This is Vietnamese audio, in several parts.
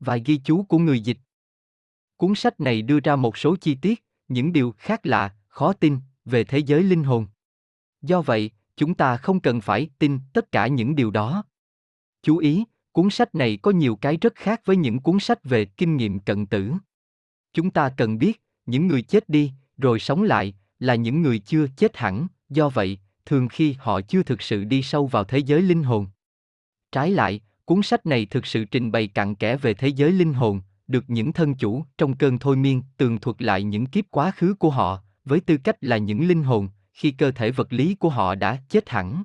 Vài ghi chú của người dịch. Cuốn sách này đưa ra một số chi tiết, những điều khác lạ, khó tin về thế giới linh hồn. Do vậy, chúng ta không cần phải tin tất cả những điều đó. Chú ý, cuốn sách này có nhiều cái rất khác với những cuốn sách về kinh nghiệm cận tử. Chúng ta cần biết, những người chết đi, rồi sống lại, là những người chưa chết hẳn, do vậy, thường khi họ chưa thực sự đi sâu vào thế giới linh hồn. Trái lại, cuốn sách này thực sự trình bày cặn kẽ về thế giới linh hồn, được những thân chủ trong cơn thôi miên tường thuật lại những kiếp quá khứ của họ, với tư cách là những linh hồn, khi cơ thể vật lý của họ đã chết hẳn.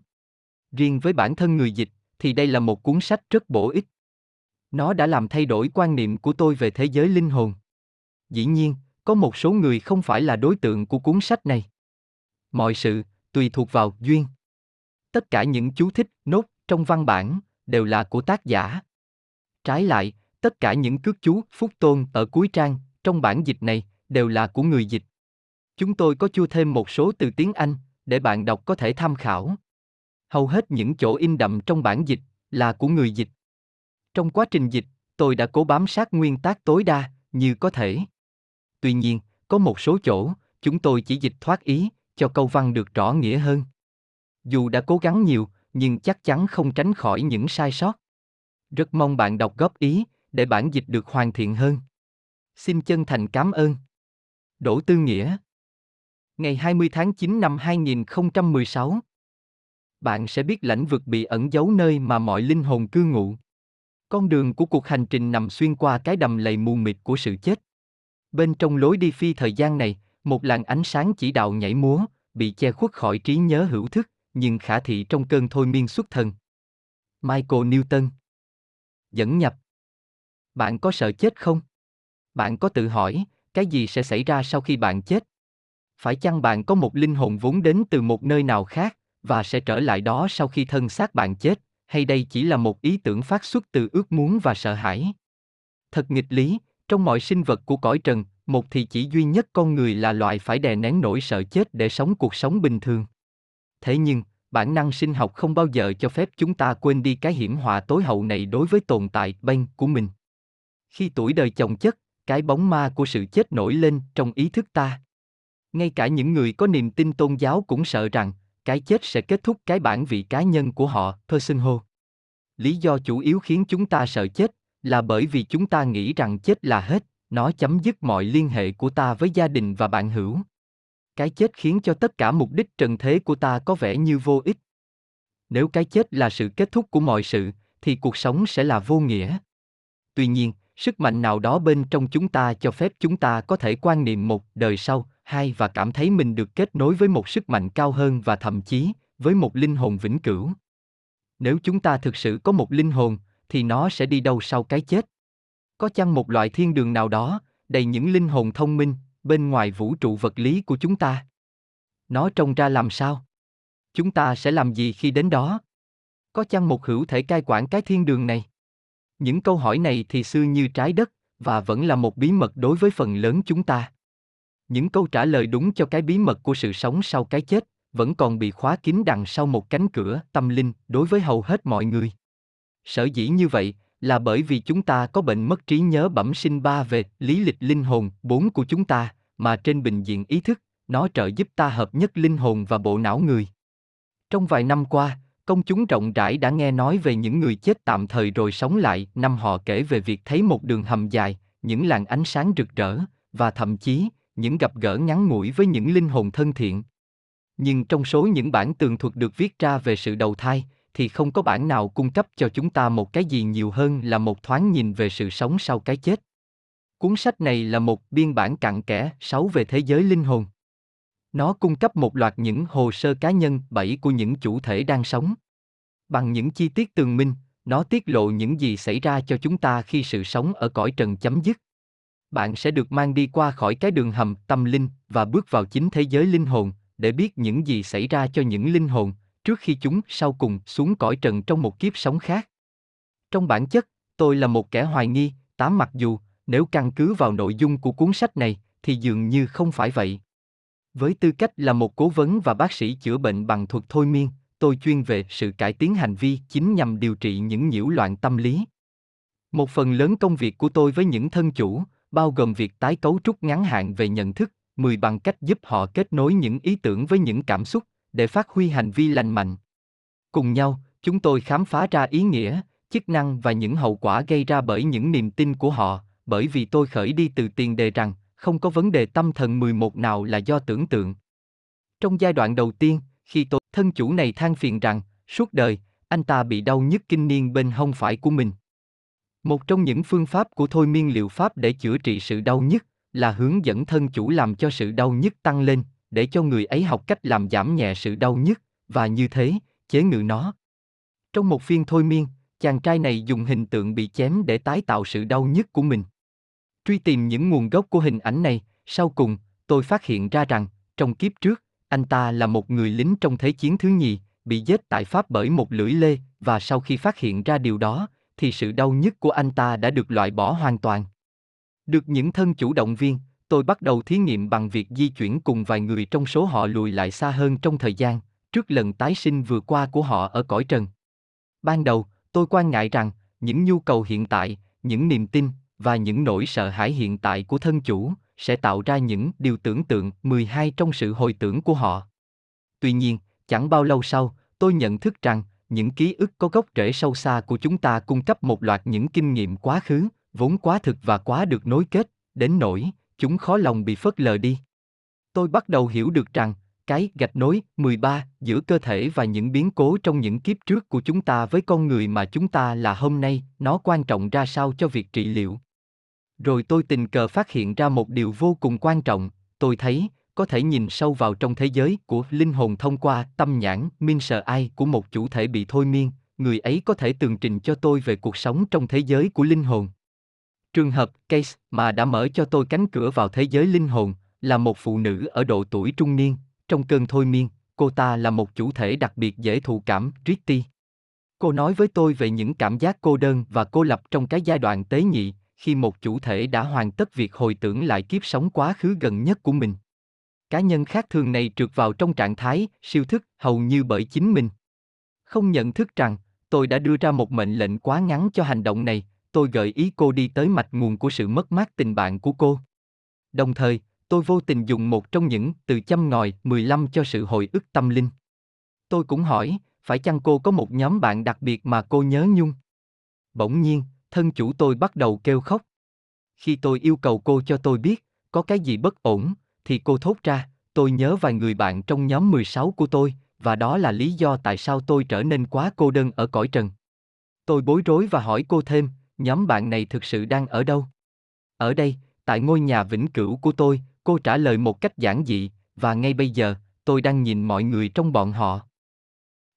Riêng với bản thân người dịch, thì đây là một cuốn sách rất bổ ích. Nó đã làm thay đổi quan niệm của tôi về thế giới linh hồn. Dĩ nhiên, có một số người không phải là đối tượng của cuốn sách này. Mọi sự tùy thuộc vào duyên. Tất cả những chú thích, nốt trong văn bản đều là của tác giả. Trái lại, tất cả những cước chú phúc tôn ở cuối trang trong bản dịch này đều là của người dịch. Chúng tôi có chua thêm một số từ tiếng Anh để bạn đọc có thể tham khảo. Hầu hết những chỗ in đậm trong bản dịch là của người dịch. Trong quá trình dịch, tôi đã cố bám sát nguyên tác tối đa như có thể. Tuy nhiên, có một số chỗ, chúng tôi chỉ dịch thoát ý, cho câu văn được rõ nghĩa hơn. Dù đã cố gắng nhiều, nhưng chắc chắn không tránh khỏi những sai sót. Rất mong bạn đọc góp ý, để bản dịch được hoàn thiện hơn. Xin chân thành cảm ơn. Đỗ Tư Nghĩa Ngày 20 tháng 9 năm 2016 Bạn sẽ biết lãnh vực bị ẩn giấu nơi mà mọi linh hồn cư ngụ. Con đường của cuộc hành trình nằm xuyên qua cái đầm lầy mù mịt của sự chết. Bên trong lối đi phi thời gian này, một làn ánh sáng chỉ đạo nhảy múa, bị che khuất khỏi trí nhớ hữu thức, nhưng khả thị trong cơn thôi miên xuất thần. Michael Newton Dẫn nhập Bạn có sợ chết không? Bạn có tự hỏi, cái gì sẽ xảy ra sau khi bạn chết? Phải chăng bạn có một linh hồn vốn đến từ một nơi nào khác, và sẽ trở lại đó sau khi thân xác bạn chết, hay đây chỉ là một ý tưởng phát xuất từ ước muốn và sợ hãi? Thật nghịch lý, trong mọi sinh vật của cõi trần, một thì chỉ duy nhất con người là loại phải đè nén nỗi sợ chết để sống cuộc sống bình thường. Thế nhưng, bản năng sinh học không bao giờ cho phép chúng ta quên đi cái hiểm họa tối hậu này đối với tồn tại bên của mình. Khi tuổi đời chồng chất, cái bóng ma của sự chết nổi lên trong ý thức ta. Ngay cả những người có niềm tin tôn giáo cũng sợ rằng cái chết sẽ kết thúc cái bản vị cá nhân của họ, personhood. Lý do chủ yếu khiến chúng ta sợ chết là bởi vì chúng ta nghĩ rằng chết là hết, nó chấm dứt mọi liên hệ của ta với gia đình và bạn hữu. Cái chết khiến cho tất cả mục đích trần thế của ta có vẻ như vô ích. Nếu cái chết là sự kết thúc của mọi sự, thì cuộc sống sẽ là vô nghĩa. Tuy nhiên, sức mạnh nào đó bên trong chúng ta cho phép chúng ta có thể quan niệm một đời sau, hai và cảm thấy mình được kết nối với một sức mạnh cao hơn và thậm chí với một linh hồn vĩnh cửu. Nếu chúng ta thực sự có một linh hồn, thì nó sẽ đi đâu sau cái chết? Có chăng một loại thiên đường nào đó, đầy những linh hồn thông minh, bên ngoài vũ trụ vật lý của chúng ta? Nó trông ra làm sao? Chúng ta sẽ làm gì khi đến đó? Có chăng một hữu thể cai quản cái thiên đường này? Những câu hỏi này thì xưa như trái đất, và vẫn là một bí mật đối với phần lớn chúng ta. Những câu trả lời đúng cho cái bí mật của sự sống sau cái chết, vẫn còn bị khóa kín đằng sau một cánh cửa tâm linh đối với hầu hết mọi người. Sở dĩ như vậy, là bởi vì chúng ta có bệnh mất trí nhớ bẩm sinh ba về lý lịch linh hồn bốn của chúng ta, mà trên bình diện ý thức, nó trợ giúp ta hợp nhất linh hồn và bộ não người. Trong vài năm qua, công chúng rộng rãi đã nghe nói về những người chết tạm thời rồi sống lại, năm họ kể về việc thấy một đường hầm dài, những làn ánh sáng rực rỡ, và thậm chí, những gặp gỡ ngắn ngủi với những linh hồn thân thiện. Nhưng trong số những bản tường thuật được viết ra về sự đầu thai, thì không có bản nào cung cấp cho chúng ta một cái gì nhiều hơn là một thoáng nhìn về sự sống sau cái chết. Cuốn sách này là một biên bản cặn kẽ, sáu về thế giới linh hồn. Nó cung cấp một loạt những hồ sơ cá nhân bảy của những chủ thể đang sống. Bằng những chi tiết tường minh, nó tiết lộ những gì xảy ra cho chúng ta khi sự sống ở cõi trần chấm dứt. Bạn sẽ được mang đi qua khỏi cái đường hầm tâm linh và bước vào chính thế giới linh hồn để biết những gì xảy ra cho những linh hồn trước khi chúng sau cùng xuống cõi trần trong một kiếp sống khác. Trong bản chất, tôi là một kẻ hoài nghi, tám mặc dù, nếu căn cứ vào nội dung của cuốn sách này, thì dường như không phải vậy. Với tư cách là một cố vấn và bác sĩ chữa bệnh bằng thuật thôi miên, tôi chuyên về sự cải tiến hành vi chính nhằm điều trị những nhiễu loạn tâm lý. Một phần lớn công việc của tôi với những thân chủ, bao gồm việc tái cấu trúc ngắn hạn về nhận thức, 10 bằng cách giúp họ kết nối những ý tưởng với những cảm xúc, để phát huy hành vi lành mạnh. Cùng nhau, chúng tôi khám phá ra ý nghĩa, chức năng và những hậu quả gây ra bởi những niềm tin của họ, bởi vì tôi khởi đi từ tiền đề rằng, không có vấn đề tâm thần 11 nào là do tưởng tượng. Trong giai đoạn đầu tiên, khi tôi, thân chủ này than phiền rằng, suốt đời, anh ta bị đau nhức kinh niên bên hông phải của mình. Một trong những phương pháp của thôi miên liệu pháp để chữa trị sự đau nhức là hướng dẫn thân chủ làm cho sự đau nhức tăng lên, để cho người ấy học cách làm giảm nhẹ sự đau nhức và như thế, chế ngự nó. Trong một phiên thôi miên, chàng trai này dùng hình tượng bị chém để tái tạo sự đau nhức của mình. Truy tìm những nguồn gốc của hình ảnh này, sau cùng, tôi phát hiện ra rằng, trong kiếp trước, anh ta là một người lính trong Thế chiến thứ nhì, bị giết tại Pháp bởi một lưỡi lê, và sau khi phát hiện ra điều đó, thì sự đau nhức của anh ta đã được loại bỏ hoàn toàn. Được những thân chủ động viên, tôi bắt đầu thí nghiệm bằng việc di chuyển cùng vài người trong số họ lùi lại xa hơn trong thời gian, trước lần tái sinh vừa qua của họ ở cõi trần. Ban đầu, tôi quan ngại rằng, những nhu cầu hiện tại, những niềm tin và những nỗi sợ hãi hiện tại của thân chủ sẽ tạo ra những điều tưởng tượng 12 trong sự hồi tưởng của họ. Tuy nhiên, chẳng bao lâu sau, tôi nhận thức rằng những ký ức có gốc rễ sâu xa của chúng ta cung cấp một loạt những kinh nghiệm quá khứ, vốn quá thực và quá được nối kết, đến nỗi chúng khó lòng bị phớt lờ đi. Tôi bắt đầu hiểu được rằng, cái gạch nối 13 giữa cơ thể và những biến cố trong những kiếp trước của chúng ta với con người mà chúng ta là hôm nay, nó quan trọng ra sao cho việc trị liệu. Rồi tôi tình cờ phát hiện ra một điều vô cùng quan trọng, tôi thấy, có thể nhìn sâu vào trong thế giới của linh hồn thông qua tâm nhãn, minh sợ ai của một chủ thể bị thôi miên, người ấy có thể tường trình cho tôi về cuộc sống trong thế giới của linh hồn. Trường hợp case mà đã mở cho tôi cánh cửa vào thế giới linh hồn là một phụ nữ ở độ tuổi trung niên, trong cơn thôi miên, cô ta là một chủ thể đặc biệt dễ thụ cảm, Ritty. Cô nói với tôi về những cảm giác cô đơn và cô lập trong cái giai đoạn tế nhị, khi một chủ thể đã hoàn tất việc hồi tưởng lại kiếp sống quá khứ gần nhất của mình. Cá nhân khác thường này trượt vào trong trạng thái siêu thức hầu như bởi chính mình. Không nhận thức rằng, tôi đã đưa ra một mệnh lệnh quá ngắn cho hành động này, tôi gợi ý cô đi tới mạch nguồn của sự mất mát tình bạn của cô. Đồng thời, tôi vô tình dùng một trong những từ châm ngòi 15 cho sự hồi ức tâm linh. Tôi cũng hỏi, phải chăng cô có một nhóm bạn đặc biệt mà cô nhớ nhung? Bỗng nhiên, thân chủ tôi bắt đầu kêu khóc. Khi tôi yêu cầu cô cho tôi biết, có cái gì bất ổn, thì cô thốt ra, tôi nhớ vài người bạn trong nhóm 16 của tôi, và đó là lý do tại sao tôi trở nên quá cô đơn ở cõi trần. Tôi bối rối và hỏi cô thêm, nhóm bạn này thực sự đang ở đâu? Ở đây, tại ngôi nhà vĩnh cửu của tôi, cô trả lời một cách giản dị, và ngay bây giờ, tôi đang nhìn mọi người trong bọn họ.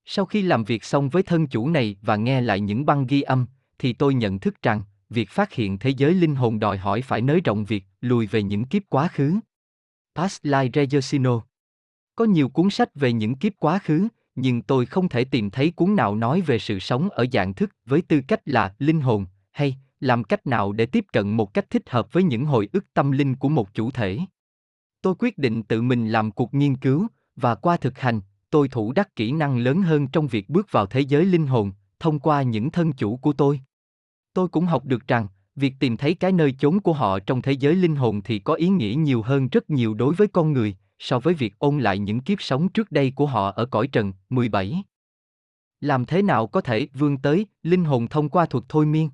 Sau khi làm việc xong với thân chủ này và nghe lại những băng ghi âm, thì tôi nhận thức rằng, việc phát hiện thế giới linh hồn đòi hỏi phải nới rộng việc lùi về những kiếp quá khứ. Past Life Có nhiều cuốn sách về những kiếp quá khứ, nhưng tôi không thể tìm thấy cuốn nào nói về sự sống ở dạng thức với tư cách là linh hồn, hay làm cách nào để tiếp cận một cách thích hợp với những hồi ức tâm linh của một chủ thể. Tôi quyết định tự mình làm cuộc nghiên cứu, và qua thực hành, tôi thủ đắc kỹ năng lớn hơn trong việc bước vào thế giới linh hồn, thông qua những thân chủ của tôi. Tôi cũng học được rằng, việc tìm thấy cái nơi chốn của họ trong thế giới linh hồn thì có ý nghĩa nhiều hơn rất nhiều đối với con người, so với việc ôn lại những kiếp sống trước đây của họ ở cõi trần. 17. Làm thế nào có thể vươn tới linh hồn thông qua thuật thôi miên?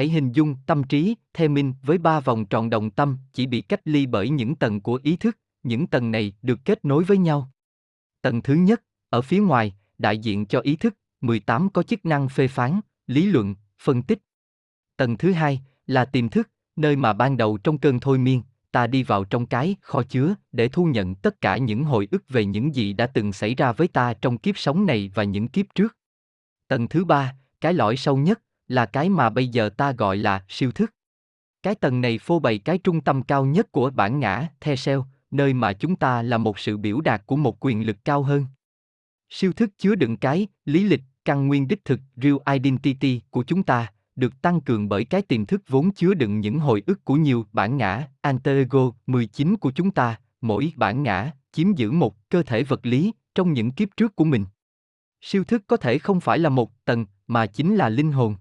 Hãy hình dung tâm trí, theo minh với ba vòng tròn đồng tâm chỉ bị cách ly bởi những tầng của ý thức, những tầng này được kết nối với nhau. Tầng thứ nhất, ở phía ngoài, đại diện cho ý thức, 18 có chức năng phê phán, lý luận, phân tích. Tầng thứ hai là tiềm thức, nơi mà ban đầu trong cơn thôi miên, ta đi vào trong cái kho chứa để thu nhận tất cả những hồi ức về những gì đã từng xảy ra với ta trong kiếp sống này và những kiếp trước. Tầng thứ ba, cái lõi sâu nhất, là cái mà bây giờ ta gọi là siêu thức. Cái tầng này phô bày cái trung tâm cao nhất của bản ngã, the self, nơi mà chúng ta là một sự biểu đạt của một quyền lực cao hơn. Siêu thức chứa đựng cái, lý lịch, căn nguyên đích thực, real identity của chúng ta, được tăng cường bởi cái tiềm thức vốn chứa đựng những hồi ức của nhiều bản ngã, alter ego 19 của chúng ta, mỗi bản ngã chiếm giữ một cơ thể vật lý trong những kiếp trước của mình. Siêu thức có thể không phải là một tầng, mà chính là linh hồn.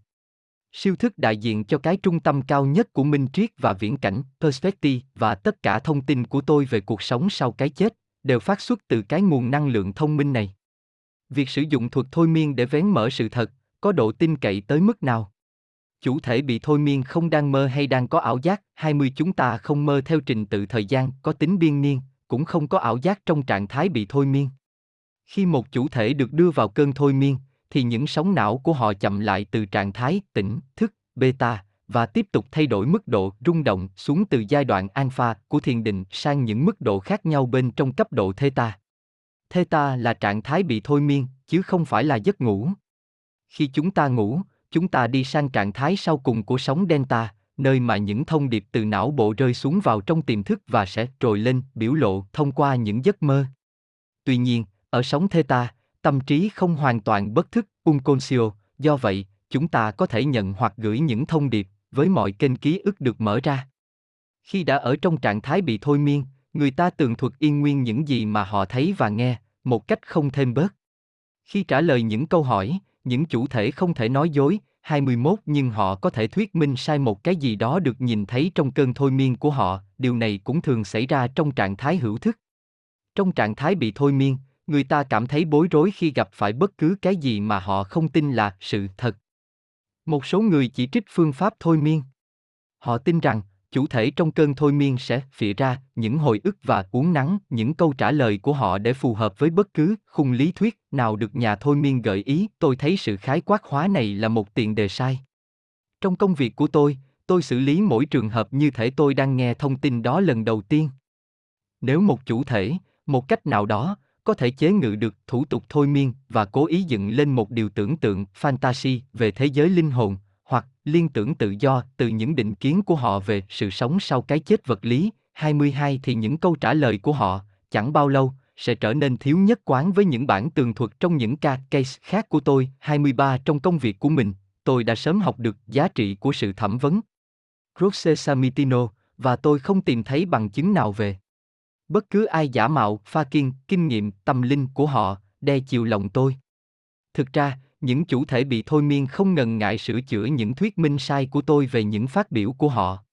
Siêu thức đại diện cho cái trung tâm cao nhất của minh triết và viễn cảnh, perspective và tất cả thông tin của tôi về cuộc sống sau cái chết đều phát xuất từ cái nguồn năng lượng thông minh này. Việc sử dụng thuật thôi miên để vén mở sự thật, có độ tin cậy tới mức nào? Chủ thể bị thôi miên không đang mơ hay đang có ảo giác, 20 chúng ta không mơ theo trình tự thời gian có tính biên niên, cũng không có ảo giác trong trạng thái bị thôi miên. Khi một chủ thể được đưa vào cơn thôi miên, thì những sóng não của họ chậm lại từ trạng thái tỉnh, thức, beta và tiếp tục thay đổi mức độ rung động xuống từ giai đoạn alpha của thiền định sang những mức độ khác nhau bên trong cấp độ theta. Theta là trạng thái bị thôi miên, chứ không phải là giấc ngủ. Khi chúng ta ngủ, chúng ta đi sang trạng thái sau cùng của sóng delta, nơi mà những thông điệp từ não bộ rơi xuống vào trong tiềm thức và sẽ trồi lên, biểu lộ thông qua những giấc mơ. Tuy nhiên, ở sóng theta, tâm trí không hoàn toàn bất thức, unconscio, do vậy, chúng ta có thể nhận hoặc gửi những thông điệp với mọi kênh ký ức được mở ra. Khi đã ở trong trạng thái bị thôi miên, người ta tường thuật yên nguyên những gì mà họ thấy và nghe, một cách không thêm bớt. Khi trả lời những câu hỏi, những chủ thể không thể nói dối, 21 nhưng họ có thể thuyết minh sai một cái gì đó được nhìn thấy trong cơn thôi miên của họ, điều này cũng thường xảy ra trong trạng thái hữu thức. Trong trạng thái bị thôi miên, người ta cảm thấy bối rối khi gặp phải bất cứ cái gì mà họ không tin là sự thật. Một số người chỉ trích phương pháp thôi miên. Họ tin rằng, chủ thể trong cơn thôi miên sẽ phịa ra những hồi ức và uốn nắng những câu trả lời của họ để phù hợp với bất cứ khung lý thuyết nào được nhà thôi miên gợi ý tôi thấy sự khái quát hóa này là một tiền đề sai trong công việc của tôi tôi xử lý mỗi trường hợp như thể tôi đang nghe thông tin đó lần đầu tiên nếu một chủ thể một cách nào đó có thể chế ngự được thủ tục thôi miên và cố ý dựng lên một điều tưởng tượng fantasy về thế giới linh hồn hoặc liên tưởng tự do từ những định kiến của họ về sự sống sau cái chết vật lý. 22 thì những câu trả lời của họ, chẳng bao lâu, sẽ trở nên thiếu nhất quán với những bản tường thuật trong những ca case khác của tôi. 23 trong công việc của mình, tôi đã sớm học được giá trị của sự thẩm vấn. Rosse Samitino, và tôi không tìm thấy bằng chứng nào về. Bất cứ ai giả mạo, pha kiên, kinh nghiệm, tâm linh của họ, đe chiều lòng tôi. Thực ra, những chủ thể bị thôi miên không ngần ngại sửa chữa những thuyết minh sai của tôi về những phát biểu của họ.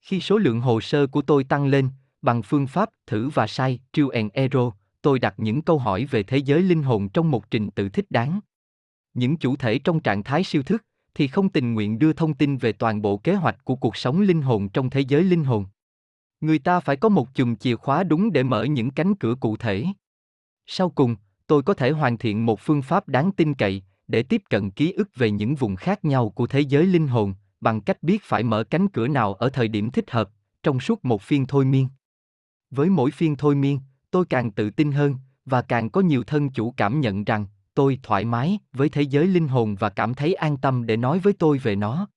Khi số lượng hồ sơ của tôi tăng lên, bằng phương pháp thử và sai, trial and error, tôi đặt những câu hỏi về thế giới linh hồn trong một trình tự thích đáng. Những chủ thể trong trạng thái siêu thức thì không tình nguyện đưa thông tin về toàn bộ kế hoạch của cuộc sống linh hồn trong thế giới linh hồn. Người ta phải có một chùm chìa khóa đúng để mở những cánh cửa cụ thể. Sau cùng, tôi có thể hoàn thiện một phương pháp đáng tin cậy để tiếp cận ký ức về những vùng khác nhau của thế giới linh hồn bằng cách biết phải mở cánh cửa nào ở thời điểm thích hợp trong suốt một phiên thôi miên với mỗi phiên thôi miên tôi càng tự tin hơn và càng có nhiều thân chủ cảm nhận rằng tôi thoải mái với thế giới linh hồn và cảm thấy an tâm để nói với tôi về nó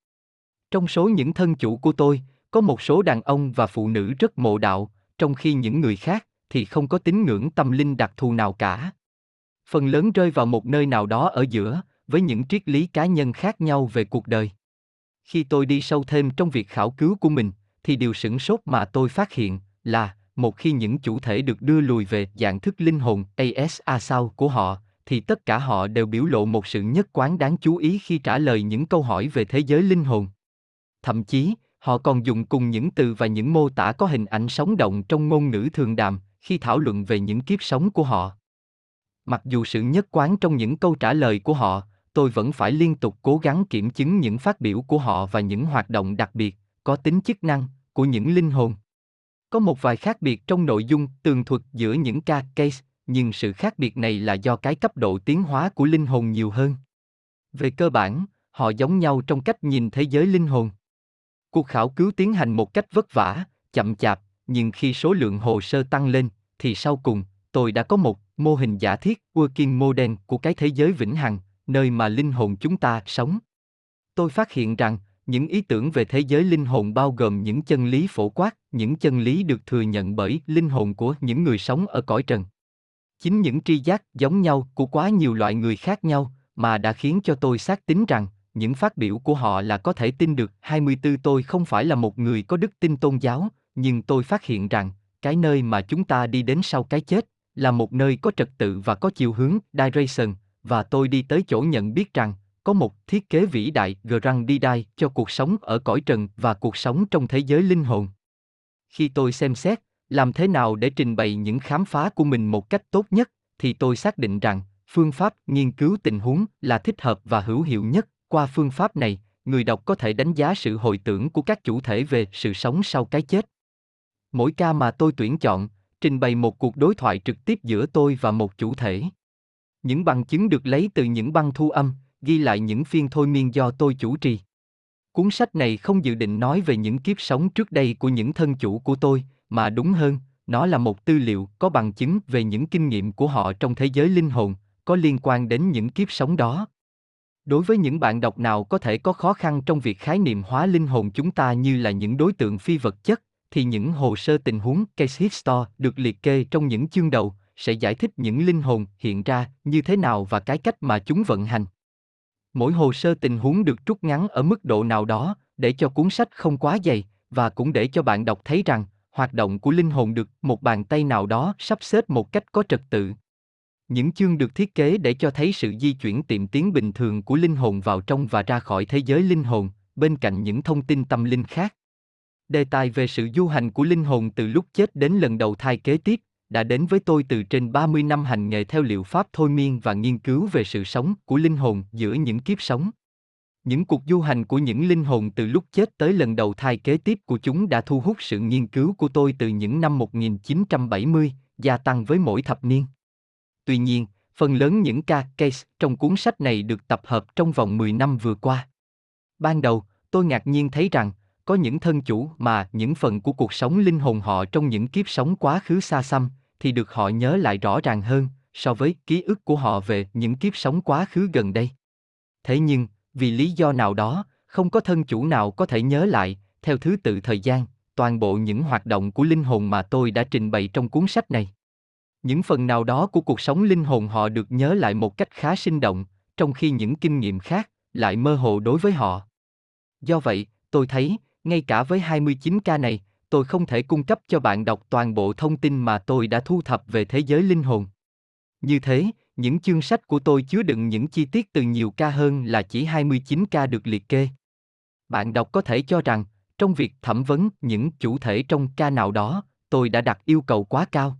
trong số những thân chủ của tôi có một số đàn ông và phụ nữ rất mộ đạo trong khi những người khác thì không có tín ngưỡng tâm linh đặc thù nào cả phần lớn rơi vào một nơi nào đó ở giữa, với những triết lý cá nhân khác nhau về cuộc đời. Khi tôi đi sâu thêm trong việc khảo cứu của mình, thì điều sửng sốt mà tôi phát hiện là, một khi những chủ thể được đưa lùi về dạng thức linh hồn ASA sau của họ, thì tất cả họ đều biểu lộ một sự nhất quán đáng chú ý khi trả lời những câu hỏi về thế giới linh hồn. Thậm chí, họ còn dùng cùng những từ và những mô tả có hình ảnh sống động trong ngôn ngữ thường đàm khi thảo luận về những kiếp sống của họ. Mặc dù sự nhất quán trong những câu trả lời của họ, tôi vẫn phải liên tục cố gắng kiểm chứng những phát biểu của họ và những hoạt động đặc biệt, có tính chức năng, của những linh hồn. Có một vài khác biệt trong nội dung tường thuật giữa những ca case, nhưng sự khác biệt này là do cái cấp độ tiến hóa của linh hồn nhiều hơn. Về cơ bản, họ giống nhau trong cách nhìn thế giới linh hồn. Cuộc khảo cứu tiến hành một cách vất vả, chậm chạp, nhưng khi số lượng hồ sơ tăng lên, thì sau cùng, tôi đã có một mô hình giả thiết working model của cái thế giới vĩnh hằng, nơi mà linh hồn chúng ta sống. Tôi phát hiện rằng, những ý tưởng về thế giới linh hồn bao gồm những chân lý phổ quát, những chân lý được thừa nhận bởi linh hồn của những người sống ở cõi trần. Chính những tri giác giống nhau của quá nhiều loại người khác nhau mà đã khiến cho tôi xác tín rằng những phát biểu của họ là có thể tin được. 24 tôi không phải là một người có đức tin tôn giáo, nhưng tôi phát hiện rằng cái nơi mà chúng ta đi đến sau cái chết là một nơi có trật tự và có chiều hướng direction và tôi đi tới chỗ nhận biết rằng có một thiết kế vĩ đại Grandidai cho cuộc sống ở cõi trần và cuộc sống trong thế giới linh hồn. Khi tôi xem xét, làm thế nào để trình bày những khám phá của mình một cách tốt nhất, thì tôi xác định rằng, phương pháp nghiên cứu tình huống là thích hợp và hữu hiệu nhất. Qua phương pháp này, người đọc có thể đánh giá sự hồi tưởng của các chủ thể về sự sống sau cái chết. Mỗi ca mà tôi tuyển chọn, trình bày một cuộc đối thoại trực tiếp giữa tôi và một chủ thể. Những bằng chứng được lấy từ những băng thu âm, ghi lại những phiên thôi miên do tôi chủ trì. Cuốn sách này không dự định nói về những kiếp sống trước đây của những thân chủ của tôi, mà đúng hơn, nó là một tư liệu có bằng chứng về những kinh nghiệm của họ trong thế giới linh hồn, có liên quan đến những kiếp sống đó. Đối với những bạn đọc nào có thể có khó khăn trong việc khái niệm hóa linh hồn chúng ta như là những đối tượng phi vật chất, thì những hồ sơ tình huống case history được liệt kê trong những chương đầu sẽ giải thích những linh hồn hiện ra như thế nào và cái cách mà chúng vận hành. Mỗi hồ sơ tình huống được trút ngắn ở mức độ nào đó để cho cuốn sách không quá dày và cũng để cho bạn đọc thấy rằng hoạt động của linh hồn được một bàn tay nào đó sắp xếp một cách có trật tự. Những chương được thiết kế để cho thấy sự di chuyển tiệm tiến bình thường của linh hồn vào trong và ra khỏi thế giới linh hồn, bên cạnh những thông tin tâm linh khác. Đề tài về sự du hành của linh hồn từ lúc chết đến lần đầu thai kế tiếp đã đến với tôi từ trên 30 năm hành nghề theo liệu pháp thôi miên và nghiên cứu về sự sống của linh hồn giữa những kiếp sống. Những cuộc du hành của những linh hồn từ lúc chết tới lần đầu thai kế tiếp của chúng đã thu hút sự nghiên cứu của tôi từ những năm 1970, gia tăng với mỗi thập niên. Tuy nhiên, phần lớn những ca case trong cuốn sách này được tập hợp trong vòng 10 năm vừa qua. Ban đầu, tôi ngạc nhiên thấy rằng, có những thân chủ mà những phần của cuộc sống linh hồn họ trong những kiếp sống quá khứ xa xăm, thì được họ nhớ lại rõ ràng hơn so với ký ức của họ về những kiếp sống quá khứ gần đây. Thế nhưng, vì lý do nào đó, không có thân chủ nào có thể nhớ lại, theo thứ tự thời gian, toàn bộ những hoạt động của linh hồn mà tôi đã trình bày trong cuốn sách này. Những phần nào đó của cuộc sống linh hồn họ được nhớ lại một cách khá sinh động, trong khi những kinh nghiệm khác lại mơ hồ đối với họ. Do vậy, tôi thấy, ngay cả với 29 ca này, tôi không thể cung cấp cho bạn đọc toàn bộ thông tin mà tôi đã thu thập về thế giới linh hồn. Như thế, những chương sách của tôi chứa đựng những chi tiết từ nhiều ca hơn là chỉ 29 ca được liệt kê. Bạn đọc có thể cho rằng, trong việc thẩm vấn những chủ thể trong ca nào đó, tôi đã đặt yêu cầu quá cao.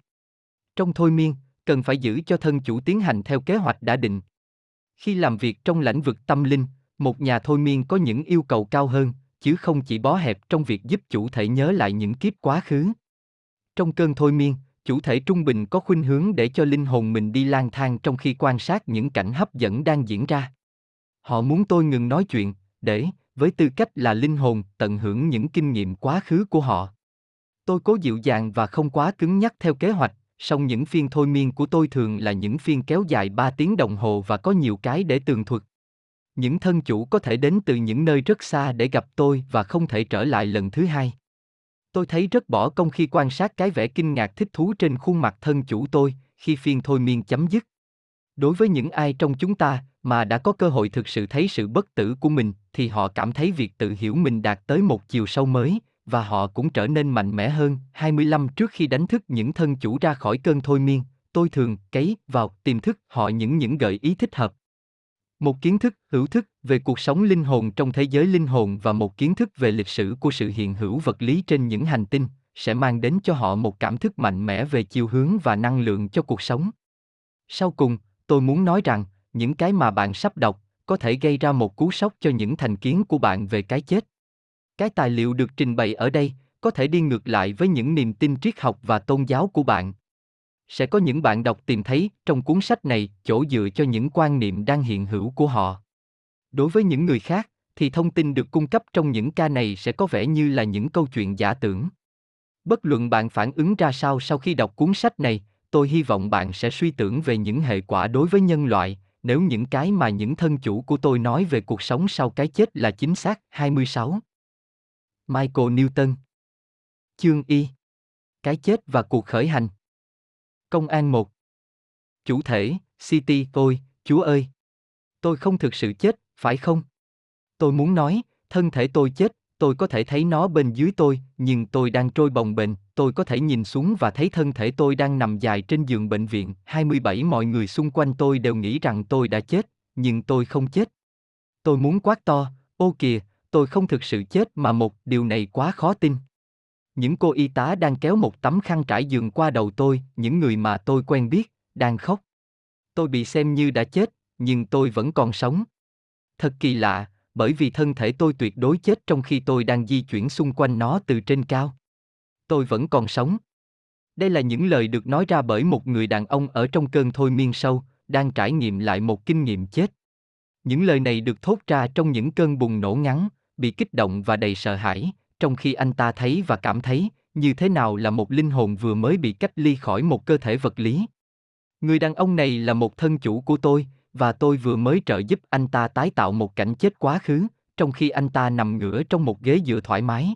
Trong thôi miên, cần phải giữ cho thân chủ tiến hành theo kế hoạch đã định. Khi làm việc trong lĩnh vực tâm linh, một nhà thôi miên có những yêu cầu cao hơn, chứ không chỉ bó hẹp trong việc giúp chủ thể nhớ lại những kiếp quá khứ. Trong cơn thôi miên, chủ thể trung bình có khuynh hướng để cho linh hồn mình đi lang thang trong khi quan sát những cảnh hấp dẫn đang diễn ra. Họ muốn tôi ngừng nói chuyện, để, với tư cách là linh hồn, tận hưởng những kinh nghiệm quá khứ của họ. Tôi cố dịu dàng và không quá cứng nhắc theo kế hoạch, song những phiên thôi miên của tôi thường là những phiên kéo dài 3 tiếng đồng hồ và có nhiều cái để tường thuật. Những thân chủ có thể đến từ những nơi rất xa để gặp tôi và không thể trở lại lần thứ hai. Tôi thấy rất bỏ công khi quan sát cái vẻ kinh ngạc thích thú trên khuôn mặt thân chủ tôi khi phiên thôi miên chấm dứt. Đối với những ai trong chúng ta mà đã có cơ hội thực sự thấy sự bất tử của mình thì họ cảm thấy việc tự hiểu mình đạt tới một chiều sâu mới và họ cũng trở nên mạnh mẽ hơn. 25 trước khi đánh thức những thân chủ ra khỏi cơn thôi miên, tôi thường cấy vào tiềm thức họ những những gợi ý thích hợp. Một kiến thức hữu thức về cuộc sống linh hồn trong thế giới linh hồn và một kiến thức về lịch sử của sự hiện hữu vật lý trên những hành tinh sẽ mang đến cho họ một cảm thức mạnh mẽ về chiều hướng và năng lượng cho cuộc sống. Sau cùng, tôi muốn nói rằng, những cái mà bạn sắp đọc có thể gây ra một cú sốc cho những thành kiến của bạn về cái chết. Cái tài liệu được trình bày ở đây có thể đi ngược lại với những niềm tin triết học và tôn giáo của bạn. Sẽ có những bạn đọc tìm thấy trong cuốn sách này chỗ dựa cho những quan niệm đang hiện hữu của họ. Đối với những người khác, thì thông tin được cung cấp trong những ca này sẽ có vẻ như là những câu chuyện giả tưởng. Bất luận bạn phản ứng ra sao sau khi đọc cuốn sách này, tôi hy vọng bạn sẽ suy tưởng về những hệ quả đối với nhân loại, nếu những cái mà những thân chủ của tôi nói về cuộc sống sau cái chết là chính xác. 26. Michael Newton Chương Y Cái chết và cuộc khởi hành Công an 1 Chủ thể, City, tôi, Chúa ơi! Tôi không thực sự chết, phải không? Tôi muốn nói, thân thể tôi chết, tôi có thể thấy nó bên dưới tôi, nhưng tôi đang trôi bồng bềnh, tôi có thể nhìn xuống và thấy thân thể tôi đang nằm dài trên giường bệnh viện. 27 mọi người xung quanh tôi đều nghĩ rằng tôi đã chết, nhưng tôi không chết. Tôi muốn quát to, ô kìa, tôi không thực sự chết mà một điều này quá khó tin. Những cô y tá đang kéo một tấm khăn trải giường qua đầu tôi, những người mà tôi quen biết, đang khóc. Tôi bị xem như đã chết, nhưng tôi vẫn còn sống. Thật kỳ lạ, bởi vì thân thể tôi tuyệt đối chết trong khi tôi đang di chuyển xung quanh nó từ trên cao. Tôi vẫn còn sống. Đây là những lời được nói ra bởi một người đàn ông ở trong cơn thôi miên sâu, đang trải nghiệm lại một kinh nghiệm chết. Những lời này được thốt ra trong những cơn bùng nổ ngắn, bị kích động và đầy sợ hãi, trong khi anh ta thấy và cảm thấy như thế nào là một linh hồn vừa mới bị cách ly khỏi một cơ thể vật lý. Người đàn ông này là một thân chủ của tôi, và tôi vừa mới trợ giúp anh ta tái tạo một cảnh chết quá khứ, trong khi anh ta nằm ngửa trong một ghế dựa thoải mái.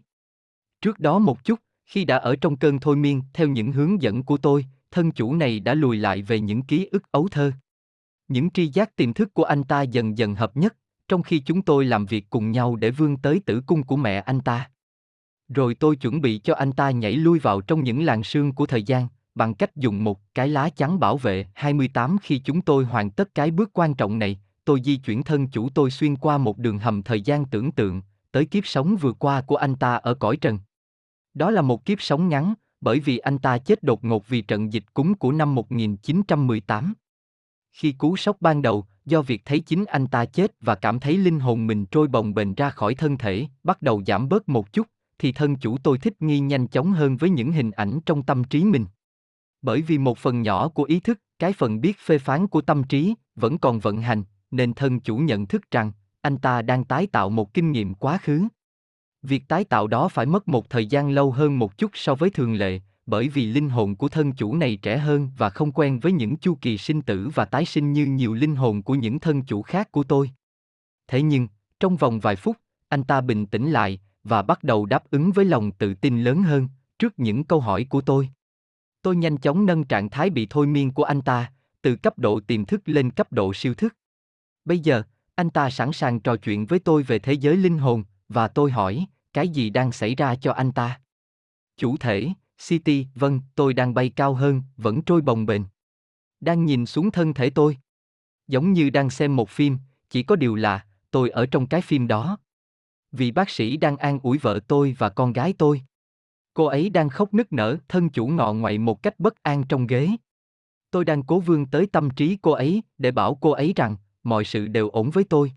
Trước đó một chút, khi đã ở trong cơn thôi miên theo những hướng dẫn của tôi, thân chủ này đã lùi lại về những ký ức ấu thơ. Những tri giác tiềm thức của anh ta dần dần hợp nhất, trong khi chúng tôi làm việc cùng nhau để vươn tới tử cung của mẹ anh ta. Rồi tôi chuẩn bị cho anh ta nhảy lui vào trong những làn sương của thời gian, bằng cách dùng một cái lá chắn bảo vệ 28 khi chúng tôi hoàn tất cái bước quan trọng này, tôi di chuyển thân chủ tôi xuyên qua một đường hầm thời gian tưởng tượng, tới kiếp sống vừa qua của anh ta ở cõi trần. Đó là một kiếp sống ngắn, bởi vì anh ta chết đột ngột vì trận dịch cúng của năm 1918. Khi cú sốc ban đầu, do việc thấy chính anh ta chết và cảm thấy linh hồn mình trôi bồng bềnh ra khỏi thân thể, bắt đầu giảm bớt một chút, thì thân chủ tôi thích nghi nhanh chóng hơn với những hình ảnh trong tâm trí mình. Bởi vì một phần nhỏ của ý thức, cái phần biết phê phán của tâm trí, vẫn còn vận hành, nên thân chủ nhận thức rằng, anh ta đang tái tạo một kinh nghiệm quá khứ. Việc tái tạo đó phải mất một thời gian lâu hơn một chút so với thường lệ, bởi vì linh hồn của thân chủ này trẻ hơn và không quen với những chu kỳ sinh tử và tái sinh như nhiều linh hồn của những thân chủ khác của tôi. Thế nhưng, trong vòng vài phút, anh ta bình tĩnh lại và bắt đầu đáp ứng với lòng tự tin lớn hơn trước những câu hỏi của tôi. Tôi nhanh chóng nâng trạng thái bị thôi miên của anh ta, từ cấp độ tiềm thức lên cấp độ siêu thức. Bây giờ, anh ta sẵn sàng trò chuyện với tôi về thế giới linh hồn, và tôi hỏi, cái gì đang xảy ra cho anh ta? Chủ thể, City, vâng, tôi đang bay cao hơn, vẫn trôi bồng bềnh. Đang nhìn xuống thân thể tôi. Giống như đang xem một phim, chỉ có điều là, tôi ở trong cái phim đó. Vì bác sĩ đang an ủi vợ tôi và con gái tôi. Cô ấy đang khóc nức nở, thân chủ ngọ ngoại một cách bất an trong ghế. Tôi đang cố vươn tới tâm trí cô ấy để bảo cô ấy rằng mọi sự đều ổn với tôi.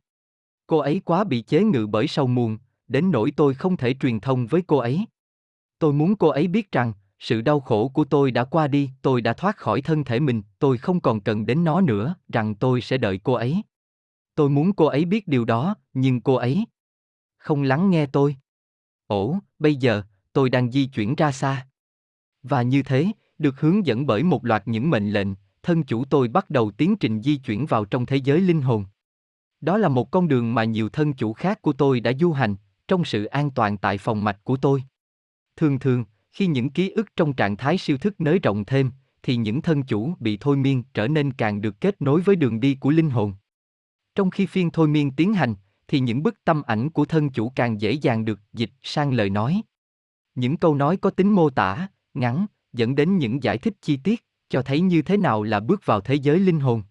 Cô ấy quá bị chế ngự bởi sầu muộn, đến nỗi tôi không thể truyền thông với cô ấy. Tôi muốn cô ấy biết rằng, sự đau khổ của tôi đã qua đi, tôi đã thoát khỏi thân thể mình, tôi không còn cần đến nó nữa, rằng tôi sẽ đợi cô ấy. Tôi muốn cô ấy biết điều đó, nhưng cô ấy không lắng nghe tôi. Ồ, bây giờ, tôi đang di chuyển ra xa. Và như thế, được hướng dẫn bởi một loạt những mệnh lệnh, thân chủ tôi bắt đầu tiến trình di chuyển vào trong thế giới linh hồn. Đó là một con đường mà nhiều thân chủ khác của tôi đã du hành, trong sự an toàn tại phòng mạch của tôi. Thường thường, khi những ký ức trong trạng thái siêu thức nới rộng thêm, thì những thân chủ bị thôi miên trở nên càng được kết nối với đường đi của linh hồn. Trong khi phiên thôi miên tiến hành, thì những bức tâm ảnh của thân chủ càng dễ dàng được dịch sang lời nói. Những câu nói có tính mô tả, ngắn, dẫn đến những giải thích chi tiết, cho thấy như thế nào là bước vào thế giới linh hồn.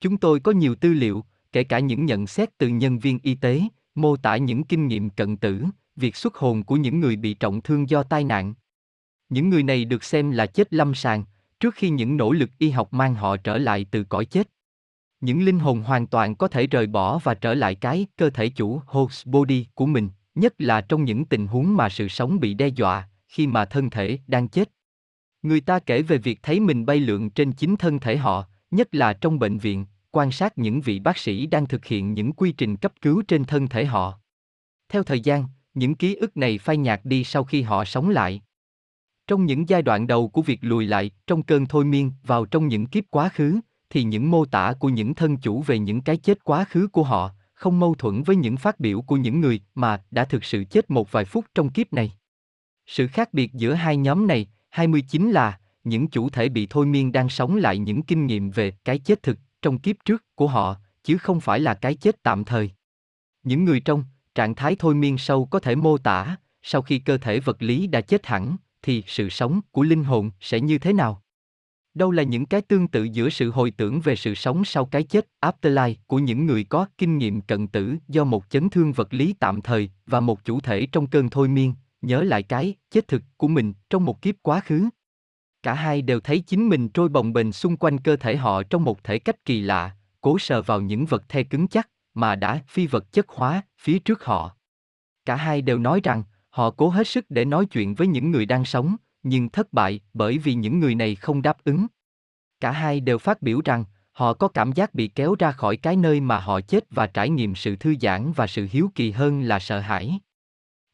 Chúng tôi có nhiều tư liệu, kể cả những nhận xét từ nhân viên y tế, mô tả những kinh nghiệm cận tử, việc xuất hồn của những người bị trọng thương do tai nạn. Những người này được xem là chết lâm sàng, trước khi những nỗ lực y học mang họ trở lại từ cõi chết. Những linh hồn hoàn toàn có thể rời bỏ và trở lại cái cơ thể chủ host body của mình, nhất là trong những tình huống mà sự sống bị đe dọa, khi mà thân thể đang chết. Người ta kể về việc thấy mình bay lượn trên chính thân thể họ, nhất là trong bệnh viện, quan sát những vị bác sĩ đang thực hiện những quy trình cấp cứu trên thân thể họ. Theo thời gian, những ký ức này phai nhạt đi sau khi họ sống lại. Trong những giai đoạn đầu của việc lùi lại, trong cơn thôi miên, vào trong những kiếp quá khứ, thì những mô tả của những thân chủ về những cái chết quá khứ của họ, không mâu thuẫn với những phát biểu của những người mà đã thực sự chết một vài phút trong kiếp này. Sự khác biệt giữa hai nhóm này, 29 là, những chủ thể bị thôi miên đang sống lại những kinh nghiệm về cái chết thực trong kiếp trước của họ, chứ không phải là cái chết tạm thời. Những người trong trạng thái thôi miên sâu có thể mô tả, sau khi cơ thể vật lý đã chết hẳn, thì sự sống của linh hồn sẽ như thế nào? Đâu là những cái tương tự giữa sự hồi tưởng về sự sống sau cái chết, afterlife của những người có kinh nghiệm cận tử do một chấn thương vật lý tạm thời và một chủ thể trong cơn thôi miên, nhớ lại cái chết thực của mình trong một kiếp quá khứ. Cả hai đều thấy chính mình trôi bồng bềnh xung quanh cơ thể họ trong một thể cách kỳ lạ, cố sờ vào những vật the cứng chắc mà đã phi vật chất hóa phía trước họ. Cả hai đều nói rằng họ cố hết sức để nói chuyện với những người đang sống, nhưng thất bại bởi vì những người này không đáp ứng. Cả hai đều phát biểu rằng họ có cảm giác bị kéo ra khỏi cái nơi mà họ chết và trải nghiệm sự thư giãn và sự hiếu kỳ hơn là sợ hãi.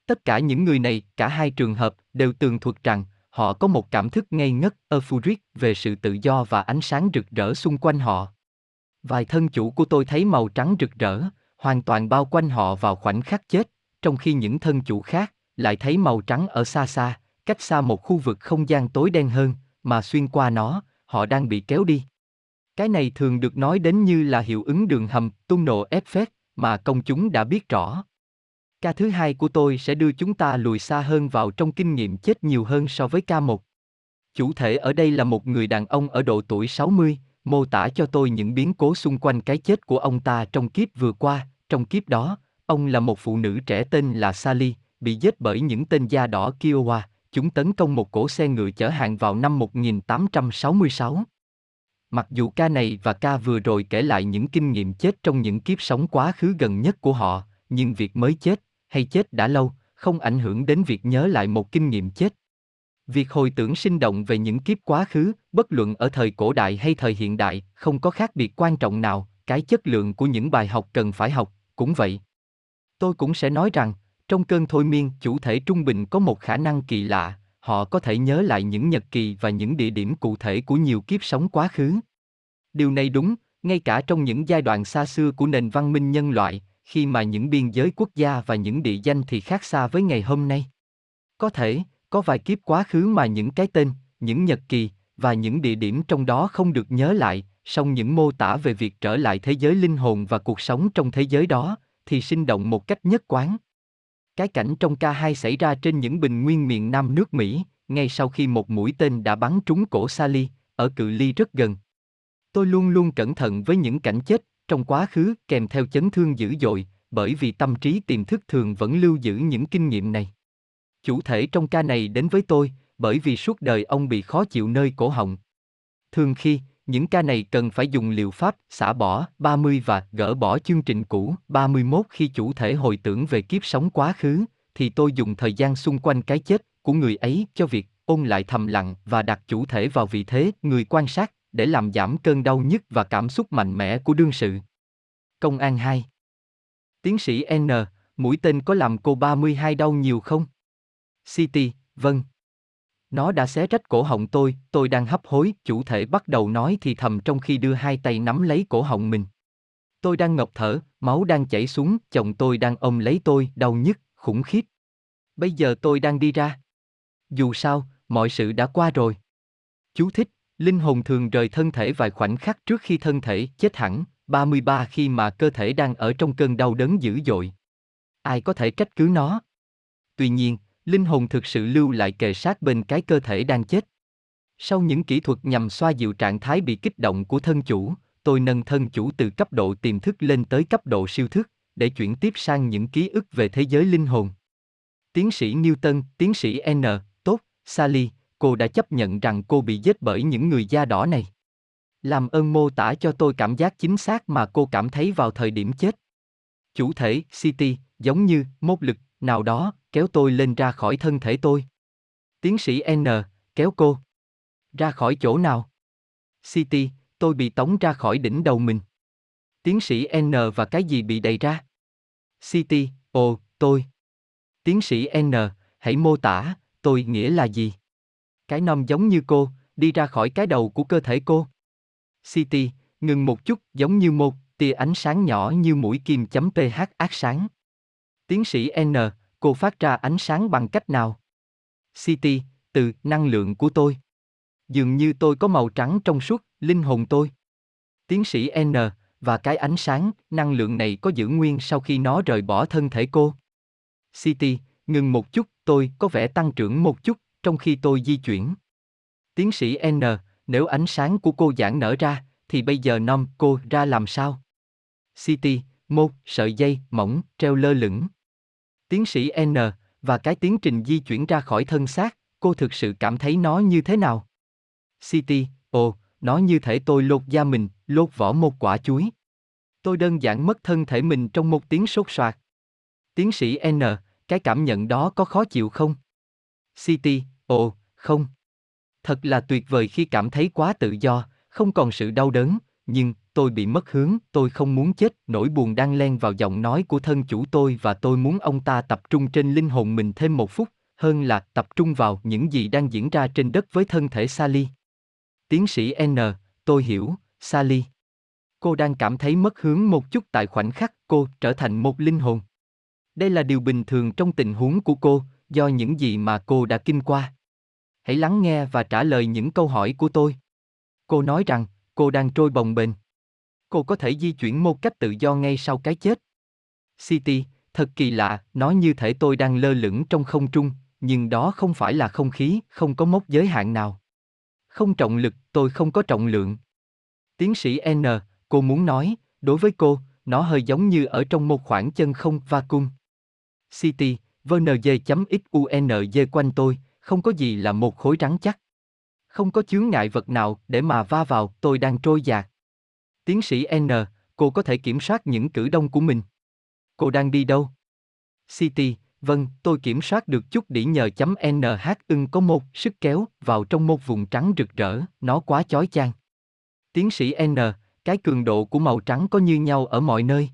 Tất cả những người này, cả hai trường hợp, đều tường thuật rằng họ có một cảm thức ngây ngất, euphoric về sự tự do và ánh sáng rực rỡ xung quanh họ. Vài thân chủ của tôi thấy màu trắng rực rỡ, hoàn toàn bao quanh họ vào khoảnh khắc chết, trong khi những thân chủ khác lại thấy màu trắng ở xa xa, cách xa một khu vực không gian tối đen hơn, mà xuyên qua nó, họ đang bị kéo đi. Cái này thường được nói đến như là hiệu ứng đường hầm, tung nổ ép phép, mà công chúng đã biết rõ. Ca thứ hai của tôi sẽ đưa chúng ta lùi xa hơn vào trong kinh nghiệm chết nhiều hơn so với ca một. Chủ thể ở đây là một người đàn ông ở độ tuổi 60, mô tả cho tôi những biến cố xung quanh cái chết của ông ta trong kiếp vừa qua, trong kiếp đó, ông là một phụ nữ trẻ tên là Sally, bị giết bởi những tên da đỏ Kiowa, chúng tấn công một cỗ xe ngựa chở hàng vào năm 1866. Mặc dù ca này và ca vừa rồi kể lại những kinh nghiệm chết trong những kiếp sống quá khứ gần nhất của họ, nhưng việc mới chết, hay chết đã lâu, không ảnh hưởng đến việc nhớ lại một kinh nghiệm chết. Việc hồi tưởng sinh động về những kiếp quá khứ, bất luận ở thời cổ đại hay thời hiện đại, không có khác biệt quan trọng nào, cái chất lượng của những bài học cần phải học, cũng vậy. Tôi cũng sẽ nói rằng, trong cơn thôi miên, chủ thể trung bình có một khả năng kỳ lạ, họ có thể nhớ lại những nhật kỳ và những địa điểm cụ thể của nhiều kiếp sống quá khứ. Điều này đúng, ngay cả trong những giai đoạn xa xưa của nền văn minh nhân loại, khi mà những biên giới quốc gia và những địa danh thì khác xa với ngày hôm nay. Có thể, có vài kiếp quá khứ mà những cái tên, những nhật kỳ và những địa điểm trong đó không được nhớ lại, song những mô tả về việc trở lại thế giới linh hồn và cuộc sống trong thế giới đó thì sinh động một cách nhất quán. Cái cảnh trong K2 xảy ra trên những bình nguyên miền Nam nước Mỹ, ngay sau khi một mũi tên đã bắn trúng cổ Sally, ở cự ly rất gần. Tôi luôn luôn cẩn thận với những cảnh chết trong quá khứ kèm theo chấn thương dữ dội, bởi vì tâm trí tiềm thức thường vẫn lưu giữ những kinh nghiệm này. Chủ thể trong ca này đến với tôi, bởi vì suốt đời ông bị khó chịu nơi cổ họng. Thường khi, những ca này cần phải dùng liệu pháp xả bỏ 30 và gỡ bỏ chương trình cũ 31 khi chủ thể hồi tưởng về kiếp sống quá khứ, thì tôi dùng thời gian xung quanh cái chết của người ấy cho việc ôn lại thầm lặng và đặt chủ thể vào vị thế người quan sát để làm giảm cơn đau nhức và cảm xúc mạnh mẽ của đương sự. Công an 2 Tiến sĩ N, mũi tên có làm cô 32 đau nhiều không? City, vâng. Nó đã xé rách cổ họng tôi, tôi đang hấp hối, chủ thể bắt đầu nói thì thầm trong khi đưa hai tay nắm lấy cổ họng mình. Tôi đang ngọc thở, máu đang chảy xuống, chồng tôi đang ôm lấy tôi, đau nhức, khủng khiếp. Bây giờ tôi đang đi ra. Dù sao, mọi sự đã qua rồi. Chú thích, linh hồn thường rời thân thể vài khoảnh khắc trước khi thân thể chết hẳn, 33 khi mà cơ thể đang ở trong cơn đau đớn dữ dội. Ai có thể trách cứ nó? Tuy nhiên, linh hồn thực sự lưu lại kề sát bên cái cơ thể đang chết. Sau những kỹ thuật nhằm xoa dịu trạng thái bị kích động của thân chủ, tôi nâng thân chủ từ cấp độ tiềm thức lên tới cấp độ siêu thức, để chuyển tiếp sang những ký ức về thế giới linh hồn. Tiến sĩ Newton, tiến sĩ N, tốt, Sally, cô đã chấp nhận rằng cô bị giết bởi những người da đỏ này. Làm ơn mô tả cho tôi cảm giác chính xác mà cô cảm thấy vào thời điểm chết. Chủ thể, City, giống như, một lực, nào đó, kéo tôi lên ra khỏi thân thể tôi. Tiến sĩ N, kéo cô. Ra khỏi chỗ nào? City, tôi bị tống ra khỏi đỉnh đầu mình. Tiến sĩ N và cái gì bị đầy ra? City, ồ, tôi. Tiến sĩ N, hãy mô tả, tôi nghĩa là gì? Cái nom giống như cô, đi ra khỏi cái đầu của cơ thể cô. City, ngừng một chút giống như một tia ánh sáng nhỏ như mũi kim chấm pH ác sáng. Tiến sĩ N, cô phát ra ánh sáng bằng cách nào? City, từ năng lượng của tôi. Dường như tôi có màu trắng trong suốt, linh hồn tôi. Tiến sĩ N, và cái ánh sáng, năng lượng này có giữ nguyên sau khi nó rời bỏ thân thể cô. City, ngừng một chút, tôi có vẻ tăng trưởng một chút, trong khi tôi di chuyển. Tiến sĩ N, nếu ánh sáng của cô giãn nở ra, thì bây giờ nom cô ra làm sao? City, một sợi dây mỏng treo lơ lửng. Tiến sĩ N, và cái tiến trình di chuyển ra khỏi thân xác, cô thực sự cảm thấy nó như thế nào? City, ồ, nó như thể tôi lột da mình, lột vỏ một quả chuối. Tôi đơn giản mất thân thể mình trong một tiếng sốt soạt. Tiến sĩ N, cái cảm nhận đó có khó chịu không? City, ồ, không. Thật là tuyệt vời khi cảm thấy quá tự do, không còn sự đau đớn, nhưng tôi bị mất hướng, tôi không muốn chết, nỗi buồn đang len vào giọng nói của thân chủ tôi và tôi muốn ông ta tập trung trên linh hồn mình thêm một phút, hơn là tập trung vào những gì đang diễn ra trên đất với thân thể Sally. Tiến sĩ N, tôi hiểu, Sally. Cô đang cảm thấy mất hướng một chút tại khoảnh khắc cô trở thành một linh hồn. Đây là điều bình thường trong tình huống của cô, do những gì mà cô đã kinh qua. Hãy lắng nghe và trả lời những câu hỏi của tôi. Cô nói rằng, cô đang trôi bồng bềnh. Cô có thể di chuyển một cách tự do ngay sau cái chết. City, thật kỳ lạ, nói như thể tôi đang lơ lửng trong không trung, nhưng đó không phải là không khí, không có mốc giới hạn nào. Không trọng lực, tôi không có trọng lượng. Tiến sĩ N, cô muốn nói, đối với cô, nó hơi giống như ở trong một khoảng chân không vacuum. City, vnj.xunj quanh tôi, không có gì là một khối rắn chắc. Không có chướng ngại vật nào để mà va vào, tôi đang trôi dạt. Tiến sĩ N, cô có thể kiểm soát những cử động của mình. Cô đang đi đâu? City, vâng, tôi kiểm soát được chút đỉ nhờ chấm NH ưng có một sức kéo vào trong một vùng trắng rực rỡ, nó quá chói chang. Tiến sĩ N, cái cường độ của màu trắng có như nhau ở mọi nơi.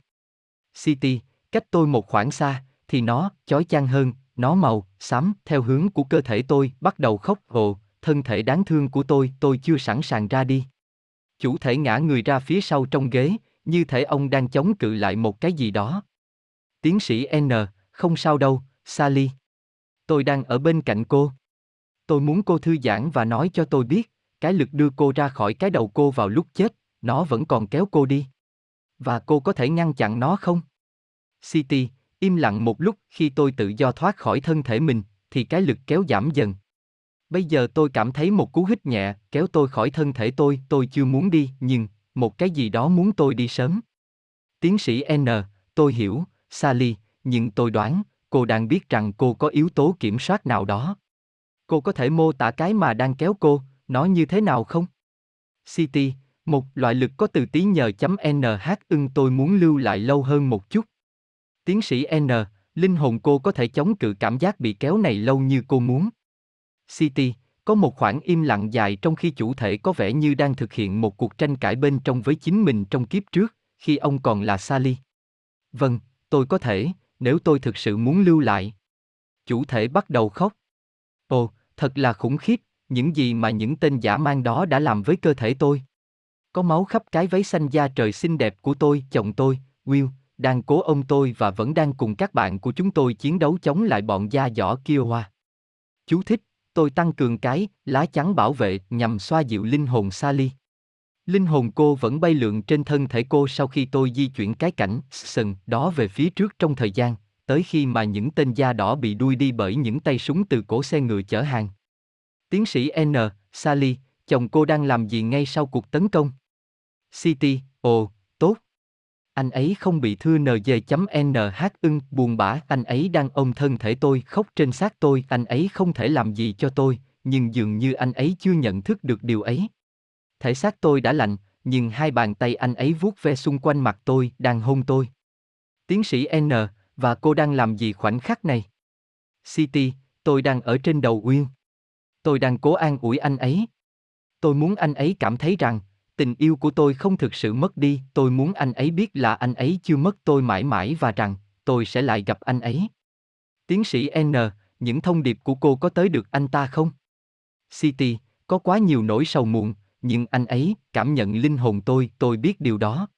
City, cách tôi một khoảng xa, thì nó chói chang hơn, nó màu xám theo hướng của cơ thể tôi bắt đầu khóc ồ, thân thể đáng thương của tôi, tôi chưa sẵn sàng ra đi. Chủ thể ngã người ra phía sau trong ghế, như thể ông đang chống cự lại một cái gì đó. Tiến sĩ N, không sao đâu, Sally. Tôi đang ở bên cạnh cô. Tôi muốn cô thư giãn và nói cho tôi biết, cái lực đưa cô ra khỏi cái đầu cô vào lúc chết, nó vẫn còn kéo cô đi. Và cô có thể ngăn chặn nó không? City, im lặng một lúc khi tôi tự do thoát khỏi thân thể mình, thì cái lực kéo giảm dần. Bây giờ tôi cảm thấy một cú hít nhẹ, kéo tôi khỏi thân thể tôi, tôi chưa muốn đi, nhưng, một cái gì đó muốn tôi đi sớm. Tiến sĩ N, tôi hiểu, Sally, nhưng tôi đoán, cô đang biết rằng cô có yếu tố kiểm soát nào đó. Cô có thể mô tả cái mà đang kéo cô, nó như thế nào không? City, một loại lực có từ tí nhờ chấm NH ưng tôi muốn lưu lại lâu hơn một chút. Tiến sĩ N, linh hồn cô có thể chống cự cảm giác bị kéo này lâu như cô muốn. City, có một khoảng im lặng dài trong khi chủ thể có vẻ như đang thực hiện một cuộc tranh cãi bên trong với chính mình trong kiếp trước, khi ông còn là Sally. Vâng, tôi có thể, nếu tôi thực sự muốn lưu lại. Chủ thể bắt đầu khóc. Ồ, thật là khủng khiếp, những gì mà những tên giả mang đó đã làm với cơ thể tôi. Có máu khắp cái váy xanh da trời xinh đẹp của tôi, chồng tôi, Will, đang cố ông tôi và vẫn đang cùng các bạn của chúng tôi chiến đấu chống lại bọn da giỏ Kiowa. Chú thích, tôi tăng cường cái lá chắn bảo vệ nhằm xoa dịu linh hồn Sally. Linh hồn cô vẫn bay lượn trên thân thể cô sau khi tôi di chuyển cái cảnh sừng đó về phía trước trong thời gian, tới khi mà những tên da đỏ bị đuôi đi bởi những tay súng từ cổ xe ngựa chở hàng. Tiến sĩ N, Sally, chồng cô đang làm gì ngay sau cuộc tấn công? City, ồ, tốt. Anh ấy không bị thưa NG.NH ưng, buồn bã, anh ấy đang ôm thân thể tôi, khóc trên xác tôi, anh ấy không thể làm gì cho tôi, nhưng dường như anh ấy chưa nhận thức được điều ấy. Thể xác tôi đã lạnh, nhưng hai bàn tay anh ấy vuốt ve xung quanh mặt tôi, đang hôn tôi. Tiến sĩ N, và cô đang làm gì khoảnh khắc này? City, tôi đang ở trên đầu Uyên. Tôi đang cố an ủi anh ấy. Tôi muốn anh ấy cảm thấy rằng, tình yêu của tôi không thực sự mất đi, tôi muốn anh ấy biết là anh ấy chưa mất tôi mãi mãi và rằng, tôi sẽ lại gặp anh ấy. Tiến sĩ N, những thông điệp của cô có tới được anh ta không? City, có quá nhiều nỗi sầu muộn, nhưng anh ấy cảm nhận linh hồn tôi, tôi biết điều đó.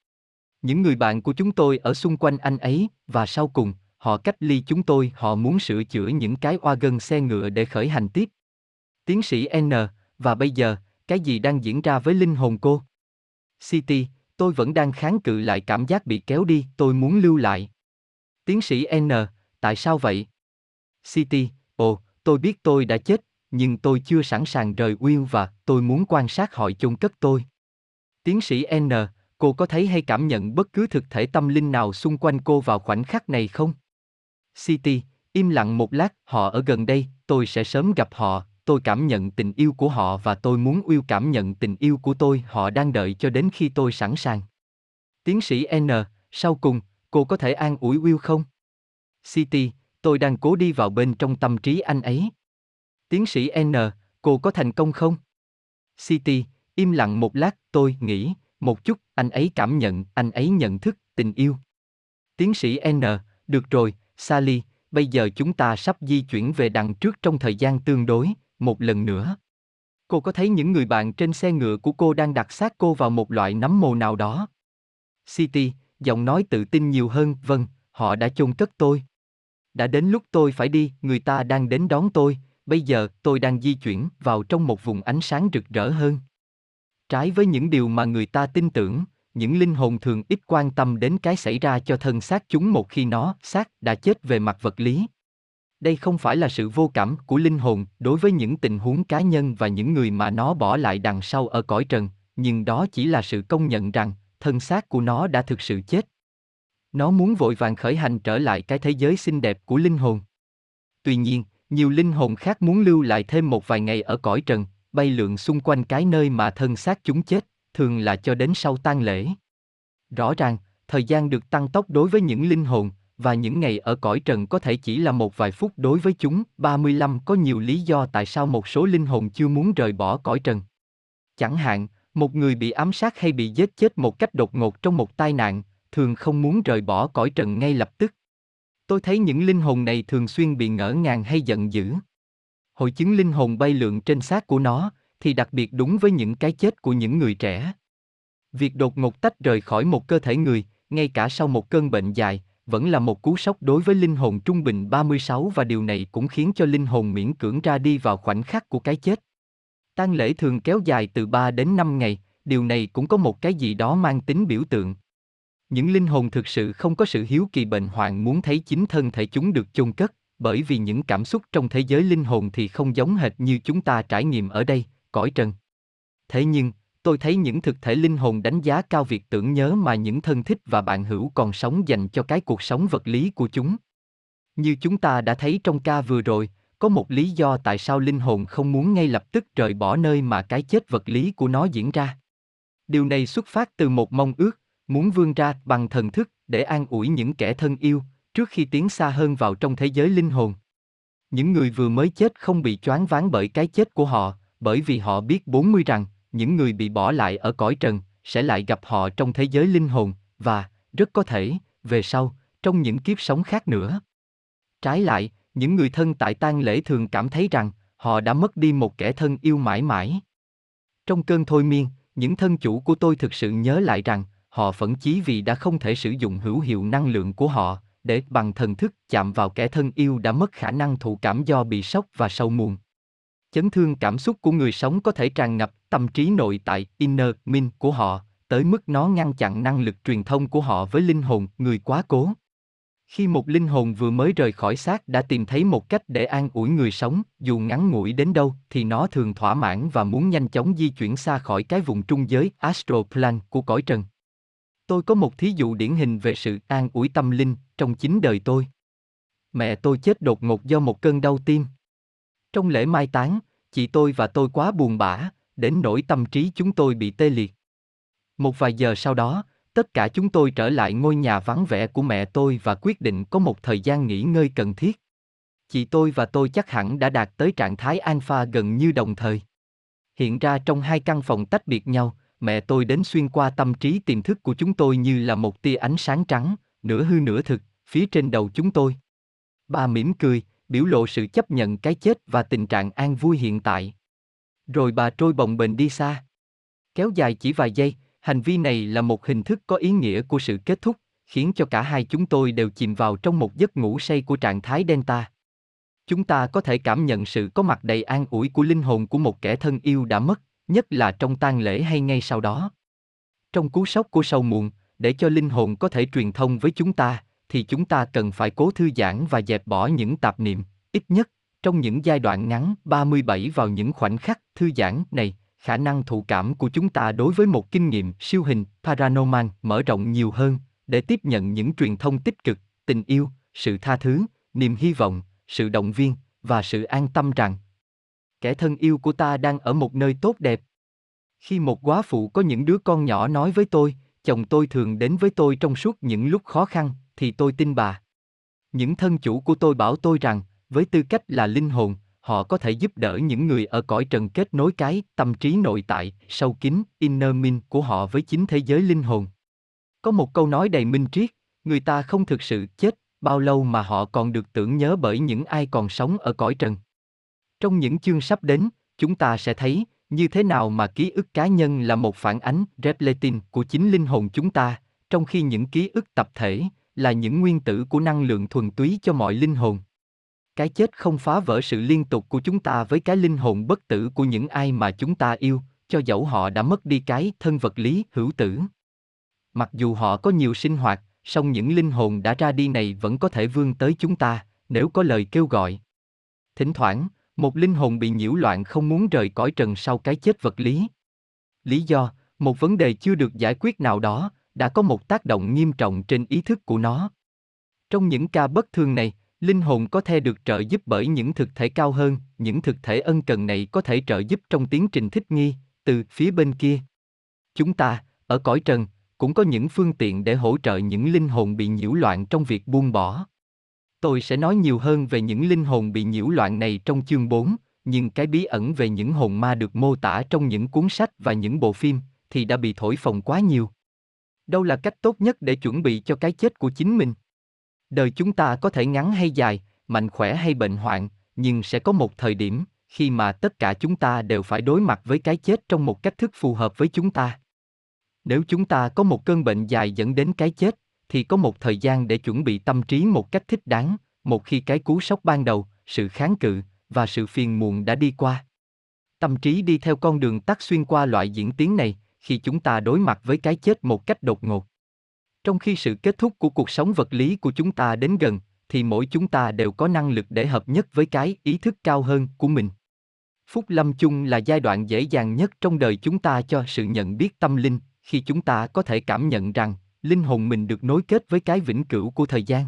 Những người bạn của chúng tôi ở xung quanh anh ấy, và sau cùng, họ cách ly chúng tôi, họ muốn sửa chữa những cái oa gân xe ngựa để khởi hành tiếp. Tiến sĩ N, và bây giờ, cái gì đang diễn ra với linh hồn cô? City, tôi vẫn đang kháng cự lại cảm giác bị kéo đi, tôi muốn lưu lại. Tiến sĩ N, tại sao vậy? City, ồ, tôi biết tôi đã chết, nhưng tôi chưa sẵn sàng rời Will và tôi muốn quan sát họ chôn cất tôi. Tiến sĩ N, cô có thấy hay cảm nhận bất cứ thực thể tâm linh nào xung quanh cô vào khoảnh khắc này không? City, im lặng một lát, họ ở gần đây, tôi sẽ sớm gặp họ, tôi cảm nhận tình yêu của họ và tôi muốn yêu cảm nhận tình yêu của tôi, họ đang đợi cho đến khi tôi sẵn sàng. Tiến sĩ N, sau cùng, cô có thể an ủi Will không? City, tôi đang cố đi vào bên trong tâm trí anh ấy. Tiến sĩ N, cô có thành công không? City, im lặng một lát, tôi nghĩ, một chút, anh ấy cảm nhận, anh ấy nhận thức, tình yêu. Tiến sĩ N, được rồi, Sally, bây giờ chúng ta sắp di chuyển về đằng trước trong thời gian tương đối, một lần nữa. Cô có thấy những người bạn trên xe ngựa của cô đang đặt xác cô vào một loại nấm mồ nào đó? City, giọng nói tự tin nhiều hơn, vâng, họ đã chôn cất tôi. Đã đến lúc tôi phải đi, người ta đang đến đón tôi, bây giờ tôi đang di chuyển vào trong một vùng ánh sáng rực rỡ hơn. Trái với những điều mà người ta tin tưởng, những linh hồn thường ít quan tâm đến cái xảy ra cho thân xác chúng một khi nó, xác, đã chết về mặt vật lý. Đây không phải là sự vô cảm của linh hồn đối với những tình huống cá nhân và những người mà nó bỏ lại đằng sau ở cõi trần, nhưng đó chỉ là sự công nhận rằng thân xác của nó đã thực sự chết. Nó muốn vội vàng khởi hành trở lại cái thế giới xinh đẹp của linh hồn. Tuy nhiên, nhiều linh hồn khác muốn lưu lại thêm một vài ngày ở cõi trần, bay lượn xung quanh cái nơi mà thân xác chúng chết, thường là cho đến sau tang lễ. Rõ ràng, thời gian được tăng tốc đối với những linh hồn, và những ngày ở cõi trần có thể chỉ là một vài phút đối với chúng. 35 có nhiều lý do tại sao một số linh hồn chưa muốn rời bỏ cõi trần. Chẳng hạn, một người bị ám sát hay bị giết chết một cách đột ngột trong một tai nạn, thường không muốn rời bỏ cõi trần ngay lập tức. Tôi thấy những linh hồn này thường xuyên bị ngỡ ngàng hay giận dữ. Hội chứng linh hồn bay lượn trên xác của nó, thì đặc biệt đúng với những cái chết của những người trẻ. Việc đột ngột tách rời khỏi một cơ thể người, ngay cả sau một cơn bệnh dài, vẫn là một cú sốc đối với linh hồn trung bình 36 và điều này cũng khiến cho linh hồn miễn cưỡng ra đi vào khoảnh khắc của cái chết. tang lễ thường kéo dài từ 3 đến 5 ngày, điều này cũng có một cái gì đó mang tính biểu tượng. Những linh hồn thực sự không có sự hiếu kỳ bệnh hoạn muốn thấy chính thân thể chúng được chôn cất, bởi vì những cảm xúc trong thế giới linh hồn thì không giống hệt như chúng ta trải nghiệm ở đây, cõi trần. Thế nhưng, tôi thấy những thực thể linh hồn đánh giá cao việc tưởng nhớ mà những thân thích và bạn hữu còn sống dành cho cái cuộc sống vật lý của chúng. Như chúng ta đã thấy trong ca vừa rồi, có một lý do tại sao linh hồn không muốn ngay lập tức rời bỏ nơi mà cái chết vật lý của nó diễn ra. Điều này xuất phát từ một mong ước, muốn vươn ra bằng thần thức để an ủi những kẻ thân yêu, trước khi tiến xa hơn vào trong thế giới linh hồn. Những người vừa mới chết không bị choáng váng bởi cái chết của họ, bởi vì họ biết 40 rằng, những người bị bỏ lại ở cõi trần, sẽ lại gặp họ trong thế giới linh hồn, và, rất có thể, về sau, trong những kiếp sống khác nữa. Trái lại, những người thân tại tang lễ thường cảm thấy rằng, họ đã mất đi một kẻ thân yêu mãi mãi. Trong cơn thôi miên, những thân chủ của tôi thực sự nhớ lại rằng, họ phẫn chí vì đã không thể sử dụng hữu hiệu năng lượng của họ, để bằng thần thức chạm vào kẻ thân yêu đã mất khả năng thụ cảm do bị sốc và sâu muộn. Chấn thương cảm xúc của người sống có thể tràn ngập tâm trí nội tại inner min của họ, tới mức nó ngăn chặn năng lực truyền thông của họ với linh hồn người quá cố. Khi một linh hồn vừa mới rời khỏi xác đã tìm thấy một cách để an ủi người sống, dù ngắn ngủi đến đâu, thì nó thường thỏa mãn và muốn nhanh chóng di chuyển xa khỏi cái vùng trung giới astral plan của cõi trần. Tôi có một thí dụ điển hình về sự an ủi tâm linh trong chính đời tôi. Mẹ tôi chết đột ngột do một cơn đau tim. Trong lễ mai táng, chị tôi và tôi quá buồn bã, đến nỗi tâm trí chúng tôi bị tê liệt. Một vài giờ sau đó, tất cả chúng tôi trở lại ngôi nhà vắng vẻ của mẹ tôi và quyết định có một thời gian nghỉ ngơi cần thiết. Chị tôi và tôi chắc hẳn đã đạt tới trạng thái alpha gần như đồng thời. Hiện ra trong hai căn phòng tách biệt nhau, mẹ tôi đến xuyên qua tâm trí tiềm thức của chúng tôi như là một tia ánh sáng trắng, nửa hư nửa thực, phía trên đầu chúng tôi. Bà mỉm cười, biểu lộ sự chấp nhận cái chết và tình trạng an vui hiện tại. Rồi bà trôi bồng bềnh đi xa. Kéo dài chỉ vài giây, hành vi này là một hình thức có ý nghĩa của sự kết thúc, khiến cho cả hai chúng tôi đều chìm vào trong một giấc ngủ say của trạng thái Delta. Chúng ta có thể cảm nhận sự có mặt đầy an ủi của linh hồn của một kẻ thân yêu đã mất, nhất là trong tang lễ hay ngay sau đó. Trong cú sốc của sâu muộn, để cho linh hồn có thể truyền thông với chúng ta, thì chúng ta cần phải cố thư giãn và dẹp bỏ những tạp niệm, ít nhất trong những giai đoạn ngắn 37 vào những khoảnh khắc thư giãn này, khả năng thụ cảm của chúng ta đối với một kinh nghiệm siêu hình paranormal mở rộng nhiều hơn để tiếp nhận những truyền thông tích cực, tình yêu, sự tha thứ, niềm hy vọng, sự động viên và sự an tâm rằng kẻ thân yêu của ta đang ở một nơi tốt đẹp. Khi một quá phụ có những đứa con nhỏ nói với tôi, chồng tôi thường đến với tôi trong suốt những lúc khó khăn, thì tôi tin bà. Những thân chủ của tôi bảo tôi rằng, với tư cách là linh hồn, họ có thể giúp đỡ những người ở cõi trần kết nối cái tâm trí nội tại, sâu kín, inner min của họ với chính thế giới linh hồn. Có một câu nói đầy minh triết, người ta không thực sự chết, bao lâu mà họ còn được tưởng nhớ bởi những ai còn sống ở cõi trần. Trong những chương sắp đến, chúng ta sẽ thấy như thế nào mà ký ức cá nhân là một phản ánh reflecting của chính linh hồn chúng ta, trong khi những ký ức tập thể là những nguyên tử của năng lượng thuần túy cho mọi linh hồn. Cái chết không phá vỡ sự liên tục của chúng ta với cái linh hồn bất tử của những ai mà chúng ta yêu, cho dẫu họ đã mất đi cái thân vật lý hữu tử. Mặc dù họ có nhiều sinh hoạt, song những linh hồn đã ra đi này vẫn có thể vươn tới chúng ta, nếu có lời kêu gọi. Thỉnh thoảng, một linh hồn bị nhiễu loạn không muốn rời cõi trần sau cái chết vật lý. Lý do, một vấn đề chưa được giải quyết nào đó, đã có một tác động nghiêm trọng trên ý thức của nó. Trong những ca bất thường này, linh hồn có thể được trợ giúp bởi những thực thể cao hơn, những thực thể ân cần này có thể trợ giúp trong tiến trình thích nghi, từ phía bên kia. Chúng ta, ở cõi trần, cũng có những phương tiện để hỗ trợ những linh hồn bị nhiễu loạn trong việc buông bỏ. Tôi sẽ nói nhiều hơn về những linh hồn bị nhiễu loạn này trong chương 4, nhưng cái bí ẩn về những hồn ma được mô tả trong những cuốn sách và những bộ phim thì đã bị thổi phồng quá nhiều. Đâu là cách tốt nhất để chuẩn bị cho cái chết của chính mình? Đời chúng ta có thể ngắn hay dài, mạnh khỏe hay bệnh hoạn, nhưng sẽ có một thời điểm khi mà tất cả chúng ta đều phải đối mặt với cái chết trong một cách thức phù hợp với chúng ta. Nếu chúng ta có một cơn bệnh dài dẫn đến cái chết, thì có một thời gian để chuẩn bị tâm trí một cách thích đáng, một khi cái cú sốc ban đầu, sự kháng cự và sự phiền muộn đã đi qua. Tâm trí đi theo con đường tắt xuyên qua loại diễn tiến này, khi chúng ta đối mặt với cái chết một cách đột ngột. Trong khi sự kết thúc của cuộc sống vật lý của chúng ta đến gần, thì mỗi chúng ta đều có năng lực để hợp nhất với cái ý thức cao hơn của mình. Phúc lâm chung là giai đoạn dễ dàng nhất trong đời chúng ta cho sự nhận biết tâm linh, khi chúng ta có thể cảm nhận rằng linh hồn mình được nối kết với cái vĩnh cửu của thời gian.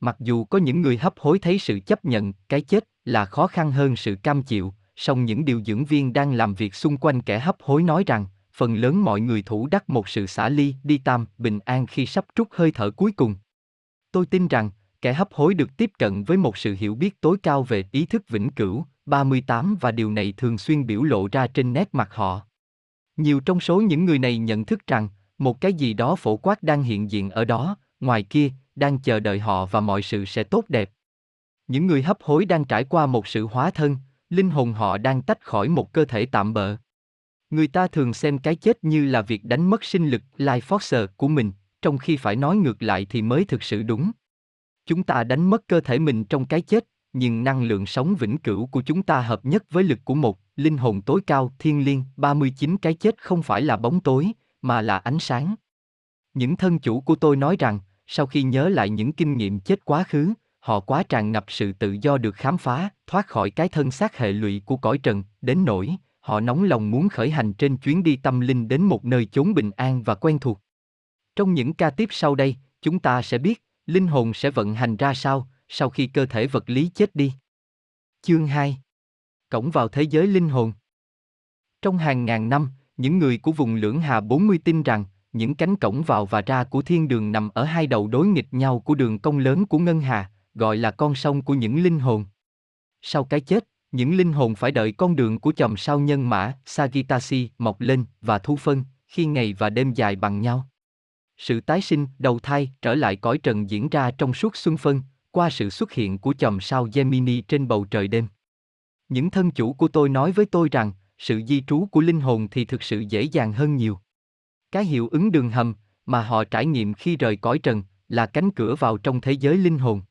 Mặc dù có những người hấp hối thấy sự chấp nhận cái chết là khó khăn hơn sự cam chịu, song những điều dưỡng viên đang làm việc xung quanh kẻ hấp hối nói rằng, phần lớn mọi người thủ đắc một sự xả ly, đi tam, bình an khi sắp trút hơi thở cuối cùng. Tôi tin rằng, kẻ hấp hối được tiếp cận với một sự hiểu biết tối cao về ý thức vĩnh cửu, 38 và điều này thường xuyên biểu lộ ra trên nét mặt họ. Nhiều trong số những người này nhận thức rằng, một cái gì đó phổ quát đang hiện diện ở đó, ngoài kia, đang chờ đợi họ và mọi sự sẽ tốt đẹp. Những người hấp hối đang trải qua một sự hóa thân, linh hồn họ đang tách khỏi một cơ thể tạm bợ. Người ta thường xem cái chết như là việc đánh mất sinh lực life force của mình, trong khi phải nói ngược lại thì mới thực sự đúng. Chúng ta đánh mất cơ thể mình trong cái chết, nhưng năng lượng sống vĩnh cửu của chúng ta hợp nhất với lực của một linh hồn tối cao thiên liêng 39 cái chết không phải là bóng tối, mà là ánh sáng. Những thân chủ của tôi nói rằng, sau khi nhớ lại những kinh nghiệm chết quá khứ, họ quá tràn ngập sự tự do được khám phá, thoát khỏi cái thân xác hệ lụy của cõi trần, đến nỗi họ nóng lòng muốn khởi hành trên chuyến đi tâm linh đến một nơi chốn bình an và quen thuộc. Trong những ca tiếp sau đây, chúng ta sẽ biết linh hồn sẽ vận hành ra sao sau khi cơ thể vật lý chết đi. Chương 2 Cổng vào thế giới linh hồn Trong hàng ngàn năm, những người của vùng lưỡng hà 40 tin rằng những cánh cổng vào và ra của thiên đường nằm ở hai đầu đối nghịch nhau của đường cong lớn của ngân hà, gọi là con sông của những linh hồn. Sau cái chết, những linh hồn phải đợi con đường của chòm sao nhân mã Sagittasi mọc lên và thu phân khi ngày và đêm dài bằng nhau. Sự tái sinh, đầu thai, trở lại cõi trần diễn ra trong suốt xuân phân, qua sự xuất hiện của chòm sao Gemini trên bầu trời đêm. Những thân chủ của tôi nói với tôi rằng, sự di trú của linh hồn thì thực sự dễ dàng hơn nhiều. Cái hiệu ứng đường hầm mà họ trải nghiệm khi rời cõi trần là cánh cửa vào trong thế giới linh hồn.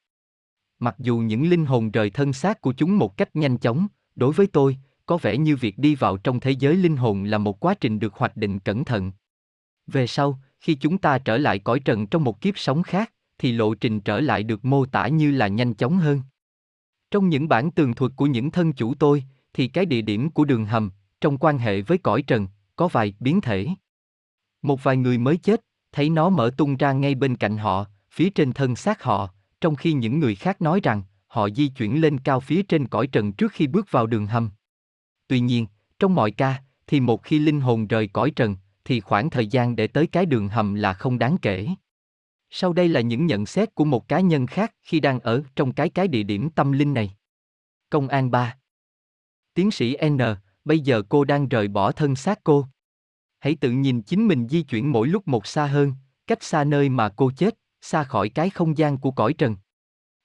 Mặc dù những linh hồn rời thân xác của chúng một cách nhanh chóng, đối với tôi, có vẻ như việc đi vào trong thế giới linh hồn là một quá trình được hoạch định cẩn thận. Về sau, khi chúng ta trở lại cõi trần trong một kiếp sống khác, thì lộ trình trở lại được mô tả như là nhanh chóng hơn. Trong những bản tường thuật của những thân chủ tôi, thì cái địa điểm của đường hầm, trong quan hệ với cõi trần, có vài biến thể. Một vài người mới chết, thấy nó mở tung ra ngay bên cạnh họ, phía trên thân xác họ, trong khi những người khác nói rằng, họ di chuyển lên cao phía trên cõi trần trước khi bước vào đường hầm. Tuy nhiên, trong mọi ca, thì một khi linh hồn rời cõi trần, thì khoảng thời gian để tới cái đường hầm là không đáng kể. Sau đây là những nhận xét của một cá nhân khác khi đang ở trong cái cái địa điểm tâm linh này. Công an 3 Tiến sĩ N, bây giờ cô đang rời bỏ thân xác cô. Hãy tự nhìn chính mình di chuyển mỗi lúc một xa hơn, cách xa nơi mà cô chết, xa khỏi cái không gian của cõi trần.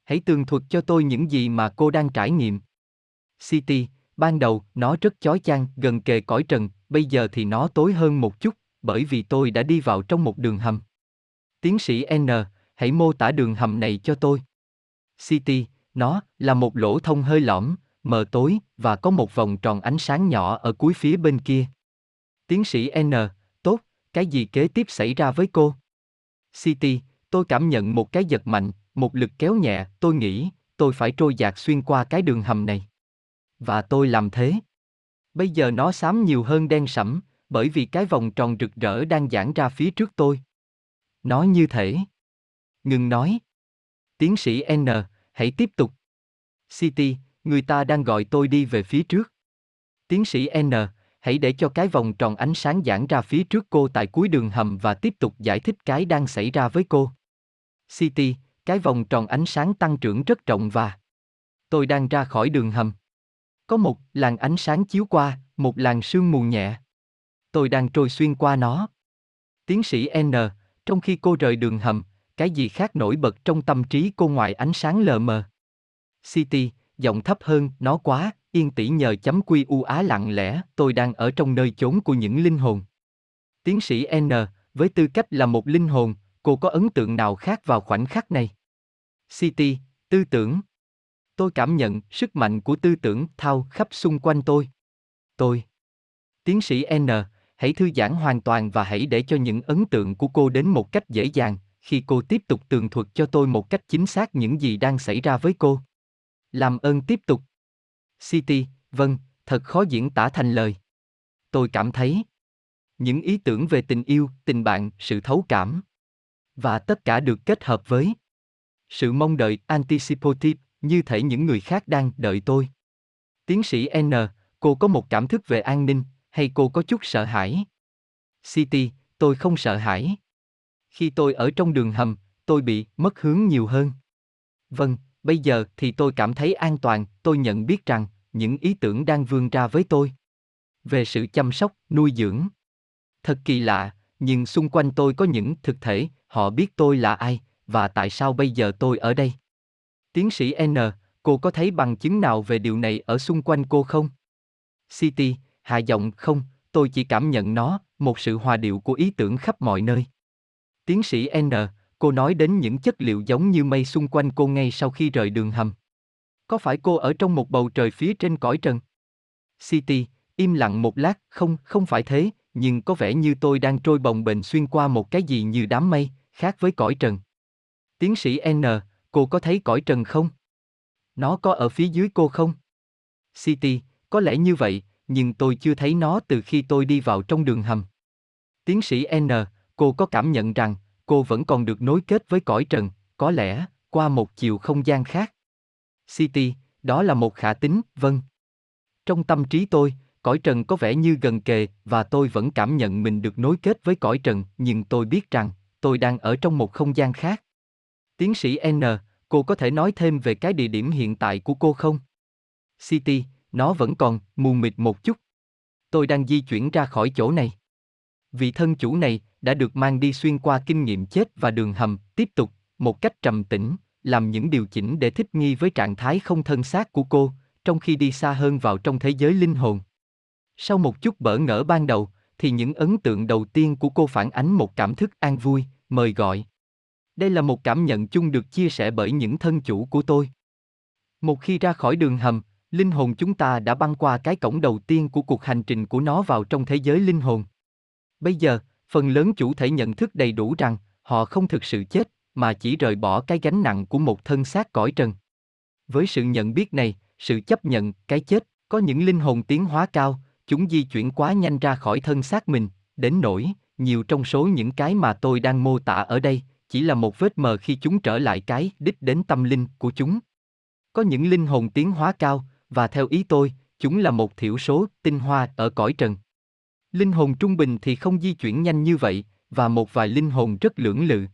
Hãy tường thuật cho tôi những gì mà cô đang trải nghiệm. City, ban đầu, nó rất chói chang, gần kề cõi trần, bây giờ thì nó tối hơn một chút, bởi vì tôi đã đi vào trong một đường hầm. Tiến sĩ N, hãy mô tả đường hầm này cho tôi. City, nó là một lỗ thông hơi lõm, mờ tối và có một vòng tròn ánh sáng nhỏ ở cuối phía bên kia. Tiến sĩ N, tốt, cái gì kế tiếp xảy ra với cô? City, tôi cảm nhận một cái giật mạnh, một lực kéo nhẹ, tôi nghĩ, tôi phải trôi dạt xuyên qua cái đường hầm này. Và tôi làm thế. Bây giờ nó xám nhiều hơn đen sẫm, bởi vì cái vòng tròn rực rỡ đang giãn ra phía trước tôi. Nó như thể. Ngừng nói. Tiến sĩ N, hãy tiếp tục. City, người ta đang gọi tôi đi về phía trước. Tiến sĩ N, hãy để cho cái vòng tròn ánh sáng giãn ra phía trước cô tại cuối đường hầm và tiếp tục giải thích cái đang xảy ra với cô. City, cái vòng tròn ánh sáng tăng trưởng rất rộng và tôi đang ra khỏi đường hầm. Có một làn ánh sáng chiếu qua, một làn sương mù nhẹ. Tôi đang trôi xuyên qua nó. Tiến sĩ N, trong khi cô rời đường hầm, cái gì khác nổi bật trong tâm trí cô ngoài ánh sáng lờ mờ. City, giọng thấp hơn, nó quá, yên tỉ nhờ chấm quy u á lặng lẽ, tôi đang ở trong nơi chốn của những linh hồn. Tiến sĩ N, với tư cách là một linh hồn, cô có ấn tượng nào khác vào khoảnh khắc này? City, tư tưởng. Tôi cảm nhận sức mạnh của tư tưởng thao khắp xung quanh tôi. Tôi. Tiến sĩ N, hãy thư giãn hoàn toàn và hãy để cho những ấn tượng của cô đến một cách dễ dàng, khi cô tiếp tục tường thuật cho tôi một cách chính xác những gì đang xảy ra với cô. Làm ơn tiếp tục. City, vâng, thật khó diễn tả thành lời. Tôi cảm thấy những ý tưởng về tình yêu, tình bạn, sự thấu cảm và tất cả được kết hợp với sự mong đợi anticipative như thể những người khác đang đợi tôi. Tiến sĩ N, cô có một cảm thức về an ninh, hay cô có chút sợ hãi? City, tôi không sợ hãi. Khi tôi ở trong đường hầm, tôi bị mất hướng nhiều hơn. Vâng, bây giờ thì tôi cảm thấy an toàn, tôi nhận biết rằng những ý tưởng đang vươn ra với tôi. Về sự chăm sóc, nuôi dưỡng. Thật kỳ lạ, nhưng xung quanh tôi có những thực thể, họ biết tôi là ai, và tại sao bây giờ tôi ở đây. Tiến sĩ N, cô có thấy bằng chứng nào về điều này ở xung quanh cô không? City, hạ giọng không, tôi chỉ cảm nhận nó, một sự hòa điệu của ý tưởng khắp mọi nơi. Tiến sĩ N, cô nói đến những chất liệu giống như mây xung quanh cô ngay sau khi rời đường hầm. Có phải cô ở trong một bầu trời phía trên cõi trần? City, im lặng một lát, không, không phải thế, nhưng có vẻ như tôi đang trôi bồng bềnh xuyên qua một cái gì như đám mây, khác với cõi trần. Tiến sĩ N, cô có thấy cõi trần không? Nó có ở phía dưới cô không? City, có lẽ như vậy, nhưng tôi chưa thấy nó từ khi tôi đi vào trong đường hầm. Tiến sĩ N, cô có cảm nhận rằng, cô vẫn còn được nối kết với cõi trần, có lẽ, qua một chiều không gian khác. City, đó là một khả tính, vâng. Trong tâm trí tôi, cõi trần có vẻ như gần kề và tôi vẫn cảm nhận mình được nối kết với cõi trần, nhưng tôi biết rằng, tôi đang ở trong một không gian khác. Tiến sĩ N, cô có thể nói thêm về cái địa điểm hiện tại của cô không? City, nó vẫn còn mù mịt một chút. Tôi đang di chuyển ra khỏi chỗ này. Vị thân chủ này đã được mang đi xuyên qua kinh nghiệm chết và đường hầm, tiếp tục, một cách trầm tĩnh, làm những điều chỉnh để thích nghi với trạng thái không thân xác của cô, trong khi đi xa hơn vào trong thế giới linh hồn. Sau một chút bỡ ngỡ ban đầu, thì những ấn tượng đầu tiên của cô phản ánh một cảm thức an vui, mời gọi. Đây là một cảm nhận chung được chia sẻ bởi những thân chủ của tôi. Một khi ra khỏi đường hầm, linh hồn chúng ta đã băng qua cái cổng đầu tiên của cuộc hành trình của nó vào trong thế giới linh hồn. Bây giờ, phần lớn chủ thể nhận thức đầy đủ rằng họ không thực sự chết, mà chỉ rời bỏ cái gánh nặng của một thân xác cõi trần. Với sự nhận biết này, sự chấp nhận cái chết, có những linh hồn tiến hóa cao, chúng di chuyển quá nhanh ra khỏi thân xác mình, đến nỗi, nhiều trong số những cái mà tôi đang mô tả ở đây, chỉ là một vết mờ khi chúng trở lại cái đích đến tâm linh của chúng. Có những linh hồn tiến hóa cao, và theo ý tôi, chúng là một thiểu số tinh hoa ở cõi trần. Linh hồn trung bình thì không di chuyển nhanh như vậy, và một vài linh hồn rất lưỡng lự.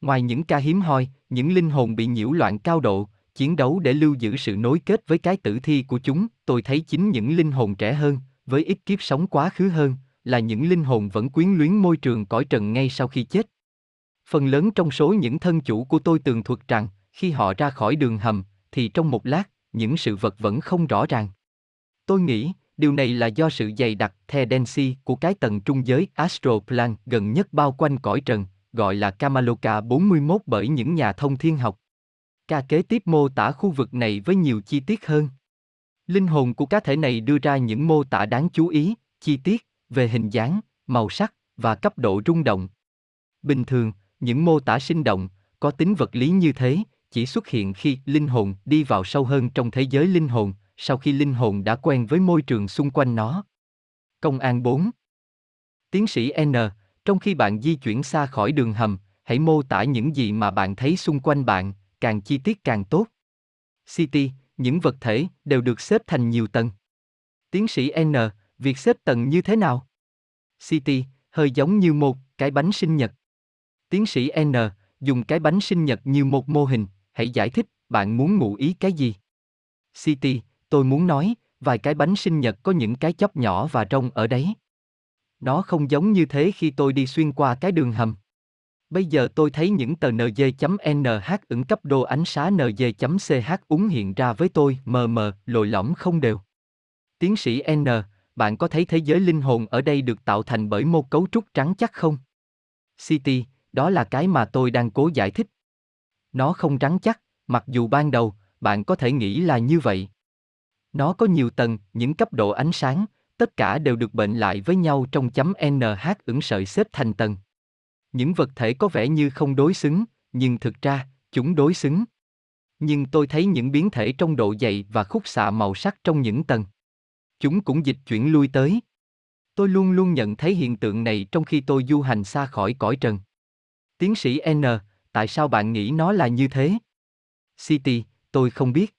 Ngoài những ca hiếm hoi, những linh hồn bị nhiễu loạn cao độ, chiến đấu để lưu giữ sự nối kết với cái tử thi của chúng, tôi thấy chính những linh hồn trẻ hơn, với ít kiếp sống quá khứ hơn, là những linh hồn vẫn quyến luyến môi trường cõi trần ngay sau khi chết. Phần lớn trong số những thân chủ của tôi tường thuật rằng, khi họ ra khỏi đường hầm, thì trong một lát, những sự vật vẫn không rõ ràng. Tôi nghĩ, điều này là do sự dày đặc the densi của cái tầng trung giới astroplan gần nhất bao quanh cõi trần, gọi là Kamaloka 41 bởi những nhà thông thiên học. Ca kế tiếp mô tả khu vực này với nhiều chi tiết hơn. Linh hồn của cá thể này đưa ra những mô tả đáng chú ý, chi tiết, về hình dáng, màu sắc và cấp độ rung động. Bình thường, những mô tả sinh động, có tính vật lý như thế, chỉ xuất hiện khi linh hồn đi vào sâu hơn trong thế giới linh hồn, sau khi linh hồn đã quen với môi trường xung quanh nó. Công an 4 Tiến sĩ N, trong khi bạn di chuyển xa khỏi đường hầm, hãy mô tả những gì mà bạn thấy xung quanh bạn, càng chi tiết càng tốt. City, những vật thể đều được xếp thành nhiều tầng. Tiến sĩ N, việc xếp tầng như thế nào? City, hơi giống như một cái bánh sinh nhật. Tiến sĩ N, dùng cái bánh sinh nhật như một mô hình, hãy giải thích, bạn muốn ngụ ý cái gì? City, tôi muốn nói, vài cái bánh sinh nhật có những cái chóp nhỏ và rông ở đấy. Nó không giống như thế khi tôi đi xuyên qua cái đường hầm. Bây giờ tôi thấy những tờ NG.NH ứng cấp đô ánh sáng NG.CH úng hiện ra với tôi mờ mờ, lồi lõm không đều. Tiến sĩ N, bạn có thấy thế giới linh hồn ở đây được tạo thành bởi một cấu trúc trắng chắc không? City, đó là cái mà tôi đang cố giải thích. Nó không trắng chắc, mặc dù ban đầu, bạn có thể nghĩ là như vậy. Nó có nhiều tầng, những cấp độ ánh sáng, tất cả đều được bệnh lại với nhau trong chấm NH ứng sợi xếp thành tầng. Những vật thể có vẻ như không đối xứng, nhưng thực ra, chúng đối xứng. Nhưng tôi thấy những biến thể trong độ dày và khúc xạ màu sắc trong những tầng. Chúng cũng dịch chuyển lui tới. Tôi luôn luôn nhận thấy hiện tượng này trong khi tôi du hành xa khỏi cõi trần. Tiến sĩ N, tại sao bạn nghĩ nó là như thế? City, tôi không biết.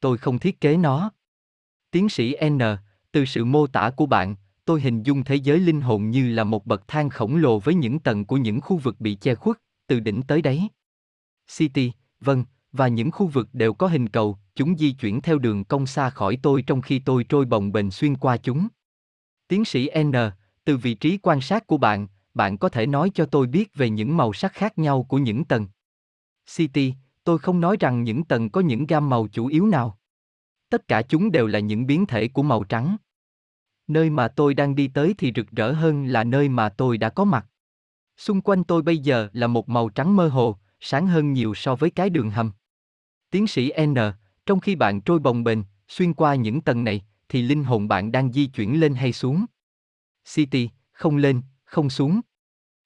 Tôi không thiết kế nó. Tiến sĩ N, từ sự mô tả của bạn, tôi hình dung thế giới linh hồn như là một bậc thang khổng lồ với những tầng của những khu vực bị che khuất, từ đỉnh tới đáy. City, vâng, và những khu vực đều có hình cầu, chúng di chuyển theo đường cong xa khỏi tôi trong khi tôi trôi bồng bềnh xuyên qua chúng. Tiến sĩ N, từ vị trí quan sát của bạn, bạn có thể nói cho tôi biết về những màu sắc khác nhau của những tầng. City, tôi không nói rằng những tầng có những gam màu chủ yếu nào. Tất cả chúng đều là những biến thể của màu trắng. Nơi mà tôi đang đi tới thì rực rỡ hơn là nơi mà tôi đã có mặt. Xung quanh tôi bây giờ là một màu trắng mơ hồ, sáng hơn nhiều so với cái đường hầm. Tiến sĩ N, trong khi bạn trôi bồng bềnh, xuyên qua những tầng này, thì linh hồn bạn đang di chuyển lên hay xuống? City, không lên, không xuống.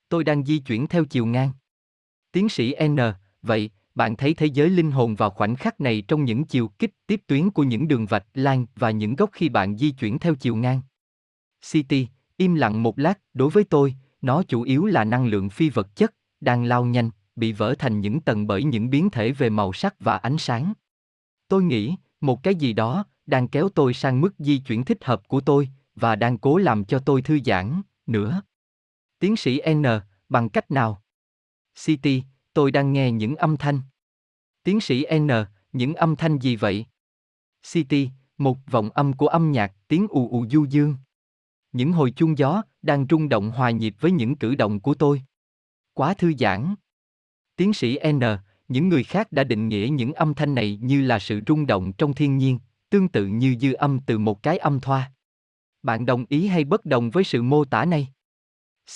Tôi đang di chuyển theo chiều ngang. Tiến sĩ N, vậy, bạn thấy thế giới linh hồn vào khoảnh khắc này trong những chiều kích tiếp tuyến của những đường vạch lan và những góc khi bạn di chuyển theo chiều ngang. City, im lặng một lát, đối với tôi, nó chủ yếu là năng lượng phi vật chất, đang lao nhanh, bị vỡ thành những tầng bởi những biến thể về màu sắc và ánh sáng. Tôi nghĩ, một cái gì đó, đang kéo tôi sang mức di chuyển thích hợp của tôi, và đang cố làm cho tôi thư giãn, nữa. Tiến sĩ N, bằng cách nào? City, tôi đang nghe những âm thanh. Tiến sĩ N, những âm thanh gì vậy? City, một vọng âm của âm nhạc, tiếng ù ù du dương. Những hồi chuông gió đang rung động hòa nhịp với những cử động của tôi. Quá thư giãn. Tiến sĩ N, những người khác đã định nghĩa những âm thanh này như là sự rung động trong thiên nhiên, tương tự như dư âm từ một cái âm thoa. Bạn đồng ý hay bất đồng với sự mô tả này?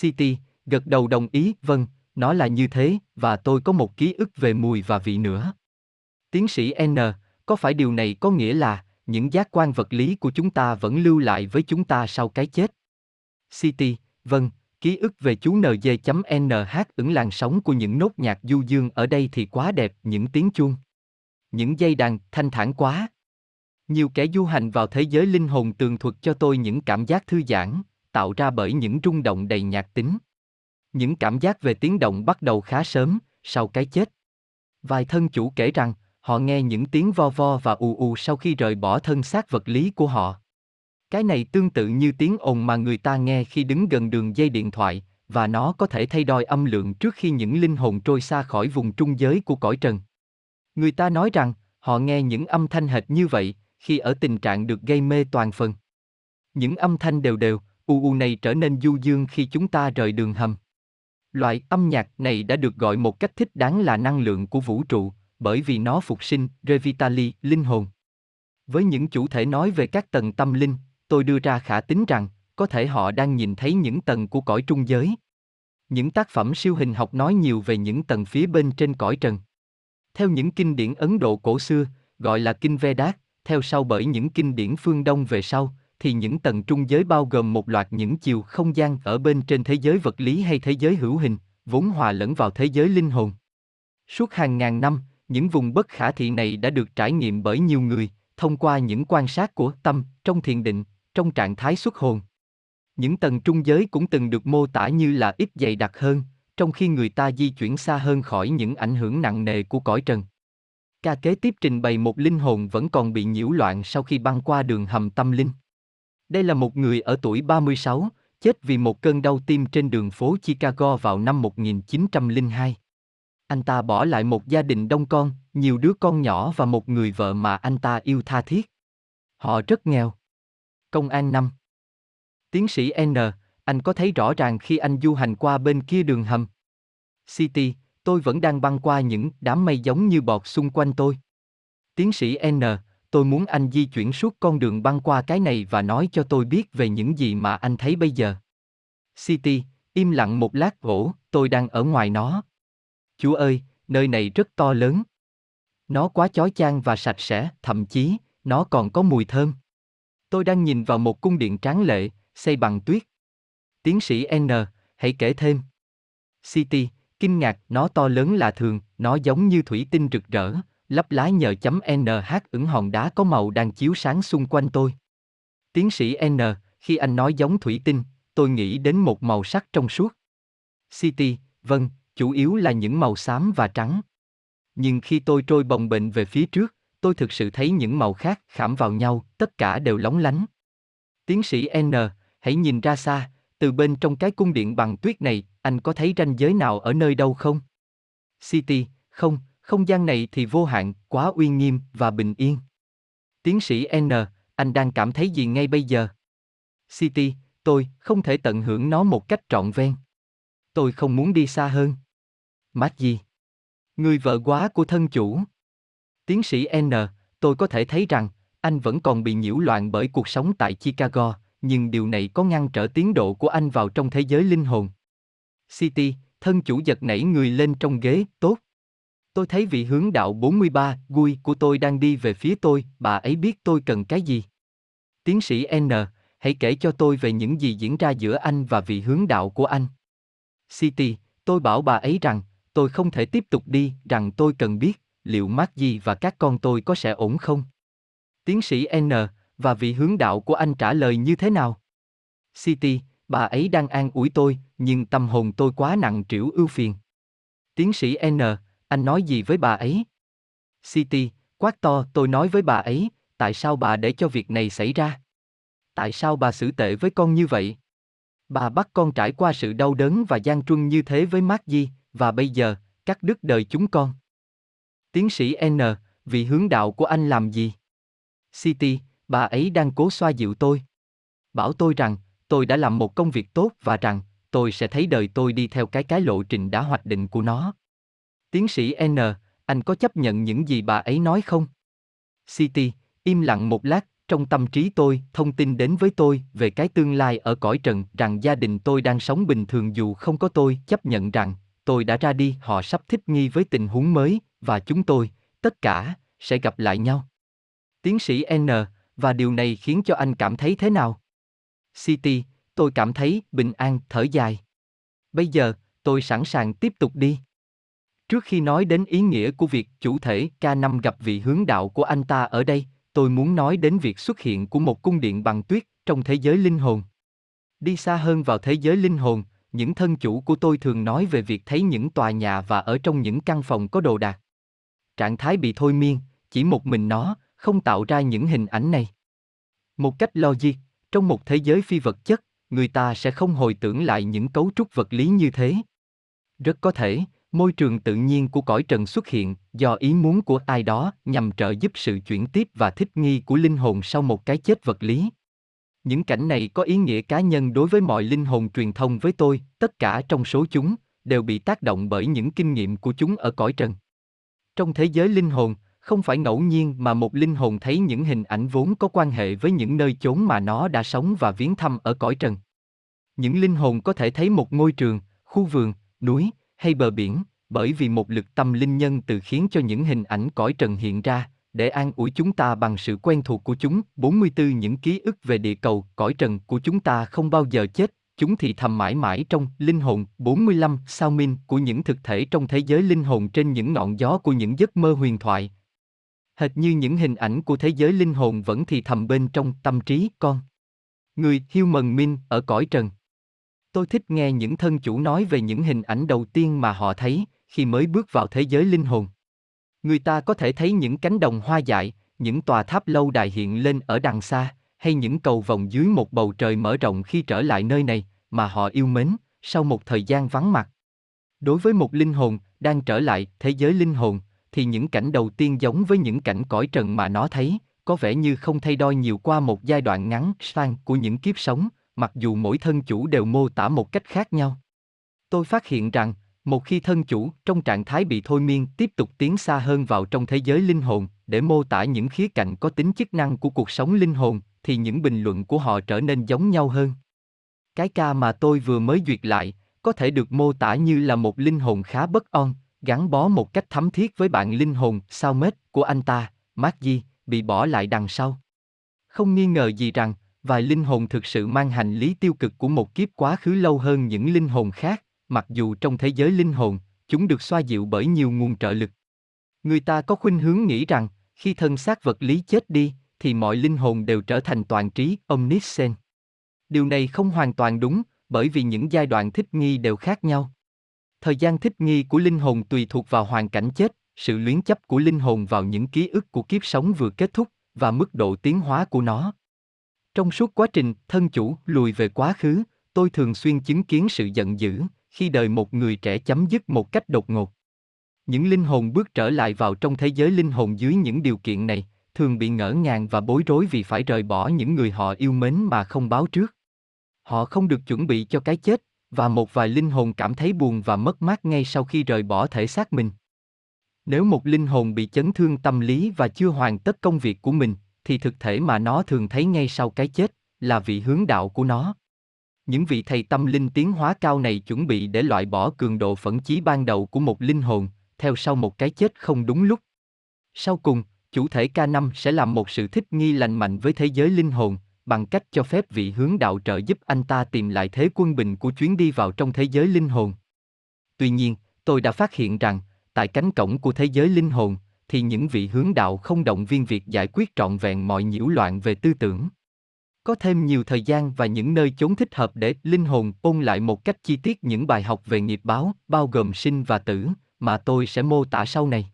City, gật đầu đồng ý, vâng, nó là như thế, và tôi có một ký ức về mùi và vị nữa. Tiến sĩ N, có phải điều này có nghĩa là, những giác quan vật lý của chúng ta vẫn lưu lại với chúng ta sau cái chết? City, vâng, ký ức về chú NG.NH ứng làn sóng của những nốt nhạc du dương ở đây thì quá đẹp, những tiếng chuông. những dây đàn thanh thản quá. Nhiều kẻ du hành vào thế giới linh hồn tường thuật cho tôi những cảm giác thư giãn, tạo ra bởi những rung động đầy nhạc tính. Những cảm giác về tiếng động bắt đầu khá sớm, sau cái chết. Vài thân chủ kể rằng, họ nghe những tiếng vo vo và ù ù sau khi rời bỏ thân xác vật lý của họ. Cái này tương tự như tiếng ồn mà người ta nghe khi đứng gần đường dây điện thoại, và nó có thể thay đổi âm lượng trước khi những linh hồn trôi xa khỏi vùng trung giới của cõi trần. Người ta nói rằng, họ nghe những âm thanh hệt như vậy, khi ở tình trạng được gây mê toàn phần. Những âm thanh đều đều, u u này trở nên du dương khi chúng ta rời đường hầm. Loại âm nhạc này đã được gọi một cách thích đáng là năng lượng của vũ trụ, bởi vì nó phục sinh, revitali, linh hồn. Với những chủ thể nói về các tầng tâm linh, tôi đưa ra khả tính rằng, có thể họ đang nhìn thấy những tầng của cõi trung giới. Những tác phẩm siêu hình học nói nhiều về những tầng phía bên trên cõi trần. Theo những kinh điển Ấn Độ cổ xưa, gọi là kinh Vedas, theo sau bởi những kinh điển phương Đông về sau, thì những tầng trung giới bao gồm một loạt những chiều không gian ở bên trên thế giới vật lý hay thế giới hữu hình, vốn hòa lẫn vào thế giới linh hồn. Suốt hàng ngàn năm, những vùng bất khả thị này đã được trải nghiệm bởi nhiều người, thông qua những quan sát của tâm, trong thiền định, trong trạng thái xuất hồn. Những tầng trung giới cũng từng được mô tả như là ít dày đặc hơn, trong khi người ta di chuyển xa hơn khỏi những ảnh hưởng nặng nề của cõi trần. Ca kế tiếp trình bày một linh hồn vẫn còn bị nhiễu loạn sau khi băng qua đường hầm tâm linh. Đây là một người ở tuổi 36, chết vì một cơn đau tim trên đường phố Chicago vào năm 1902. Anh ta bỏ lại một gia đình đông con, nhiều đứa con nhỏ và một người vợ mà anh ta yêu tha thiết. Họ rất nghèo. Công an năm. Tiến sĩ N, anh có thấy rõ ràng khi anh du hành qua bên kia đường hầm. City, tôi vẫn đang băng qua những đám mây giống như bọt xung quanh tôi. Tiến sĩ N, tôi muốn anh di chuyển suốt con đường băng qua cái này và nói cho tôi biết về những gì mà anh thấy bây giờ. City, im lặng một lát gỗ, tôi đang ở ngoài nó. Chúa ơi, nơi này rất to lớn. Nó quá chói chang và sạch sẽ, thậm chí, nó còn có mùi thơm. Tôi đang nhìn vào một cung điện tráng lệ, xây bằng tuyết. Tiến sĩ N, hãy kể thêm. City, kinh ngạc, nó to lớn là thường, nó giống như thủy tinh rực rỡ, lấp lái nhờ chấm NH ứng hòn đá có màu đang chiếu sáng xung quanh tôi. Tiến sĩ N, khi anh nói giống thủy tinh, tôi nghĩ đến một màu sắc trong suốt. City, vâng, chủ yếu là những màu xám và trắng. Nhưng khi tôi trôi bồng bềnh về phía trước, tôi thực sự thấy những màu khác khảm vào nhau, tất cả đều lóng lánh. Tiến sĩ N, hãy nhìn ra xa, từ bên trong cái cung điện bằng tuyết này, anh có thấy ranh giới nào ở nơi đâu không? City, không, không gian này thì vô hạn, quá uy nghiêm và bình yên. Tiến sĩ N, anh đang cảm thấy gì ngay bây giờ? City, tôi không thể tận hưởng nó một cách trọn vẹn. Tôi không muốn đi xa hơn. Mát gì? Người vợ quá của thân chủ. Tiến sĩ N, tôi có thể thấy rằng, anh vẫn còn bị nhiễu loạn bởi cuộc sống tại Chicago, nhưng điều này có ngăn trở tiến độ của anh vào trong thế giới linh hồn. City, thân chủ giật nảy người lên trong ghế, tốt. Tôi thấy vị hướng đạo 43, Gui của tôi đang đi về phía tôi, bà ấy biết tôi cần cái gì. Tiến sĩ N, hãy kể cho tôi về những gì diễn ra giữa anh và vị hướng đạo của anh. City, tôi bảo bà ấy rằng, tôi không thể tiếp tục đi, rằng tôi cần biết, liệu Maggie và các con tôi có sẽ ổn không? Tiến sĩ N, và vị hướng đạo của anh trả lời như thế nào? City, bà ấy đang an ủi tôi, nhưng tâm hồn tôi quá nặng trĩu ưu phiền. Tiến sĩ N, anh nói gì với bà ấy? City, quát to, tôi nói với bà ấy, tại sao bà để cho việc này xảy ra? Tại sao bà xử tệ với con như vậy? Bà bắt con trải qua sự đau đớn và gian truân như thế với Maggie, và bây giờ, cắt đứt đời chúng con. Tiến sĩ N, vị hướng đạo của anh làm gì? City, bà ấy đang cố xoa dịu tôi. Bảo tôi rằng, tôi đã làm một công việc tốt và rằng, tôi sẽ thấy đời tôi đi theo cái cái lộ trình đã hoạch định của nó. Tiến sĩ N, anh có chấp nhận những gì bà ấy nói không? City, im lặng một lát, trong tâm trí tôi, thông tin đến với tôi về cái tương lai ở cõi trần, rằng gia đình tôi đang sống bình thường dù không có tôi, chấp nhận rằng, tôi đã ra đi, họ sắp thích nghi với tình huống mới, và chúng tôi, tất cả, sẽ gặp lại nhau. Tiến sĩ N, và điều này khiến cho anh cảm thấy thế nào? City, tôi cảm thấy bình an, thở dài. Bây giờ, tôi sẵn sàng tiếp tục đi. Trước khi nói đến ý nghĩa của việc chủ thể K5 gặp vị hướng đạo của anh ta ở đây, tôi muốn nói đến việc xuất hiện của một cung điện bằng tuyết trong thế giới linh hồn. Đi xa hơn vào thế giới linh hồn, những thân chủ của tôi thường nói về việc thấy những tòa nhà và ở trong những căn phòng có đồ đạc. Trạng thái bị thôi miên, chỉ một mình nó, không tạo ra những hình ảnh này. Một cách logic, trong một thế giới phi vật chất, người ta sẽ không hồi tưởng lại những cấu trúc vật lý như thế. Rất có thể, môi trường tự nhiên của cõi trần xuất hiện do ý muốn của ai đó nhằm trợ giúp sự chuyển tiếp và thích nghi của linh hồn sau một cái chết vật lý. Những cảnh này có ý nghĩa cá nhân đối với mọi linh hồn truyền thông với tôi, tất cả trong số chúng đều bị tác động bởi những kinh nghiệm của chúng ở cõi trần. Trong thế giới linh hồn, không phải ngẫu nhiên mà một linh hồn thấy những hình ảnh vốn có quan hệ với những nơi chốn mà nó đã sống và viếng thăm ở cõi trần. Những linh hồn có thể thấy một ngôi trường, khu vườn, núi hay bờ biển, bởi vì một lực tâm linh nhân từ khiến cho những hình ảnh cõi trần hiện ra, để an ủi chúng ta bằng sự quen thuộc của chúng. 44 Những ký ức về địa cầu, cõi trần của chúng ta không bao giờ chết, chúng thì thầm mãi mãi trong linh hồn. 45 Sao minh của những thực thể trong thế giới linh hồn trên những ngọn gió của những giấc mơ huyền thoại. Hệt như những hình ảnh của thế giới linh hồn vẫn thì thầm bên trong tâm trí con. Người Human Min ở cõi trần. Tôi thích nghe những thân chủ nói về những hình ảnh đầu tiên mà họ thấy khi mới bước vào thế giới linh hồn. Người ta có thể thấy những cánh đồng hoa dại, những tòa tháp lâu đài hiện lên ở đằng xa, hay những cầu vòng dưới một bầu trời mở rộng khi trở lại nơi này mà họ yêu mến sau một thời gian vắng mặt. Đối với một linh hồn đang trở lại thế giới linh hồn, thì những cảnh đầu tiên giống với những cảnh cõi trần mà nó thấy, có vẻ như không thay đổi nhiều qua một giai đoạn ngắn sang của những kiếp sống, mặc dù mỗi thân chủ đều mô tả một cách khác nhau. Tôi phát hiện rằng, một khi thân chủ trong trạng thái bị thôi miên tiếp tục tiến xa hơn vào trong thế giới linh hồn để mô tả những khía cạnh có tính chức năng của cuộc sống linh hồn thì những bình luận của họ trở nên giống nhau hơn cái ca mà tôi vừa mới duyệt lại có thể được mô tả như là một linh hồn khá bất on gắn bó một cách thấm thiết với bạn linh hồn sao mết của anh ta Mark Di, bị bỏ lại đằng sau không nghi ngờ gì rằng vài linh hồn thực sự mang hành lý tiêu cực của một kiếp quá khứ lâu hơn những linh hồn khác mặc dù trong thế giới linh hồn, chúng được xoa dịu bởi nhiều nguồn trợ lực. Người ta có khuynh hướng nghĩ rằng, khi thân xác vật lý chết đi, thì mọi linh hồn đều trở thành toàn trí, omniscient. Điều này không hoàn toàn đúng, bởi vì những giai đoạn thích nghi đều khác nhau. Thời gian thích nghi của linh hồn tùy thuộc vào hoàn cảnh chết, sự luyến chấp của linh hồn vào những ký ức của kiếp sống vừa kết thúc và mức độ tiến hóa của nó. Trong suốt quá trình thân chủ lùi về quá khứ, tôi thường xuyên chứng kiến sự giận dữ, khi đời một người trẻ chấm dứt một cách đột ngột. Những linh hồn bước trở lại vào trong thế giới linh hồn dưới những điều kiện này, thường bị ngỡ ngàng và bối rối vì phải rời bỏ những người họ yêu mến mà không báo trước. Họ không được chuẩn bị cho cái chết, và một vài linh hồn cảm thấy buồn và mất mát ngay sau khi rời bỏ thể xác mình. Nếu một linh hồn bị chấn thương tâm lý và chưa hoàn tất công việc của mình, thì thực thể mà nó thường thấy ngay sau cái chết là vị hướng đạo của nó. Những vị thầy tâm linh tiến hóa cao này chuẩn bị để loại bỏ cường độ phẫn chí ban đầu của một linh hồn, theo sau một cái chết không đúng lúc. Sau cùng, chủ thể K5 sẽ làm một sự thích nghi lành mạnh với thế giới linh hồn, bằng cách cho phép vị hướng đạo trợ giúp anh ta tìm lại thế quân bình của chuyến đi vào trong thế giới linh hồn. Tuy nhiên, tôi đã phát hiện rằng, tại cánh cổng của thế giới linh hồn, thì những vị hướng đạo không động viên việc giải quyết trọn vẹn mọi nhiễu loạn về tư tưởng. Có thêm nhiều thời gian và những nơi chốn thích hợp để linh hồn ôn lại một cách chi tiết những bài học về nghiệp báo, bao gồm sinh và tử, mà tôi sẽ mô tả sau này.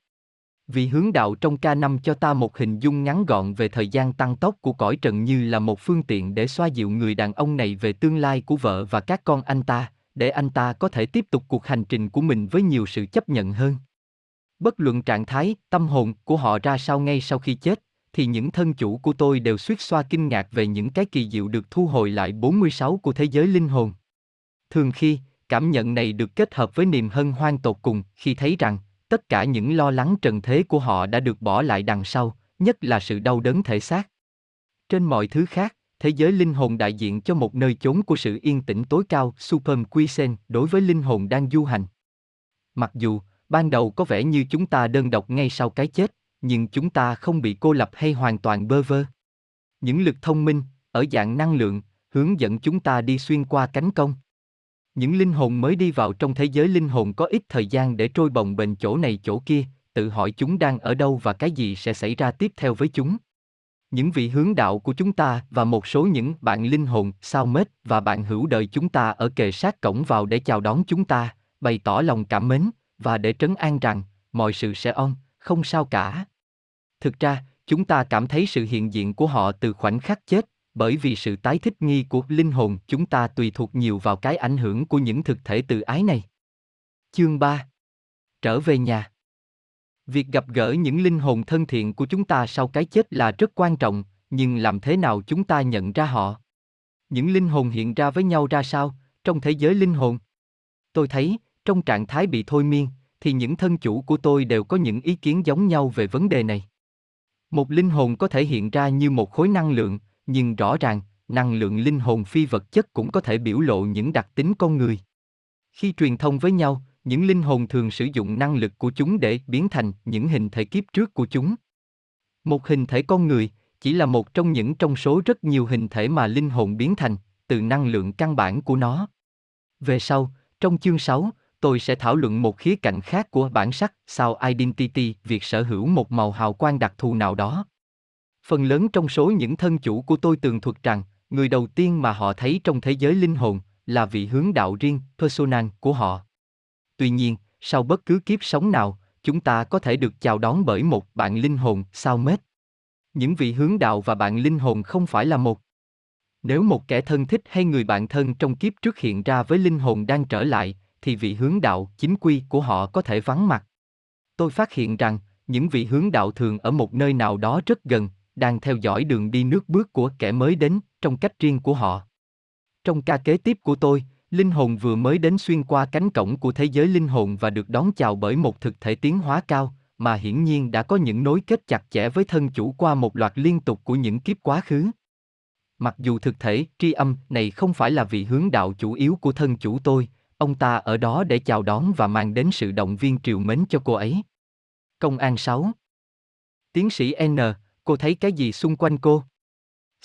Vị hướng đạo trong ca năm cho ta một hình dung ngắn gọn về thời gian tăng tốc của cõi trần như là một phương tiện để xoa dịu người đàn ông này về tương lai của vợ và các con anh ta, để anh ta có thể tiếp tục cuộc hành trình của mình với nhiều sự chấp nhận hơn. Bất luận trạng thái, tâm hồn của họ ra sao ngay sau khi chết, thì những thân chủ của tôi đều suýt xoa kinh ngạc về những cái kỳ diệu được thu hồi lại 46 của thế giới linh hồn. Thường khi, cảm nhận này được kết hợp với niềm hân hoan tột cùng khi thấy rằng, tất cả những lo lắng trần thế của họ đã được bỏ lại đằng sau, nhất là sự đau đớn thể xác. Trên mọi thứ khác, thế giới linh hồn đại diện cho một nơi chốn của sự yên tĩnh tối cao, Superm Quisen, đối với linh hồn đang du hành. Mặc dù, ban đầu có vẻ như chúng ta đơn độc ngay sau cái chết, nhưng chúng ta không bị cô lập hay hoàn toàn bơ vơ. Những lực thông minh, ở dạng năng lượng, hướng dẫn chúng ta đi xuyên qua cánh công. Những linh hồn mới đi vào trong thế giới linh hồn có ít thời gian để trôi bồng bềnh chỗ này chỗ kia, tự hỏi chúng đang ở đâu và cái gì sẽ xảy ra tiếp theo với chúng. Những vị hướng đạo của chúng ta và một số những bạn linh hồn, sao mết và bạn hữu đời chúng ta ở kề sát cổng vào để chào đón chúng ta, bày tỏ lòng cảm mến và để trấn an rằng mọi sự sẽ on, không sao cả. Thực ra, chúng ta cảm thấy sự hiện diện của họ từ khoảnh khắc chết, bởi vì sự tái thích nghi của linh hồn chúng ta tùy thuộc nhiều vào cái ảnh hưởng của những thực thể tự ái này. Chương 3 Trở về nhà Việc gặp gỡ những linh hồn thân thiện của chúng ta sau cái chết là rất quan trọng, nhưng làm thế nào chúng ta nhận ra họ? Những linh hồn hiện ra với nhau ra sao, trong thế giới linh hồn? Tôi thấy, trong trạng thái bị thôi miên, thì những thân chủ của tôi đều có những ý kiến giống nhau về vấn đề này. Một linh hồn có thể hiện ra như một khối năng lượng, nhưng rõ ràng, năng lượng linh hồn phi vật chất cũng có thể biểu lộ những đặc tính con người. Khi truyền thông với nhau, những linh hồn thường sử dụng năng lực của chúng để biến thành những hình thể kiếp trước của chúng. Một hình thể con người chỉ là một trong những trong số rất nhiều hình thể mà linh hồn biến thành, từ năng lượng căn bản của nó. Về sau, trong chương 6, tôi sẽ thảo luận một khía cạnh khác của bản sắc, sao identity, việc sở hữu một màu hào quang đặc thù nào đó. Phần lớn trong số những thân chủ của tôi tường thuật rằng, người đầu tiên mà họ thấy trong thế giới linh hồn là vị hướng đạo riêng, personal của họ. Tuy nhiên, sau bất cứ kiếp sống nào, chúng ta có thể được chào đón bởi một bạn linh hồn sao mết. Những vị hướng đạo và bạn linh hồn không phải là một. Nếu một kẻ thân thích hay người bạn thân trong kiếp trước hiện ra với linh hồn đang trở lại, thì vị hướng đạo chính quy của họ có thể vắng mặt. Tôi phát hiện rằng, những vị hướng đạo thường ở một nơi nào đó rất gần, đang theo dõi đường đi nước bước của kẻ mới đến, trong cách riêng của họ. Trong ca kế tiếp của tôi, linh hồn vừa mới đến xuyên qua cánh cổng của thế giới linh hồn và được đón chào bởi một thực thể tiến hóa cao, mà hiển nhiên đã có những nối kết chặt chẽ với thân chủ qua một loạt liên tục của những kiếp quá khứ. Mặc dù thực thể tri âm này không phải là vị hướng đạo chủ yếu của thân chủ tôi, ông ta ở đó để chào đón và mang đến sự động viên triều mến cho cô ấy. Công an 6 Tiến sĩ N, cô thấy cái gì xung quanh cô?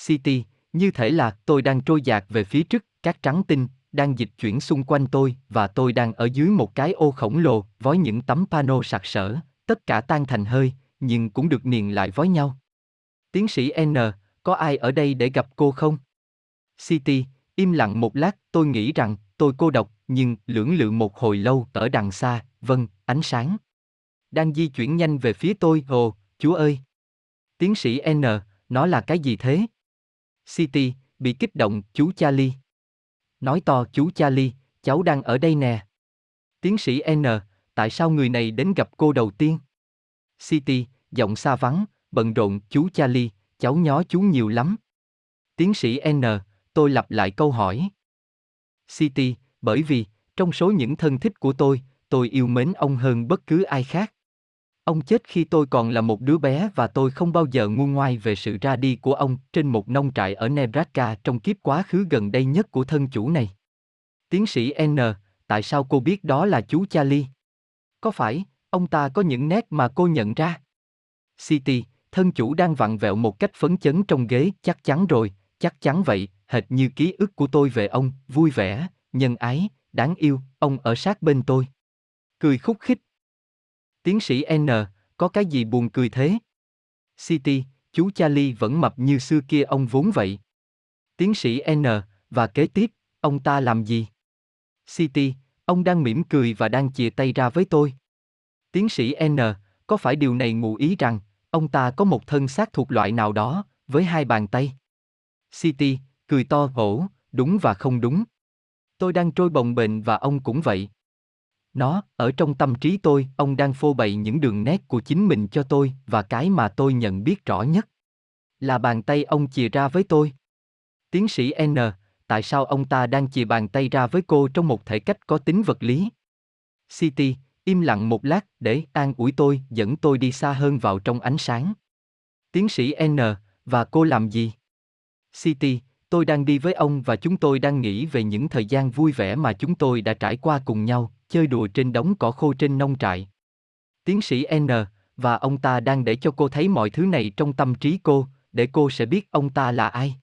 City, như thể là tôi đang trôi dạt về phía trước, các trắng tinh, đang dịch chuyển xung quanh tôi và tôi đang ở dưới một cái ô khổng lồ với những tấm pano sặc sỡ, tất cả tan thành hơi, nhưng cũng được niền lại với nhau. Tiến sĩ N, có ai ở đây để gặp cô không? City, im lặng một lát, tôi nghĩ rằng tôi cô độc, nhưng lưỡng lự một hồi lâu ở đằng xa, vâng, ánh sáng. Đang di chuyển nhanh về phía tôi, ồ, chúa ơi. Tiến sĩ N, nó là cái gì thế? City, bị kích động, chú Charlie. Nói to chú Charlie, cháu đang ở đây nè. Tiến sĩ N, tại sao người này đến gặp cô đầu tiên? City, giọng xa vắng, bận rộn, chú Charlie, cháu nhó chú nhiều lắm. Tiến sĩ N, tôi lặp lại câu hỏi. City, bởi vì, trong số những thân thích của tôi, tôi yêu mến ông hơn bất cứ ai khác. Ông chết khi tôi còn là một đứa bé và tôi không bao giờ ngu ngoai về sự ra đi của ông trên một nông trại ở Nebraska trong kiếp quá khứ gần đây nhất của thân chủ này. Tiến sĩ N, tại sao cô biết đó là chú Charlie? Có phải, ông ta có những nét mà cô nhận ra? City, thân chủ đang vặn vẹo một cách phấn chấn trong ghế, chắc chắn rồi, chắc chắn vậy, hệt như ký ức của tôi về ông, vui vẻ, nhân ái, đáng yêu, ông ở sát bên tôi. Cười khúc khích, Tiến sĩ N, có cái gì buồn cười thế? City, chú Charlie vẫn mập như xưa kia ông vốn vậy. Tiến sĩ N, và kế tiếp, ông ta làm gì? City, ông đang mỉm cười và đang chìa tay ra với tôi. Tiến sĩ N, có phải điều này ngụ ý rằng, ông ta có một thân xác thuộc loại nào đó, với hai bàn tay? City, cười to ổ, đúng và không đúng. Tôi đang trôi bồng bềnh và ông cũng vậy. Nó, ở trong tâm trí tôi, ông đang phô bày những đường nét của chính mình cho tôi, và cái mà tôi nhận biết rõ nhất là bàn tay ông chìa ra với tôi. Tiến sĩ N, tại sao ông ta đang chìa bàn tay ra với cô trong một thể cách có tính vật lý? City, im lặng một lát để an ủi tôi, dẫn tôi đi xa hơn vào trong ánh sáng. Tiến sĩ N, và cô làm gì? City, tôi đang đi với ông và chúng tôi đang nghĩ về những thời gian vui vẻ mà chúng tôi đã trải qua cùng nhau, chơi đùa trên đống cỏ khô trên nông trại. Tiến sĩ N, và ông ta đang để cho cô thấy mọi thứ này trong tâm trí cô, để cô sẽ biết ông ta là ai.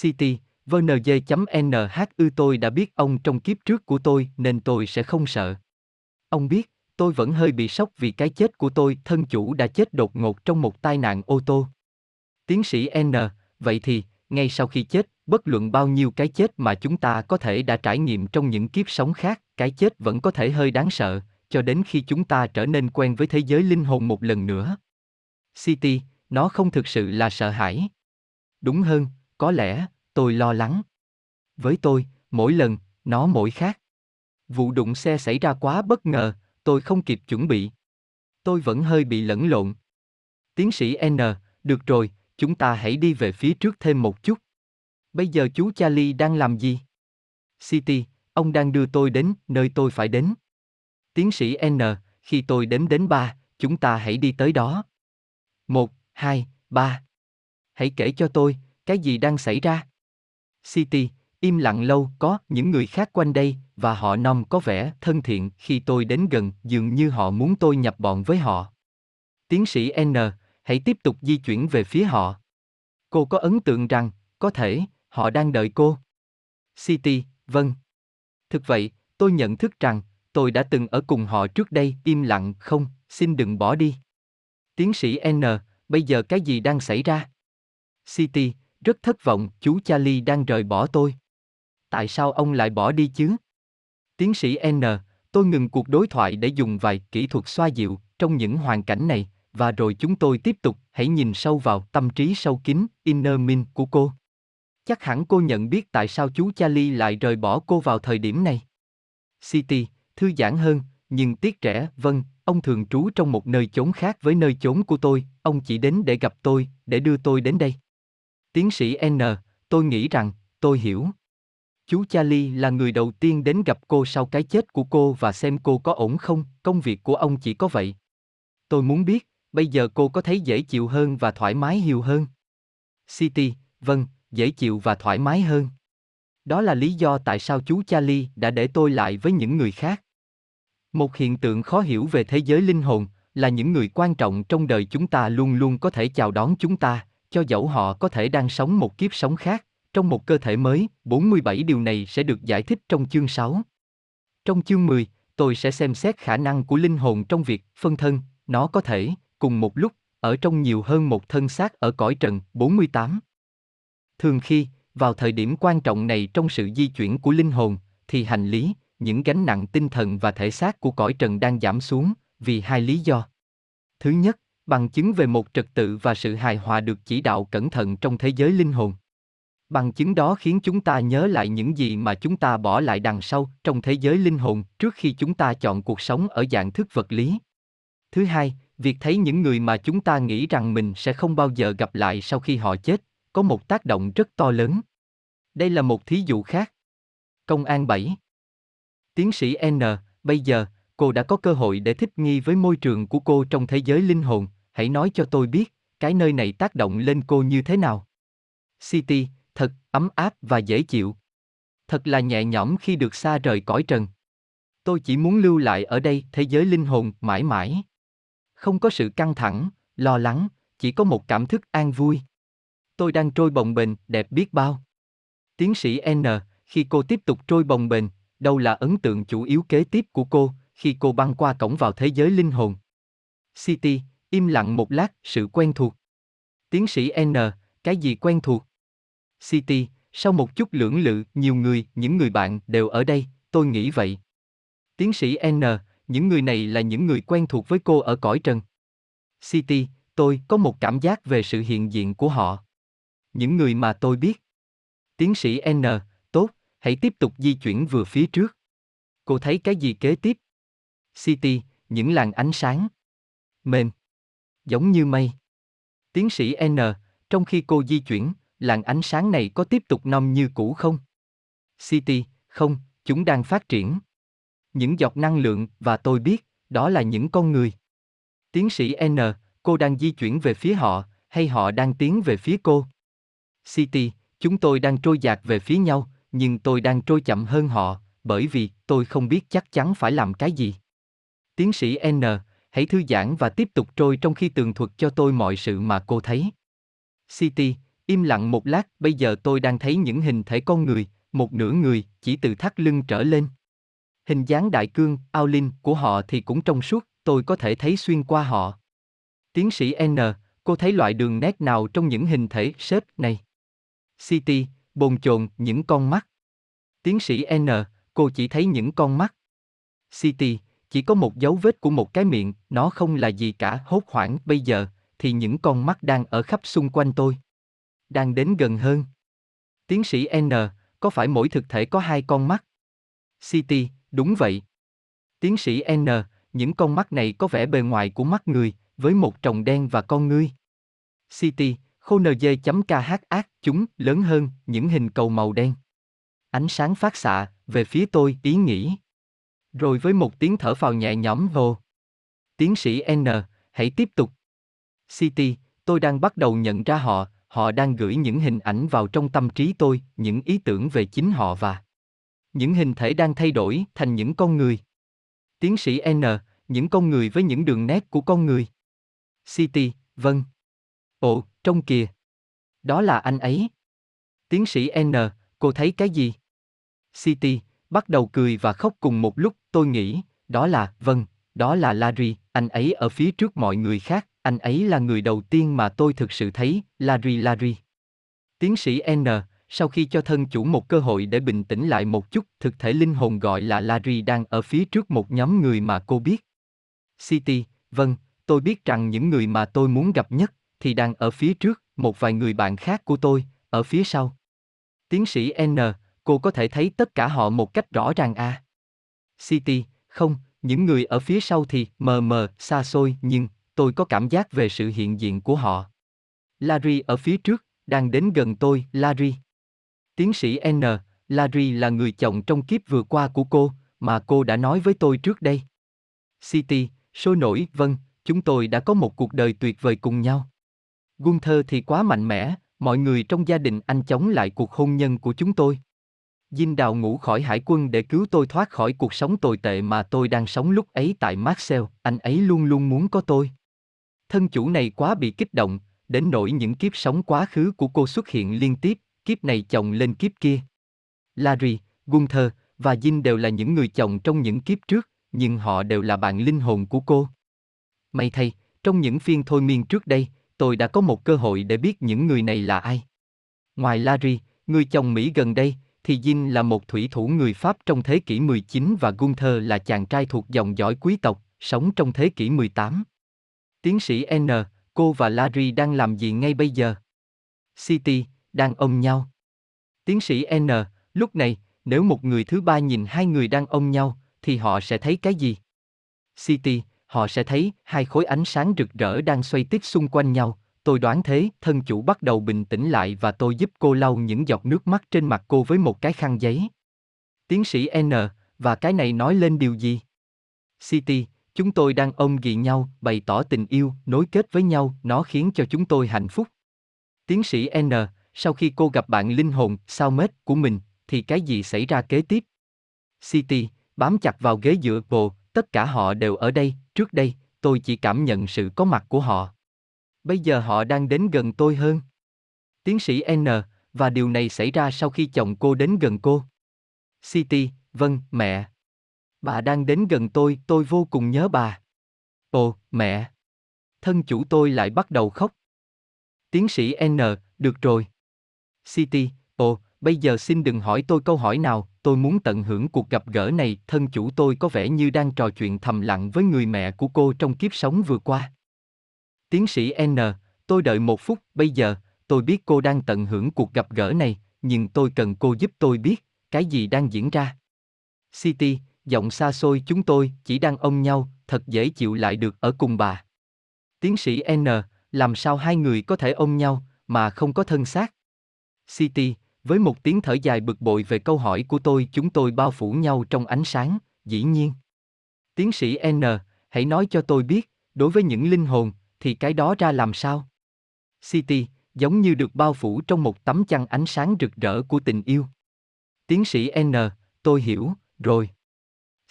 City, vnj.như tôi đã biết ông trong kiếp trước của tôi nên tôi sẽ không sợ. Ông biết, tôi vẫn hơi bị sốc vì cái chết của tôi, thân chủ đã chết đột ngột trong một tai nạn ô tô. Tiến sĩ N, vậy thì, ngay sau khi chết, bất luận bao nhiêu cái chết mà chúng ta có thể đã trải nghiệm trong những kiếp sống khác, cái chết vẫn có thể hơi đáng sợ, cho đến khi chúng ta trở nên quen với thế giới linh hồn một lần nữa. City, nó không thực sự là sợ hãi. Đúng hơn, có lẽ, tôi lo lắng. Với tôi, mỗi lần, nó mỗi khác. Vụ đụng xe xảy ra quá bất ngờ, tôi không kịp chuẩn bị. Tôi vẫn hơi bị lẫn lộn. Tiến sĩ N, được rồi, chúng ta hãy đi về phía trước thêm một chút. Bây giờ chú Charlie đang làm gì? City, ông đang đưa tôi đến nơi tôi phải đến. Tiến sĩ N, khi tôi đếm đến ba, chúng ta hãy đi tới đó. Một, hai, ba. Hãy kể cho tôi, cái gì đang xảy ra? City, im lặng lâu, có những người khác quanh đây, và họ nom có vẻ thân thiện khi tôi đến gần, dường như họ muốn tôi nhập bọn với họ. Tiến sĩ N, hãy tiếp tục di chuyển về phía họ. Cô có ấn tượng rằng, có thể, họ đang đợi cô. City, vâng. Thực vậy, tôi nhận thức rằng, tôi đã từng ở cùng họ trước đây, im lặng, không, xin đừng bỏ đi. Tiến sĩ N, bây giờ cái gì đang xảy ra? City, rất thất vọng, chú Charlie đang rời bỏ tôi. Tại sao ông lại bỏ đi chứ? Tiến sĩ N, tôi ngừng cuộc đối thoại để dùng vài kỹ thuật xoa dịu trong những hoàn cảnh này, và rồi chúng tôi tiếp tục hãy nhìn sâu vào tâm trí sâu kín, inner min của cô. Chắc hẳn cô nhận biết tại sao chú Charlie lại rời bỏ cô vào thời điểm này. City, thư giãn hơn, nhưng tiếc rẻ, vâng, ông thường trú trong một nơi chốn khác với nơi chốn của tôi, ông chỉ đến để gặp tôi, để đưa tôi đến đây. Tiến sĩ N, tôi nghĩ rằng, tôi hiểu. Chú Charlie là người đầu tiên đến gặp cô sau cái chết của cô và xem cô có ổn không, công việc của ông chỉ có vậy. Tôi muốn biết, bây giờ cô có thấy dễ chịu hơn và thoải mái nhiều hơn? City, vâng, dễ chịu và thoải mái hơn. Đó là lý do tại sao chú Charlie đã để tôi lại với những người khác. Một hiện tượng khó hiểu về thế giới linh hồn là những người quan trọng trong đời chúng ta luôn luôn có thể chào đón chúng ta, cho dẫu họ có thể đang sống một kiếp sống khác, trong một cơ thể mới, 47 điều này sẽ được giải thích trong chương 6. Trong chương 10, tôi sẽ xem xét khả năng của linh hồn trong việc phân thân, nó có thể, cùng một lúc, ở trong nhiều hơn một thân xác ở cõi trần, 48. Thường khi, vào thời điểm quan trọng này trong sự di chuyển của linh hồn, thì hành lý, những gánh nặng tinh thần và thể xác của cõi trần đang giảm xuống, vì hai lý do. Thứ nhất, bằng chứng về một trật tự và sự hài hòa được chỉ đạo cẩn thận trong thế giới linh hồn. Bằng chứng đó khiến chúng ta nhớ lại những gì mà chúng ta bỏ lại đằng sau trong thế giới linh hồn trước khi chúng ta chọn cuộc sống ở dạng thức vật lý. Thứ hai, việc thấy những người mà chúng ta nghĩ rằng mình sẽ không bao giờ gặp lại sau khi họ chết, có một tác động rất to lớn. Đây là một thí dụ khác. Công an 7 Tiến sĩ N, bây giờ, cô đã có cơ hội để thích nghi với môi trường của cô trong thế giới linh hồn, hãy nói cho tôi biết, cái nơi này tác động lên cô như thế nào. City, thật, ấm áp và dễ chịu. Thật là nhẹ nhõm khi được xa rời cõi trần. Tôi chỉ muốn lưu lại ở đây thế giới linh hồn mãi mãi. Không có sự căng thẳng, lo lắng, chỉ có một cảm thức an vui. Tôi đang trôi bồng bềnh, đẹp biết bao. Tiến sĩ N, khi cô tiếp tục trôi bồng bềnh, đâu là ấn tượng chủ yếu kế tiếp của cô, khi cô băng qua cổng vào thế giới linh hồn. City, im lặng một lát, sự quen thuộc. Tiến sĩ N, cái gì quen thuộc? City, sau một chút lưỡng lự, nhiều người, những người bạn đều ở đây, tôi nghĩ vậy. Tiến sĩ N, những người này là những người quen thuộc với cô ở cõi trần. City, tôi có một cảm giác về sự hiện diện của họ. Những người mà tôi biết. Tiến sĩ N, tốt, hãy tiếp tục di chuyển vừa phía trước. Cô thấy cái gì kế tiếp? City, những làn ánh sáng. Mềm. Giống như mây. Tiến sĩ N, trong khi cô di chuyển, làn ánh sáng này có tiếp tục nằm như cũ không? City, không, chúng đang phát triển. Những giọt năng lượng và tôi biết, đó là những con người. Tiến sĩ N, cô đang di chuyển về phía họ, hay họ đang tiến về phía cô? City, chúng tôi đang trôi dạt về phía nhau, nhưng tôi đang trôi chậm hơn họ, bởi vì tôi không biết chắc chắn phải làm cái gì. Tiến sĩ N, hãy thư giãn và tiếp tục trôi trong khi tường thuật cho tôi mọi sự mà cô thấy. City, Im lặng một lát, bây giờ tôi đang thấy những hình thể con người, một nửa người, chỉ từ thắt lưng trở lên. Hình dáng đại cương, ao linh của họ thì cũng trong suốt, tôi có thể thấy xuyên qua họ. Tiến sĩ N, cô thấy loại đường nét nào trong những hình thể xếp này? City, bồn chồn, những con mắt. Tiến sĩ N, cô chỉ thấy những con mắt. City, chỉ có một dấu vết của một cái miệng, nó không là gì cả, hốt hoảng bây giờ, thì những con mắt đang ở khắp xung quanh tôi. Đang đến gần hơn. Tiến sĩ N, có phải mỗi thực thể có hai con mắt? City, đúng vậy. Tiến sĩ N, những con mắt này có vẻ bề ngoài của mắt người, với một tròng đen và con ngươi. CT, khô kh ác, chúng lớn hơn, những hình cầu màu đen. Ánh sáng phát xạ, về phía tôi, ý nghĩ. Rồi với một tiếng thở phào nhẹ nhõm hồ. Tiến sĩ N, hãy tiếp tục. CT, tôi đang bắt đầu nhận ra họ, họ đang gửi những hình ảnh vào trong tâm trí tôi, những ý tưởng về chính họ và những hình thể đang thay đổi thành những con người. Tiến sĩ N, những con người với những đường nét của con người. City, vâng. Ồ, trong kìa. Đó là anh ấy. Tiến sĩ N, cô thấy cái gì? City, bắt đầu cười và khóc cùng một lúc, tôi nghĩ, đó là, vâng, đó là Larry, anh ấy ở phía trước mọi người khác, anh ấy là người đầu tiên mà tôi thực sự thấy, Larry Larry. Tiến sĩ N, sau khi cho thân chủ một cơ hội để bình tĩnh lại một chút, thực thể linh hồn gọi là Larry đang ở phía trước một nhóm người mà cô biết. City, vâng, tôi biết rằng những người mà tôi muốn gặp nhất, thì đang ở phía trước, một vài người bạn khác của tôi, ở phía sau. Tiến sĩ N, cô có thể thấy tất cả họ một cách rõ ràng à? City, không, những người ở phía sau thì mờ mờ, xa xôi, nhưng tôi có cảm giác về sự hiện diện của họ. Larry ở phía trước, đang đến gần tôi, Larry. Tiến sĩ N, Larry là người chồng trong kiếp vừa qua của cô, mà cô đã nói với tôi trước đây. City, sôi nổi, vâng, chúng tôi đã có một cuộc đời tuyệt vời cùng nhau. Gunther thì quá mạnh mẽ, mọi người trong gia đình anh chống lại cuộc hôn nhân của chúng tôi. Dinh đào ngủ khỏi hải quân để cứu tôi thoát khỏi cuộc sống tồi tệ mà tôi đang sống lúc ấy tại Marcel, anh ấy luôn luôn muốn có tôi. Thân chủ này quá bị kích động, đến nỗi những kiếp sống quá khứ của cô xuất hiện liên tiếp, kiếp này chồng lên kiếp kia. Larry, Gunther và Jin đều là những người chồng trong những kiếp trước, nhưng họ đều là bạn linh hồn của cô. May thay, trong những phiên thôi miên trước đây, tôi đã có một cơ hội để biết những người này là ai. Ngoài Larry, người chồng Mỹ gần đây, thì Jin là một thủy thủ người Pháp trong thế kỷ 19 và Gunther là chàng trai thuộc dòng dõi quý tộc, sống trong thế kỷ 18. Tiến sĩ N, cô và Larry đang làm gì ngay bây giờ? City, đang ôm nhau. Tiến sĩ N, lúc này, nếu một người thứ ba nhìn hai người đang ôm nhau, thì họ sẽ thấy cái gì? City, họ sẽ thấy hai khối ánh sáng rực rỡ đang xoay tít xung quanh nhau. Tôi đoán thế, thân chủ bắt đầu bình tĩnh lại và tôi giúp cô lau những giọt nước mắt trên mặt cô với một cái khăn giấy. Tiến sĩ N, và cái này nói lên điều gì? City, chúng tôi đang ôm ghì nhau, bày tỏ tình yêu, nối kết với nhau, nó khiến cho chúng tôi hạnh phúc. Tiến sĩ N, sau khi cô gặp bạn linh hồn, sao mết của mình, thì cái gì xảy ra kế tiếp? City, bám chặt vào ghế dựa bồ, tất cả họ đều ở đây, trước đây, tôi chỉ cảm nhận sự có mặt của họ. Bây giờ họ đang đến gần tôi hơn. Tiến sĩ N, và điều này xảy ra sau khi chồng cô đến gần cô. City, vâng, mẹ. Bà đang đến gần tôi, tôi vô cùng nhớ bà. Ồ, mẹ. Thân chủ tôi lại bắt đầu khóc. Tiến sĩ N, được rồi. City, ồ, bây giờ xin đừng hỏi tôi câu hỏi nào, tôi muốn tận hưởng cuộc gặp gỡ này, thân chủ tôi có vẻ như đang trò chuyện thầm lặng với người mẹ của cô trong kiếp sống vừa qua. Tiến sĩ N, tôi đợi một phút, bây giờ, tôi biết cô đang tận hưởng cuộc gặp gỡ này, nhưng tôi cần cô giúp tôi biết, cái gì đang diễn ra. City, giọng xa xôi chúng tôi chỉ đang ôm nhau, thật dễ chịu lại được ở cùng bà. Tiến sĩ N, làm sao hai người có thể ôm nhau, mà không có thân xác? City, với một tiếng thở dài bực bội về câu hỏi của tôi chúng tôi bao phủ nhau trong ánh sáng, dĩ nhiên. Tiến sĩ N, hãy nói cho tôi biết, đối với những linh hồn, thì cái đó ra làm sao? City, giống như được bao phủ trong một tấm chăn ánh sáng rực rỡ của tình yêu. Tiến sĩ N, tôi hiểu, rồi.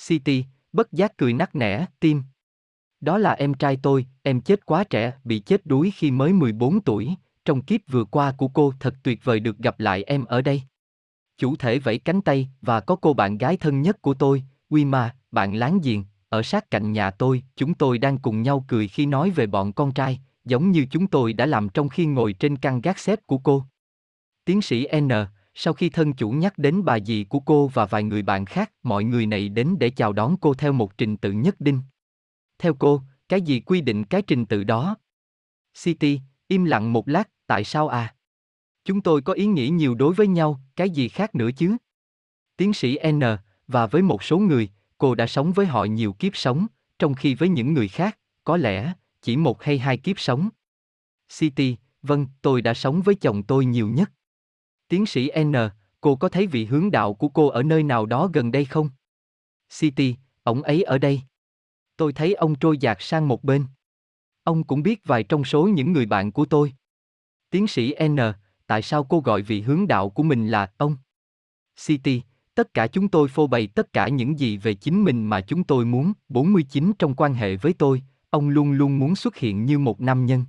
City, bất giác cười nắc nẻ, tim. Đó là em trai tôi, em chết quá trẻ, bị chết đuối khi mới 14 tuổi, trong kiếp vừa qua của cô thật tuyệt vời được gặp lại em ở đây. Chủ thể vẫy cánh tay và có cô bạn gái thân nhất của tôi, Wima, bạn láng giềng, ở sát cạnh nhà tôi, chúng tôi đang cùng nhau cười khi nói về bọn con trai, giống như chúng tôi đã làm trong khi ngồi trên căn gác xếp của cô. Tiến sĩ N, sau khi thân chủ nhắc đến bà dì của cô và vài người bạn khác, mọi người này đến để chào đón cô theo một trình tự nhất định. Theo cô, cái gì quy định cái trình tự đó? City, im lặng một lát, tại sao à? Chúng tôi có ý nghĩ nhiều đối với nhau, cái gì khác nữa chứ? Tiến sĩ N, và với một số người, cô đã sống với họ nhiều kiếp sống, trong khi với những người khác, có lẽ, chỉ một hay hai kiếp sống. City, vâng, tôi đã sống với chồng tôi nhiều nhất. Tiến sĩ N, cô có thấy vị hướng đạo của cô ở nơi nào đó gần đây không? City, ổng ấy ở đây. Tôi thấy ông trôi dạt sang một bên. Ông cũng biết vài trong số những người bạn của tôi. Tiến sĩ N, tại sao cô gọi vị hướng đạo của mình là ông? City, tất cả chúng tôi phô bày tất cả những gì về chính mình mà chúng tôi muốn. 49 trong quan hệ với tôi, ông luôn luôn muốn xuất hiện như một nam nhân.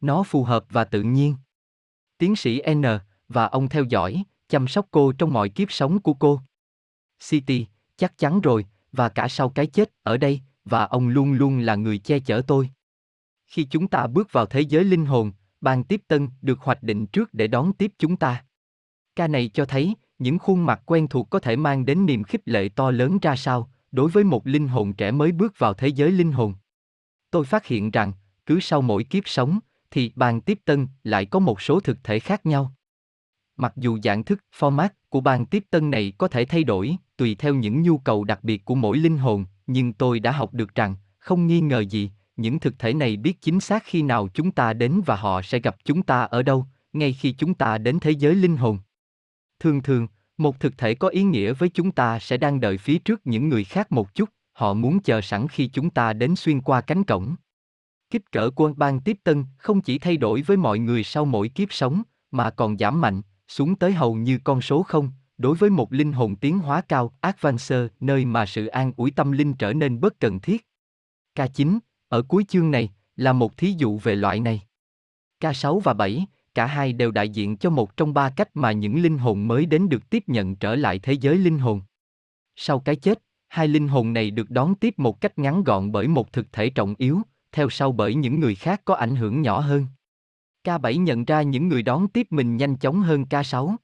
Nó phù hợp và tự nhiên. Tiến sĩ N, và ông theo dõi, chăm sóc cô trong mọi kiếp sống của cô. City, chắc chắn rồi, và cả sau cái chết, ở đây, và ông luôn luôn là người che chở tôi. Khi chúng ta bước vào thế giới linh hồn, ban tiếp tân được hoạch định trước để đón tiếp chúng ta. Ca này cho thấy, những khuôn mặt quen thuộc có thể mang đến niềm khích lệ to lớn ra sao, đối với một linh hồn trẻ mới bước vào thế giới linh hồn. Tôi phát hiện rằng, cứ sau mỗi kiếp sống, thì ban tiếp tân lại có một số thực thể khác nhau. Mặc dù dạng thức, format của ban tiếp tân này có thể thay đổi, tùy theo những nhu cầu đặc biệt của mỗi linh hồn, nhưng tôi đã học được rằng, không nghi ngờ gì, những thực thể này biết chính xác khi nào chúng ta đến và họ sẽ gặp chúng ta ở đâu, ngay khi chúng ta đến thế giới linh hồn. Thường thường, một thực thể có ý nghĩa với chúng ta sẽ đang đợi phía trước những người khác một chút, họ muốn chờ sẵn khi chúng ta đến xuyên qua cánh cổng. Kích cỡ của ban tiếp tân không chỉ thay đổi với mọi người sau mỗi kiếp sống, mà còn giảm mạnh, xuống tới hầu như con số không, đối với một linh hồn tiến hóa cao, Advancer, nơi mà sự an ủi tâm linh trở nên bất cần thiết. K9, ở cuối chương này, là một thí dụ về loại này. K6 và 7, cả hai đều đại diện cho một trong ba cách mà những linh hồn mới đến được tiếp nhận trở lại thế giới linh hồn. Sau cái chết, hai linh hồn này được đón tiếp một cách ngắn gọn bởi một thực thể trọng yếu, theo sau bởi những người khác có ảnh hưởng nhỏ hơn. K7 nhận ra những người đón tiếp mình nhanh chóng hơn K6.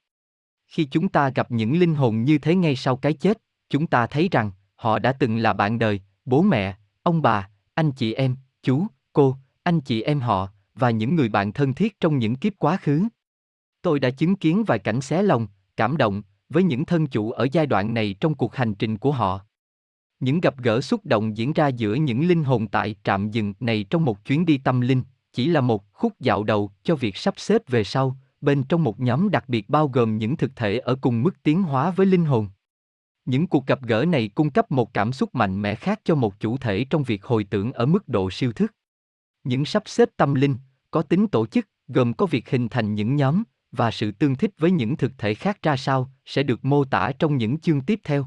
Khi chúng ta gặp những linh hồn như thế ngay sau cái chết, chúng ta thấy rằng họ đã từng là bạn đời, bố mẹ, ông bà, anh chị em, chú, cô, anh chị em họ và những người bạn thân thiết trong những kiếp quá khứ. Tôi đã chứng kiến vài cảnh xé lòng, cảm động với những thân chủ ở giai đoạn này trong cuộc hành trình của họ. Những gặp gỡ xúc động diễn ra giữa những linh hồn tại trạm dừng này trong một chuyến đi tâm linh, chỉ là một khúc dạo đầu cho việc sắp xếp về sau, bên trong một nhóm đặc biệt bao gồm những thực thể ở cùng mức tiến hóa với linh hồn. Những cuộc gặp gỡ này cung cấp một cảm xúc mạnh mẽ khác cho một chủ thể trong việc hồi tưởng ở mức độ siêu thức. Những sắp xếp tâm linh có tính tổ chức, gồm có việc hình thành những nhóm và sự tương thích với những thực thể khác ra sao sẽ được mô tả trong những chương tiếp theo.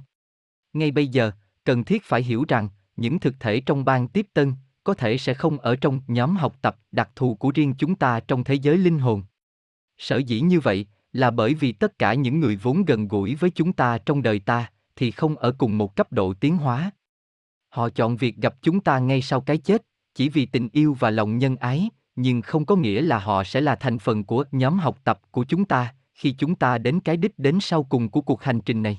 Ngay bây giờ, cần thiết phải hiểu rằng những thực thể trong ban tiếp tân có thể sẽ không ở trong nhóm học tập đặc thù của riêng chúng ta trong thế giới linh hồn. Sở dĩ như vậy là bởi vì tất cả những người vốn gần gũi với chúng ta trong đời ta thì không ở cùng một cấp độ tiến hóa. Họ chọn việc gặp chúng ta ngay sau cái chết, chỉ vì tình yêu và lòng nhân ái, nhưng không có nghĩa là họ sẽ là thành phần của nhóm học tập của chúng ta khi chúng ta đến cái đích đến sau cùng của cuộc hành trình này.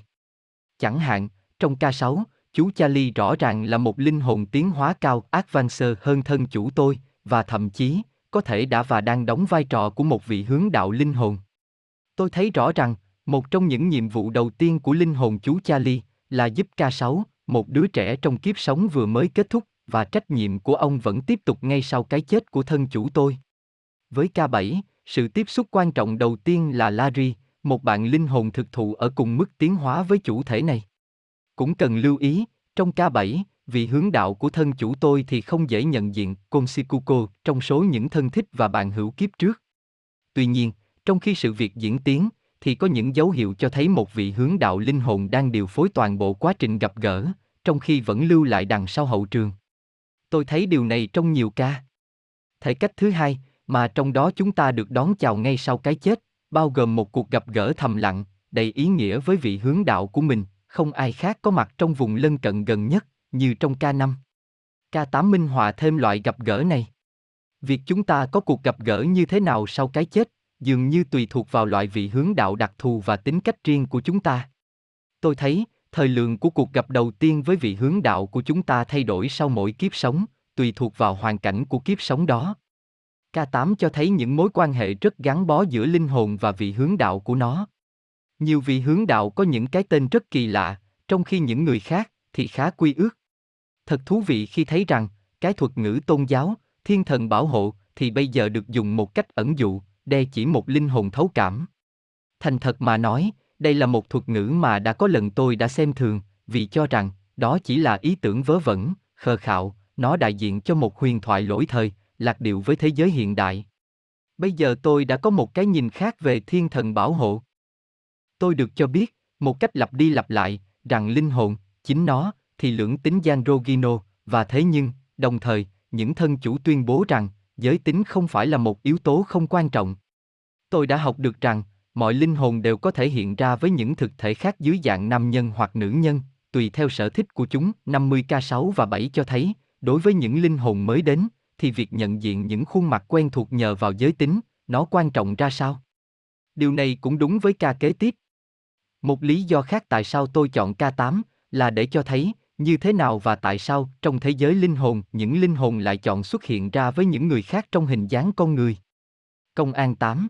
Chẳng hạn, trong ca 6, chú Charlie rõ ràng là một linh hồn tiến hóa cao advancer hơn thân chủ tôi, và thậm chí, có thể đã và đang đóng vai trò của một vị hướng đạo linh hồn. Tôi thấy rõ rằng, một trong những nhiệm vụ đầu tiên của linh hồn chú Charlie là giúp K6, một đứa trẻ trong kiếp sống vừa mới kết thúc, và trách nhiệm của ông vẫn tiếp tục ngay sau cái chết của thân chủ tôi. Với K7, sự tiếp xúc quan trọng đầu tiên là Larry, một bạn linh hồn thực thụ ở cùng mức tiến hóa với chủ thể này. Cũng cần lưu ý, trong K7, vì hướng đạo của thân chủ tôi thì không dễ nhận diện Konsikuko trong số những thân thích và bạn hữu kiếp trước. Tuy nhiên, trong khi sự việc diễn tiến, thì có những dấu hiệu cho thấy một vị hướng đạo linh hồn đang điều phối toàn bộ quá trình gặp gỡ, trong khi vẫn lưu lại đằng sau hậu trường. Tôi thấy điều này trong nhiều ca. Thể cách thứ hai, mà trong đó chúng ta được đón chào ngay sau cái chết, bao gồm một cuộc gặp gỡ thầm lặng, đầy ý nghĩa với vị hướng đạo của mình, không ai khác có mặt trong vùng lân cận gần nhất, như trong ca 5. Ca 8 minh họa thêm loại gặp gỡ này. Việc chúng ta có cuộc gặp gỡ như thế nào sau cái chết, dường như tùy thuộc vào loại vị hướng đạo đặc thù và tính cách riêng của chúng ta. Tôi thấy, thời lượng của cuộc gặp đầu tiên với vị hướng đạo của chúng ta thay đổi sau mỗi kiếp sống, tùy thuộc vào hoàn cảnh của kiếp sống đó. K8 cho thấy những mối quan hệ rất gắn bó giữa linh hồn và vị hướng đạo của nó. Nhiều vị hướng đạo có những cái tên rất kỳ lạ, trong khi những người khác thì khá quy ước. Thật thú vị khi thấy rằng, cái thuật ngữ tôn giáo, thiên thần bảo hộ thì bây giờ được dùng một cách ẩn dụ, đe chỉ một linh hồn thấu cảm. Thành thật mà nói, đây là một thuật ngữ mà đã có lần tôi đã xem thường, vì cho rằng, đó chỉ là ý tưởng vớ vẩn, khờ khạo, nó đại diện cho một huyền thoại lỗi thời, lạc điệu với thế giới hiện đại. Bây giờ tôi đã có một cái nhìn khác về thiên thần bảo hộ. Tôi được cho biết, một cách lặp đi lặp lại, rằng linh hồn, chính nó, thì lưỡng tính Gianrogino, và thế nhưng, đồng thời, những thân chủ tuyên bố rằng, giới tính không phải là một yếu tố không quan trọng. Tôi đã học được rằng, mọi linh hồn đều có thể hiện ra với những thực thể khác dưới dạng nam nhân hoặc nữ nhân, tùy theo sở thích của chúng. 50K6 và 7 cho thấy, đối với những linh hồn mới đến, thì việc nhận diện những khuôn mặt quen thuộc nhờ vào giới tính, nó quan trọng ra sao? Điều này cũng đúng với ca kế tiếp. Một lý do khác tại sao tôi chọn K8 là để cho thấy như thế nào và tại sao trong thế giới linh hồn những linh hồn lại chọn xuất hiện ra với những người khác trong hình dáng con người. Công an 8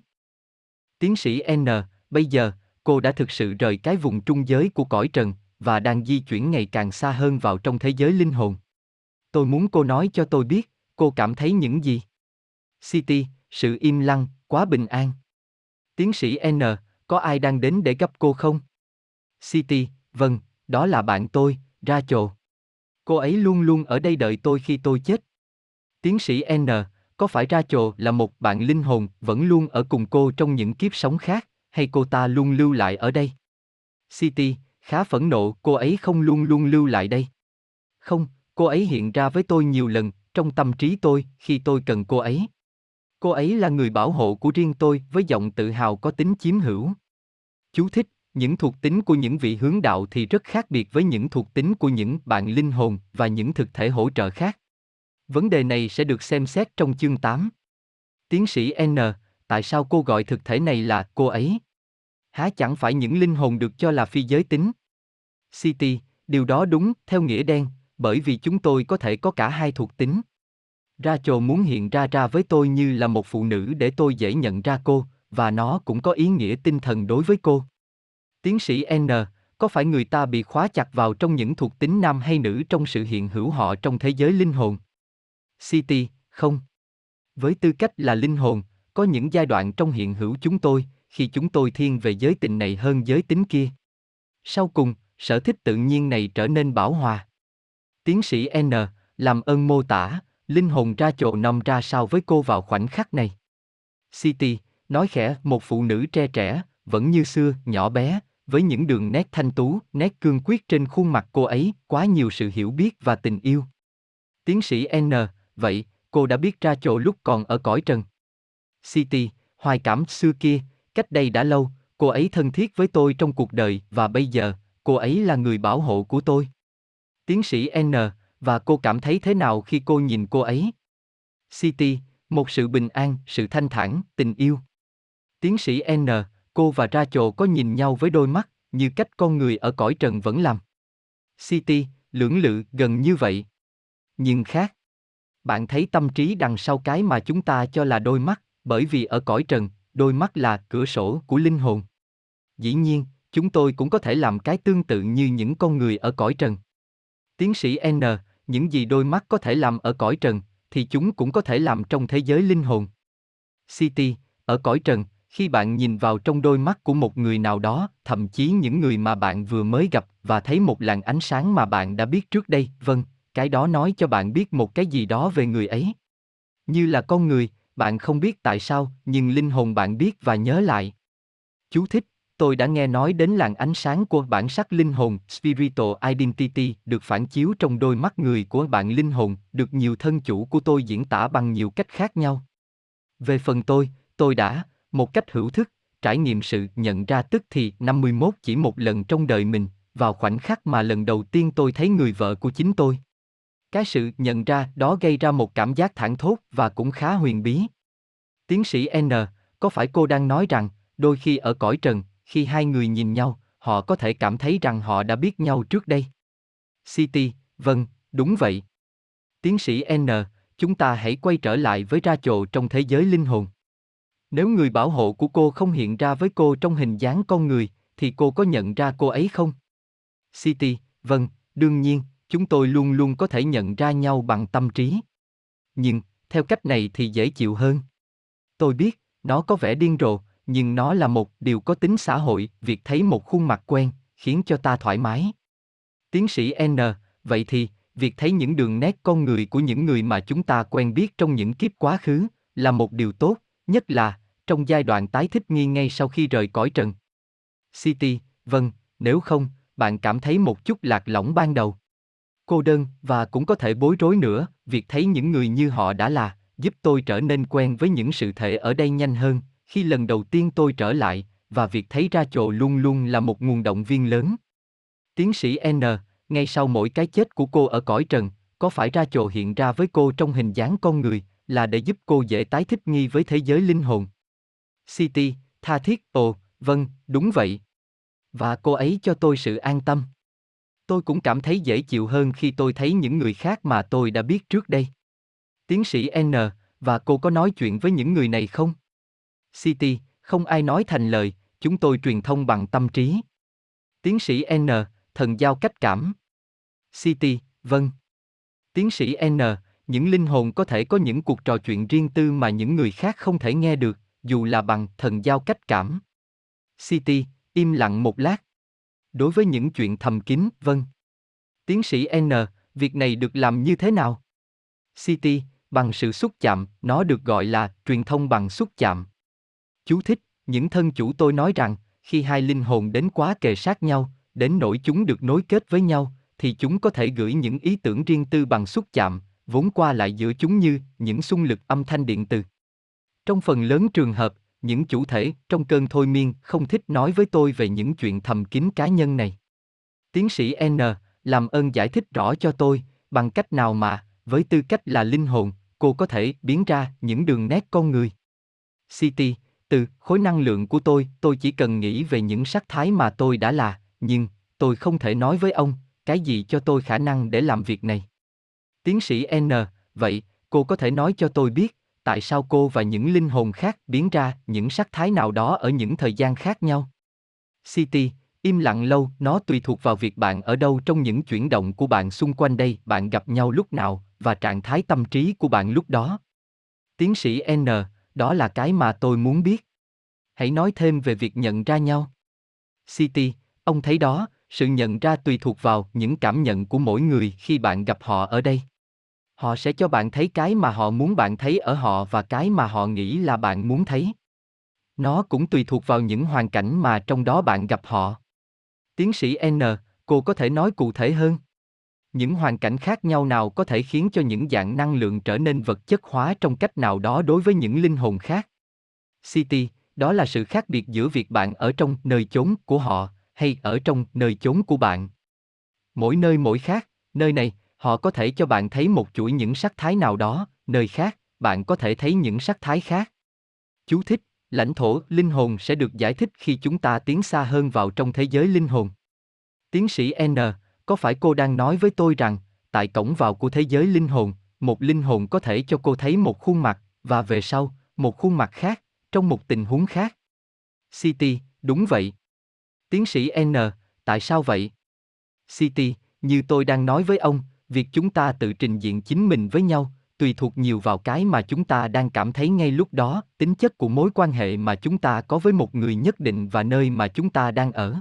Tiến sĩ N, bây giờ, cô đã thực sự rời cái vùng trung giới của cõi trần và đang di chuyển ngày càng xa hơn vào trong thế giới linh hồn. Tôi muốn cô nói cho tôi biết, cô cảm thấy những gì? City, sự im lặng, quá bình an. Tiến sĩ N, có ai đang đến để gặp cô không? City, vâng, đó là bạn tôi, ra chồ, Cô ấy luôn luôn ở đây đợi tôi khi tôi chết. Tiến sĩ N, có phải Ra Chồ là một bạn linh hồn vẫn luôn ở cùng cô trong những kiếp sống khác, hay cô ta luôn lưu lại ở đây? City, khá phẫn nộ, cô ấy không luôn luôn lưu lại đây. Không, cô ấy hiện ra với tôi nhiều lần, trong tâm trí tôi, khi tôi cần cô ấy. Cô ấy là người bảo hộ của riêng tôi với giọng tự hào có tính chiếm hữu. Chú thích, những thuộc tính của những vị hướng đạo thì rất khác biệt với những thuộc tính của những bạn linh hồn và những thực thể hỗ trợ khác. Vấn đề này sẽ được xem xét trong chương 8. Tiến sĩ N, tại sao cô gọi thực thể này là cô ấy? Há chẳng phải những linh hồn được cho là phi giới tính? City, điều đó đúng, theo nghĩa đen, bởi vì chúng tôi có thể có cả hai thuộc tính. Rachel muốn hiện ra ra với tôi như là một phụ nữ để tôi dễ nhận ra cô, và nó cũng có ý nghĩa tinh thần đối với cô. Tiến sĩ N, có phải người ta bị khóa chặt vào trong những thuộc tính nam hay nữ trong sự hiện hữu họ trong thế giới linh hồn? City, không. Với tư cách là linh hồn, có những giai đoạn trong hiện hữu chúng tôi, khi chúng tôi thiên về giới tình này hơn giới tính kia. Sau cùng, sở thích tự nhiên này trở nên bảo hòa. Tiến sĩ N, làm ơn mô tả, linh hồn ra chỗ nằm ra sao với cô vào khoảnh khắc này. City, nói khẽ, một phụ nữ trẻ trẻ, vẫn như xưa, nhỏ bé, với những đường nét thanh tú, nét cương quyết trên khuôn mặt cô ấy, quá nhiều sự hiểu biết và tình yêu. Tiến sĩ N, vậy, cô đã biết ra chỗ lúc còn ở cõi trần. City, hoài cảm xưa kia, cách đây đã lâu, cô ấy thân thiết với tôi trong cuộc đời và bây giờ, cô ấy là người bảo hộ của tôi. Tiến sĩ N, và cô cảm thấy thế nào khi cô nhìn cô ấy? City, một sự bình an, sự thanh thản, tình yêu. Tiến sĩ N, cô và Rachel có nhìn nhau với đôi mắt, như cách con người ở cõi trần vẫn làm. City, lưỡng lự, gần như vậy. Nhưng khác. Bạn thấy tâm trí đằng sau cái mà chúng ta cho là đôi mắt, bởi vì ở cõi trần, đôi mắt là cửa sổ của linh hồn. Dĩ nhiên, chúng tôi cũng có thể làm cái tương tự như những con người ở cõi trần. Tiến sĩ N, những gì đôi mắt có thể làm ở cõi trần, thì chúng cũng có thể làm trong thế giới linh hồn. City, ở cõi trần, khi bạn nhìn vào trong đôi mắt của một người nào đó, thậm chí những người mà bạn vừa mới gặp và thấy một làn ánh sáng mà bạn đã biết trước đây, vâng, cái đó nói cho bạn biết một cái gì đó về người ấy. Như là con người, bạn không biết tại sao, nhưng linh hồn bạn biết và nhớ lại. Chú thích, tôi đã nghe nói đến làn ánh sáng của bản sắc linh hồn, spiritual identity, được phản chiếu trong đôi mắt người của bạn linh hồn, được nhiều thân chủ của tôi diễn tả bằng nhiều cách khác nhau. Về phần tôi, tôi đã, một cách hữu thức, trải nghiệm sự nhận ra tức thì 51 chỉ một lần trong đời mình, vào khoảnh khắc mà lần đầu tiên tôi thấy người vợ của chính tôi. Cái sự nhận ra đó gây ra một cảm giác thảng thốt và cũng khá huyền bí. Tiến sĩ N, có phải cô đang nói rằng, đôi khi ở cõi trần, khi hai người nhìn nhau, họ có thể cảm thấy rằng họ đã biết nhau trước đây? City, vâng, đúng vậy. Tiến sĩ N, chúng ta hãy quay trở lại với ra trồ trong thế giới linh hồn. Nếu người bảo hộ của cô không hiện ra với cô trong hình dáng con người, thì cô có nhận ra cô ấy không? City, vâng, đương nhiên, chúng tôi luôn luôn có thể nhận ra nhau bằng tâm trí. Nhưng, theo cách này thì dễ chịu hơn. Tôi biết, nó có vẻ điên rồ, nhưng nó là một điều có tính xã hội, việc thấy một khuôn mặt quen, khiến cho ta thoải mái. Tiến sĩ N, vậy thì, việc thấy những đường nét con người của những người mà chúng ta quen biết trong những kiếp quá khứ, là một điều tốt, nhất là, trong giai đoạn tái thích nghi ngay sau khi rời cõi trần. City, vâng, nếu không, bạn cảm thấy một chút lạc lõng ban đầu. Cô đơn và cũng có thể bối rối nữa, việc thấy những người như họ đã là, giúp tôi trở nên quen với những sự thể ở đây nhanh hơn, khi lần đầu tiên tôi trở lại, và việc thấy ra chỗ luôn luôn là một nguồn động viên lớn. Tiến sĩ N, ngay sau mỗi cái chết của cô ở cõi trần, có phải ra chỗ hiện ra với cô trong hình dáng con người, là để giúp cô dễ tái thích nghi với thế giới linh hồn. City, tha thiết, ồ, vâng, đúng vậy. Và cô ấy cho tôi sự an tâm. Tôi cũng cảm thấy dễ chịu hơn khi tôi thấy những người khác mà tôi đã biết trước đây. Tiến sĩ N, và cô có nói chuyện với những người này không? City, không ai nói thành lời, chúng tôi truyền thông bằng tâm trí. Tiến sĩ N, thần giao cách cảm. City, vâng. Tiến sĩ N, những linh hồn có thể có những cuộc trò chuyện riêng tư mà những người khác không thể nghe được, dù là bằng thần giao cách cảm. City, im lặng một lát. Đối với những chuyện thầm kín, vâng. Tiến sĩ N, việc này được làm như thế nào? City, bằng sự xúc chạm, nó được gọi là truyền thông bằng xúc chạm. Chú thích, những thân chủ tôi nói rằng, khi hai linh hồn đến quá kề sát nhau, đến nỗi chúng được nối kết với nhau, thì chúng có thể gửi những ý tưởng riêng tư bằng xúc chạm, vốn qua lại giữa chúng như những xung lực âm thanh điện từ. Trong phần lớn trường hợp, những chủ thể trong cơn thôi miên không thích nói với tôi về những chuyện thầm kín cá nhân này. Tiến sĩ N, làm ơn giải thích rõ cho tôi, bằng cách nào mà, với tư cách là linh hồn, cô có thể biến ra những đường nét con người. City, từ khối năng lượng của tôi, tôi chỉ cần nghĩ về những sắc thái mà tôi đã là, nhưng tôi không thể nói với ông cái gì cho tôi khả năng để làm việc này. Tiến sĩ N, vậy, cô có thể nói cho tôi biết, tại sao cô và những linh hồn khác biến ra những sắc thái nào đó ở những thời gian khác nhau? City, im lặng lâu, nó tùy thuộc vào việc bạn ở đâu trong những chuyển động của bạn xung quanh đây, bạn gặp nhau lúc nào, và trạng thái tâm trí của bạn lúc đó. Tiến sĩ N, đó là cái mà tôi muốn biết. Hãy nói thêm về việc nhận ra nhau. City, ông thấy đó, sự nhận ra tùy thuộc vào những cảm nhận của mỗi người khi bạn gặp họ ở đây. Họ sẽ cho bạn thấy cái mà họ muốn bạn thấy ở họ và cái mà họ nghĩ là bạn muốn thấy. Nó cũng tùy thuộc vào những hoàn cảnh mà trong đó bạn gặp họ. Tiến sĩ N, cô có thể nói cụ thể hơn? những hoàn cảnh khác nhau nào có thể khiến cho những dạng năng lượng trở nên vật chất hóa trong cách nào đó đối với những linh hồn khác city đó là sự khác biệt giữa việc bạn ở trong nơi chốn của họ hay ở trong nơi chốn của bạn mỗi nơi mỗi khác nơi này họ có thể cho bạn thấy một chuỗi những sắc thái nào đó nơi khác bạn có thể thấy những sắc thái khác chú thích lãnh thổ linh hồn sẽ được giải thích khi chúng ta tiến xa hơn vào trong thế giới linh hồn tiến sĩ n có phải cô đang nói với tôi rằng, tại cổng vào của thế giới linh hồn, một linh hồn có thể cho cô thấy một khuôn mặt, và về sau, một khuôn mặt khác, trong một tình huống khác? City, đúng vậy. Tiến sĩ N, tại sao vậy? City, như tôi đang nói với ông, việc chúng ta tự trình diện chính mình với nhau, tùy thuộc nhiều vào cái mà chúng ta đang cảm thấy ngay lúc đó, tính chất của mối quan hệ mà chúng ta có với một người nhất định và nơi mà chúng ta đang ở.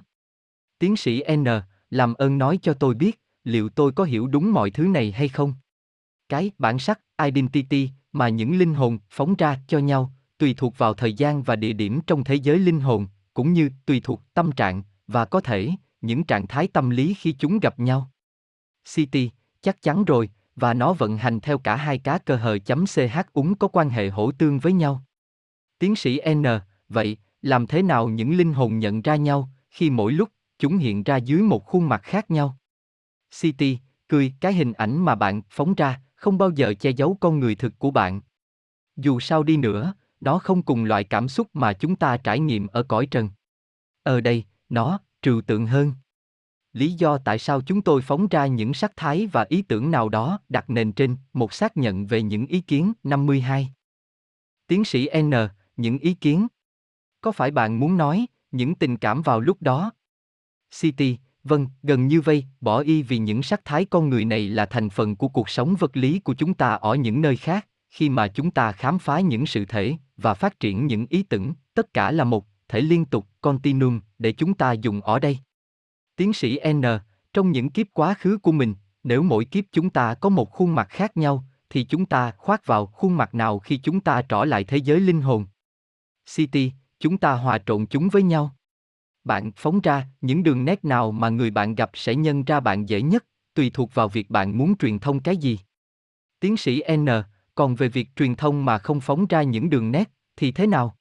Tiến sĩ N, làm ơn nói cho tôi biết, liệu tôi có hiểu đúng mọi thứ này hay không? Cái bản sắc, identity mà những linh hồn phóng ra cho nhau, tùy thuộc vào thời gian và địa điểm trong thế giới linh hồn, cũng như tùy thuộc tâm trạng và có thể những trạng thái tâm lý khi chúng gặp nhau. City, chắc chắn rồi, và nó vận hành theo cả hai cá cơ hờ chấm ch úng có quan hệ hỗ tương với nhau. Tiến sĩ N, vậy, làm thế nào những linh hồn nhận ra nhau, khi mỗi lúc, chúng hiện ra dưới một khuôn mặt khác nhau? CT, cười, cái hình ảnh mà bạn phóng ra, không bao giờ che giấu con người thực của bạn. Dù sao đi nữa, nó không cùng loại cảm xúc mà chúng ta trải nghiệm ở cõi trần. Ở đây, nó, trừu tượng hơn. Lý do tại sao chúng tôi phóng ra những sắc thái và ý tưởng nào đó đặt nền trên một xác nhận về những ý kiến 52. Tiến sĩ N, những ý kiến. Có phải bạn muốn nói, những tình cảm vào lúc đó? CT, vâng, gần như vây, bỏ y vì những sắc thái con người này là thành phần của cuộc sống vật lý của chúng ta ở những nơi khác, khi mà chúng ta khám phá những sự thể và phát triển những ý tưởng, tất cả là một thể liên tục, continuum, để chúng ta dùng ở đây. Tiến sĩ N, trong những kiếp quá khứ của mình, nếu mỗi kiếp chúng ta có một khuôn mặt khác nhau, thì chúng ta khoác vào khuôn mặt nào khi chúng ta trở lại thế giới linh hồn? CT, chúng ta hòa trộn chúng với nhau. Bạn phóng ra những đường nét nào mà người bạn gặp sẽ nhân ra bạn dễ nhất, tùy thuộc vào việc bạn muốn truyền thông cái gì. Tiến sĩ N, còn về việc truyền thông mà không phóng ra những đường nét, thì thế nào?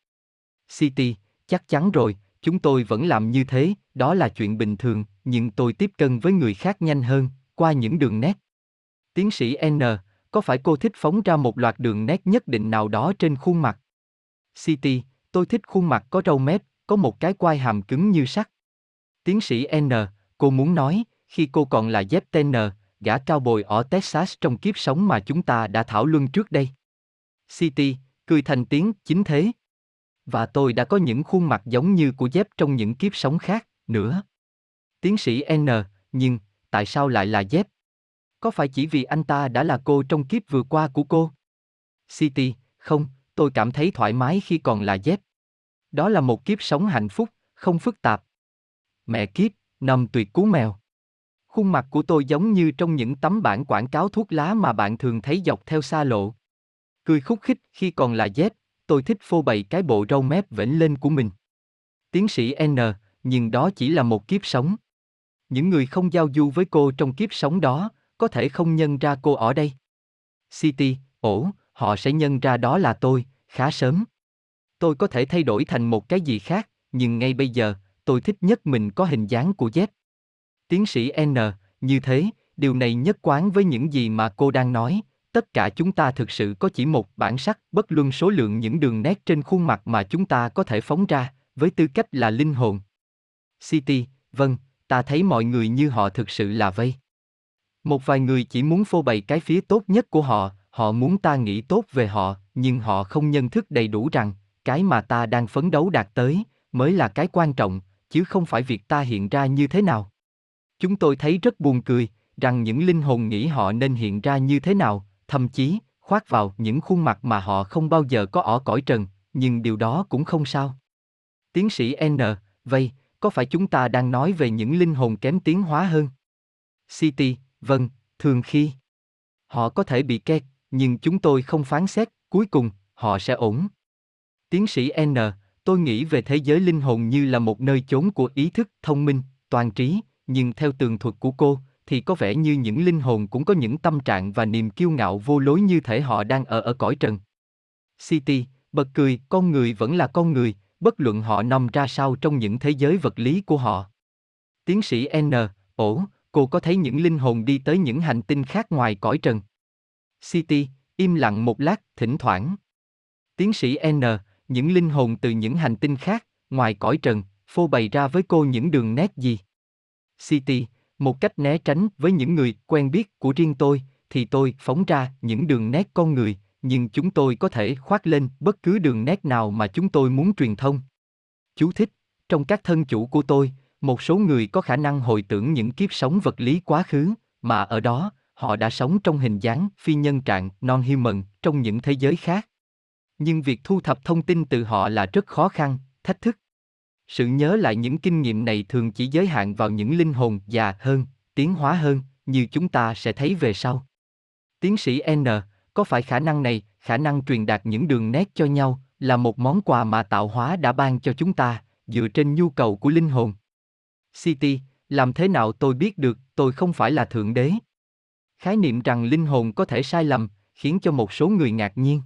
CT, chắc chắn rồi, chúng tôi vẫn làm như thế, đó là chuyện bình thường, nhưng tôi tiếp cận với người khác nhanh hơn, qua những đường nét. Tiến sĩ N, có phải cô thích phóng ra một loạt đường nét nhất định nào đó trên khuôn mặt? CT, tôi thích khuôn mặt có râu mép, có một cái quai hàm cứng như sắt. Tiến sĩ N, cô muốn nói, khi cô còn là dép tn gã cao bồi ở Texas trong kiếp sống mà chúng ta đã thảo luận trước đây. CT, cười thành tiếng chính thế. Và tôi đã có những khuôn mặt giống như của dép trong những kiếp sống khác, nữa. Tiến sĩ N, nhưng, tại sao lại là dép? Có phải chỉ vì anh ta đã là cô trong kiếp vừa qua của cô? CT, không, tôi cảm thấy thoải mái khi còn là dép. Đó là một kiếp sống hạnh phúc, không phức tạp. Mẹ kiếp, nằm tuyệt cú mèo. Khuôn mặt của tôi giống như trong những tấm bản quảng cáo thuốc lá mà bạn thường thấy dọc theo xa lộ. Cười khúc khích khi còn là dép tôi thích phô bày cái bộ râu mép vểnh lên của mình. Tiến sĩ N, nhưng đó chỉ là một kiếp sống. Những người không giao du với cô trong kiếp sống đó, có thể không nhân ra cô ở đây. City, ổ, họ sẽ nhân ra đó là tôi, khá sớm. Tôi có thể thay đổi thành một cái gì khác, nhưng ngay bây giờ, tôi thích nhất mình có hình dáng của Z. Tiến sĩ N, như thế, điều này nhất quán với những gì mà cô đang nói, tất cả chúng ta thực sự có chỉ một bản sắc, bất luân số lượng những đường nét trên khuôn mặt mà chúng ta có thể phóng ra, với tư cách là linh hồn. City, vâng, ta thấy mọi người như họ thực sự là vây. Một vài người chỉ muốn phô bày cái phía tốt nhất của họ, họ muốn ta nghĩ tốt về họ, nhưng họ không nhận thức đầy đủ rằng, cái mà ta đang phấn đấu đạt tới, mới là cái quan trọng, chứ không phải việc ta hiện ra như thế nào. Chúng tôi thấy rất buồn cười, rằng những linh hồn nghĩ họ nên hiện ra như thế nào, thậm chí, khoác vào những khuôn mặt mà họ không bao giờ có ở cõi trần, nhưng điều đó cũng không sao. Tiến sĩ N, vậy, có phải chúng ta đang nói về những linh hồn kém tiến hóa hơn? City, vâng, thường khi. Họ có thể bị kẹt, nhưng chúng tôi không phán xét, cuối cùng, họ sẽ ổn. Tiến sĩ N, tôi nghĩ về thế giới linh hồn như là một nơi chốn của ý thức, thông minh, toàn trí, nhưng theo tường thuật của cô, thì có vẻ như những linh hồn cũng có những tâm trạng và niềm kiêu ngạo vô lối như thể họ đang ở ở cõi trần. City, bật cười, con người vẫn là con người, bất luận họ nằm ra sao trong những thế giới vật lý của họ. Tiến sĩ N, ổ, cô có thấy những linh hồn đi tới những hành tinh khác ngoài cõi trần? City, im lặng một lát, thỉnh thoảng. Tiến sĩ N, những linh hồn từ những hành tinh khác, ngoài cõi trần, phô bày ra với cô những đường nét gì? City, một cách né tránh với những người quen biết của riêng tôi, thì tôi phóng ra những đường nét con người, nhưng chúng tôi có thể khoác lên bất cứ đường nét nào mà chúng tôi muốn truyền thông. Chú thích, trong các thân chủ của tôi, một số người có khả năng hồi tưởng những kiếp sống vật lý quá khứ, mà ở đó, họ đã sống trong hình dáng phi nhân trạng non-human trong những thế giới khác. Nhưng việc thu thập thông tin từ họ là rất khó khăn, thách thức. Sự nhớ lại những kinh nghiệm này thường chỉ giới hạn vào những linh hồn già hơn, tiến hóa hơn, như chúng ta sẽ thấy về sau. Tiến sĩ N, có phải khả năng này, khả năng truyền đạt những đường nét cho nhau, là một món quà mà tạo hóa đã ban cho chúng ta, dựa trên nhu cầu của linh hồn? City, làm thế nào tôi biết được tôi không phải là Thượng Đế? Khái niệm rằng linh hồn có thể sai lầm, khiến cho một số người ngạc nhiên.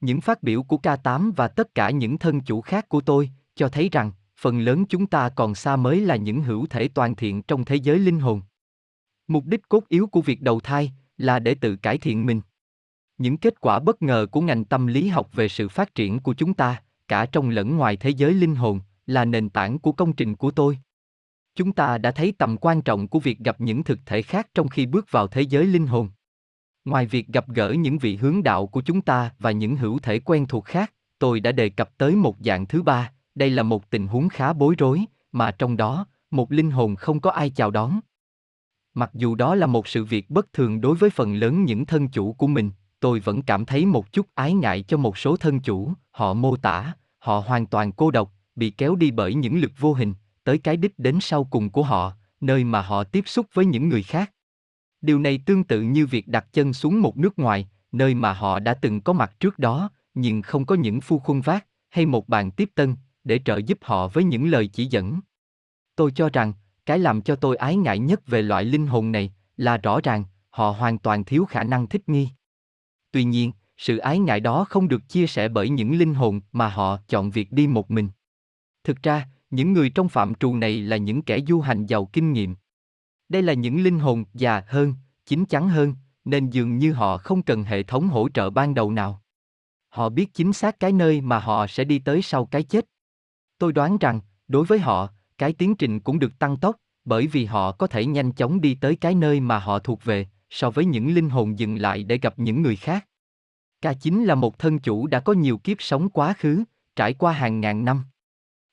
Những phát biểu của K8 và tất cả những thân chủ khác của tôi cho thấy rằng phần lớn chúng ta còn xa mới là những hữu thể toàn thiện trong thế giới linh hồn. Mục đích cốt yếu của việc đầu thai là để tự cải thiện mình. Những kết quả bất ngờ của ngành tâm lý học về sự phát triển của chúng ta, cả trong lẫn ngoài thế giới linh hồn, là nền tảng của công trình của tôi. Chúng ta đã thấy tầm quan trọng của việc gặp những thực thể khác trong khi bước vào thế giới linh hồn. Ngoài việc gặp gỡ những vị hướng đạo của chúng ta và những hữu thể quen thuộc khác, tôi đã đề cập tới một dạng thứ ba, đây là một tình huống khá bối rối, mà trong đó, một linh hồn không có ai chào đón. Mặc dù đó là một sự việc bất thường đối với phần lớn những thân chủ của mình, tôi vẫn cảm thấy một chút ái ngại cho một số thân chủ, họ mô tả, họ hoàn toàn cô độc, bị kéo đi bởi những lực vô hình, tới cái đích đến sau cùng của họ, nơi mà họ tiếp xúc với những người khác. Điều này tương tự như việc đặt chân xuống một nước ngoài, nơi mà họ đã từng có mặt trước đó, nhưng không có những phu khuôn vác hay một bàn tiếp tân để trợ giúp họ với những lời chỉ dẫn. Tôi cho rằng, cái làm cho tôi ái ngại nhất về loại linh hồn này là rõ ràng, họ hoàn toàn thiếu khả năng thích nghi. Tuy nhiên, sự ái ngại đó không được chia sẻ bởi những linh hồn mà họ chọn việc đi một mình. Thực ra, những người trong phạm trù này là những kẻ du hành giàu kinh nghiệm. Đây là những linh hồn già hơn, chín chắn hơn, nên dường như họ không cần hệ thống hỗ trợ ban đầu nào. Họ biết chính xác cái nơi mà họ sẽ đi tới sau cái chết. Tôi đoán rằng, đối với họ, cái tiến trình cũng được tăng tốc, bởi vì họ có thể nhanh chóng đi tới cái nơi mà họ thuộc về, so với những linh hồn dừng lại để gặp những người khác. k chính là một thân chủ đã có nhiều kiếp sống quá khứ, trải qua hàng ngàn năm.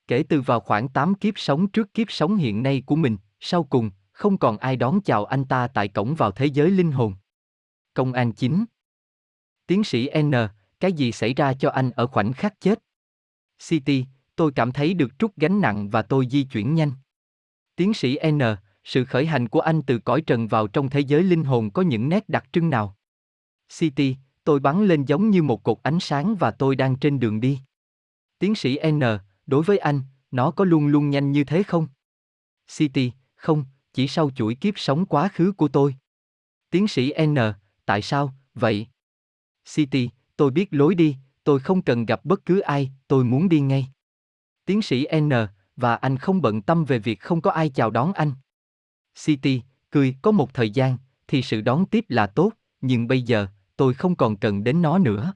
Kể từ vào khoảng 8 kiếp sống trước kiếp sống hiện nay của mình, sau cùng, không còn ai đón chào anh ta tại cổng vào thế giới linh hồn. Công an chính, Tiến sĩ N, cái gì xảy ra cho anh ở khoảnh khắc chết? City, tôi cảm thấy được trút gánh nặng và tôi di chuyển nhanh. Tiến sĩ N, sự khởi hành của anh từ cõi trần vào trong thế giới linh hồn có những nét đặc trưng nào? City, tôi bắn lên giống như một cột ánh sáng và tôi đang trên đường đi. Tiến sĩ N, đối với anh, nó có luôn luôn nhanh như thế không? City, không, chỉ sau chuỗi kiếp sống quá khứ của tôi. Tiến sĩ N, tại sao, vậy? City, tôi biết lối đi, tôi không cần gặp bất cứ ai, tôi muốn đi ngay. Tiến sĩ N, và anh không bận tâm về việc không có ai chào đón anh. City, cười, có một thời gian, thì sự đón tiếp là tốt, nhưng bây giờ, tôi không còn cần đến nó nữa.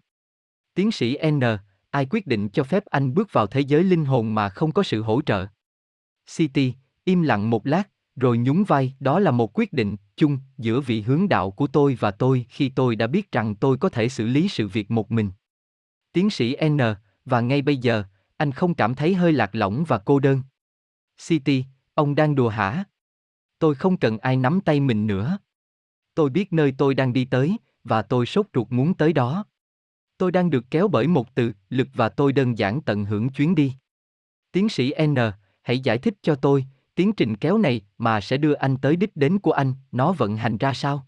Tiến sĩ N, ai quyết định cho phép anh bước vào thế giới linh hồn mà không có sự hỗ trợ? City, im lặng một lát, rồi nhún vai, đó là một quyết định chung giữa vị hướng đạo của tôi và tôi khi tôi đã biết rằng tôi có thể xử lý sự việc một mình. Tiến sĩ N, và ngay bây giờ, anh không cảm thấy hơi lạc lõng và cô đơn. City, ông đang đùa hả? Tôi không cần ai nắm tay mình nữa. Tôi biết nơi tôi đang đi tới, và tôi sốt ruột muốn tới đó. Tôi đang được kéo bởi một từ, lực và tôi đơn giản tận hưởng chuyến đi. Tiến sĩ N, hãy giải thích cho tôi, tiến trình kéo này mà sẽ đưa anh tới đích đến của anh, nó vận hành ra sao?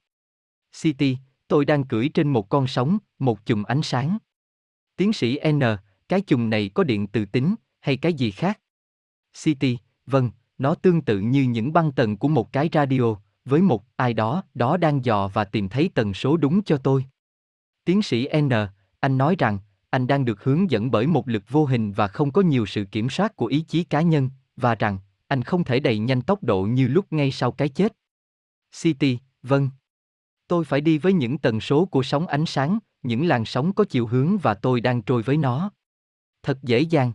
City, tôi đang cưỡi trên một con sóng, một chùm ánh sáng. Tiến sĩ N, cái chùm này có điện từ tính, hay cái gì khác? City, vâng, nó tương tự như những băng tần của một cái radio, với một ai đó, đó đang dò và tìm thấy tần số đúng cho tôi. Tiến sĩ N, anh nói rằng, anh đang được hướng dẫn bởi một lực vô hình và không có nhiều sự kiểm soát của ý chí cá nhân, và rằng, anh không thể đầy nhanh tốc độ như lúc ngay sau cái chết. City, vâng. Tôi phải đi với những tần số của sóng ánh sáng, những làn sóng có chiều hướng và tôi đang trôi với nó. Thật dễ dàng.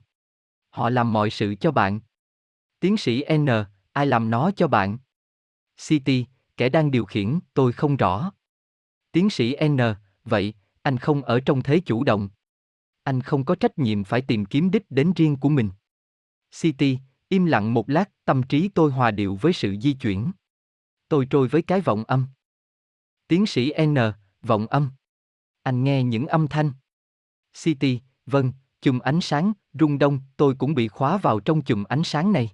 Họ làm mọi sự cho bạn. Tiến sĩ N, ai làm nó cho bạn? City, kẻ đang điều khiển, tôi không rõ. Tiến sĩ N, vậy, anh không ở trong thế chủ động. Anh không có trách nhiệm phải tìm kiếm đích đến riêng của mình. City, im lặng một lát, tâm trí tôi hòa điệu với sự di chuyển. Tôi trôi với cái vọng âm. Tiến sĩ N, vọng âm. Anh nghe những âm thanh. City, vâng, chùm ánh sáng, rung đông, tôi cũng bị khóa vào trong chùm ánh sáng này.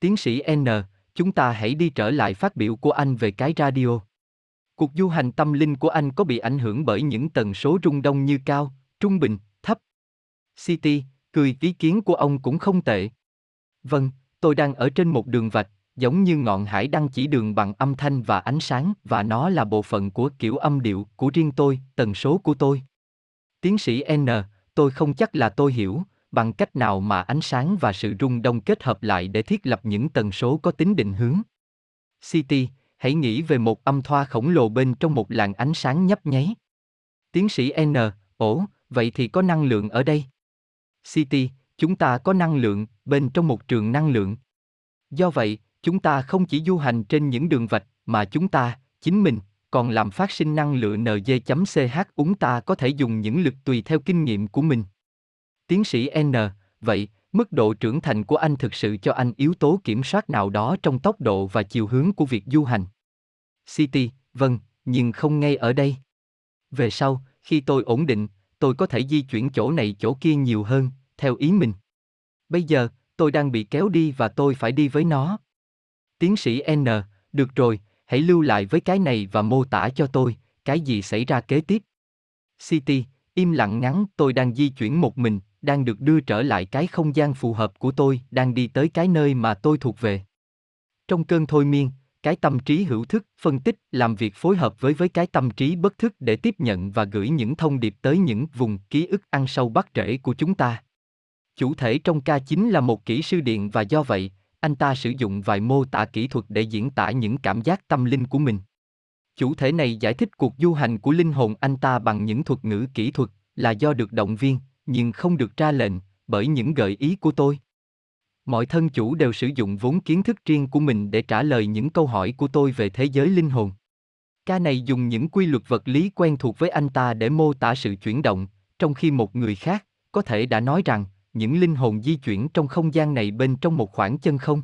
Tiến sĩ N, chúng ta hãy đi trở lại phát biểu của anh về cái radio. Cuộc du hành tâm linh của anh có bị ảnh hưởng bởi những tần số rung đông như cao, trung bình, thấp? City, cười ý kiến của ông cũng không tệ. Vâng, tôi đang ở trên một đường vạch, giống như ngọn hải đăng chỉ đường bằng âm thanh và ánh sáng và nó là bộ phận của kiểu âm điệu của riêng tôi, tần số của tôi. Tiến sĩ N, tôi không chắc là tôi hiểu, bằng cách nào mà ánh sáng và sự rung động kết hợp lại để thiết lập những tần số có tính định hướng. CT, hãy nghĩ về một âm thoa khổng lồ bên trong một làn ánh sáng nhấp nháy. Tiến sĩ N, ổ, vậy thì có năng lượng ở đây. CT, chúng ta có năng lượng bên trong một trường năng lượng. Do vậy, chúng ta không chỉ du hành trên những đường vạch mà chúng ta, chính mình, còn làm phát sinh năng lượng NG.CH úng ta có thể dùng những lực tùy theo kinh nghiệm của mình. Tiến sĩ N, vậy, mức độ trưởng thành của anh thực sự cho anh yếu tố kiểm soát nào đó trong tốc độ và chiều hướng của việc du hành. City, vâng, nhưng không ngay ở đây. Về sau, khi tôi ổn định, tôi có thể di chuyển chỗ này chỗ kia nhiều hơn, theo ý mình. Bây giờ, tôi đang bị kéo đi và tôi phải đi với nó. Tiến sĩ N, được rồi, hãy lưu lại với cái này và mô tả cho tôi, cái gì xảy ra kế tiếp. City, im lặng ngắn, tôi đang di chuyển một mình, đang được đưa trở lại cái không gian phù hợp của tôi, đang đi tới cái nơi mà tôi thuộc về. Trong cơn thôi miên, cái tâm trí hữu thức phân tích làm việc phối hợp với với cái tâm trí bất thức để tiếp nhận và gửi những thông điệp tới những vùng ký ức ăn sâu bắt rễ của chúng ta chủ thể trong ca chính là một kỹ sư điện và do vậy anh ta sử dụng vài mô tả kỹ thuật để diễn tả những cảm giác tâm linh của mình. Chủ thể này giải thích cuộc du hành của linh hồn anh ta bằng những thuật ngữ kỹ thuật là do được động viên, nhưng không được ra lệnh bởi những gợi ý của tôi. Mọi thân chủ đều sử dụng vốn kiến thức riêng của mình để trả lời những câu hỏi của tôi về thế giới linh hồn. Ca này dùng những quy luật vật lý quen thuộc với anh ta để mô tả sự chuyển động, trong khi một người khác có thể đã nói rằng những linh hồn di chuyển trong không gian này bên trong một khoảng chân không?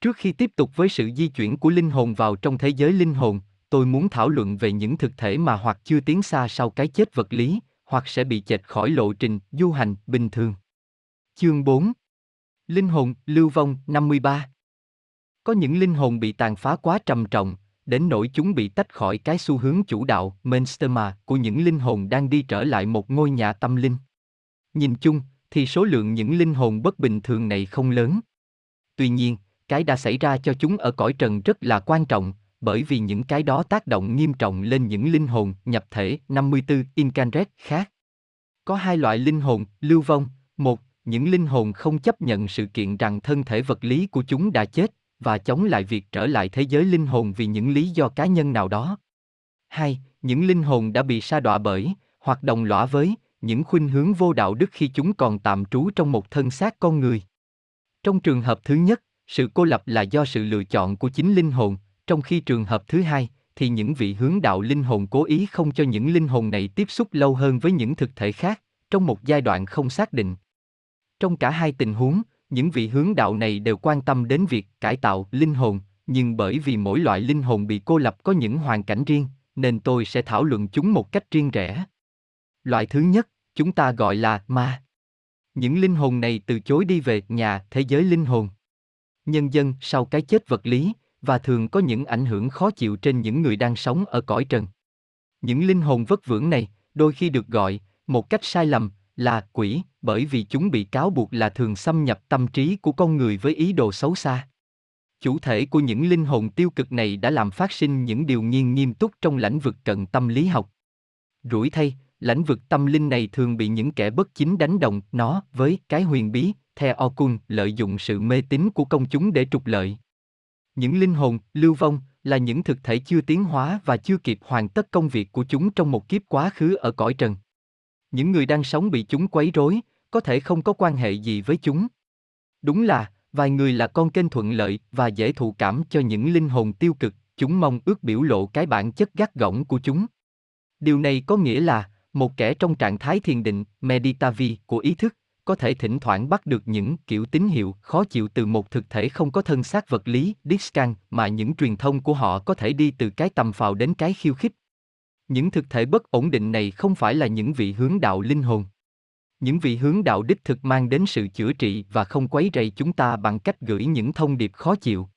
Trước khi tiếp tục với sự di chuyển của linh hồn vào trong thế giới linh hồn tôi muốn thảo luận về những thực thể mà hoặc chưa tiến xa sau cái chết vật lý hoặc sẽ bị chệch khỏi lộ trình du hành bình thường. Chương 4 Linh hồn, lưu vong, 53 Có những linh hồn bị tàn phá quá trầm trọng, đến nỗi chúng bị tách khỏi cái xu hướng chủ đạo, mainstream của những linh hồn đang đi trở lại một ngôi nhà tâm linh. Nhìn chung, thì số lượng những linh hồn bất bình thường này không lớn. Tuy nhiên, cái đã xảy ra cho chúng ở cõi trần rất là quan trọng, bởi vì những cái đó tác động nghiêm trọng lên những linh hồn nhập thể 54 Incanret khác. Có hai loại linh hồn, lưu vong, một, những linh hồn không chấp nhận sự kiện rằng thân thể vật lý của chúng đã chết và chống lại việc trở lại thế giới linh hồn vì những lý do cá nhân nào đó. Hai, những linh hồn đã bị sa đọa bởi, hoặc đồng lõa với, những khuynh hướng vô đạo đức khi chúng còn tạm trú trong một thân xác con người. Trong trường hợp thứ nhất, sự cô lập là do sự lựa chọn của chính linh hồn, trong khi trường hợp thứ hai, thì những vị hướng đạo linh hồn cố ý không cho những linh hồn này tiếp xúc lâu hơn với những thực thể khác, trong một giai đoạn không xác định. Trong cả hai tình huống, những vị hướng đạo này đều quan tâm đến việc cải tạo linh hồn, nhưng bởi vì mỗi loại linh hồn bị cô lập có những hoàn cảnh riêng, nên tôi sẽ thảo luận chúng một cách riêng rẽ. Loại thứ nhất, chúng ta gọi là ma. Những linh hồn này từ chối đi về nhà thế giới linh hồn. Nhân dân sau cái chết vật lý, và thường có những ảnh hưởng khó chịu trên những người đang sống ở cõi trần. Những linh hồn vất vưởng này, đôi khi được gọi, một cách sai lầm, là quỷ, bởi vì chúng bị cáo buộc là thường xâm nhập tâm trí của con người với ý đồ xấu xa. Chủ thể của những linh hồn tiêu cực này đã làm phát sinh những điều nghiêng nghiêm túc trong lãnh vực cận tâm lý học. Rủi thay, lãnh vực tâm linh này thường bị những kẻ bất chính đánh đồng nó với cái huyền bí, theo Okun lợi dụng sự mê tín của công chúng để trục lợi. Những linh hồn, lưu vong, là những thực thể chưa tiến hóa và chưa kịp hoàn tất công việc của chúng trong một kiếp quá khứ ở cõi trần. Những người đang sống bị chúng quấy rối, có thể không có quan hệ gì với chúng. Đúng là, vài người là con kênh thuận lợi và dễ thụ cảm cho những linh hồn tiêu cực, chúng mong ước biểu lộ cái bản chất gắt gỏng của chúng. Điều này có nghĩa là, một kẻ trong trạng thái thiền định, meditavi của ý thức, có thể thỉnh thoảng bắt được những kiểu tín hiệu khó chịu từ một thực thể không có thân xác vật lý, discan, mà những truyền thông của họ có thể đi từ cái tầm phào đến cái khiêu khích. Những thực thể bất ổn định này không phải là những vị hướng đạo linh hồn. Những vị hướng đạo đích thực mang đến sự chữa trị và không quấy rầy chúng ta bằng cách gửi những thông điệp khó chịu.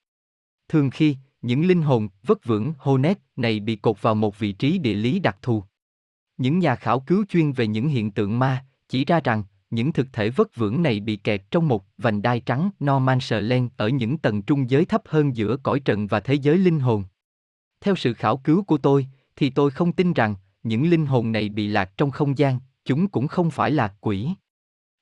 Thường khi, những linh hồn vất vưởng Honet này bị cột vào một vị trí địa lý đặc thù. Những nhà khảo cứu chuyên về những hiện tượng ma chỉ ra rằng những thực thể vất vưởng này bị kẹt trong một vành đai trắng No Man's Land ở những tầng trung giới thấp hơn giữa cõi trần và thế giới linh hồn. Theo sự khảo cứu của tôi, thì tôi không tin rằng những linh hồn này bị lạc trong không gian, chúng cũng không phải là quỷ.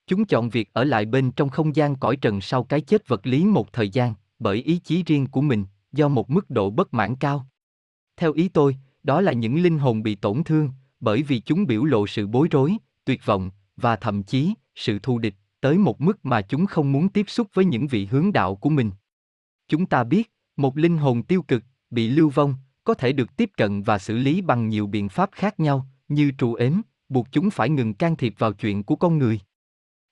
Chúng chọn việc ở lại bên trong không gian cõi trần sau cái chết vật lý một thời gian, bởi ý chí riêng của mình, do một mức độ bất mãn cao. Theo ý tôi, đó là những linh hồn bị tổn thương, bởi vì chúng biểu lộ sự bối rối, tuyệt vọng, và thậm chí, sự thù địch, tới một mức mà chúng không muốn tiếp xúc với những vị hướng đạo của mình. Chúng ta biết, một linh hồn tiêu cực, bị lưu vong, có thể được tiếp cận và xử lý bằng nhiều biện pháp khác nhau, như trù ếm, buộc chúng phải ngừng can thiệp vào chuyện của con người.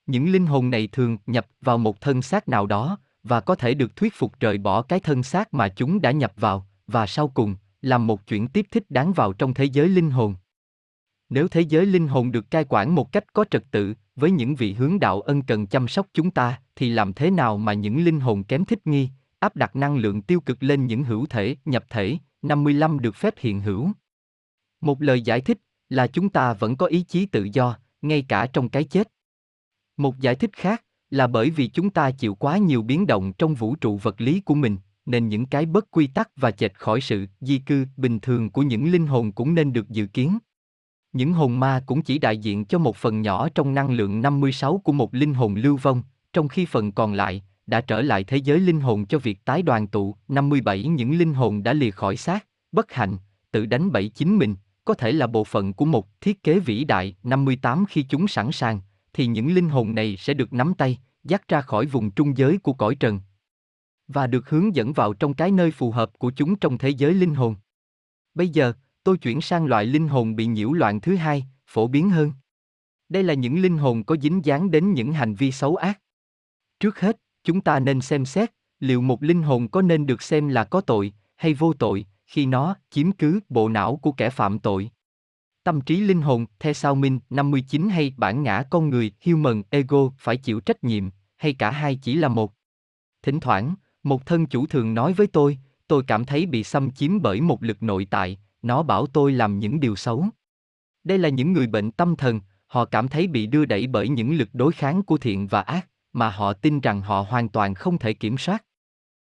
Những linh hồn này thường nhập vào một thân xác nào đó, và có thể được thuyết phục rời bỏ cái thân xác mà chúng đã nhập vào, và sau cùng, làm một chuyện tiếp thích đáng vào trong thế giới linh hồn. Nếu thế giới linh hồn được cai quản một cách có trật tự, với những vị hướng đạo ân cần chăm sóc chúng ta, thì làm thế nào mà những linh hồn kém thích nghi, áp đặt năng lượng tiêu cực lên những hữu thể, nhập thể, 55 được phép hiện hữu. Một lời giải thích là chúng ta vẫn có ý chí tự do, ngay cả trong cái chết. Một giải thích khác là bởi vì chúng ta chịu quá nhiều biến động trong vũ trụ vật lý của mình, nên những cái bất quy tắc và chệch khỏi sự di cư bình thường của những linh hồn cũng nên được dự kiến. Những hồn ma cũng chỉ đại diện cho một phần nhỏ trong năng lượng 56 của một linh hồn lưu vong, trong khi phần còn lại đã trở lại thế giới linh hồn cho việc tái đoàn tụ. 57 những linh hồn đã lìa khỏi xác, bất hạnh, tự đánh bẫy chính mình, có thể là bộ phận của một thiết kế vĩ đại. 58 khi chúng sẵn sàng, thì những linh hồn này sẽ được nắm tay, dắt ra khỏi vùng trung giới của cõi trần và được hướng dẫn vào trong cái nơi phù hợp của chúng trong thế giới linh hồn. Bây giờ, tôi chuyển sang loại linh hồn bị nhiễu loạn thứ hai, phổ biến hơn. Đây là những linh hồn có dính dáng đến những hành vi xấu ác. Trước hết, chúng ta nên xem xét liệu một linh hồn có nên được xem là có tội hay vô tội khi nó chiếm cứ bộ não của kẻ phạm tội. Tâm trí linh hồn, theo sao Minh 59 hay bản ngã con người, human ego phải chịu trách nhiệm, hay cả hai chỉ là một. Thỉnh thoảng, một thân chủ thường nói với tôi, tôi cảm thấy bị xâm chiếm bởi một lực nội tại, nó bảo tôi làm những điều xấu. Đây là những người bệnh tâm thần, họ cảm thấy bị đưa đẩy bởi những lực đối kháng của thiện và ác, mà họ tin rằng họ hoàn toàn không thể kiểm soát.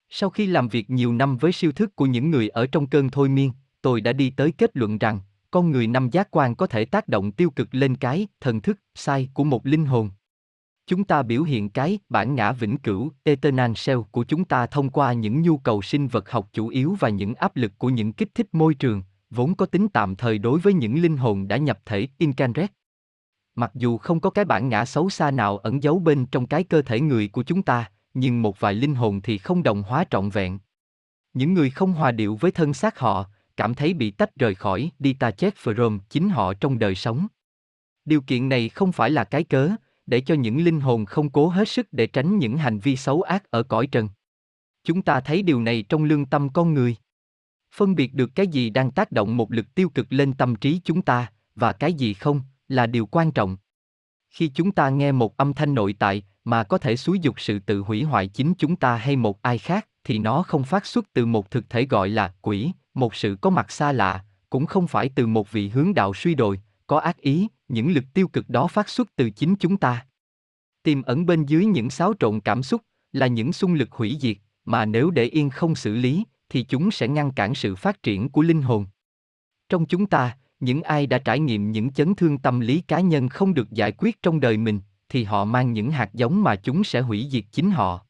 Sau khi làm việc nhiều năm với siêu thức của những người ở trong cơn thôi miên, tôi đã đi tới kết luận rằng, con người năm giác quan có thể tác động tiêu cực lên cái thần thức sai của một linh hồn. Chúng ta biểu hiện cái bản ngã vĩnh cửu, eternal self của chúng ta thông qua những nhu cầu sinh vật học chủ yếu và những áp lực của những kích thích môi trường, vốn có tính tạm thời đối với những linh hồn đã nhập thể Incanret. Mặc dù không có cái bản ngã xấu xa nào ẩn giấu bên trong cái cơ thể người của chúng ta, nhưng một vài linh hồn thì không đồng hóa trọn vẹn. Những người không hòa điệu với thân xác họ, cảm thấy bị tách rời khỏi detached from chính họ trong đời sống. Điều kiện này không phải là cái cớ, để cho những linh hồn không cố hết sức để tránh những hành vi xấu ác ở cõi trần. Chúng ta thấy điều này trong lương tâm con người. Phân biệt được cái gì đang tác động một lực tiêu cực lên tâm trí chúng ta, và cái gì không, là điều quan trọng. Khi chúng ta nghe một âm thanh nội tại mà có thể xúi dục sự tự hủy hoại chính chúng ta hay một ai khác, thì nó không phát xuất từ một thực thể gọi là quỷ, một sự có mặt xa lạ, cũng không phải từ một vị hướng đạo suy đồi, có ác ý, những lực tiêu cực đó phát xuất từ chính chúng ta. Tiềm ẩn bên dưới những xáo trộn cảm xúc là những xung lực hủy diệt, mà nếu để yên không xử lý, thì chúng sẽ ngăn cản sự phát triển của linh hồn. Trong chúng ta, những ai đã trải nghiệm những chấn thương tâm lý cá nhân không được giải quyết trong đời mình, thì họ mang những hạt giống mà chúng sẽ hủy diệt chính họ.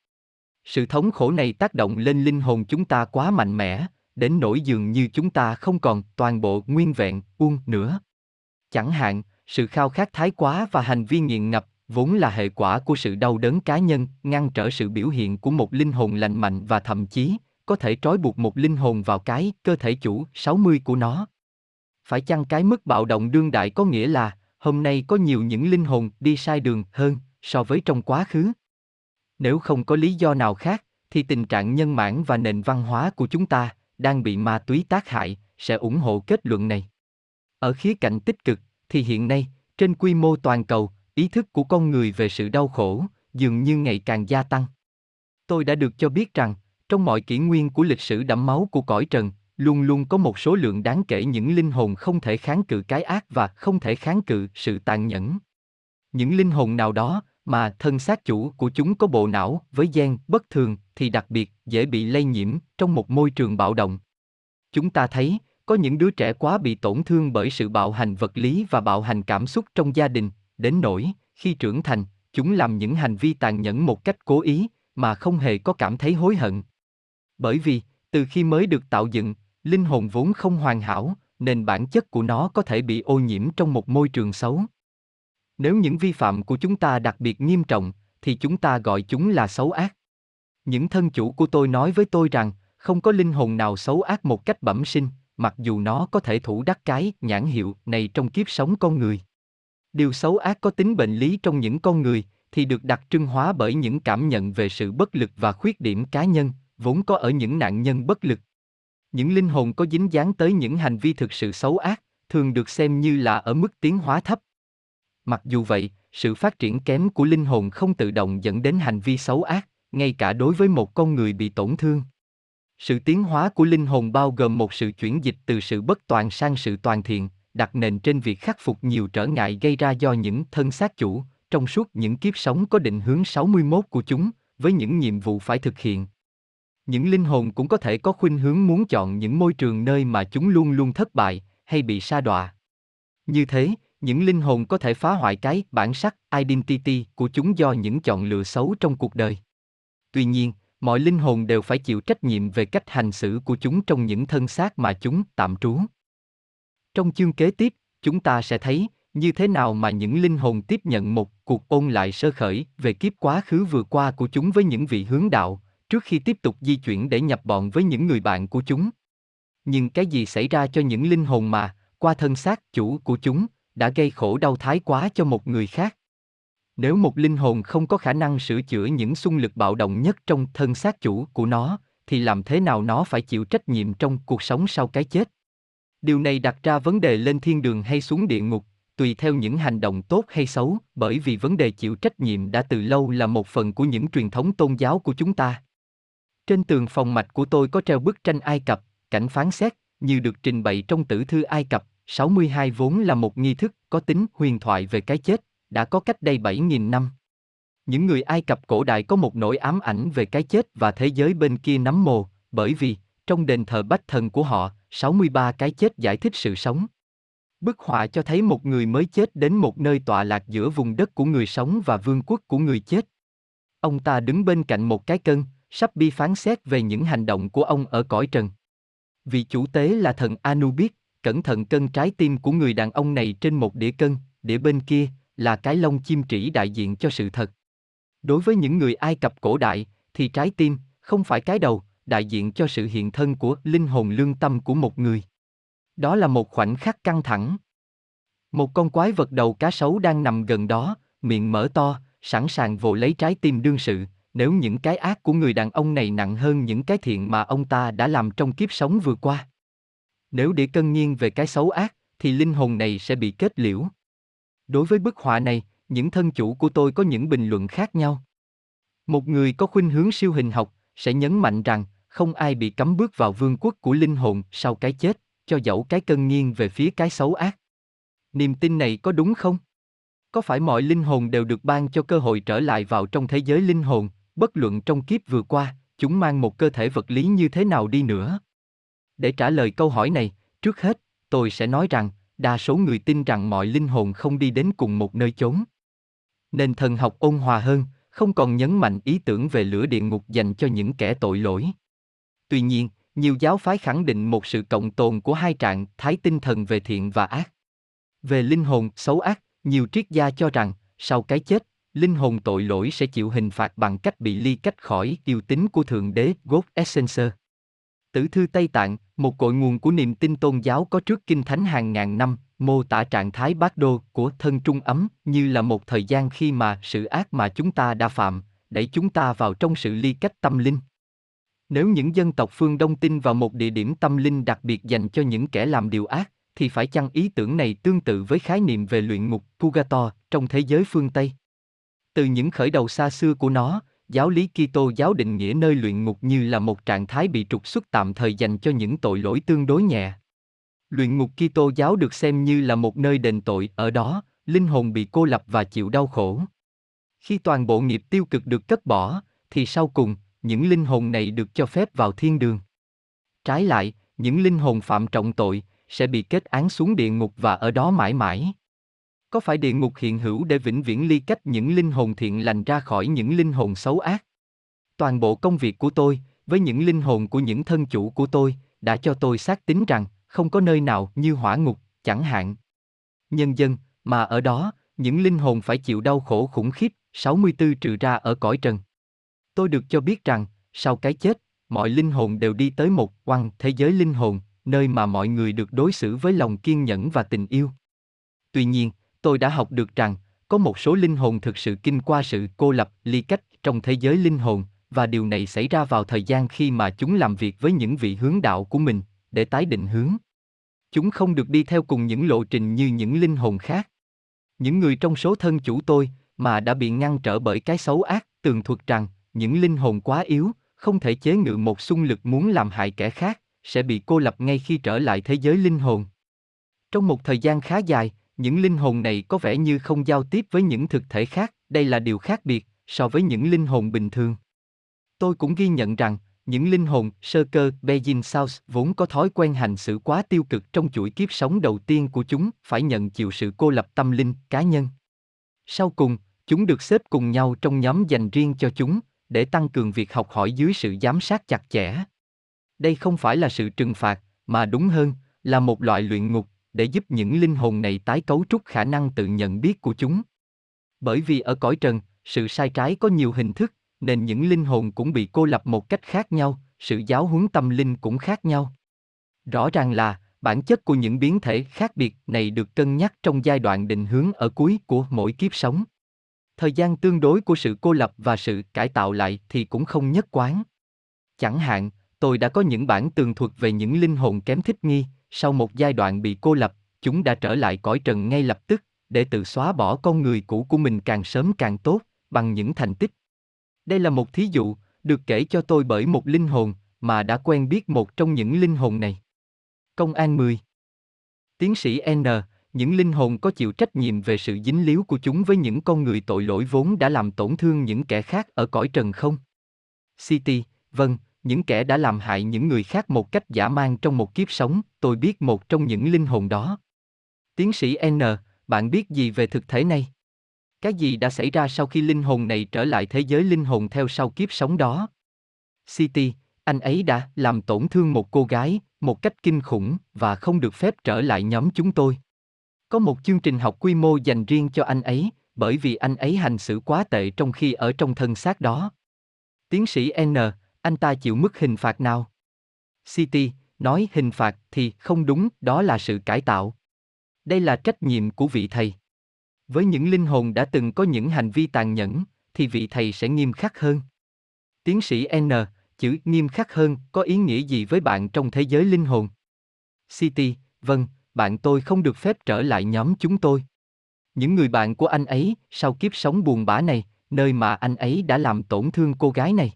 Sự thống khổ này tác động lên linh hồn chúng ta quá mạnh mẽ, đến nỗi dường như chúng ta không còn toàn bộ nguyên vẹn, uông nữa. Chẳng hạn, sự khao khát thái quá và hành vi nghiện ngập, vốn là hệ quả của sự đau đớn cá nhân, ngăn trở sự biểu hiện của một linh hồn lành mạnh và thậm chí, có thể trói buộc một linh hồn vào cái cơ thể chủ 60 của nó. Phải chăng cái mức bạo động đương đại có nghĩa là, hôm nay có nhiều những linh hồn đi sai đường hơn so với trong quá khứ? Nếu không có lý do nào khác, thì tình trạng nhân mãn và nền văn hóa của chúng ta đang bị ma túy tác hại, sẽ ủng hộ kết luận này. Ở khía cạnh tích cực, thì hiện nay, trên quy mô toàn cầu, ý thức của con người về sự đau khổ dường như ngày càng gia tăng. Tôi đã được cho biết rằng, trong mọi kỷ nguyên của lịch sử đẫm máu của cõi trần, luôn luôn có một số lượng đáng kể những linh hồn không thể kháng cự cái ác và không thể kháng cự sự tàn nhẫn. Những linh hồn nào đó mà thân xác chủ của chúng có bộ não với gen bất thường thì đặc biệt dễ bị lây nhiễm trong một môi trường bạo động. Chúng ta thấy, có những đứa trẻ quá bị tổn thương bởi sự bạo hành vật lý và bạo hành cảm xúc trong gia đình, đến nỗi khi trưởng thành, chúng làm những hành vi tàn nhẫn một cách cố ý mà không hề có cảm thấy hối hận. Bởi vì, từ khi mới được tạo dựng, linh hồn vốn không hoàn hảo, nên bản chất của nó có thể bị ô nhiễm trong một môi trường xấu. Nếu những vi phạm của chúng ta đặc biệt nghiêm trọng, thì chúng ta gọi chúng là xấu ác. Những thân chủ của tôi nói với tôi rằng, không có linh hồn nào xấu ác một cách bẩm sinh, mặc dù nó có thể thủ đắc cái nhãn hiệu này trong kiếp sống con người. Điều xấu ác có tính bệnh lý trong những con người thì được đặc trưng hóa bởi những cảm nhận về sự bất lực và khuyết điểm cá nhân, vốn có ở những nạn nhân bất lực. Những linh hồn có dính dáng tới những hành vi thực sự xấu ác, thường được xem như là ở mức tiến hóa thấp. Mặc dù vậy, sự phát triển kém của linh hồn không tự động dẫn đến hành vi xấu ác, ngay cả đối với một con người bị tổn thương. Sự tiến hóa của linh hồn bao gồm một sự chuyển dịch từ sự bất toàn sang sự toàn thiện, đặt nền trên việc khắc phục nhiều trở ngại gây ra do những thân xác chủ, trong suốt những kiếp sống có định hướng 61 của chúng, với những nhiệm vụ phải thực hiện. Những linh hồn cũng có thể có khuynh hướng muốn chọn những môi trường nơi mà chúng luôn luôn thất bại hay bị sa đọa. Như thế, những linh hồn có thể phá hoại cái bản sắc identity của chúng do những chọn lựa xấu trong cuộc đời. Tuy nhiên, mọi linh hồn đều phải chịu trách nhiệm về cách hành xử của chúng trong những thân xác mà chúng tạm trú. Trong chương kế tiếp, chúng ta sẽ thấy như thế nào mà những linh hồn tiếp nhận một cuộc ôn lại sơ khởi về kiếp quá khứ vừa qua của chúng với những vị hướng đạo, trước khi tiếp tục di chuyển để nhập bọn với những người bạn của chúng. Nhưng cái gì xảy ra cho những linh hồn mà, qua thân xác chủ của chúng, đã gây khổ đau thái quá cho một người khác? Nếu một linh hồn không có khả năng sửa chữa những xung lực bạo động nhất trong thân xác chủ của nó, thì làm thế nào nó phải chịu trách nhiệm trong cuộc sống sau cái chết? Điều này đặt ra vấn đề lên thiên đường hay xuống địa ngục, tùy theo những hành động tốt hay xấu, bởi vì vấn đề chịu trách nhiệm đã từ lâu là một phần của những truyền thống tôn giáo của chúng ta. Trên tường phòng mạch của tôi có treo bức tranh Ai Cập, cảnh phán xét, như được trình bày trong tử thư Ai Cập, 62 vốn là một nghi thức có tính huyền thoại về cái chết, đã có cách đây 7.000 năm. Những người Ai Cập cổ đại có một nỗi ám ảnh về cái chết và thế giới bên kia nắm mồ, bởi vì, trong đền thờ bách thần của họ, 63 cái chết giải thích sự sống. Bức họa cho thấy một người mới chết đến một nơi tọa lạc giữa vùng đất của người sống và vương quốc của người chết. Ông ta đứng bên cạnh một cái cân, sắp bi phán xét về những hành động của ông ở cõi trần. Vị chủ tế là thần Anubis, cẩn thận cân trái tim của người đàn ông này trên một đĩa cân, đĩa bên kia là cái lông chim trĩ đại diện cho sự thật. Đối với những người Ai Cập cổ đại, thì trái tim không phải cái đầu, đại diện cho sự hiện thân của linh hồn lương tâm của một người. Đó là một khoảnh khắc căng thẳng. Một con quái vật đầu cá sấu đang nằm gần đó, miệng mở to, sẵn sàng vồ lấy trái tim đương sự, nếu những cái ác của người đàn ông này nặng hơn những cái thiện mà ông ta đã làm trong kiếp sống vừa qua. Nếu để cân nghiêng về cái xấu ác, thì linh hồn này sẽ bị kết liễu. Đối với bức họa này, những thân chủ của tôi có những bình luận khác nhau. Một người có khuynh hướng siêu hình học sẽ nhấn mạnh rằng không ai bị cấm bước vào vương quốc của linh hồn sau cái chết, cho dẫu cái cân nghiêng về phía cái xấu ác. Niềm tin này có đúng không? Có phải mọi linh hồn đều được ban cho cơ hội trở lại vào trong thế giới linh hồn, bất luận trong kiếp vừa qua, chúng mang một cơ thể vật lý như thế nào đi nữa? Để trả lời câu hỏi này, trước hết, tôi sẽ nói rằng, đa số người tin rằng mọi linh hồn không đi đến cùng một nơi chốn. Nên thần học ôn hòa hơn, không còn nhấn mạnh ý tưởng về lửa địa ngục dành cho những kẻ tội lỗi. Tuy nhiên, nhiều giáo phái khẳng định một sự cộng tồn của hai trạng thái tinh thần về thiện và ác. Về linh hồn xấu ác, nhiều triết gia cho rằng, sau cái chết, linh hồn tội lỗi sẽ chịu hình phạt bằng cách bị ly cách khỏi yêu tính của Thượng Đế God Essence. Tử thư Tây Tạng, một cội nguồn của niềm tin tôn giáo có trước kinh thánh hàng ngàn năm, mô tả trạng thái bát đô của thân trung ấm như là một thời gian khi mà sự ác mà chúng ta đã phạm, đẩy chúng ta vào trong sự ly cách tâm linh. Nếu những dân tộc phương Đông tin vào một địa điểm tâm linh đặc biệt dành cho những kẻ làm điều ác, thì phải chăng ý tưởng này tương tự với khái niệm về luyện ngục Pugator trong thế giới phương Tây? Từ những khởi đầu xa xưa của nó, giáo lý Kitô giáo định nghĩa nơi luyện ngục như là một trạng thái bị trục xuất tạm thời dành cho những tội lỗi tương đối nhẹ. Luyện ngục Kitô giáo được xem như là một nơi đền tội, ở đó, linh hồn bị cô lập và chịu đau khổ. Khi toàn bộ nghiệp tiêu cực được cất bỏ, thì sau cùng, những linh hồn này được cho phép vào thiên đường. Trái lại, những linh hồn phạm trọng tội sẽ bị kết án xuống địa ngục và ở đó mãi mãi. Có phải địa ngục hiện hữu để vĩnh viễn ly cách những linh hồn thiện lành ra khỏi những linh hồn xấu ác? Toàn bộ công việc của tôi, với những linh hồn của những thân chủ của tôi, đã cho tôi xác tín rằng, không có nơi nào như hỏa ngục, chẳng hạn. Nhân dân, mà ở đó, những linh hồn phải chịu đau khổ khủng khiếp, 64 trừ ra ở cõi trần. Tôi được cho biết rằng, sau cái chết, mọi linh hồn đều đi tới một quăng thế giới linh hồn, nơi mà mọi người được đối xử với lòng kiên nhẫn và tình yêu. Tuy nhiên, tôi đã học được rằng, có một số linh hồn thực sự kinh qua sự cô lập, ly cách trong thế giới linh hồn, và điều này xảy ra vào thời gian khi mà chúng làm việc với những vị hướng đạo của mình, để tái định hướng. Chúng không được đi theo cùng những lộ trình như những linh hồn khác. Những người trong số thân chủ tôi, mà đã bị ngăn trở bởi cái xấu ác, tường thuật rằng, những linh hồn quá yếu, không thể chế ngự một xung lực muốn làm hại kẻ khác, sẽ bị cô lập ngay khi trở lại thế giới linh hồn. Trong một thời gian khá dài, những linh hồn này có vẻ như không giao tiếp với những thực thể khác, đây là điều khác biệt so với những linh hồn bình thường. Tôi cũng ghi nhận rằng, những linh hồn sơ cơ Beijing South vốn có thói quen hành xử quá tiêu cực trong chuỗi kiếp sống đầu tiên của chúng phải nhận chịu sự cô lập tâm linh cá nhân. Sau cùng, chúng được xếp cùng nhau trong nhóm dành riêng cho chúng, để tăng cường việc học hỏi dưới sự giám sát chặt chẽ. Đây không phải là sự trừng phạt, mà đúng hơn, là một loại luyện ngục, để giúp những linh hồn này tái cấu trúc khả năng tự nhận biết của chúng. Bởi vì ở cõi trần, sự sai trái có nhiều hình thức, nên những linh hồn cũng bị cô lập một cách khác nhau, sự giáo huấn tâm linh cũng khác nhau. Rõ ràng là, bản chất của những biến thể khác biệt này được cân nhắc trong giai đoạn định hướng ở cuối của mỗi kiếp sống. Thời gian tương đối của sự cô lập và sự cải tạo lại thì cũng không nhất quán. Chẳng hạn, tôi đã có những bản tường thuật về những linh hồn kém thích nghi, sau một giai đoạn bị cô lập, chúng đã trở lại cõi trần ngay lập tức, để tự xóa bỏ con người cũ của mình càng sớm càng tốt, bằng những thành tích. Đây là một thí dụ, được kể cho tôi bởi một linh hồn, mà đã quen biết một trong những linh hồn này. Công an 10 Tiến sĩ N, những linh hồn có chịu trách nhiệm về sự dính líu của chúng với những con người tội lỗi vốn đã làm tổn thương những kẻ khác ở cõi trần không? City, vâng, những kẻ đã làm hại những người khác một cách giả mang trong một kiếp sống, tôi biết một trong những linh hồn đó. Tiến sĩ N, bạn biết gì về thực thể này? Cái gì đã xảy ra sau khi linh hồn này trở lại thế giới linh hồn theo sau kiếp sống đó? City, anh ấy đã làm tổn thương một cô gái, một cách kinh khủng, và không được phép trở lại nhóm chúng tôi. Có một chương trình học quy mô dành riêng cho anh ấy, bởi vì anh ấy hành xử quá tệ trong khi ở trong thân xác đó. Tiến sĩ N, anh ta chịu mức hình phạt nào? City, nói hình phạt thì không đúng, đó là sự cải tạo. Đây là trách nhiệm của vị thầy. Với những linh hồn đã từng có những hành vi tàn nhẫn, thì vị thầy sẽ nghiêm khắc hơn. Tiến sĩ N, chữ nghiêm khắc hơn có ý nghĩa gì với bạn trong thế giới linh hồn? City, vâng, bạn tôi không được phép trở lại nhóm chúng tôi. Những người bạn của anh ấy, sau kiếp sống buồn bã này, nơi mà anh ấy đã làm tổn thương cô gái này.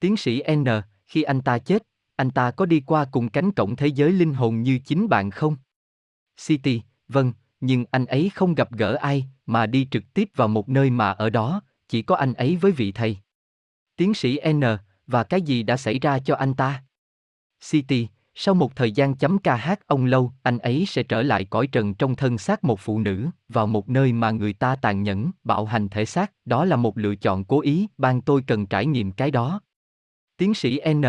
Tiến sĩ N, khi anh ta chết, anh ta có đi qua cùng cánh cổng thế giới linh hồn như chính bạn không? City, vâng, nhưng anh ấy không gặp gỡ ai, mà đi trực tiếp vào một nơi mà ở đó, chỉ có anh ấy với vị thầy. Tiến sĩ N, và cái gì đã xảy ra cho anh ta? City, sau một thời gian chấm ca hát ông lâu, anh ấy sẽ trở lại cõi trần trong thân xác một phụ nữ, vào một nơi mà người ta tàn nhẫn, bạo hành thể xác, đó là một lựa chọn cố ý, ban tôi cần trải nghiệm cái đó. Tiến sĩ N,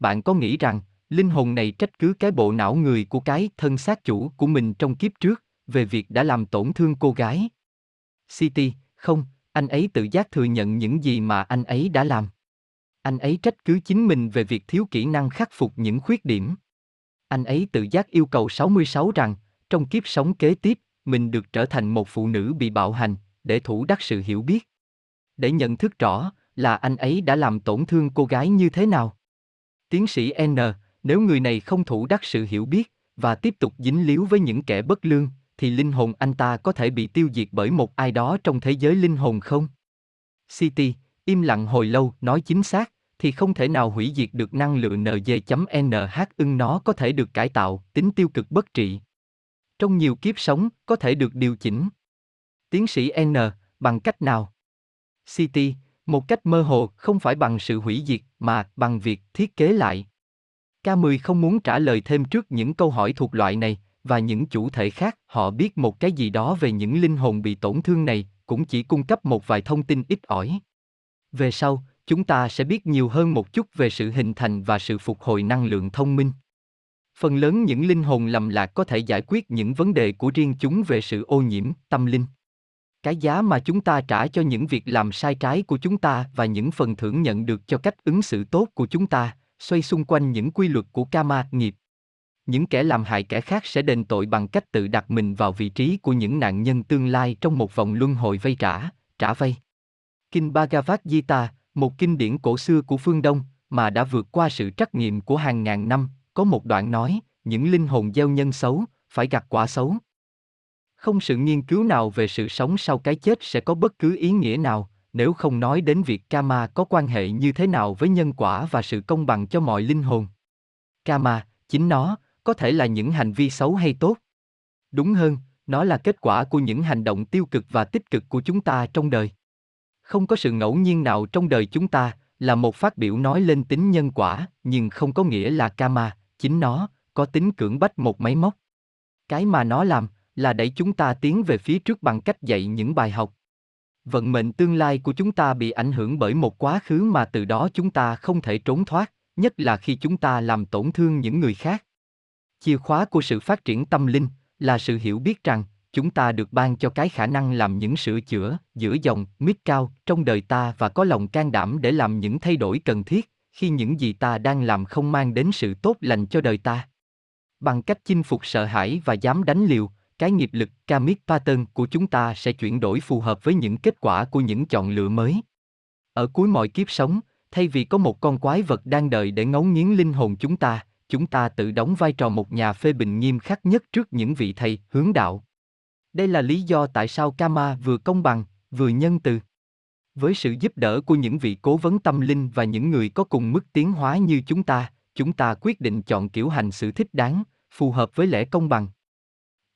bạn có nghĩ rằng, linh hồn này trách cứ cái bộ não người của cái thân xác chủ của mình trong kiếp trước, về việc đã làm tổn thương cô gái? City, không, anh ấy tự giác thừa nhận những gì mà anh ấy đã làm. Anh ấy trách cứ chính mình về việc thiếu kỹ năng khắc phục những khuyết điểm. Anh ấy tự giác yêu cầu 66 rằng, trong kiếp sống kế tiếp, mình được trở thành một phụ nữ bị bạo hành, để thủ đắc sự hiểu biết. Để nhận thức rõ, là anh ấy đã làm tổn thương cô gái như thế nào. Tiến sĩ N, nếu người này không thủ đắc sự hiểu biết, và tiếp tục dính líu với những kẻ bất lương, thì linh hồn anh ta có thể bị tiêu diệt bởi một ai đó trong thế giới linh hồn không? City, im lặng hồi lâu, nói chính xác, thì không thể nào hủy diệt được năng lượng NG.NH ưng nó có thể được cải tạo, tính tiêu cực bất trị. Trong nhiều kiếp sống, có thể được điều chỉnh. Tiến sĩ N, bằng cách nào? CT, một cách mơ hồ, không phải bằng sự hủy diệt, mà bằng việc thiết kế lại. K10 không muốn trả lời thêm trước những câu hỏi thuộc loại này, và những chủ thể khác, họ biết một cái gì đó về những linh hồn bị tổn thương này, cũng chỉ cung cấp một vài thông tin ít ỏi. Về sau, chúng ta sẽ biết nhiều hơn một chút về sự hình thành và sự phục hồi năng lượng thông minh. Phần lớn những linh hồn lầm lạc có thể giải quyết những vấn đề của riêng chúng về sự ô nhiễm, tâm linh. Cái giá mà chúng ta trả cho những việc làm sai trái của chúng ta và những phần thưởng nhận được cho cách ứng xử tốt của chúng ta, xoay xung quanh những quy luật của karma nghiệp. Những kẻ làm hại kẻ khác sẽ đền tội bằng cách tự đặt mình vào vị trí của những nạn nhân tương lai trong một vòng luân hồi vay trả, trả vay. Kinh Bhagavad Gita, một kinh điển cổ xưa của phương Đông, mà đã vượt qua sự trắc nghiệm của hàng ngàn năm, có một đoạn nói, những linh hồn gieo nhân xấu, phải gặt quả xấu. Không sự nghiên cứu nào về sự sống sau cái chết sẽ có bất cứ ý nghĩa nào, nếu không nói đến việc karma có quan hệ như thế nào với nhân quả và sự công bằng cho mọi linh hồn. Karma, chính nó, có thể là những hành vi xấu hay tốt. Đúng hơn, nó là kết quả của những hành động tiêu cực và tích cực của chúng ta trong đời. Không có sự ngẫu nhiên nào trong đời chúng ta, là một phát biểu nói lên tính nhân quả, nhưng không có nghĩa là karma, chính nó, có tính cưỡng bách một máy móc. Cái mà nó làm, là đẩy chúng ta tiến về phía trước bằng cách dạy những bài học. Vận mệnh tương lai của chúng ta bị ảnh hưởng bởi một quá khứ mà từ đó chúng ta không thể trốn thoát, nhất là khi chúng ta làm tổn thương những người khác. Chìa khóa của sự phát triển tâm linh là sự hiểu biết rằng chúng ta được ban cho cái khả năng làm những sửa chữa giữa dòng mít cao trong đời ta và có lòng can đảm để làm những thay đổi cần thiết khi những gì ta đang làm không mang đến sự tốt lành cho đời ta. Bằng cách chinh phục sợ hãi và dám đánh liều, cái nghiệp lực karmic pattern của chúng ta sẽ chuyển đổi phù hợp với những kết quả của những chọn lựa mới. Ở cuối mọi kiếp sống, thay vì có một con quái vật đang đợi để ngấu nghiến linh hồn chúng ta, chúng ta tự đóng vai trò một nhà phê bình nghiêm khắc nhất trước những vị thầy hướng đạo. Đây là lý do tại sao Kama vừa công bằng, vừa nhân từ. Với sự giúp đỡ của những vị cố vấn tâm linh và những người có cùng mức tiến hóa như chúng ta, chúng ta quyết định chọn kiểu hành xử thích đáng, phù hợp với lẽ công bằng.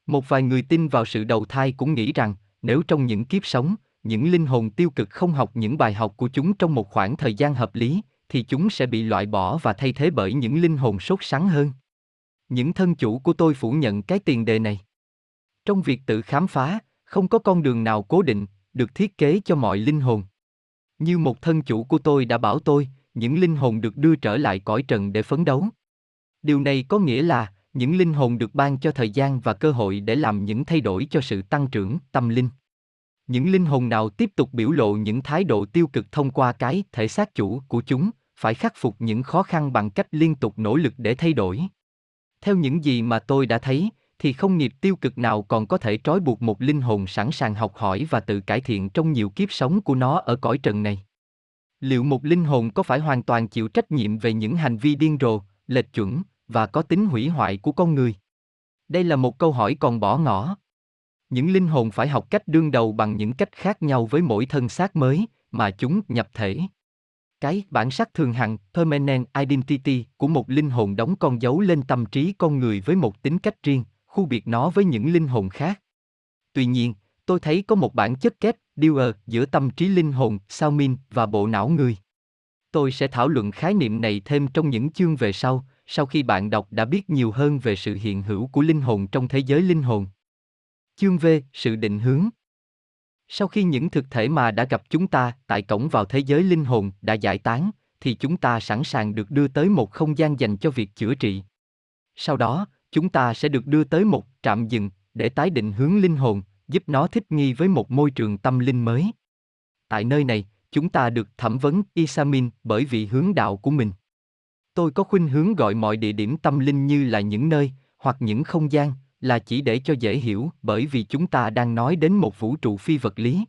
Một vài người tin vào sự đầu thai cũng nghĩ rằng, nếu trong những kiếp sống, những linh hồn tiêu cực không học những bài học của chúng trong một khoảng thời gian hợp lý, thì chúng sẽ bị loại bỏ và thay thế bởi những linh hồn sốt sắng hơn. Những thân chủ của tôi phủ nhận cái tiền đề này. Trong việc tự khám phá, không có con đường nào cố định, được thiết kế cho mọi linh hồn. Như một thân chủ của tôi đã bảo tôi, những linh hồn được đưa trở lại cõi trần để phấn đấu. Điều này có nghĩa là, những linh hồn được ban cho thời gian và cơ hội để làm những thay đổi cho sự tăng trưởng tâm linh. Những linh hồn nào tiếp tục biểu lộ những thái độ tiêu cực thông qua cái thể xác chủ của chúng, phải khắc phục những khó khăn bằng cách liên tục nỗ lực để thay đổi. Theo những gì mà tôi đã thấy, thì không nghiệp tiêu cực nào còn có thể trói buộc một linh hồn sẵn sàng học hỏi và tự cải thiện trong nhiều kiếp sống của nó ở cõi trần này. Liệu một linh hồn có phải hoàn toàn chịu trách nhiệm về những hành vi điên rồ, lệch chuẩn và có tính hủy hoại của con người? Đây là một câu hỏi còn bỏ ngỏ. Những linh hồn phải học cách đương đầu bằng những cách khác nhau với mỗi thân xác mới mà chúng nhập thể. Cái bản sắc thường hằng, permanent identity của một linh hồn đóng con dấu lên tâm trí con người với một tính cách riêng, khu biệt nó với những linh hồn khác. Tuy nhiên, tôi thấy có một bản chất kết, dealer giữa tâm trí linh hồn, sao min và bộ não người. Tôi sẽ thảo luận khái niệm này thêm trong những chương về sau, sau khi bạn đọc đã biết nhiều hơn về sự hiện hữu của linh hồn trong thế giới linh hồn. Chương V, sự định hướng. Sau khi những thực thể mà đã gặp chúng ta tại cổng vào thế giới linh hồn đã giải tán, thì chúng ta sẵn sàng được đưa tới một không gian dành cho việc chữa trị. Sau đó, chúng ta sẽ được đưa tới một trạm dừng để tái định hướng linh hồn, giúp nó thích nghi với một môi trường tâm linh mới. Tại nơi này, chúng ta được thẩm vấn Isamin bởi vị hướng đạo của mình. Tôi có khuynh hướng gọi mọi địa điểm tâm linh như là những nơi, hoặc những không gian, là chỉ để cho dễ hiểu, bởi vì chúng ta đang nói đến một vũ trụ phi vật lý.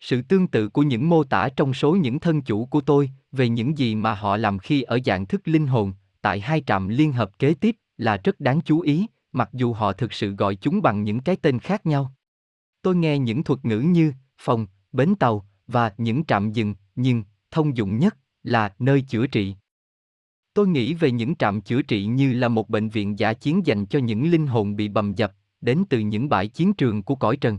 Sự tương tự của những mô tả trong số những thân chủ của tôi về những gì mà họ làm khi ở dạng thức linh hồn, tại hai trạm liên hợp kế tiếp, là rất đáng chú ý, mặc dù họ thực sự gọi chúng bằng những cái tên khác nhau. Tôi nghe những thuật ngữ như phòng, bến tàu và những trạm dừng, nhưng thông dụng nhất là nơi chữa trị. Tôi nghĩ về những trạm chữa trị như là một bệnh viện giả chiến dành cho những linh hồn bị bầm dập, đến từ những bãi chiến trường của cõi trần.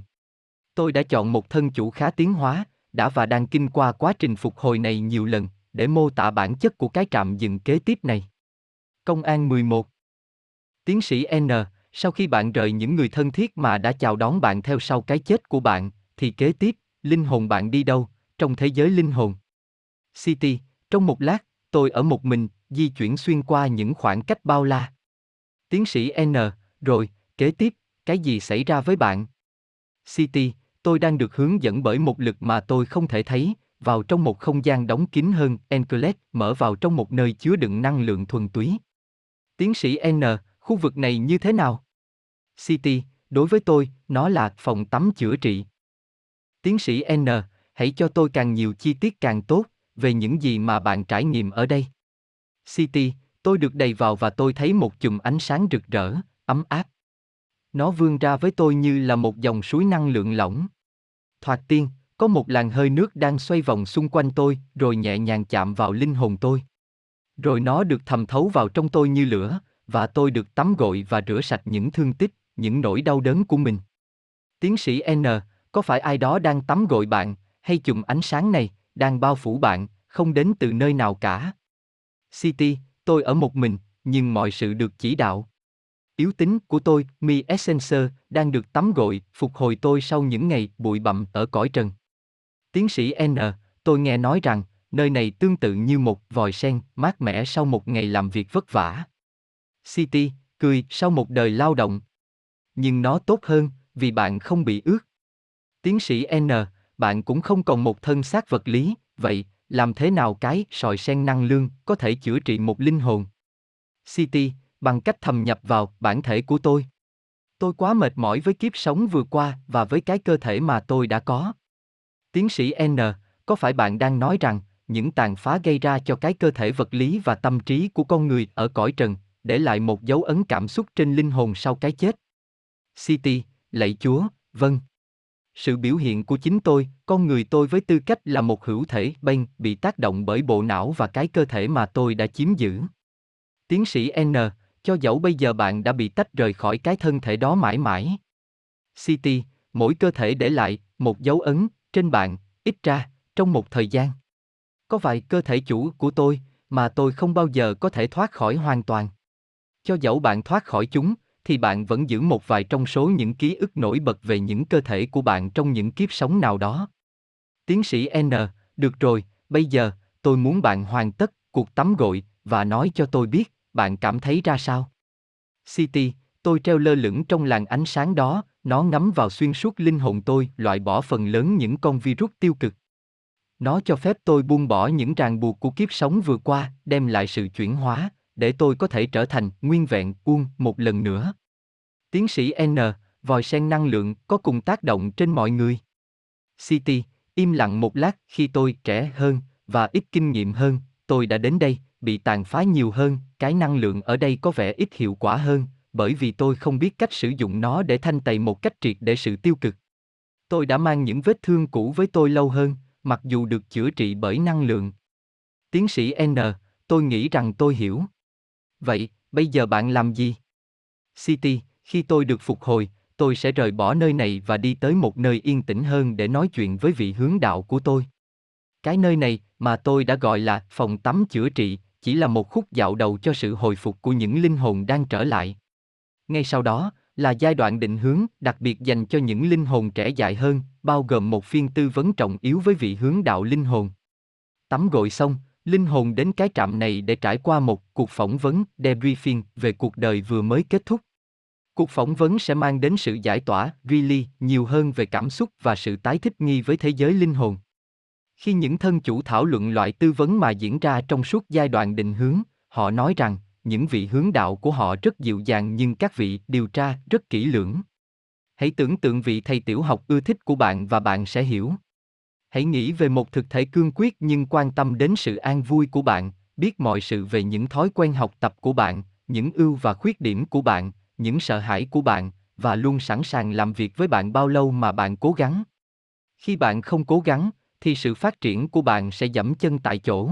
Tôi đã chọn một thân chủ khá tiến hóa, đã và đang kinh qua quá trình phục hồi này nhiều lần, để mô tả bản chất của cái trạm dừng kế tiếp này. Công an 11 Tiến sĩ N, sau khi bạn rời những người thân thiết mà đã chào đón bạn theo sau cái chết của bạn, thì kế tiếp, linh hồn bạn đi đâu, trong thế giới linh hồn? City, trong một lát, tôi ở một mình, di chuyển xuyên qua những khoảng cách bao la. Tiến sĩ N, rồi, kế tiếp, cái gì xảy ra với bạn? City, tôi đang được hướng dẫn bởi một lực mà tôi không thể thấy, vào trong một không gian đóng kín hơn, Enclet mở vào trong một nơi chứa đựng năng lượng thuần túy. Tiến sĩ N, khu vực này như thế nào? City, đối với tôi, nó là phòng tắm chữa trị. Tiến sĩ N, hãy cho tôi càng nhiều chi tiết càng tốt, về những gì mà bạn trải nghiệm ở đây. City, tôi được đầy vào và tôi thấy một chùm ánh sáng rực rỡ, ấm áp. Nó vươn ra với tôi như là một dòng suối năng lượng lỏng. Thoạt tiên, có một làn hơi nước đang xoay vòng xung quanh tôi, rồi nhẹ nhàng chạm vào linh hồn tôi. Rồi nó được thầm thấu vào trong tôi như lửa, và tôi được tắm gội và rửa sạch những thương tích, những nỗi đau đớn của mình. Tiến sĩ N, có phải ai đó đang tắm gội bạn, hay chùm ánh sáng này, đang bao phủ bạn, không đến từ nơi nào cả? City, tôi ở một mình, nhưng mọi sự được chỉ đạo. Yếu tính của tôi, Mi Essencer, đang được tắm gội, phục hồi tôi sau những ngày bụi bặm ở cõi trần. Tiến sĩ N, tôi nghe nói rằng, nơi này tương tự như một vòi sen, mát mẻ sau một ngày làm việc vất vả. City, cười sau một đời lao động. Nhưng nó tốt hơn, vì bạn không bị ướt. Tiến sĩ N, bạn cũng không còn một thân xác vật lý, vậy, làm thế nào cái sòi sen năng lương có thể chữa trị một linh hồn? City, bằng cách thầm nhập vào bản thể của tôi. Tôi quá mệt mỏi với kiếp sống vừa qua và với cái cơ thể mà tôi đã có. Tiến sĩ N, có phải bạn đang nói rằng những tàn phá gây ra cho cái cơ thể vật lý và tâm trí của con người ở cõi trần, để lại một dấu ấn cảm xúc trên linh hồn sau cái chết? City, lạy Chúa, vâng. Sự biểu hiện của chính tôi, con người tôi với tư cách là một hữu thể bên bị tác động bởi bộ não và cái cơ thể mà tôi đã chiếm giữ. Tiến sĩ N, cho dẫu bây giờ bạn đã bị tách rời khỏi cái thân thể đó mãi mãi. City, mỗi cơ thể để lại một dấu ấn trên bạn, ít ra trong một thời gian. Có vài cơ thể chủ của tôi mà tôi không bao giờ có thể thoát khỏi hoàn toàn. Cho dẫu bạn thoát khỏi chúng, thì bạn vẫn giữ một vài trong số những ký ức nổi bật về những cơ thể của bạn trong những kiếp sống nào đó. Tiến sĩ N, được rồi, bây giờ, tôi muốn bạn hoàn tất cuộc tắm gội và nói cho tôi biết bạn cảm thấy ra sao? City, tôi treo lơ lửng trong làn ánh sáng đó, nó ngắm vào xuyên suốt linh hồn tôi, loại bỏ phần lớn những con virus tiêu cực. Nó cho phép tôi buông bỏ những ràng buộc của kiếp sống vừa qua, đem lại sự chuyển hóa, để tôi có thể trở thành nguyên vẹn quân một lần nữa. Tiến sĩ N, vòi sen năng lượng có cùng tác động trên mọi người. City, im lặng một lát khi tôi trẻ hơn và ít kinh nghiệm hơn, tôi đã đến đây, bị tàn phá nhiều hơn, cái năng lượng ở đây có vẻ ít hiệu quả hơn, bởi vì tôi không biết cách sử dụng nó để thanh tẩy một cách triệt để sự tiêu cực. Tôi đã mang những vết thương cũ với tôi lâu hơn, mặc dù được chữa trị bởi năng lượng. Tiến sĩ N, tôi nghĩ rằng tôi hiểu. Vậy, bây giờ bạn làm gì? City, khi tôi được phục hồi, tôi sẽ rời bỏ nơi này và đi tới một nơi yên tĩnh hơn để nói chuyện với vị hướng đạo của tôi. Cái nơi này, mà tôi đã gọi là phòng tắm chữa trị, chỉ là một khúc dạo đầu cho sự hồi phục của những linh hồn đang trở lại. Ngay sau đó, là giai đoạn định hướng đặc biệt dành cho những linh hồn trẻ dại hơn, bao gồm một phiên tư vấn trọng yếu với vị hướng đạo linh hồn. Tắm gội xong, linh hồn đến cái trạm này để trải qua một cuộc phỏng vấn debriefing về cuộc đời vừa mới kết thúc. Cuộc phỏng vấn sẽ mang đến sự giải tỏa, really, nhiều hơn về cảm xúc và sự tái thích nghi với thế giới linh hồn. Khi những thân chủ thảo luận loại tư vấn mà diễn ra trong suốt giai đoạn định hướng, họ nói rằng những vị hướng đạo của họ rất dịu dàng nhưng các vị điều tra rất kỹ lưỡng. Hãy tưởng tượng vị thầy tiểu học ưa thích của bạn và bạn sẽ hiểu. Hãy nghĩ về một thực thể cương quyết nhưng quan tâm đến sự an vui của bạn, biết mọi sự về những thói quen học tập của bạn, những ưu và khuyết điểm của bạn, những sợ hãi của bạn và luôn sẵn sàng làm việc với bạn bao lâu mà bạn cố gắng. Khi bạn không cố gắng, thì sự phát triển của bạn sẽ dẫm chân tại chỗ.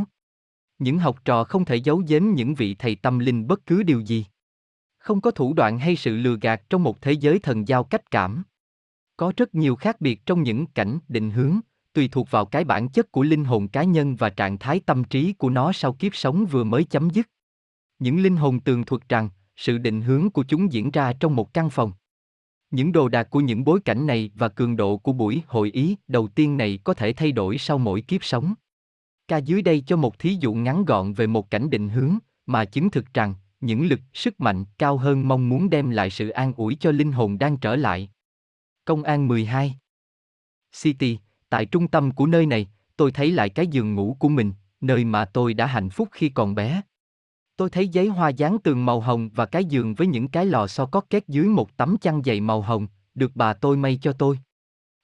Những học trò không thể giấu giếm những vị thầy tâm linh bất cứ điều gì. Không có thủ đoạn hay sự lừa gạt trong một thế giới thần giao cách cảm. Có rất nhiều khác biệt trong những cảnh định hướng, tùy thuộc vào cái bản chất của linh hồn cá nhân và trạng thái tâm trí của nó sau kiếp sống vừa mới chấm dứt. Những linh hồn tường thuật rằng, sự định hướng của chúng diễn ra trong một căn phòng. Những đồ đạc của những bối cảnh này và cường độ của buổi hội ý đầu tiên này có thể thay đổi sau mỗi kiếp sống. Ca dưới đây cho một thí dụ ngắn gọn về một cảnh định hướng, mà chứng thực rằng, những lực, sức mạnh cao hơn mong muốn đem lại sự an ủi cho linh hồn đang trở lại. Công an 12 City, tại trung tâm của nơi này, tôi thấy lại cái giường ngủ của mình, nơi mà tôi đã hạnh phúc khi còn bé. Tôi thấy giấy hoa dán tường màu hồng và cái giường với những cái lò xo có két dưới một tấm chăn dày màu hồng, được bà tôi may cho tôi.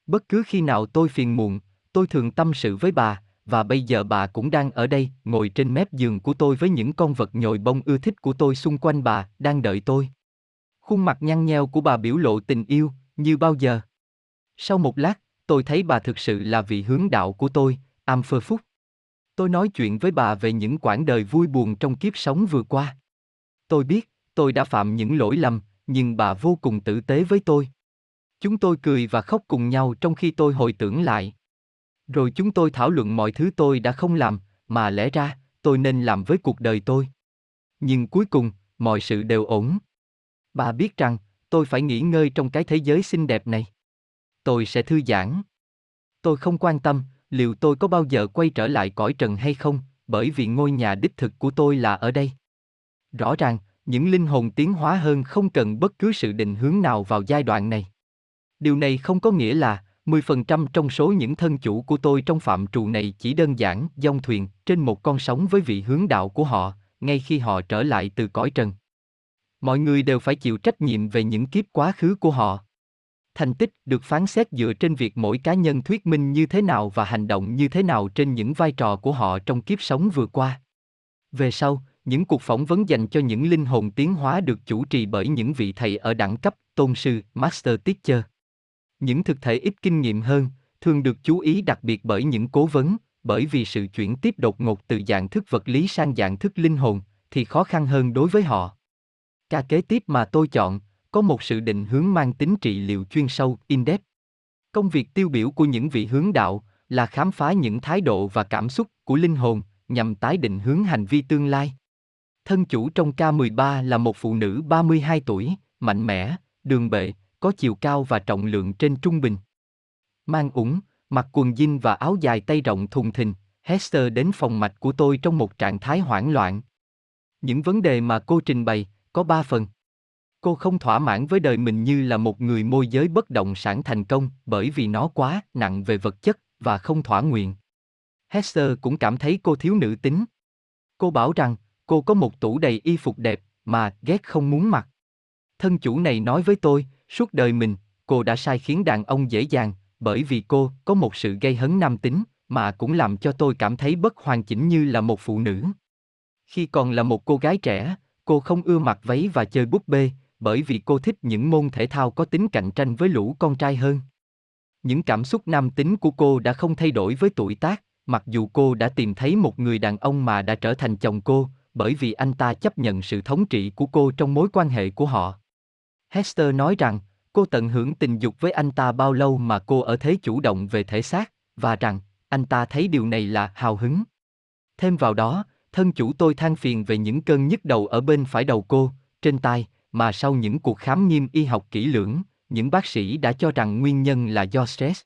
Bất cứ khi nào tôi phiền muộn, tôi thường tâm sự với bà, và bây giờ bà cũng đang ở đây, ngồi trên mép giường của tôi với những con vật nhồi bông ưa thích của tôi xung quanh bà, đang đợi tôi. Khuôn mặt nhăn nheo của bà biểu lộ tình yêu, như bao giờ. Sau một lát, tôi thấy bà thực sự là vị hướng đạo của tôi, am phơ phúc. Tôi nói chuyện với bà về những quãng đời vui buồn trong kiếp sống vừa qua. Tôi biết, tôi đã phạm những lỗi lầm, nhưng bà vô cùng tử tế với tôi. Chúng tôi cười và khóc cùng nhau trong khi tôi hồi tưởng lại. Rồi chúng tôi thảo luận mọi thứ tôi đã không làm, mà lẽ ra, tôi nên làm với cuộc đời tôi. Nhưng cuối cùng, mọi sự đều ổn. Bà biết rằng, tôi phải nghỉ ngơi trong cái thế giới xinh đẹp này. Tôi sẽ thư giãn. Tôi không quan tâm, liệu tôi có bao giờ quay trở lại cõi trần hay không, bởi vì ngôi nhà đích thực của tôi là ở đây. Rõ ràng, những linh hồn tiến hóa hơn không cần bất cứ sự định hướng nào vào giai đoạn này. Điều này không có nghĩa là 10% trong số những thân chủ của tôi trong phạm trù này chỉ đơn giản dông thuyền trên một con sóng với vị hướng đạo của họ, ngay khi họ trở lại từ cõi trần. Mọi người đều phải chịu trách nhiệm về những kiếp quá khứ của họ. Thành tích được phán xét dựa trên việc mỗi cá nhân thuyết minh như thế nào và hành động như thế nào trên những vai trò của họ trong kiếp sống vừa qua. Về sau, những cuộc phỏng vấn dành cho những linh hồn tiến hóa được chủ trì bởi những vị thầy ở đẳng cấp tôn sư, master teacher. Những thực thể ít kinh nghiệm hơn, thường được chú ý đặc biệt bởi những cố vấn, bởi vì sự chuyển tiếp đột ngột từ dạng thức vật lý sang dạng thức linh hồn, thì khó khăn hơn đối với họ. Ca kế tiếp mà tôi chọn, có một sự định hướng mang tính trị liệu chuyên sâu, in-depth. Công việc tiêu biểu của những vị hướng đạo là khám phá những thái độ và cảm xúc của linh hồn nhằm tái định hướng hành vi tương lai. Thân chủ trong K13 là một phụ nữ 32 tuổi, mạnh mẽ, đường bệ, có chiều cao và trọng lượng trên trung bình. Mang ủng, mặc quần jean và áo dài tay rộng thùng thình, Hester đến phòng mạch của tôi trong một trạng thái hoảng loạn. Những vấn đề mà cô trình bày có ba phần. Cô không thỏa mãn với đời mình như là một người môi giới bất động sản thành công bởi vì nó quá nặng về vật chất và không thỏa nguyện. Hester cũng cảm thấy cô thiếu nữ tính. Cô bảo rằng cô có một tủ đầy y phục đẹp mà ghét không muốn mặc. Thân chủ này nói với tôi, suốt đời mình, cô đã sai khiến đàn ông dễ dàng, bởi vì cô có một sự gây hấn nam tính, mà cũng làm cho tôi cảm thấy bất hoàn chỉnh như là một phụ nữ. Khi còn là một cô gái trẻ, cô không ưa mặc váy và chơi búp bê, bởi vì cô thích những môn thể thao có tính cạnh tranh với lũ con trai hơn. Những cảm xúc nam tính của cô đã không thay đổi với tuổi tác, mặc dù cô đã tìm thấy một người đàn ông mà đã trở thành chồng cô, bởi vì anh ta chấp nhận sự thống trị của cô trong mối quan hệ của họ. Hester nói rằng, cô tận hưởng tình dục với anh ta bao lâu mà cô ở thế chủ động về thể xác, và rằng, anh ta thấy điều này là hào hứng. Thêm vào đó, thân chủ tôi than phiền về những cơn nhức đầu ở bên phải đầu cô, trên tai, mà sau những cuộc khám nghiêm y học kỹ lưỡng, những bác sĩ đã cho rằng nguyên nhân là do stress.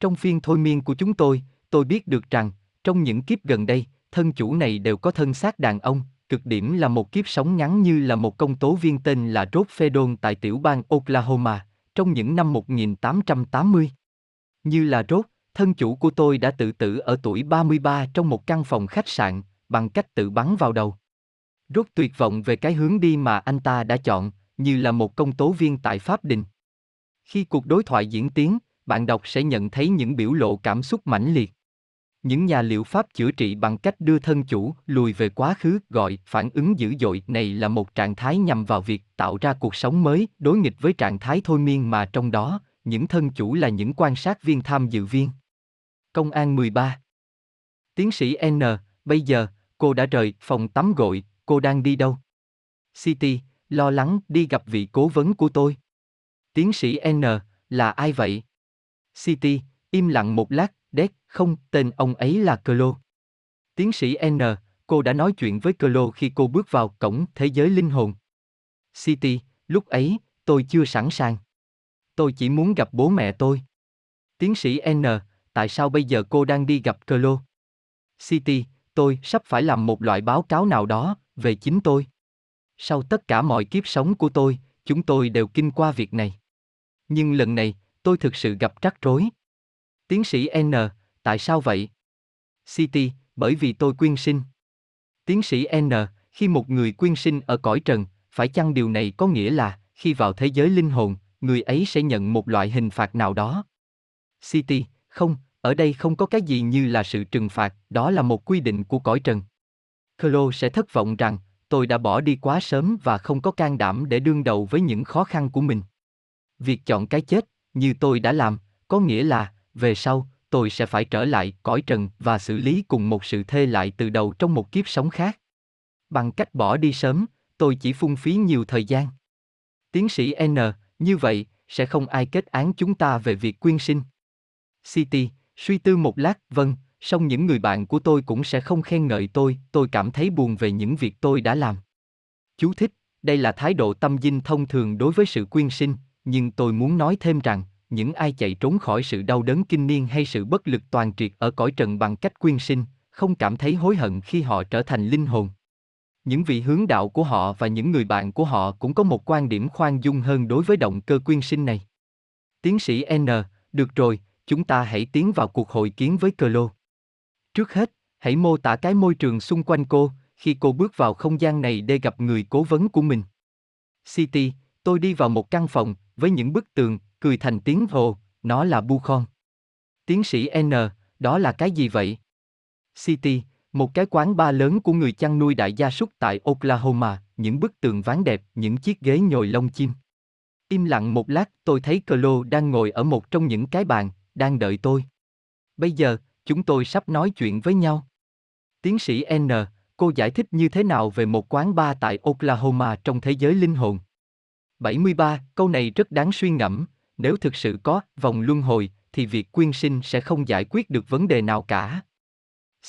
Trong phiên thôi miên của chúng tôi, tôi biết được rằng, trong những kiếp gần đây, thân chủ này đều có thân xác đàn ông, cực điểm là một kiếp sống ngắn như là một công tố viên tên là Rod Fedon tại tiểu bang Oklahoma, trong những năm 1880. Như là Rod, thân chủ của tôi đã tự tử ở tuổi 33 trong một căn phòng khách sạn, bằng cách tự bắn vào đầu. Rốt tuyệt vọng về cái hướng đi mà anh ta đã chọn, như là một công tố viên tại Pháp Đình. Khi cuộc đối thoại diễn tiến, bạn đọc sẽ nhận thấy những biểu lộ cảm xúc mãnh liệt. Những nhà liệu pháp chữa trị bằng cách đưa thân chủ lùi về quá khứ gọi phản ứng dữ dội này là một trạng thái nhằm vào việc tạo ra cuộc sống mới đối nghịch với trạng thái thôi miên mà trong đó, những thân chủ là những quan sát viên tham dự viên. Công an 13 Tiến sĩ N, bây giờ, cô đã rời phòng tắm gội, cô đang đi đâu? City, lo lắng đi gặp vị cố vấn của tôi. Tiến sĩ N, là ai vậy? City, im lặng một lát, đét, không, tên ông ấy là Clo. Tiến sĩ N, cô đã nói chuyện với Clo khi cô bước vào cổng thế giới linh hồn. City, lúc ấy, tôi chưa sẵn sàng. Tôi chỉ muốn gặp bố mẹ tôi. Tiến sĩ N, tại sao bây giờ cô đang đi gặp Clo? City, tôi sắp phải làm một loại báo cáo nào đó về chính tôi. Sau tất cả mọi kiếp sống của tôi, chúng tôi đều kinh qua việc này. Nhưng lần này, tôi thực sự gặp rắc rối. Tiến sĩ N, tại sao vậy? City, bởi vì tôi quyên sinh. Tiến sĩ N, khi một người quyên sinh ở cõi trần, phải chăng điều này có nghĩa là, khi vào thế giới linh hồn, người ấy sẽ nhận một loại hình phạt nào đó? City, không, ở đây không có cái gì như là sự trừng phạt, đó là một quy định của cõi trần. Klo sẽ thất vọng rằng, tôi đã bỏ đi quá sớm và không có can đảm để đương đầu với những khó khăn của mình. Việc chọn cái chết, như tôi đã làm, có nghĩa là, về sau, tôi sẽ phải trở lại cõi trần và xử lý cùng một sự thê lại từ đầu trong một kiếp sống khác. Bằng cách bỏ đi sớm, tôi chỉ phung phí nhiều thời gian. Tiến sĩ N, như vậy, sẽ không ai kết án chúng ta về việc quyên sinh. City, suy tư một lát, vâng, song những người bạn của tôi cũng sẽ không khen ngợi tôi, tôi cảm thấy buồn về những việc tôi đã làm. Chú thích, đây là thái độ tâm dinh thông thường đối với sự quyên sinh, nhưng tôi muốn nói thêm rằng, những ai chạy trốn khỏi sự đau đớn kinh niên hay sự bất lực toàn triệt ở cõi trần bằng cách quyên sinh, không cảm thấy hối hận khi họ trở thành linh hồn. Những vị hướng đạo của họ và những người bạn của họ cũng có một quan điểm khoan dung hơn đối với động cơ quyên sinh này. Tiến sĩ N, được rồi, chúng ta hãy tiến vào cuộc hội kiến với Cờ Lô. Trước hết, hãy mô tả cái môi trường xung quanh cô, khi cô bước vào không gian này để gặp người cố vấn của mình. City, tôi đi vào một căn phòng, với những bức tường, cười thành tiếng hồ, nó là Bukhon. Tiến sĩ N, đó là cái gì vậy? City, một cái quán bar lớn của người chăn nuôi đại gia súc tại Oklahoma, những bức tường ván đẹp, những chiếc ghế nhồi lông chim. Im lặng một lát, tôi thấy Clo đang ngồi ở một trong những cái bàn, đang đợi tôi. Bây giờ, chúng tôi sắp nói chuyện với nhau. Tiến sĩ N, cô giải thích như thế nào về một quán bar tại Oklahoma trong thế giới linh hồn? 73, câu này rất đáng suy ngẫm, nếu thực sự có vòng luân hồi, thì việc quyên sinh sẽ không giải quyết được vấn đề nào cả.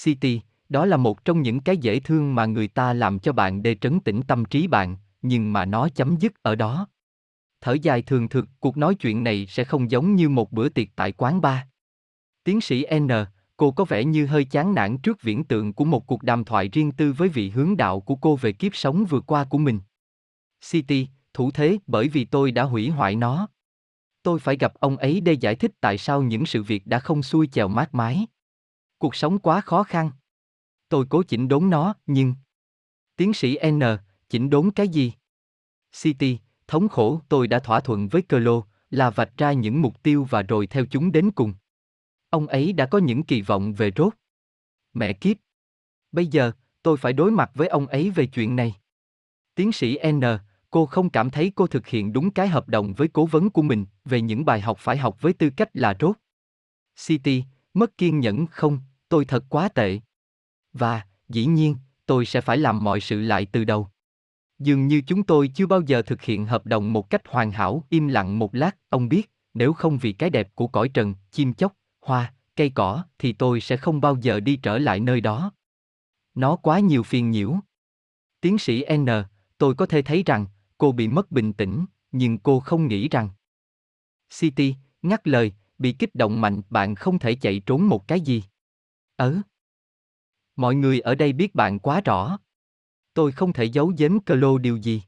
City, đó là một trong những cái dễ thương mà người ta làm cho bạn để trấn tĩnh tâm trí bạn, nhưng mà nó chấm dứt ở đó. Thở dài thường thực, cuộc nói chuyện này sẽ không giống như một bữa tiệc tại quán bar. Tiến sĩ N, cô có vẻ như hơi chán nản trước viễn tượng của một cuộc đàm thoại riêng tư với vị hướng đạo của cô về kiếp sống vừa qua của mình. City, thủ thế bởi vì tôi đã hủy hoại nó. Tôi phải gặp ông ấy để giải thích tại sao những sự việc đã không xuôi chèo mát mái. Cuộc sống quá khó khăn. Tôi cố chỉnh đốn nó, nhưng... Tiến sĩ N, chỉnh đốn cái gì? City, thống khổ tôi đã thỏa thuận với Clo, là vạch ra những mục tiêu và rồi theo chúng đến cùng. Ông ấy đã có những kỳ vọng về rốt. Mẹ kiếp! Bây giờ, tôi phải đối mặt với ông ấy về chuyện này. Tiến sĩ N, cô không cảm thấy cô thực hiện đúng cái hợp đồng với cố vấn của mình về những bài học phải học với tư cách là rốt. City, mất kiên nhẫn không, tôi thật quá tệ. Và, dĩ nhiên, tôi sẽ phải làm mọi sự lại từ đầu. Dường như chúng tôi chưa bao giờ thực hiện hợp đồng một cách hoàn hảo, im lặng một lát, ông biết, nếu không vì cái đẹp của cõi trần, chim chóc, hoa, cây cỏ, thì tôi sẽ không bao giờ đi trở lại nơi đó. Nó quá nhiều phiền nhiễu. Tiến sĩ N, tôi có thể thấy rằng, cô bị mất bình tĩnh, nhưng cô không nghĩ rằng. City, ngắt lời, bị kích động mạnh, bạn không thể chạy trốn một cái gì. Ớ. Mọi người ở đây biết bạn quá rõ. Tôi không thể giấu giếm Clo điều gì.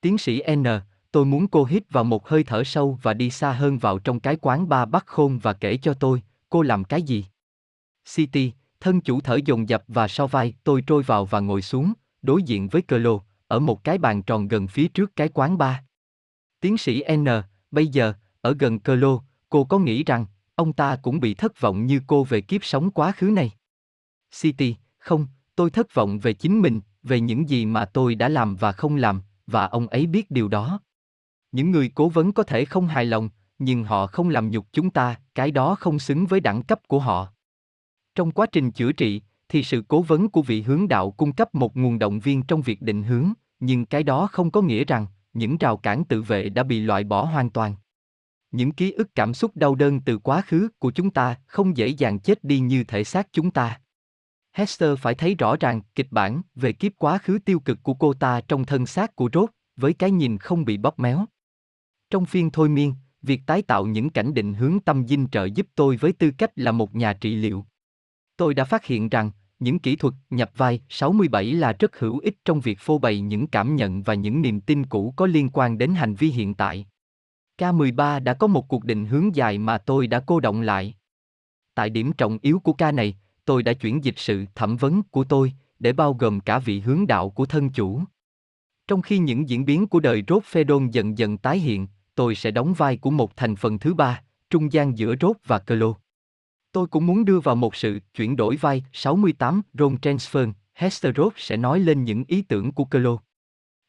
Tiến sĩ N, tôi muốn cô hít vào một hơi thở sâu và đi xa hơn vào trong cái quán ba bắt khôn và kể cho tôi, cô làm cái gì. City, thân chủ thở dồn dập và sau vai tôi trôi vào và ngồi xuống, đối diện với cơ lô, ở một cái bàn tròn gần phía trước cái quán ba. Tiến sĩ N, bây giờ, ở gần cơ lô, cô có nghĩ rằng, ông ta cũng bị thất vọng như cô về kiếp sống quá khứ này? City, không, tôi thất vọng về chính mình, về những gì mà tôi đã làm và không làm, và ông ấy biết điều đó. Những người cố vấn có thể không hài lòng, nhưng họ không làm nhục chúng ta, cái đó không xứng với đẳng cấp của họ. Trong quá trình chữa trị, thì sự cố vấn của vị hướng đạo cung cấp một nguồn động viên trong việc định hướng, nhưng cái đó không có nghĩa rằng những rào cản tự vệ đã bị loại bỏ hoàn toàn. những ký ức cảm xúc đau đớn từ quá khứ của chúng ta không dễ dàng chết đi như thể xác chúng ta. Hester phải thấy rõ ràng kịch bản về kiếp quá khứ tiêu cực của cô ta trong thân xác của Rốt, với cái nhìn không bị bóp méo. Trong phiên thôi miên, việc tái tạo những cảnh định hướng tâm dinh trợ giúp tôi với tư cách là một nhà trị liệu. Tôi đã phát hiện rằng, những kỹ thuật nhập vai 67 là rất hữu ích trong việc phô bày những cảm nhận và những niềm tin cũ có liên quan đến hành vi hiện tại. K13 đã có một cuộc định hướng dài mà tôi đã cô động lại. Tại điểm trọng yếu của ca này, tôi đã chuyển dịch sự thẩm vấn của tôi để bao gồm cả vị hướng đạo của thân chủ. Trong khi những diễn biến của đời Rốt đôn dần dần tái hiện, tôi sẽ đóng vai của một thành phần thứ ba, trung gian giữa Rốt và Cơ Lô. Tôi cũng muốn đưa vào một sự chuyển đổi vai 68 Ron Transfer, Hester Rốt sẽ nói lên những ý tưởng của Cơ Lô.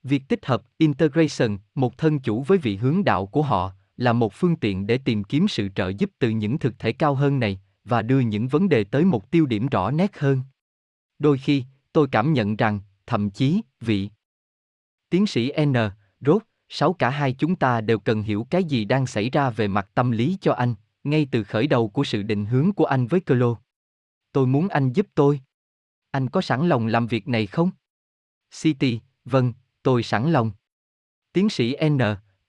Việc tích hợp integration, một thân chủ với vị hướng đạo của họ, là một phương tiện để tìm kiếm sự trợ giúp từ những thực thể cao hơn này và đưa những vấn đề tới một tiêu điểm rõ nét hơn. Đôi khi, tôi cảm nhận rằng, thậm chí, vị tiến sĩ N, rốt, sáu cả hai chúng ta đều cần hiểu cái gì đang xảy ra về mặt tâm lý cho anh, ngay từ khởi đầu của sự định hướng của anh với cơ lô. Tôi muốn anh giúp tôi. Anh có sẵn lòng làm việc này không? City, vâng, tôi sẵn lòng. Tiến sĩ N,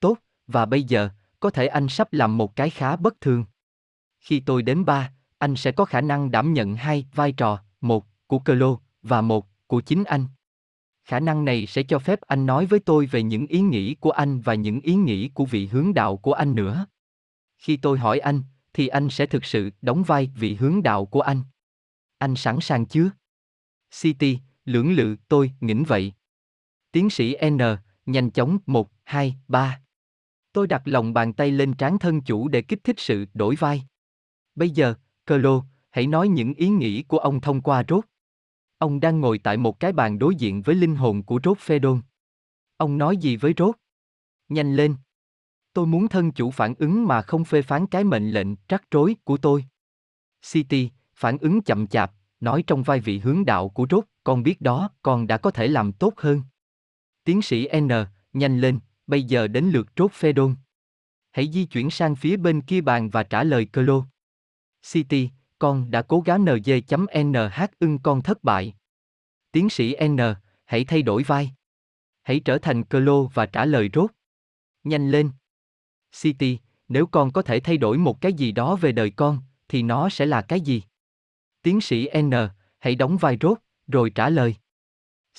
tốt, và bây giờ, có thể anh sắp làm một cái khá bất thường. Khi tôi đến ba, anh sẽ có khả năng đảm nhận hai vai trò, một của cơ lô và một của chính anh. Khả năng này sẽ cho phép anh nói với tôi về những ý nghĩ của anh và những ý nghĩ của vị hướng đạo của anh nữa. Khi tôi hỏi anh, thì anh sẽ thực sự đóng vai vị hướng đạo của anh. Anh sẵn sàng chưa? City, lưỡng lự, tôi, nghĩ vậy. Tiến sĩ N, nhanh chóng, một, hai, ba. Tôi đặt lòng bàn tay lên trán thân chủ để kích thích sự đổi vai. Bây giờ, cơ lô, hãy nói những ý nghĩ của ông thông qua rốt. Ông đang ngồi tại một cái bàn đối diện với linh hồn của rốt phê đôn. Ông nói gì với rốt? Nhanh lên. Tôi muốn thân chủ phản ứng mà không phê phán cái mệnh lệnh trắc rối của tôi. City, phản ứng chậm chạp, nói trong vai vị hướng đạo của rốt, con biết đó, con đã có thể làm tốt hơn. Tiến sĩ N, nhanh lên, bây giờ đến lượt rốt phê đôn. Hãy di chuyển sang phía bên kia bàn và trả lời cơ lô. City, con đã cố gắng NG.NH ưng con thất bại. Tiến sĩ N, hãy thay đổi vai. Hãy trở thành cơ lô và trả lời rốt. Nhanh lên. City, nếu con có thể thay đổi một cái gì đó về đời con, thì nó sẽ là cái gì? Tiến sĩ N, hãy đóng vai rốt, rồi trả lời.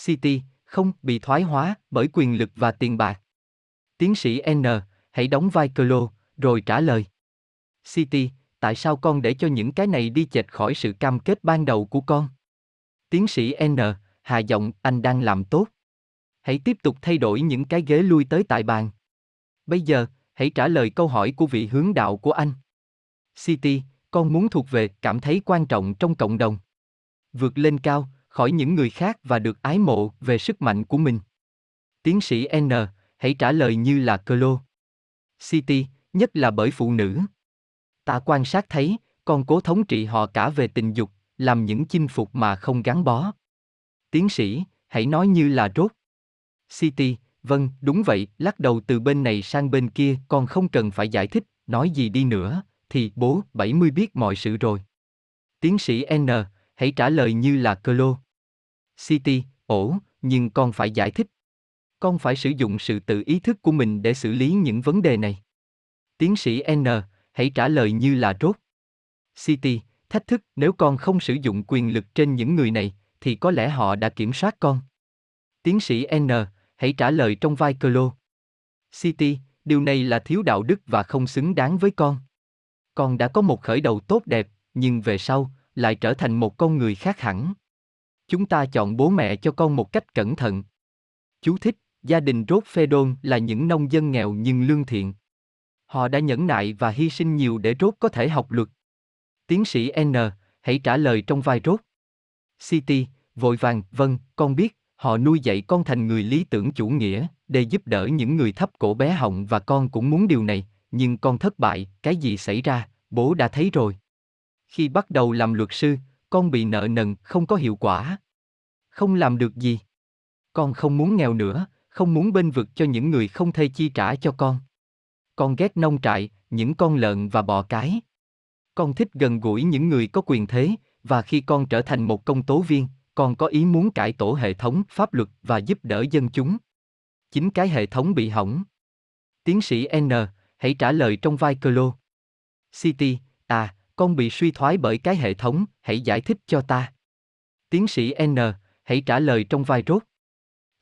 City, không bị thoái hóa bởi quyền lực và tiền bạc. Tiến sĩ N, hãy đóng vai cơ lô, rồi trả lời. City, tại sao con để cho những cái này đi chệch khỏi sự cam kết ban đầu của con? Tiến sĩ N, hà giọng, anh đang làm tốt. Hãy tiếp tục thay đổi những cái ghế lui tới tại bàn. Bây giờ, hãy trả lời câu hỏi của vị hướng đạo của anh. City, con muốn thuộc về, cảm thấy quan trọng trong cộng đồng. Vượt lên cao, khỏi những người khác và được ái mộ về sức mạnh của mình. Tiến sĩ N, hãy trả lời như là cơ lô. City, nhất là bởi phụ nữ. Ta quan sát thấy, con cố thống trị họ cả về tình dục, làm những chinh phục mà không gắn bó. Tiến sĩ, hãy nói như là rốt. City, vâng, đúng vậy, lắc đầu từ bên này sang bên kia, con không cần phải giải thích, nói gì đi nữa, thì bố, 70 biết mọi sự rồi. Tiến sĩ N, hãy trả lời như là cơ lô. City, ổ, nhưng con phải giải thích. Con phải sử dụng sự tự ý thức của mình để xử lý những vấn đề này. Tiến sĩ N, hãy trả lời như là rốt. City, thách thức nếu con không sử dụng quyền lực trên những người này, thì có lẽ họ đã kiểm soát con. Tiến sĩ N, hãy trả lời trong vai cơ lô. City, điều này là thiếu đạo đức và không xứng đáng với con. Con đã có một khởi đầu tốt đẹp, nhưng về sau, lại trở thành một con người khác hẳn. Chúng ta chọn bố mẹ cho con một cách cẩn thận. Chú thích, gia đình Rốt Phê Đôn là những nông dân nghèo nhưng lương thiện. Họ đã nhẫn nại và hy sinh nhiều để Rốt có thể học luật. Tiến sĩ N, hãy trả lời trong vai Rốt. City, vội vàng, vâng, con biết, họ nuôi dạy con thành người lý tưởng chủ nghĩa, để giúp đỡ những người thấp cổ bé họng và con cũng muốn điều này, nhưng con thất bại, cái gì xảy ra, bố đã thấy rồi. Khi bắt đầu làm luật sư, con bị nợ nần, không có hiệu quả. Không làm được gì. Con không muốn nghèo nữa, không muốn bên vực cho những người không thể chi trả cho con. Con ghét nông trại, những con lợn và bò cái. Con thích gần gũi những người có quyền thế, và khi con trở thành một công tố viên, con có ý muốn cải tổ hệ thống pháp luật và giúp đỡ dân chúng. Chính cái hệ thống bị hỏng. Tiến sĩ N, hãy trả lời trong vai Clo. City, à, con bị suy thoái bởi cái hệ thống, hãy giải thích cho ta. Tiến sĩ N, hãy trả lời trong vai rốt.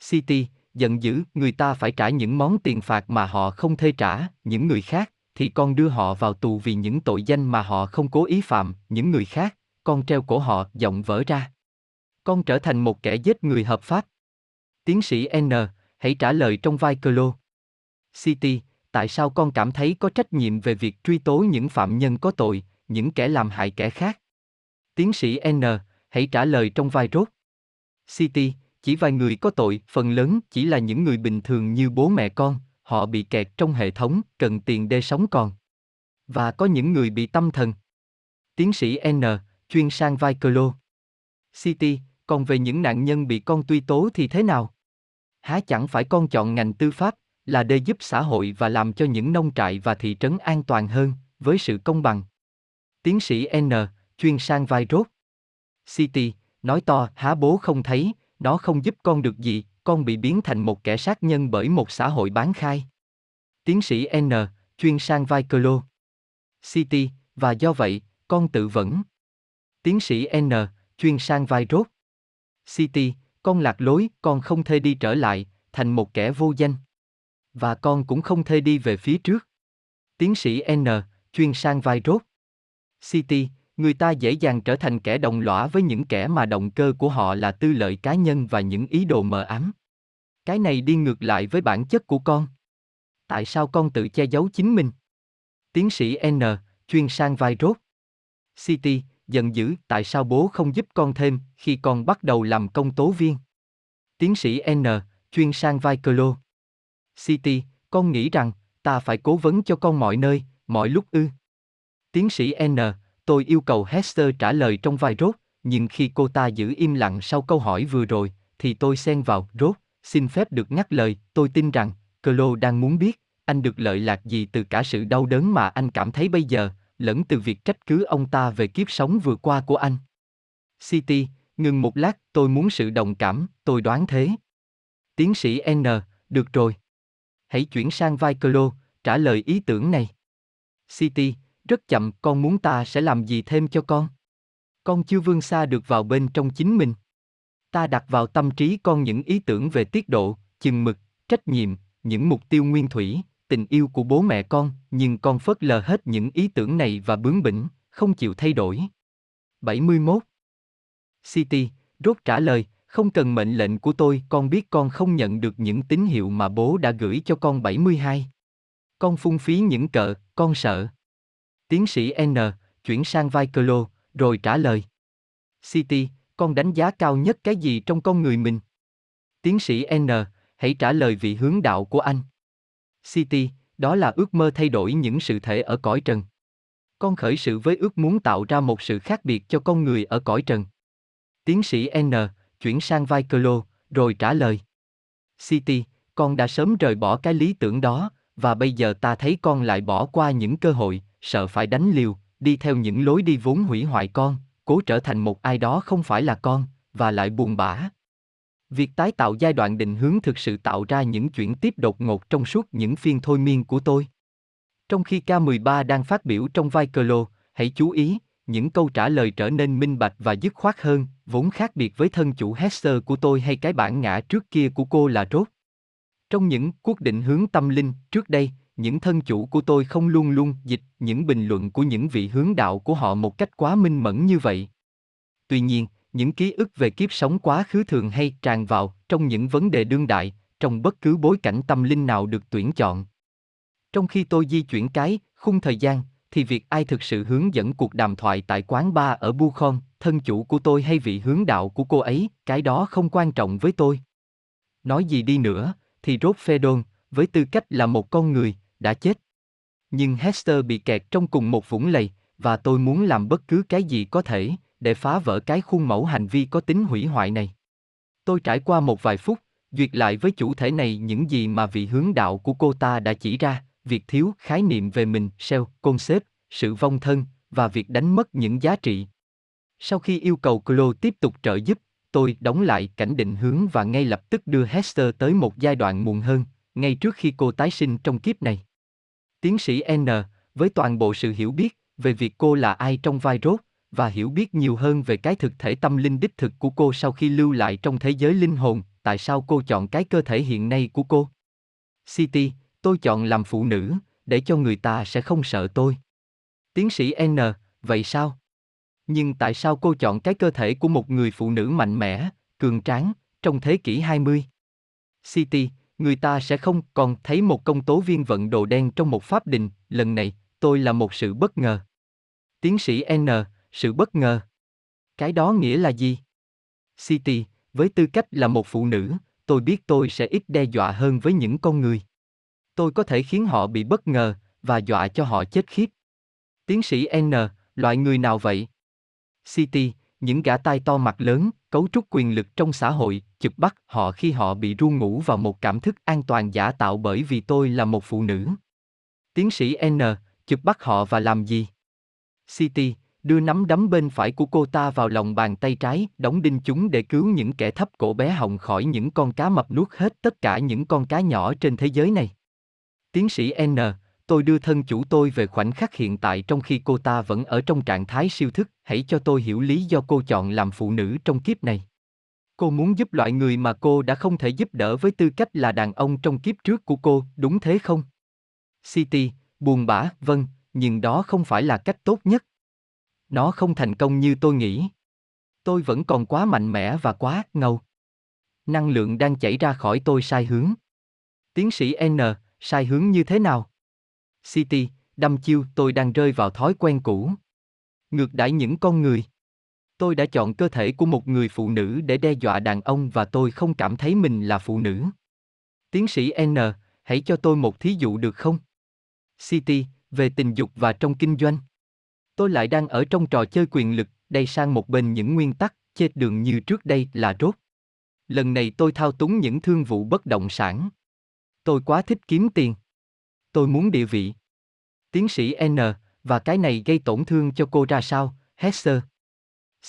City, giận dữ, người ta phải trả những món tiền phạt mà họ không thể trả, những người khác, thì con đưa họ vào tù vì những tội danh mà họ không cố ý phạm, những người khác, con treo cổ họ, giọng vỡ ra. Con trở thành một kẻ giết người hợp pháp. Tiến sĩ N, hãy trả lời trong vai Clo. City, tại sao con cảm thấy có trách nhiệm về việc truy tố những phạm nhân có tội, những kẻ làm hại kẻ khác? Tiến sĩ N, hãy trả lời trong vai rốt. City, chỉ vài người có tội, phần lớn chỉ là những người bình thường như bố mẹ con, họ bị kẹt trong hệ thống, cần tiền để sống còn. Và có những người bị tâm thần. Tiến sĩ N, chuyên sang vai Clo. City, còn về những nạn nhân bị con tuy tố thì thế nào? Há chẳng phải con chọn ngành tư pháp, là để giúp xã hội và làm cho những nông trại và thị trấn an toàn hơn, với sự công bằng. Tiến sĩ N, chuyên sang vai rốt. City, nói to, há bố không thấy, nó không giúp con được gì, con bị biến thành một kẻ sát nhân bởi một xã hội bán khai. Tiến sĩ N, chuyên sang vai Clo. City, và do vậy, con tự vẫn. Tiến sĩ N, chuyên sang vai rốt. City, con lạc lối, con không thể đi trở lại, thành một kẻ vô danh. Và con cũng không thể đi về phía trước. Tiến sĩ N, chuyên sang vai rốt. City, người ta dễ dàng trở thành kẻ đồng lõa với những kẻ mà động cơ của họ là tư lợi cá nhân và những ý đồ mờ ám. Cái này đi ngược lại với bản chất của con. Tại sao con tự che giấu chính mình? Tiến sĩ N, chuyên sang vai rốt. City, giận dữ, tại sao bố không giúp con thêm khi con bắt đầu làm công tố viên? Tiến sĩ N, chuyên sang vai Clo. City, con nghĩ rằng, ta phải cố vấn cho con mọi nơi, mọi lúc ư. Tiến sĩ N, tôi yêu cầu Hester trả lời trong vai rốt, nhưng khi cô ta giữ im lặng sau câu hỏi vừa rồi, thì tôi xen vào, rốt, xin phép được nhắc lời, tôi tin rằng, Clo đang muốn biết, anh được lợi lạc gì từ cả sự đau đớn mà anh cảm thấy bây giờ, lẫn từ việc trách cứ ông ta về kiếp sống vừa qua của anh. City, ngừng một lát, tôi muốn sự đồng cảm, tôi đoán thế. Tiến sĩ N, được rồi. Hãy chuyển sang vai Clo, trả lời ý tưởng này. City, rất chậm, con muốn ta sẽ làm gì thêm cho con? Con chưa vươn xa được vào bên trong chính mình. Ta đặt vào tâm trí con những ý tưởng về tiết độ, chừng mực, trách nhiệm, những mục tiêu nguyên thủy, tình yêu của bố mẹ con, nhưng con phớt lờ hết những ý tưởng này và bướng bỉnh, không chịu thay đổi. 71. City, rốt trả lời, không cần mệnh lệnh của tôi, con biết con không nhận được những tín hiệu mà bố đã gửi cho con 72. Con phung phí những cờ, con sợ. Tiến sĩ N, chuyển sang vai Clo, rồi trả lời. City, con đánh giá cao nhất cái gì trong con người mình? Tiến sĩ N, hãy trả lời vị hướng đạo của anh. City, đó là ước mơ thay đổi những sự thể ở cõi trần. Con khởi sự với ước muốn tạo ra một sự khác biệt cho con người ở cõi trần. Tiến sĩ N, chuyển sang vai Clo, rồi trả lời. City, con đã sớm rời bỏ cái lý tưởng đó, và bây giờ ta thấy con lại bỏ qua những cơ hội, sợ phải đánh liều, đi theo những lối đi vốn hủy hoại con, cố trở thành một ai đó không phải là con, và lại buồn bã. Việc tái tạo giai đoạn định hướng thực sự tạo ra những chuyển tiếp đột ngột trong suốt những phiên thôi miên của tôi. Trong khi K13 đang phát biểu trong vai Clo, hãy chú ý, những câu trả lời trở nên minh bạch và dứt khoát hơn, vốn khác biệt với thân chủ Hester của tôi hay cái bản ngã trước kia của cô là rốt. Trong những cuộc định hướng tâm linh trước đây, những thân chủ của tôi không luôn luôn dịch những bình luận của những vị hướng đạo của họ một cách quá minh mẫn như vậy. Tuy nhiên, những ký ức về kiếp sống quá khứ thường hay tràn vào trong những vấn đề đương đại, trong bất cứ bối cảnh tâm linh nào được tuyển chọn. Trong khi tôi di chuyển cái khung thời gian, thì việc ai thực sự hướng dẫn cuộc đàm thoại tại quán bar ở Bukhon, thân chủ của tôi hay vị hướng đạo của cô ấy, cái đó không quan trọng với tôi. Nói gì đi nữa, thì Rốt Phedon, với tư cách là một con người, đã chết. Nhưng Hester bị kẹt trong cùng một vũng lầy, và tôi muốn làm bất cứ cái gì có thể, để phá vỡ cái khuôn mẫu hành vi có tính hủy hoại này. Tôi trải qua một vài phút, duyệt lại với chủ thể này những gì mà vị hướng đạo của cô ta đã chỉ ra, việc thiếu khái niệm về mình, self, concept, sự vong thân, và việc đánh mất những giá trị. Sau khi yêu cầu Chloe tiếp tục trợ giúp, tôi đóng lại cảnh định hướng và ngay lập tức đưa Hester tới một giai đoạn muộn hơn, ngay trước khi cô tái sinh trong kiếp này. Tiến sĩ N, với toàn bộ sự hiểu biết về việc cô là ai trong vai rốt, và hiểu biết nhiều hơn về cái thực thể tâm linh đích thực của cô sau khi lưu lại trong thế giới linh hồn, tại sao cô chọn cái cơ thể hiện nay của cô? City, tôi chọn làm phụ nữ, để cho người ta sẽ không sợ tôi. Tiến sĩ N, vậy sao? Nhưng tại sao cô chọn cái cơ thể của một người phụ nữ mạnh mẽ, cường tráng, trong thế kỷ 20? City, người ta sẽ không còn thấy một công tố viên vận đồ đen trong một pháp đình, lần này, tôi là một sự bất ngờ. Tiến sĩ N, sự bất ngờ. Cái đó nghĩa là gì? City, với tư cách là một phụ nữ, tôi biết tôi sẽ ít đe dọa hơn với những con người. Tôi có thể khiến họ bị bất ngờ, và dọa cho họ chết khiếp. Tiến sĩ N, loại người nào vậy? City, những gã tai to mặt lớn, cấu trúc quyền lực trong xã hội, chụp bắt họ khi họ bị ru ngủ vào một cảm thức an toàn giả tạo bởi vì tôi là một phụ nữ. Tiến sĩ N, chụp bắt họ và làm gì? City, đưa nắm đấm bên phải của cô ta vào lòng bàn tay trái, đóng đinh chúng để cứu những kẻ thấp cổ bé họng khỏi những con cá mập nuốt hết tất cả những con cá nhỏ trên thế giới này. Tiến sĩ N, tôi đưa thân chủ tôi về khoảnh khắc hiện tại trong khi cô ta vẫn ở trong trạng thái siêu thức, hãy cho tôi hiểu lý do cô chọn làm phụ nữ trong kiếp này. Cô muốn giúp loại người mà cô đã không thể giúp đỡ với tư cách là đàn ông trong kiếp trước của cô, đúng thế không? City, buồn bã, vâng, nhưng đó không phải là cách tốt nhất. Nó không thành công như tôi nghĩ. Tôi vẫn còn quá mạnh mẽ và quá ngầu. Năng lượng đang chảy ra khỏi tôi sai hướng. Tiến sĩ N, sai hướng như thế nào? City, đâm chiêu, tôi đang rơi vào thói quen cũ. Ngược đãi những con người. Tôi đã chọn cơ thể của một người phụ nữ để đe dọa đàn ông và tôi không cảm thấy mình là phụ nữ. Tiến sĩ N, hãy cho tôi một thí dụ được không? City, về tình dục và trong kinh doanh. Tôi lại đang ở trong trò chơi quyền lực, đây sang một bên những nguyên tắc, chết đường như trước đây là rốt. Lần này tôi thao túng những thương vụ bất động sản. Tôi quá thích kiếm tiền. Tôi muốn địa vị. Tiến sĩ N, và cái này gây tổn thương cho cô ra sao, Hester?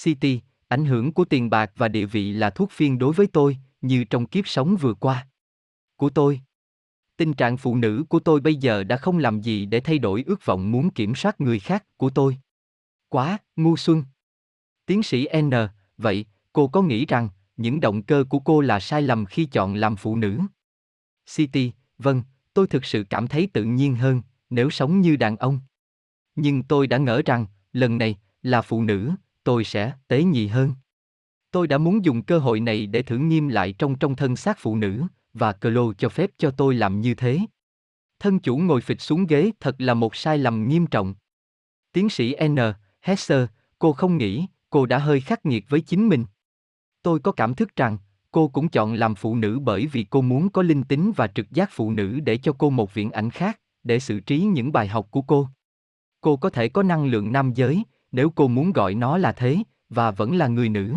City, ảnh hưởng của tiền bạc và địa vị là thuốc phiên đối với tôi, như trong kiếp sống vừa qua. Của tôi. Tình trạng phụ nữ của tôi bây giờ đã không làm gì để thay đổi ước vọng muốn kiểm soát người khác của tôi. Quá, ngu xuân. Tiến sĩ N, vậy, cô có nghĩ rằng, những động cơ của cô là sai lầm khi chọn làm phụ nữ? City, vâng, tôi thực sự cảm thấy tự nhiên hơn, nếu sống như đàn ông. Nhưng tôi đã ngỡ rằng, lần này, là phụ nữ, tôi sẽ tế nhị hơn. Tôi đã muốn dùng cơ hội này để thử nghiêm lại trong trong thân xác phụ nữ, và Clo cho phép cho tôi làm như thế. Thân chủ ngồi phịch xuống ghế thật là một sai lầm nghiêm trọng. Tiến sĩ N. Hesser, cô không nghĩ, cô đã hơi khắc nghiệt với chính mình. Tôi có cảm thức rằng, cô cũng chọn làm phụ nữ bởi vì cô muốn có linh tính và trực giác phụ nữ để cho cô một viễn ảnh khác, để xử trí những bài học của cô. Cô có thể có năng lượng nam giới, nếu cô muốn gọi nó là thế, và vẫn là người nữ.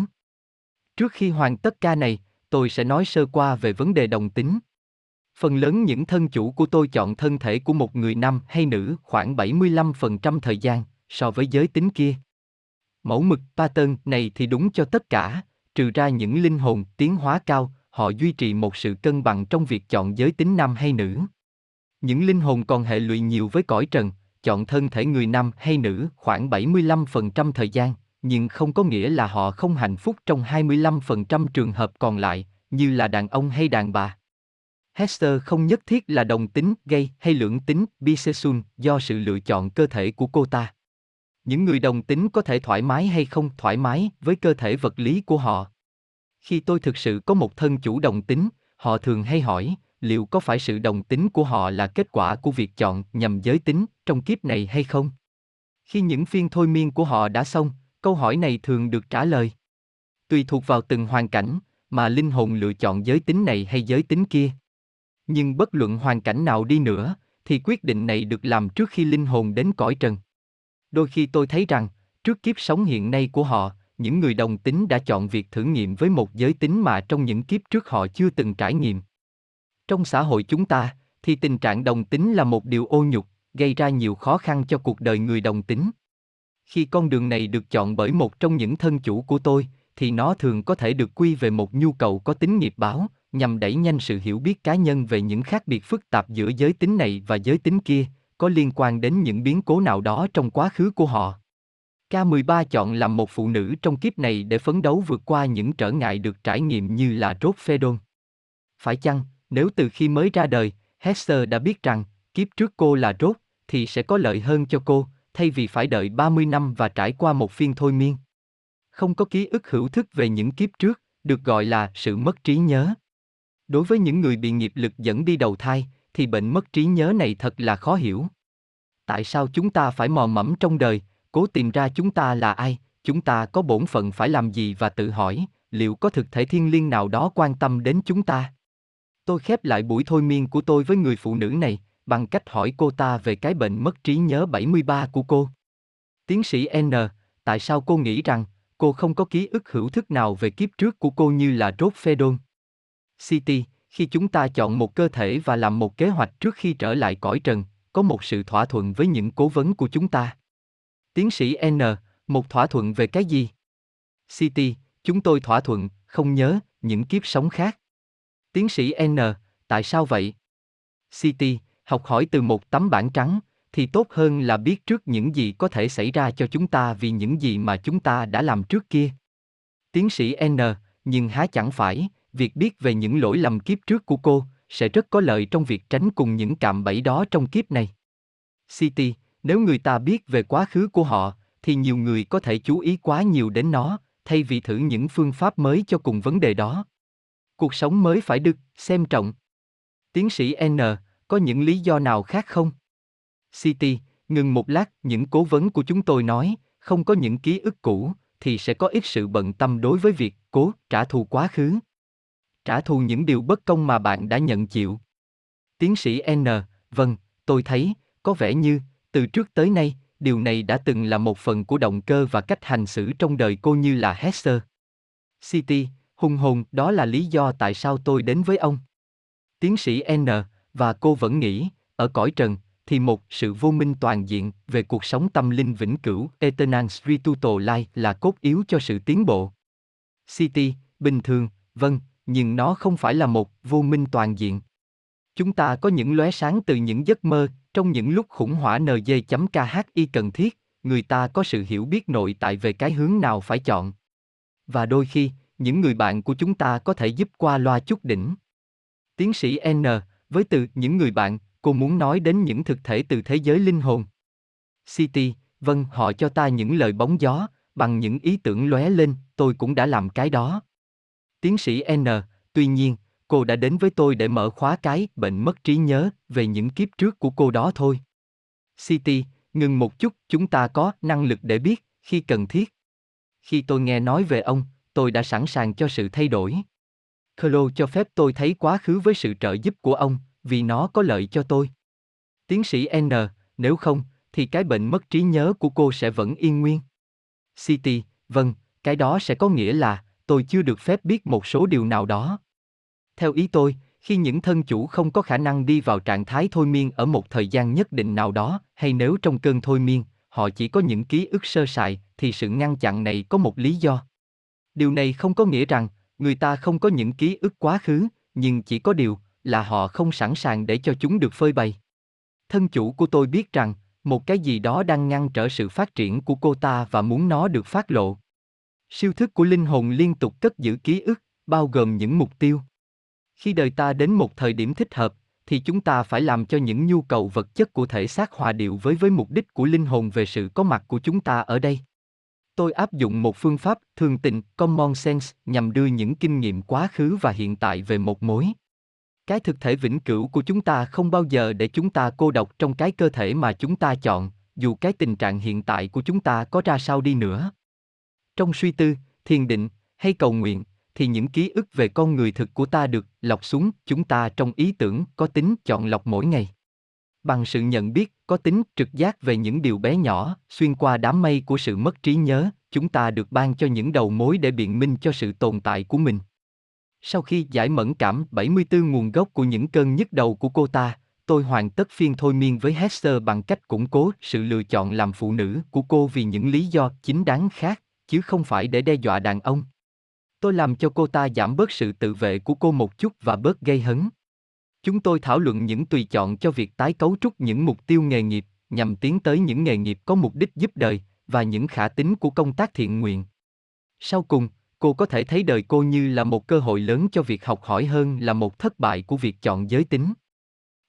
Trước khi hoàn tất ca này, tôi sẽ nói sơ qua về vấn đề đồng tính. Phần lớn những thân chủ của tôi chọn thân thể của một người nam hay nữ khoảng 75% thời gian, so với giới tính kia. Mẫu mực pattern này thì đúng cho tất cả, trừ ra những linh hồn tiến hóa cao, họ duy trì một sự cân bằng trong việc chọn giới tính nam hay nữ. Những linh hồn còn hệ lụy nhiều với cõi trần, chọn thân thể người nam hay nữ khoảng 75% thời gian, nhưng không có nghĩa là họ không hạnh phúc trong 25% trường hợp còn lại, như là đàn ông hay đàn bà. Hester không nhất thiết là đồng tính, gay hay lưỡng tính, bisexual do sự lựa chọn cơ thể của cô ta. Những người đồng tính có thể thoải mái hay không thoải mái với cơ thể vật lý của họ. Khi tôi thực sự có một thân chủ đồng tính, họ thường hay hỏi, liệu có phải sự đồng tính của họ là kết quả của việc chọn nhầm giới tính trong kiếp này hay không? Khi những phiên thôi miên của họ đã xong, câu hỏi này thường được trả lời. Tùy thuộc vào từng hoàn cảnh, mà linh hồn lựa chọn giới tính này hay giới tính kia. Nhưng bất luận hoàn cảnh nào đi nữa, thì quyết định này được làm trước khi linh hồn đến cõi trần. Đôi khi tôi thấy rằng, trước kiếp sống hiện nay của họ, những người đồng tính đã chọn việc thử nghiệm với một giới tính mà trong những kiếp trước họ chưa từng trải nghiệm. Trong xã hội chúng ta, thì tình trạng đồng tính là một điều ô nhục, gây ra nhiều khó khăn cho cuộc đời người đồng tính. Khi con đường này được chọn bởi một trong những thân chủ của tôi, thì nó thường có thể được quy về một nhu cầu có tính nghiệp báo, nhằm đẩy nhanh sự hiểu biết cá nhân về những khác biệt phức tạp giữa giới tính này và giới tính kia, có liên quan đến những biến cố nào đó trong quá khứ của họ. K13 chọn làm một phụ nữ trong kiếp này để phấn đấu vượt qua những trở ngại được trải nghiệm như là rốt phê đôn. Phải chăng, nếu từ khi mới ra đời, Hester đã biết rằng, kiếp trước cô là rốt, thì sẽ có lợi hơn cho cô, thay vì phải đợi 30 năm và trải qua một phiên thôi miên. Không có ký ức hữu thức về những kiếp trước, được gọi là sự mất trí nhớ. Đối với những người bị nghiệp lực dẫn đi đầu thai, thì bệnh mất trí nhớ này thật là khó hiểu. Tại sao chúng ta phải mò mẫm trong đời, cố tìm ra chúng ta là ai, chúng ta có bổn phận phải làm gì và tự hỏi, liệu có thực thể thiên liêng nào đó quan tâm đến chúng ta? Tôi khép lại buổi thôi miên của tôi với người phụ nữ này, bằng cách hỏi cô ta về cái bệnh mất trí nhớ 73 của cô. Tiến sĩ N, tại sao cô nghĩ rằng cô không có ký ức hữu thức nào về kiếp trước của cô như là rốt phê đôn? City, khi chúng ta chọn một cơ thể và làm một kế hoạch trước khi trở lại cõi trần, có một sự thỏa thuận với những cố vấn của chúng ta. Tiến sĩ N, một thỏa thuận về cái gì? City, chúng tôi thỏa thuận, không nhớ, những kiếp sống khác. Tiến sĩ N, tại sao vậy? City, học hỏi từ một tấm bản trắng, thì tốt hơn là biết trước những gì có thể xảy ra cho chúng ta vì những gì mà chúng ta đã làm trước kia. Tiến sĩ N, nhưng há chẳng phải, việc biết về những lỗi lầm kiếp trước của cô sẽ rất có lợi trong việc tránh cùng những cạm bẫy đó trong kiếp này. City, nếu người ta biết về quá khứ của họ, thì nhiều người có thể chú ý quá nhiều đến nó, thay vì thử những phương pháp mới cho cùng vấn đề đó. Cuộc sống mới phải được xem trọng. Tiến sĩ N, có những lý do nào khác không? City, ngừng một lát, những cố vấn của chúng tôi nói, không có những ký ức cũ, thì sẽ có ít sự bận tâm đối với việc cố trả thù quá khứ. Trả thù những điều bất công mà bạn đã nhận chịu. Tiến sĩ N, vâng, tôi thấy, có vẻ như, từ trước tới nay, điều này đã từng là một phần của động cơ và cách hành xử trong đời cô như là Hester. City, hùng hồn, đó là lý do tại sao tôi đến với ông. Tiến sĩ N, và cô vẫn nghĩ, ở cõi trần, thì một sự vô minh toàn diện về cuộc sống tâm linh vĩnh cửu Eternal Spiritual Life là cốt yếu cho sự tiến bộ. City, bình thường, vâng, nhưng nó không phải là một vô minh toàn diện. Chúng ta có những lóe sáng từ những giấc mơ, trong những lúc khủng hoảng nj.khi cần thiết, người ta có sự hiểu biết nội tại về cái hướng nào phải chọn. Và đôi khi, những người bạn của chúng ta có thể giúp qua loa chút đỉnh. Tiến sĩ N, với từ những người bạn, cô muốn nói đến những thực thể từ thế giới linh hồn. City, vâng, họ cho ta những lời bóng gió, bằng những ý tưởng lóe lên, tôi cũng đã làm cái đó. Tiến sĩ N, tuy nhiên, cô đã đến với tôi để mở khóa cái bệnh mất trí nhớ về những kiếp trước của cô đó thôi. City, ngừng một chút, chúng ta có năng lực để biết khi cần thiết. Khi tôi nghe nói về ông, tôi đã sẵn sàng cho sự thay đổi. Khlo cho phép tôi thấy quá khứ với sự trợ giúp của ông, vì nó có lợi cho tôi. Tiến sĩ N, nếu không, thì cái bệnh mất trí nhớ của cô sẽ vẫn yên nguyên. City, vâng, cái đó sẽ có nghĩa là, tôi chưa được phép biết một số điều nào đó. Theo ý tôi, khi những thân chủ không có khả năng đi vào trạng thái thôi miên ở một thời gian nhất định nào đó, hay nếu trong cơn thôi miên, họ chỉ có những ký ức sơ sài, thì sự ngăn chặn này có một lý do. Điều này không có nghĩa rằng, người ta không có những ký ức quá khứ, nhưng chỉ có điều là họ không sẵn sàng để cho chúng được phơi bày. Thân chủ của tôi biết rằng, một cái gì đó đang ngăn trở sự phát triển của cô ta và muốn nó được phát lộ. Siêu thức của linh hồn liên tục cất giữ ký ức, bao gồm những mục tiêu. Khi đời ta đến một thời điểm thích hợp, thì chúng ta phải làm cho những nhu cầu vật chất của thể xác hòa điệu với với mục đích của linh hồn về sự có mặt của chúng ta ở đây. Tôi áp dụng một phương pháp thường tình, common sense, nhằm đưa những kinh nghiệm quá khứ và hiện tại về một mối. Cái thực thể vĩnh cửu của chúng ta không bao giờ để chúng ta cô độc trong cái cơ thể mà chúng ta chọn, dù cái tình trạng hiện tại của chúng ta có ra sao đi nữa. Trong suy tư, thiền định hay cầu nguyện, thì những ký ức về con người thực của ta được lọc xuống chúng ta trong ý tưởng có tính chọn lọc mỗi ngày. Bằng sự nhận biết, có tính trực giác về những điều bé nhỏ, xuyên qua đám mây của sự mất trí nhớ, chúng ta được ban cho những đầu mối để biện minh cho sự tồn tại của mình. Sau khi giải mẫn cảm 74 nguồn gốc của những cơn nhức đầu của cô ta, tôi hoàn tất phiên thôi miên với Hester bằng cách củng cố sự lựa chọn làm phụ nữ của cô vì những lý do chính đáng khác, chứ không phải để đe dọa đàn ông. Tôi làm cho cô ta giảm bớt sự tự vệ của cô một chút và bớt gây hấn. Chúng tôi thảo luận những tùy chọn cho việc tái cấu trúc những mục tiêu nghề nghiệp nhằm tiến tới những nghề nghiệp có mục đích giúp đời và những khả tính của công tác thiện nguyện. Sau cùng, cô có thể thấy đời cô như là một cơ hội lớn cho việc học hỏi hơn là một thất bại của việc chọn giới tính.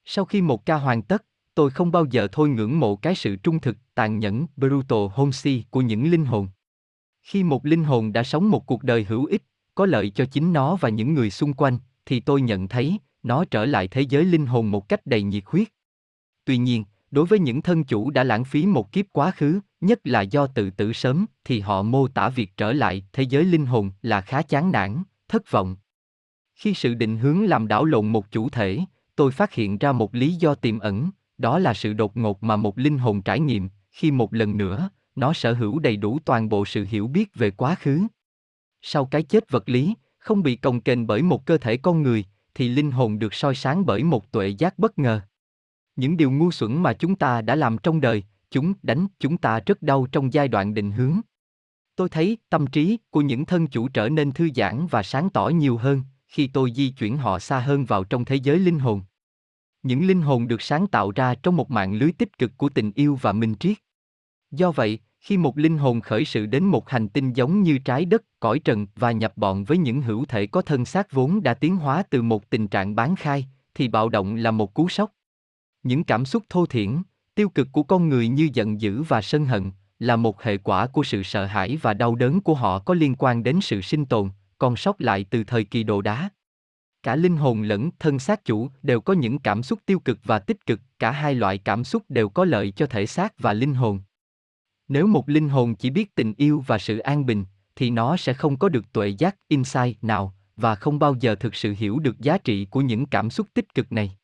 Sau khi một ca hoàn tất, tôi không bao giờ thôi ngưỡng mộ cái sự trung thực, tàn nhẫn, brutal honesty của những linh hồn. Khi một linh hồn đã sống một cuộc đời hữu ích, có lợi cho chính nó và những người xung quanh, thì tôi nhận thấy, nó trở lại thế giới linh hồn một cách đầy nhiệt huyết. Tuy nhiên, đối với những thân chủ đã lãng phí một kiếp quá khứ, nhất là do tự tử sớm, thì họ mô tả việc trở lại thế giới linh hồn là khá chán nản, thất vọng. Khi sự định hướng làm đảo lộn một chủ thể, tôi phát hiện ra một lý do tiềm ẩn, đó là sự đột ngột mà một linh hồn trải nghiệm, khi một lần nữa, nó sở hữu đầy đủ toàn bộ sự hiểu biết về quá khứ. Sau cái chết vật lý, không bị còng kềnh bởi một cơ thể con người, thì linh hồn được soi sáng bởi một tuệ giác bất ngờ. Những điều ngu xuẩn mà chúng ta đã làm trong đời, chúng đánh chúng ta rất đau trong giai đoạn định hướng. Tôi thấy tâm trí của những thân chủ trở nên thư giãn và sáng tỏ nhiều hơn khi tôi di chuyển họ xa hơn vào trong thế giới linh hồn. Những linh hồn được sáng tạo ra trong một mạng lưới tích cực của tình yêu và minh triết. Do vậy, khi một linh hồn khởi sự đến một hành tinh giống như trái đất, cõi trần và nhập bọn với những hữu thể có thân xác vốn đã tiến hóa từ một tình trạng bán khai, thì bạo động là một cú sốc. Những cảm xúc thô thiển, tiêu cực của con người như giận dữ và sân hận, là một hệ quả của sự sợ hãi và đau đớn của họ có liên quan đến sự sinh tồn, còn sót lại từ thời kỳ đồ đá. Cả linh hồn lẫn thân xác chủ đều có những cảm xúc tiêu cực và tích cực, cả hai loại cảm xúc đều có lợi cho thể xác và linh hồn. Nếu một linh hồn chỉ biết tình yêu và sự an bình, thì nó sẽ không có được tuệ giác insight nào và không bao giờ thực sự hiểu được giá trị của những cảm xúc tích cực này.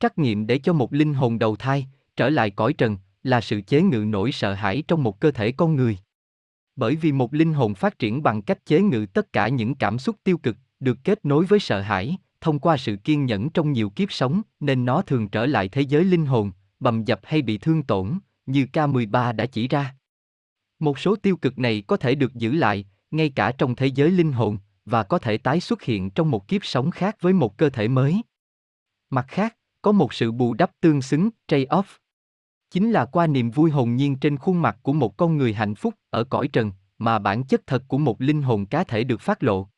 Trắc nghiệm để cho một linh hồn đầu thai trở lại cõi trần là sự chế ngự nỗi sợ hãi trong một cơ thể con người. Bởi vì một linh hồn phát triển bằng cách chế ngự tất cả những cảm xúc tiêu cực, được kết nối với sợ hãi, thông qua sự kiên nhẫn trong nhiều kiếp sống, nên nó thường trở lại thế giới linh hồn, bầm dập hay bị thương tổn, như K13 đã chỉ ra. Một số tiêu cực này có thể được giữ lại, ngay cả trong thế giới linh hồn, và có thể tái xuất hiện trong một kiếp sống khác với một cơ thể mới. Mặt khác, có một sự bù đắp tương xứng, trade-off. Chính là qua niềm vui hồn nhiên trên khuôn mặt của một con người hạnh phúc ở cõi trần, mà bản chất thật của một linh hồn cá thể được phát lộ.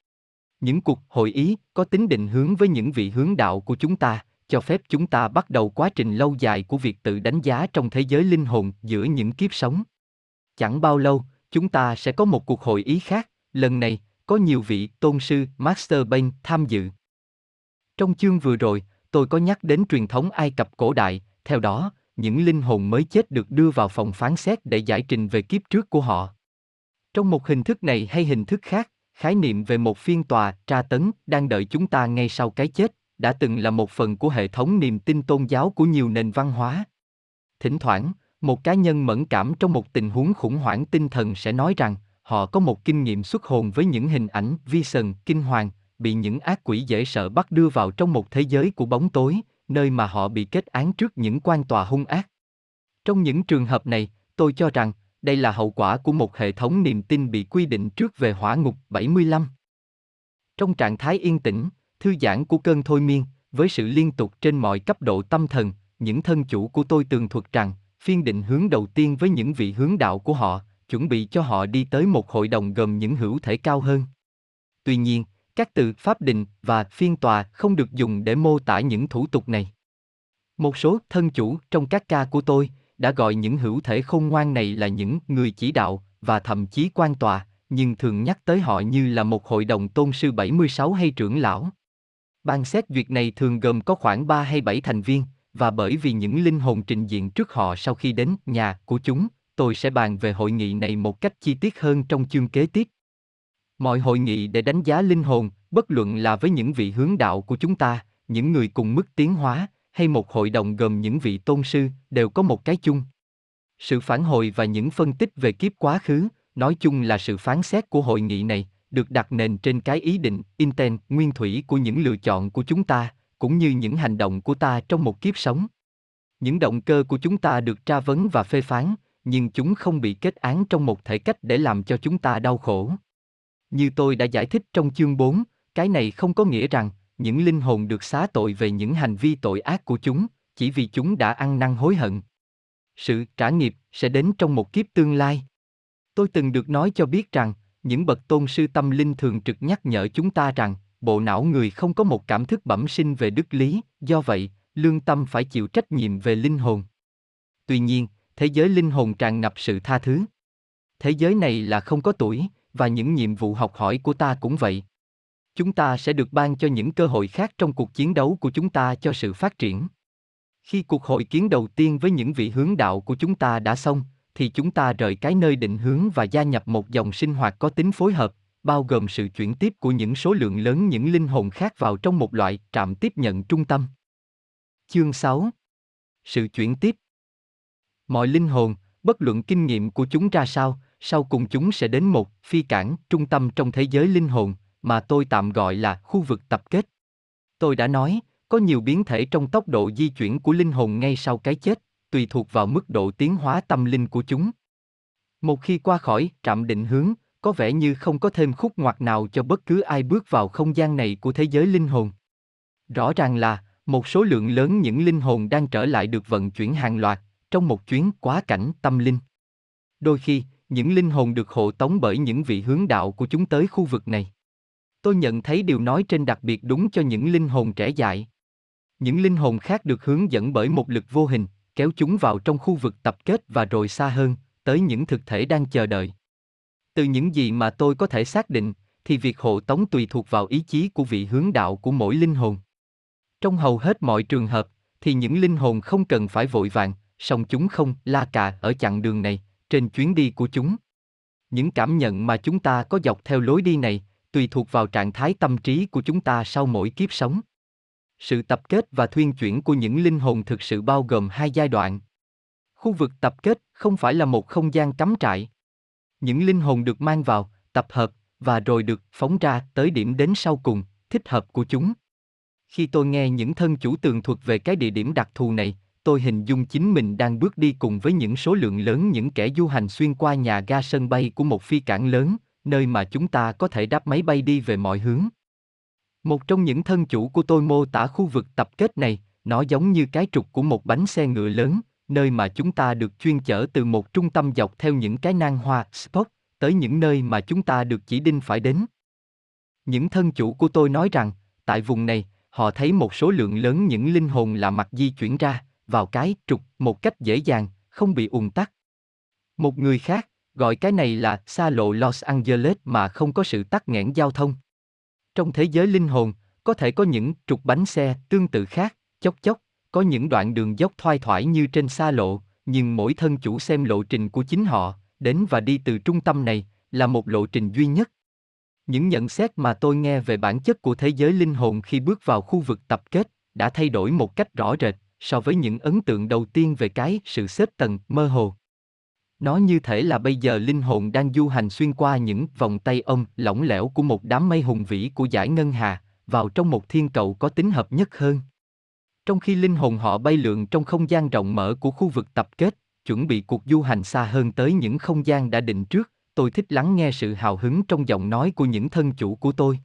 Những cuộc hội ý có tính định hướng với những vị hướng đạo của chúng ta, cho phép chúng ta bắt đầu quá trình lâu dài của việc tự đánh giá trong thế giới linh hồn giữa những kiếp sống. Chẳng bao lâu, chúng ta sẽ có một cuộc hội ý khác, lần này, có nhiều vị tôn sư Master Bain tham dự. Trong chương vừa rồi, tôi có nhắc đến truyền thống Ai Cập cổ đại, theo đó, những linh hồn mới chết được đưa vào phòng phán xét để giải trình về kiếp trước của họ. Trong một hình thức này hay hình thức khác, khái niệm về một phiên tòa tra tấn đang đợi chúng ta ngay sau cái chết đã từng là một phần của hệ thống niềm tin tôn giáo của nhiều nền văn hóa. Thỉnh thoảng, một cá nhân mẫn cảm trong một tình huống khủng hoảng tinh thần sẽ nói rằng họ có một kinh nghiệm xuất hồn với những hình ảnh vi sần, kinh hoàng, bị những ác quỷ dễ sợ bắt đưa vào trong một thế giới của bóng tối, nơi mà họ bị kết án trước những quan tòa hung ác. Trong những trường hợp này, tôi cho rằng đây là hậu quả của một hệ thống niềm tin bị quy định trước về hỏa ngục 75. Trong trạng thái yên tĩnh, thư giãn của cơn thôi miên, với sự liên tục trên mọi cấp độ tâm thần, những thân chủ của tôi tường thuật rằng, phiên định hướng đầu tiên với những vị hướng đạo của họ, chuẩn bị cho họ đi tới một hội đồng gồm những hữu thể cao hơn. Tuy nhiên, các từ pháp định và phiên tòa không được dùng để mô tả những thủ tục này. Một số thân chủ trong các ca của tôi đã gọi những hữu thể khôn ngoan này là những người chỉ đạo và thậm chí quan tòa, nhưng thường nhắc tới họ như là một hội đồng tôn sư 76 hay trưởng lão. Ban xét duyệt này thường gồm có khoảng 3 hay 7 thành viên, và bởi vì những linh hồn trình diện trước họ sau khi đến nhà của chúng, tôi sẽ bàn về hội nghị này một cách chi tiết hơn trong chương kế tiếp. Mọi hội nghị để đánh giá linh hồn, bất luận là với những vị hướng đạo của chúng ta, những người cùng mức tiến hóa, hay một hội đồng gồm những vị tôn sư, đều có một cái chung. Sự phản hồi và những phân tích về kiếp quá khứ, nói chung là sự phán xét của hội nghị này, được đặt nền trên cái ý định, intent, nguyên thủy của những lựa chọn của chúng ta, cũng như những hành động của ta trong một kiếp sống. Những động cơ của chúng ta được tra vấn và phê phán, nhưng chúng không bị kết án trong một thể cách để làm cho chúng ta đau khổ. Như tôi đã giải thích trong chương 4, cái này không có nghĩa rằng những linh hồn được xá tội về những hành vi tội ác của chúng, chỉ vì chúng đã ăn năn hối hận. Sự trả nghiệp sẽ đến trong một kiếp tương lai. Tôi từng được nói cho biết rằng, những bậc tôn sư tâm linh thường trực nhắc nhở chúng ta rằng, bộ não người không có một cảm thức bẩm sinh về đức lý, do vậy, lương tâm phải chịu trách nhiệm về linh hồn. Tuy nhiên, thế giới linh hồn tràn ngập sự tha thứ. Thế giới này là không có tuổi, và những nhiệm vụ học hỏi của ta cũng vậy. Chúng ta sẽ được ban cho những cơ hội khác trong cuộc chiến đấu của chúng ta cho sự phát triển. Khi cuộc hội kiến đầu tiên với những vị hướng đạo của chúng ta đã xong, thì chúng ta rời cái nơi định hướng và gia nhập một dòng sinh hoạt có tính phối hợp, bao gồm sự chuyển tiếp của những số lượng lớn những linh hồn khác vào trong một loại trạm tiếp nhận trung tâm. Chương 6 Sự chuyển tiếp Mọi linh hồn, bất luận kinh nghiệm của chúng ra sao, sau cùng chúng sẽ đến một phi cảng trung tâm trong thế giới linh hồn, mà tôi tạm gọi là khu vực tập kết. Tôi đã nói, có nhiều biến thể trong tốc độ di chuyển của linh hồn ngay sau cái chết, tùy thuộc vào mức độ tiến hóa tâm linh của chúng. Một khi qua khỏi trạm định hướng, có vẻ như không có thêm khúc ngoặt nào cho bất cứ ai bước vào không gian này của thế giới linh hồn. Rõ ràng là, một số lượng lớn những linh hồn đang trở lại được vận chuyển hàng loạt, trong một chuyến quá cảnh tâm linh. Đôi khi, những linh hồn được hộ tống bởi những vị hướng đạo của chúng tới khu vực này. Tôi nhận thấy điều nói trên đặc biệt đúng cho những linh hồn trẻ dại. Những linh hồn khác được hướng dẫn bởi một lực vô hình, kéo chúng vào trong khu vực tập kết và rồi xa hơn, tới những thực thể đang chờ đợi. Từ những gì mà tôi có thể xác định, thì việc hộ tống tùy thuộc vào ý chí của vị hướng đạo của mỗi linh hồn. Trong hầu hết mọi trường hợp, thì những linh hồn không cần phải vội vàng, song chúng không la cà ở chặng đường này, trên chuyến đi của chúng. Những cảm nhận mà chúng ta có dọc theo lối đi này, tùy thuộc vào trạng thái tâm trí của chúng ta sau mỗi kiếp sống. Sự tập kết và thuyên chuyển của những linh hồn thực sự bao gồm hai giai đoạn. Khu vực tập kết không phải là một không gian cắm trại. Những linh hồn được mang vào, tập hợp và rồi được phóng ra tới điểm đến sau cùng, thích hợp của chúng. Khi tôi nghe những thân chủ tường thuật về cái địa điểm đặc thù này, tôi hình dung chính mình đang bước đi cùng với những số lượng lớn những kẻ du hành xuyên qua nhà ga sân bay của một phi cảng lớn, nơi mà chúng ta có thể đáp máy bay đi về mọi hướng. Một trong những thân chủ của tôi mô tả khu vực tập kết này, nó giống như cái trục của một bánh xe ngựa lớn, nơi mà chúng ta được chuyên chở từ một trung tâm dọc theo những cái nang hoa, spot, tới những nơi mà chúng ta được chỉ định phải đến. Những thân chủ của tôi nói rằng, tại vùng này, họ thấy một số lượng lớn những linh hồn lạ mặt di chuyển ra, vào cái trục một cách dễ dàng, không bị ùn tắc. Một người khác, gọi cái này là xa lộ Los Angeles mà không có sự tắc nghẽn giao thông. Trong thế giới linh hồn, có thể có những trục bánh xe tương tự khác, chốc chốc, có những đoạn đường dốc thoai thoải như trên xa lộ, nhưng mỗi thân chủ xem lộ trình của chính họ, đến và đi từ trung tâm này, là một lộ trình duy nhất. Những nhận xét mà tôi nghe về bản chất của thế giới linh hồn khi bước vào khu vực tập kết đã thay đổi một cách rõ rệt so với những ấn tượng đầu tiên về cái sự xếp tầng mơ hồ. Nó như thể là bây giờ linh hồn đang du hành xuyên qua những vòng tay ông lỏng lẻo của một đám mây hùng vĩ của giải ngân hà, vào trong một thiên cầu có tính hợp nhất hơn. Trong khi linh hồn họ bay lượn trong không gian rộng mở của khu vực tập kết, chuẩn bị cuộc du hành xa hơn tới những không gian đã định trước, tôi thích lắng nghe sự hào hứng trong giọng nói của những thân chủ của tôi.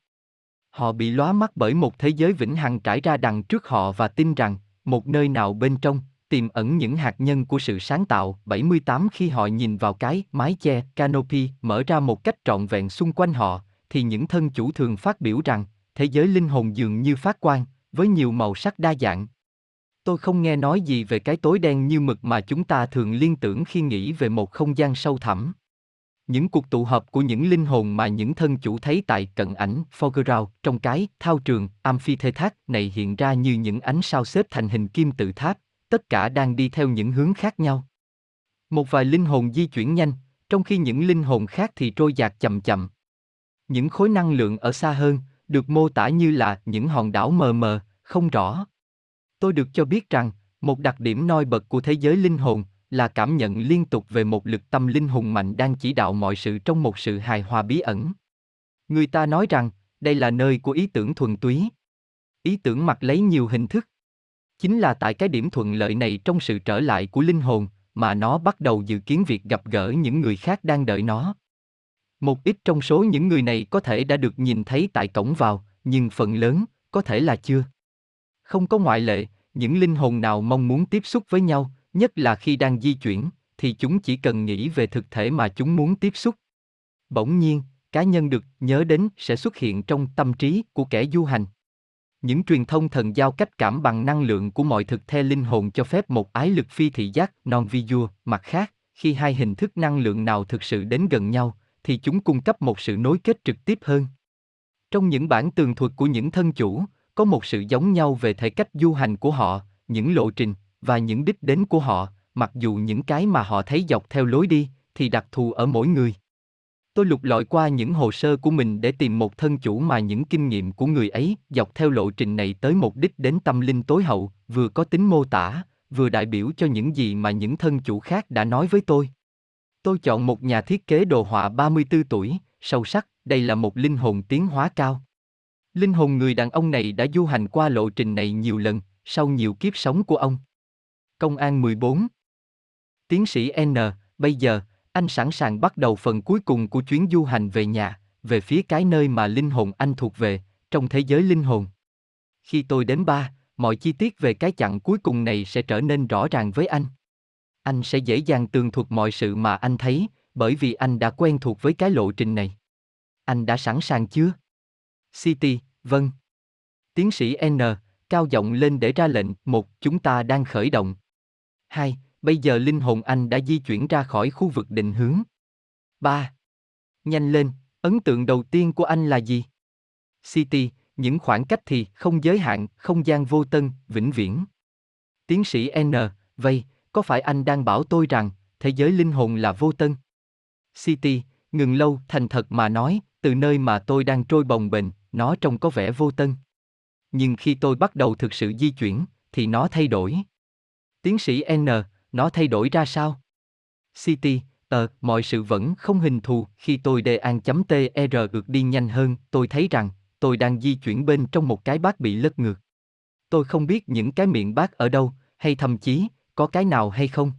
Họ bị lóa mắt bởi một thế giới vĩnh hằng trải ra đằng trước họ và tin rằng, một nơi nào bên trong, tiềm ẩn những hạt nhân của sự sáng tạo. 78 khi họ nhìn vào cái mái che canopy mở ra một cách trọn vẹn xung quanh họ, thì những thân chủ thường phát biểu rằng thế giới linh hồn dường như phát quang, với nhiều màu sắc đa dạng. Tôi không nghe nói gì về cái tối đen như mực mà chúng ta thường liên tưởng khi nghĩ về một không gian sâu thẳm. Những cuộc tụ họp của những linh hồn mà những thân chủ thấy tại cận ảnh foreground trong cái thao trường amphitheater này hiện ra như những ánh sao xếp thành hình kim tự tháp, tất cả đang đi theo những hướng khác nhau. Một vài linh hồn di chuyển nhanh, trong khi những linh hồn khác thì trôi dạt chậm chậm. Những khối năng lượng ở xa hơn, được mô tả như là những hòn đảo mờ mờ, không rõ. Tôi được cho biết rằng, một đặc điểm nổi bật của thế giới linh hồn là cảm nhận liên tục về một lực tâm linh hùng mạnh đang chỉ đạo mọi sự trong một sự hài hòa bí ẩn. Người ta nói rằng, đây là nơi của ý tưởng thuần túy. Ý tưởng mặc lấy nhiều hình thức. Chính là tại cái điểm thuận lợi này trong sự trở lại của linh hồn, mà nó bắt đầu dự kiến việc gặp gỡ những người khác đang đợi nó. Một ít trong số những người này có thể đã được nhìn thấy tại cổng vào, nhưng phần lớn, có thể là chưa. Không có ngoại lệ, những linh hồn nào mong muốn tiếp xúc với nhau, nhất là khi đang di chuyển, thì chúng chỉ cần nghĩ về thực thể mà chúng muốn tiếp xúc. Bỗng nhiên, cá nhân được nhớ đến sẽ xuất hiện trong tâm trí của kẻ du hành. Những truyền thông thần giao cách cảm bằng năng lượng của mọi thực thể linh hồn cho phép một ái lực phi thị giác non vi visual mặt khác, khi hai hình thức năng lượng nào thực sự đến gần nhau, thì chúng cung cấp một sự nối kết trực tiếp hơn. Trong những bản tường thuật của những thân chủ, có một sự giống nhau về thể cách du hành của họ, những lộ trình và những đích đến của họ, mặc dù những cái mà họ thấy dọc theo lối đi thì đặc thù ở mỗi người. Tôi lục lọi qua những hồ sơ của mình để tìm một thân chủ mà những kinh nghiệm của người ấy dọc theo lộ trình này tới mục đích đến tâm linh tối hậu, vừa có tính mô tả, vừa đại biểu cho những gì mà những thân chủ khác đã nói với tôi. Tôi chọn một nhà thiết kế đồ họa 34 tuổi, sâu sắc, đây là một linh hồn tiến hóa cao. Linh hồn người đàn ông này đã du hành qua lộ trình này nhiều lần, sau nhiều kiếp sống của ông. Công an 14 Tiến sĩ N, bây giờ, anh sẵn sàng bắt đầu phần cuối cùng của chuyến du hành về nhà, về phía cái nơi mà linh hồn anh thuộc về, trong thế giới linh hồn. Khi tôi đến ba, mọi chi tiết về cái chặng cuối cùng này sẽ trở nên rõ ràng với anh. Anh sẽ dễ dàng tường thuật mọi sự mà anh thấy, bởi vì anh đã quen thuộc với cái lộ trình này. Anh đã sẵn sàng chưa? City, vâng. Tiến sĩ N, cao giọng lên để ra lệnh, một, chúng ta đang khởi động. Hai, bây giờ linh hồn anh đã di chuyển ra khỏi khu vực định hướng. Ba. Nhanh lên, ấn tượng đầu tiên của anh là gì? City, những khoảng cách thì không giới hạn, không gian vô tân, vĩnh viễn. Tiến sĩ N, vậy, có phải anh đang bảo tôi rằng, thế giới linh hồn là vô tân? City, ngừng lâu, thành thật mà nói, từ nơi mà tôi đang trôi bồng bềnh, nó trông có vẻ vô tân. Nhưng khi tôi bắt đầu thực sự di chuyển, thì nó thay đổi. Tiến sĩ N, nó thay đổi ra sao? City, ờ, mọi sự vẫn không hình thù, khi tôi đề an chấm TR e ngược đi nhanh hơn, tôi thấy rằng, tôi đang di chuyển bên trong một cái bát bị lật ngược. Tôi không biết những cái miệng bát ở đâu, hay thậm chí, có cái nào hay không.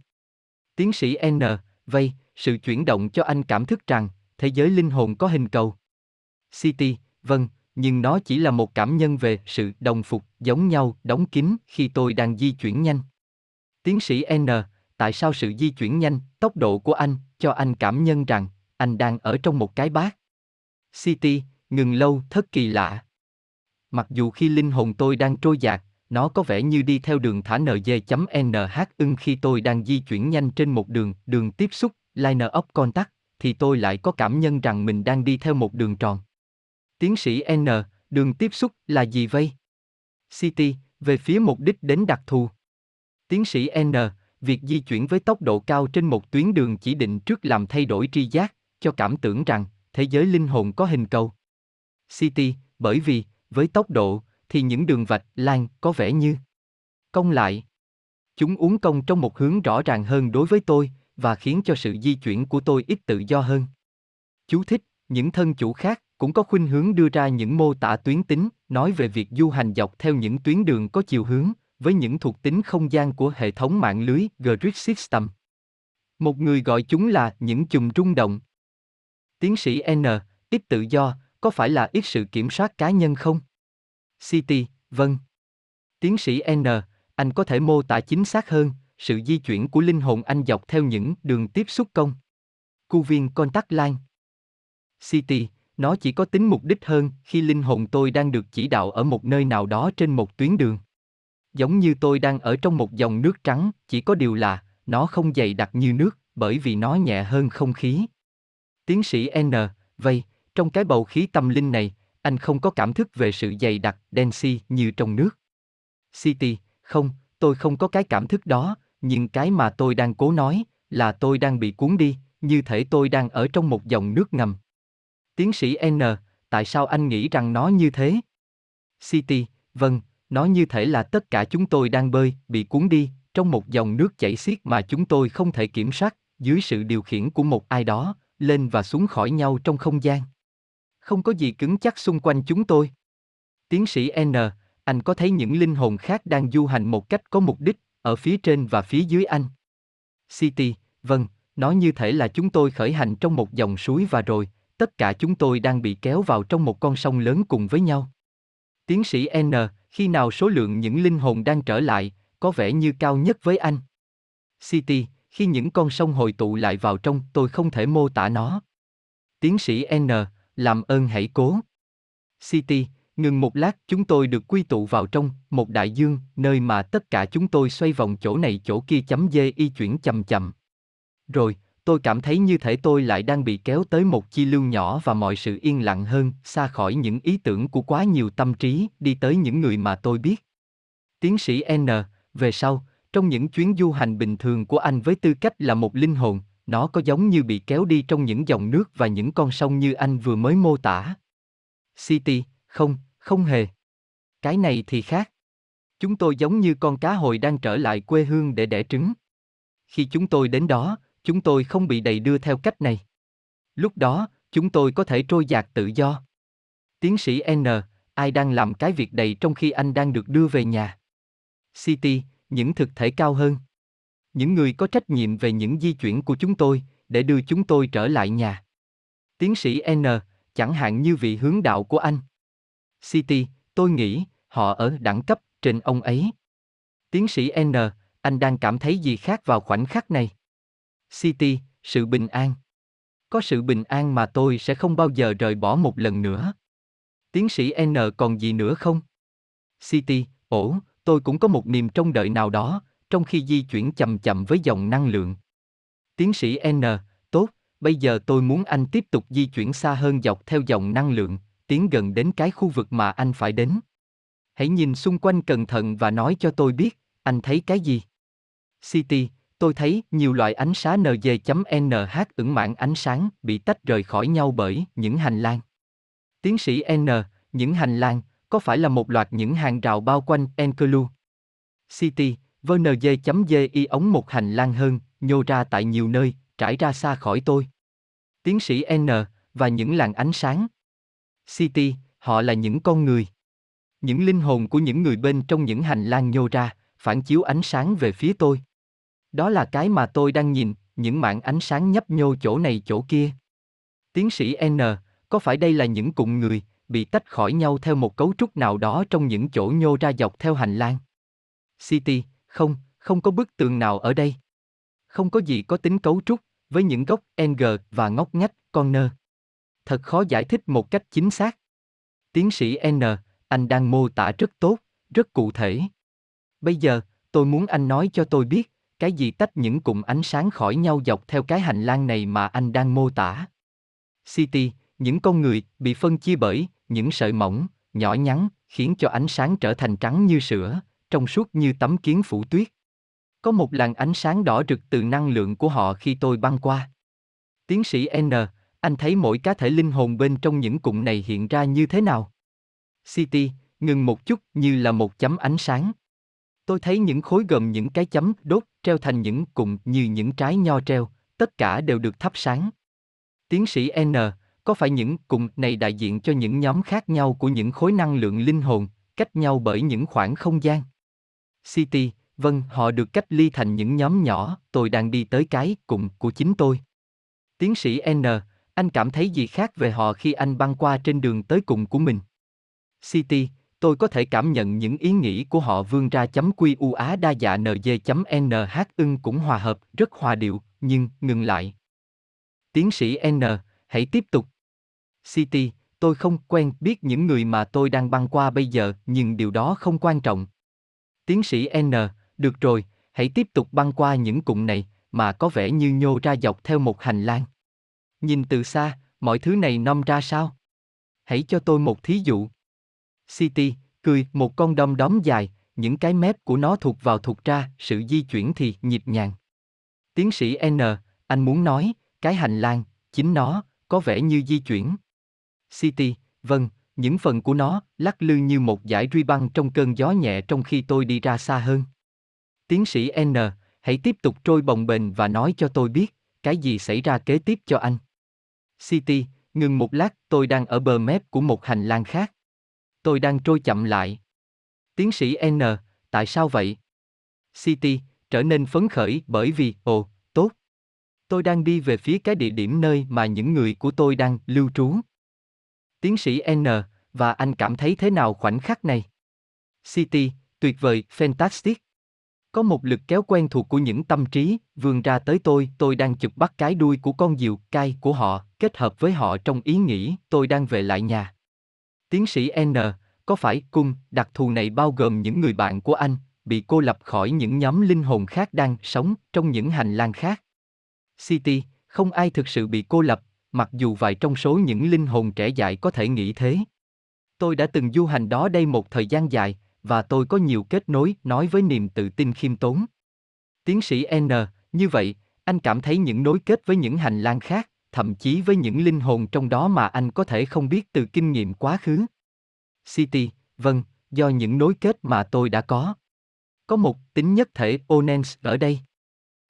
Tiến sĩ N, vây, sự chuyển động cho anh cảm thức rằng, thế giới linh hồn có hình cầu. City, vâng, nhưng nó chỉ là một cảm nhân về sự đồng phục, giống nhau, đóng kín khi tôi đang di chuyển nhanh. Tiến sĩ N, tại sao sự di chuyển nhanh, tốc độ của anh, cho anh cảm nhận rằng, anh đang ở trong một cái bát? City, ngừng lâu, thất kỳ lạ. Mặc dù khi linh hồn tôi đang trôi dạt, nó có vẻ như đi theo đường thả NG.NH ưng khi tôi đang di chuyển nhanh trên một đường, đường tiếp xúc, liner of contact, thì tôi lại có cảm nhận rằng mình đang đi theo một đường tròn. Tiến sĩ N, đường tiếp xúc là gì vây? City, về phía mục đích đến đặc thù. Tiến sĩ N, việc di chuyển với tốc độ cao trên một tuyến đường chỉ định trước làm thay đổi tri giác, cho cảm tưởng rằng thế giới linh hồn có hình cầu. City, bởi vì, với tốc độ, thì những đường vạch, lan có vẻ như cong lại. Chúng uốn cong trong một hướng rõ ràng hơn đối với tôi, và khiến cho sự di chuyển của tôi ít tự do hơn. Chú thích, những thân chủ khác cũng có khuynh hướng đưa ra những mô tả tuyến tính, nói về việc du hành dọc theo những tuyến đường có chiều hướng, với những thuộc tính không gian của hệ thống mạng lưới Grid System. Một người gọi chúng là những chùm rung động. Tiến sĩ N, ít tự do, có phải là ít sự kiểm soát cá nhân không? City, vâng. Tiến sĩ N, anh có thể mô tả chính xác hơn sự di chuyển của linh hồn anh dọc theo những đường tiếp xúc công. Cu viên contact line. City, nó chỉ có tính mục đích hơn khi linh hồn tôi đang được chỉ đạo ở một nơi nào đó trên một tuyến đường. Giống như tôi đang ở trong một dòng nước trắng, chỉ có điều là, nó không dày đặc như nước, bởi vì nó nhẹ hơn không khí. Tiến sĩ N, vậy, trong cái bầu khí tâm linh này, anh không có cảm thức về sự dày đặc, densi như trong nước. City, không, tôi không có cái cảm thức đó, nhưng cái mà tôi đang cố nói, là tôi đang bị cuốn đi, như thể tôi đang ở trong một dòng nước ngầm. Tiến sĩ N, tại sao anh nghĩ rằng nó như thế? City, vâng, nó như thể là tất cả chúng tôi đang bơi, bị cuốn đi, trong một dòng nước chảy xiết mà chúng tôi không thể kiểm soát, dưới sự điều khiển của một ai đó, lên và xuống khỏi nhau trong không gian. Không có gì cứng chắc xung quanh chúng tôi. Tiến sĩ N, anh có thấy những linh hồn khác đang du hành một cách có mục đích, ở phía trên và phía dưới anh? City, vâng, nó như thể là chúng tôi khởi hành trong một dòng suối và rồi, tất cả chúng tôi đang bị kéo vào trong một con sông lớn cùng với nhau. Tiến sĩ N, khi nào số lượng những linh hồn đang trở lại, có vẻ như cao nhất với anh? City, khi những con sông hồi tụ lại vào trong, tôi không thể mô tả nó. Tiến sĩ N, làm ơn hãy cố. City, ngừng một lát, chúng tôi được quy tụ vào trong một đại dương, nơi mà tất cả chúng tôi xoay vòng chỗ này chỗ kia chấm dê y chuyển chậm chậm. Rồi, tôi cảm thấy như thể tôi lại đang bị kéo tới một chi lưu nhỏ và mọi sự yên lặng hơn, xa khỏi những ý tưởng của quá nhiều tâm trí, đi tới những người mà tôi biết. Tiến sĩ N, về sau, trong những chuyến du hành bình thường của anh với tư cách là một linh hồn, nó có giống như bị kéo đi trong những dòng nước và những con sông như anh vừa mới mô tả. City, không, không hề. Cái này thì khác. Chúng tôi giống như con cá hồi đang trở lại quê hương để đẻ trứng. Khi chúng tôi đến đó, chúng tôi không bị đầy đưa theo cách này. Lúc đó, chúng tôi có thể trôi dạt tự do. Tiến sĩ N, ai đang làm cái việc đầy trong khi anh đang được đưa về nhà? City, những thực thể cao hơn. Những người có trách nhiệm về những di chuyển của chúng tôi, để đưa chúng tôi trở lại nhà. Tiến sĩ N, chẳng hạn như vị hướng đạo của anh. City, tôi nghĩ, họ ở đẳng cấp trên ông ấy. Tiến sĩ N, anh đang cảm thấy gì khác vào khoảnh khắc này? City, sự bình an. Có sự bình an mà tôi sẽ không bao giờ rời bỏ một lần nữa. Tiến sĩ N còn gì nữa không? City, ổ, tôi cũng có một niềm trông đợi nào đó, trong khi di chuyển chậm chậm với dòng năng lượng. Tiến sĩ N, tốt, bây giờ tôi muốn anh tiếp tục di chuyển xa hơn dọc theo dòng năng lượng, tiến gần đến cái khu vực mà anh phải đến. Hãy nhìn xung quanh cẩn thận và nói cho tôi biết, anh thấy cái gì? City, tôi thấy nhiều loại ánh sáng NG.NH ửng mạng ánh sáng bị tách rời khỏi nhau bởi những hành lang. Tiến sĩ N, những hành lang, có phải là một loạt những hàng rào bao quanh Enkelu? City, VNG.GI ống một hành lang hơn, nhô ra tại nhiều nơi, trải ra xa khỏi tôi. Tiến sĩ N, và những làn ánh sáng. City, họ là những con người. Những linh hồn của những người bên trong những hành lang nhô ra, phản chiếu ánh sáng về phía tôi. Đó là cái mà tôi đang nhìn, những mảng ánh sáng nhấp nhô chỗ này chỗ kia. Tiến sĩ N, có phải đây là những cụm người, bị tách khỏi nhau theo một cấu trúc nào đó trong những chỗ nhô ra dọc theo hành lang? City, không, không có bức tường nào ở đây. Không có gì có tính cấu trúc, với những góc ng và ngóc ngách, corner. Thật khó giải thích một cách chính xác. Tiến sĩ N, anh đang mô tả rất tốt, rất cụ thể. Bây giờ, tôi muốn anh nói cho tôi biết, cái gì tách những cụm ánh sáng khỏi nhau dọc theo cái hành lang này mà anh đang mô tả. City, những con người bị phân chia bởi những sợi mỏng, nhỏ nhắn, khiến cho ánh sáng trở thành trắng như sữa, trong suốt như tấm kiến phủ tuyết. Có một làn ánh sáng đỏ rực từ năng lượng của họ khi tôi băng qua. Tiến sĩ N, anh thấy mỗi cá thể linh hồn bên trong những cụm này hiện ra như thế nào? City, ngừng một chút như là một chấm ánh sáng. Tôi thấy những khối gồm những cái chấm đốt treo thành những cụm như những trái nho treo, tất cả đều được thắp sáng. Tiến sĩ N, có phải những cụm này đại diện cho những nhóm khác nhau của những khối năng lượng linh hồn, cách nhau bởi những khoảng không gian? City, vâng, họ được cách ly thành những nhóm nhỏ, tôi đang đi tới cái cụm của chính tôi. Tiến sĩ N, anh cảm thấy gì khác về họ khi anh băng qua trên đường tới cùng của mình? City, tôi có thể cảm nhận những ý nghĩ của họ vươn ra chấm quy u á đa dạ nj chấm nh ưng cũng hòa hợp, rất hòa điệu, nhưng, ngừng lại. Tiến sĩ N, hãy tiếp tục. CT, tôi không quen biết những người mà tôi đang băng qua bây giờ, nhưng điều đó không quan trọng. Tiến sĩ N, được rồi, hãy tiếp tục băng qua những cụm này, mà có vẻ như nhô ra dọc theo một hành lang. Nhìn từ xa, mọi thứ này nom ra sao? Hãy cho tôi một thí dụ. City, cười, một con đom đóm dài, những cái mép của nó thuộc vào thuộc ra, sự di chuyển thì nhịp nhàng. Tiến sĩ N, anh muốn nói, cái hành lang, chính nó, có vẻ như di chuyển. City, vâng, những phần của nó lắc lư như một dải ruy băng trong cơn gió nhẹ trong khi tôi đi ra xa hơn. Tiến sĩ N, hãy tiếp tục trôi bồng bềnh và nói cho tôi biết, cái gì xảy ra kế tiếp cho anh. City, ngừng một lát, tôi đang ở bờ mép của một hành lang khác. Tôi đang trôi chậm lại. Tiến sĩ N, tại sao vậy? City, trở nên phấn khởi bởi vì, ồ, tốt. Tôi đang đi về phía cái địa điểm nơi mà những người của tôi đang lưu trú. Tiến sĩ N, và anh cảm thấy thế nào khoảnh khắc này? City, tuyệt vời, fantastic. Có một lực kéo quen thuộc của những tâm trí, vươn ra tới tôi, tôi đang chụp bắt cái đuôi của con diều, cai của họ, kết hợp với họ trong ý nghĩ, tôi đang về lại nhà. Tiến sĩ N, có phải cung đặc thù này bao gồm những người bạn của anh, bị cô lập khỏi những nhóm linh hồn khác đang sống trong những hành lang khác? City, không ai thực sự bị cô lập, mặc dù vài trong số những linh hồn trẻ dại có thể nghĩ thế. Tôi đã từng du hành đó đây một thời gian dài, và tôi có nhiều kết nối nói với niềm tự tin khiêm tốn. Tiến sĩ N, như vậy, anh cảm thấy những nối kết với những hành lang khác, thậm chí với những linh hồn trong đó mà anh có thể không biết từ kinh nghiệm quá khứ. City, vâng, do những nối kết mà tôi đã có. Có một tính nhất thể Onens ở đây.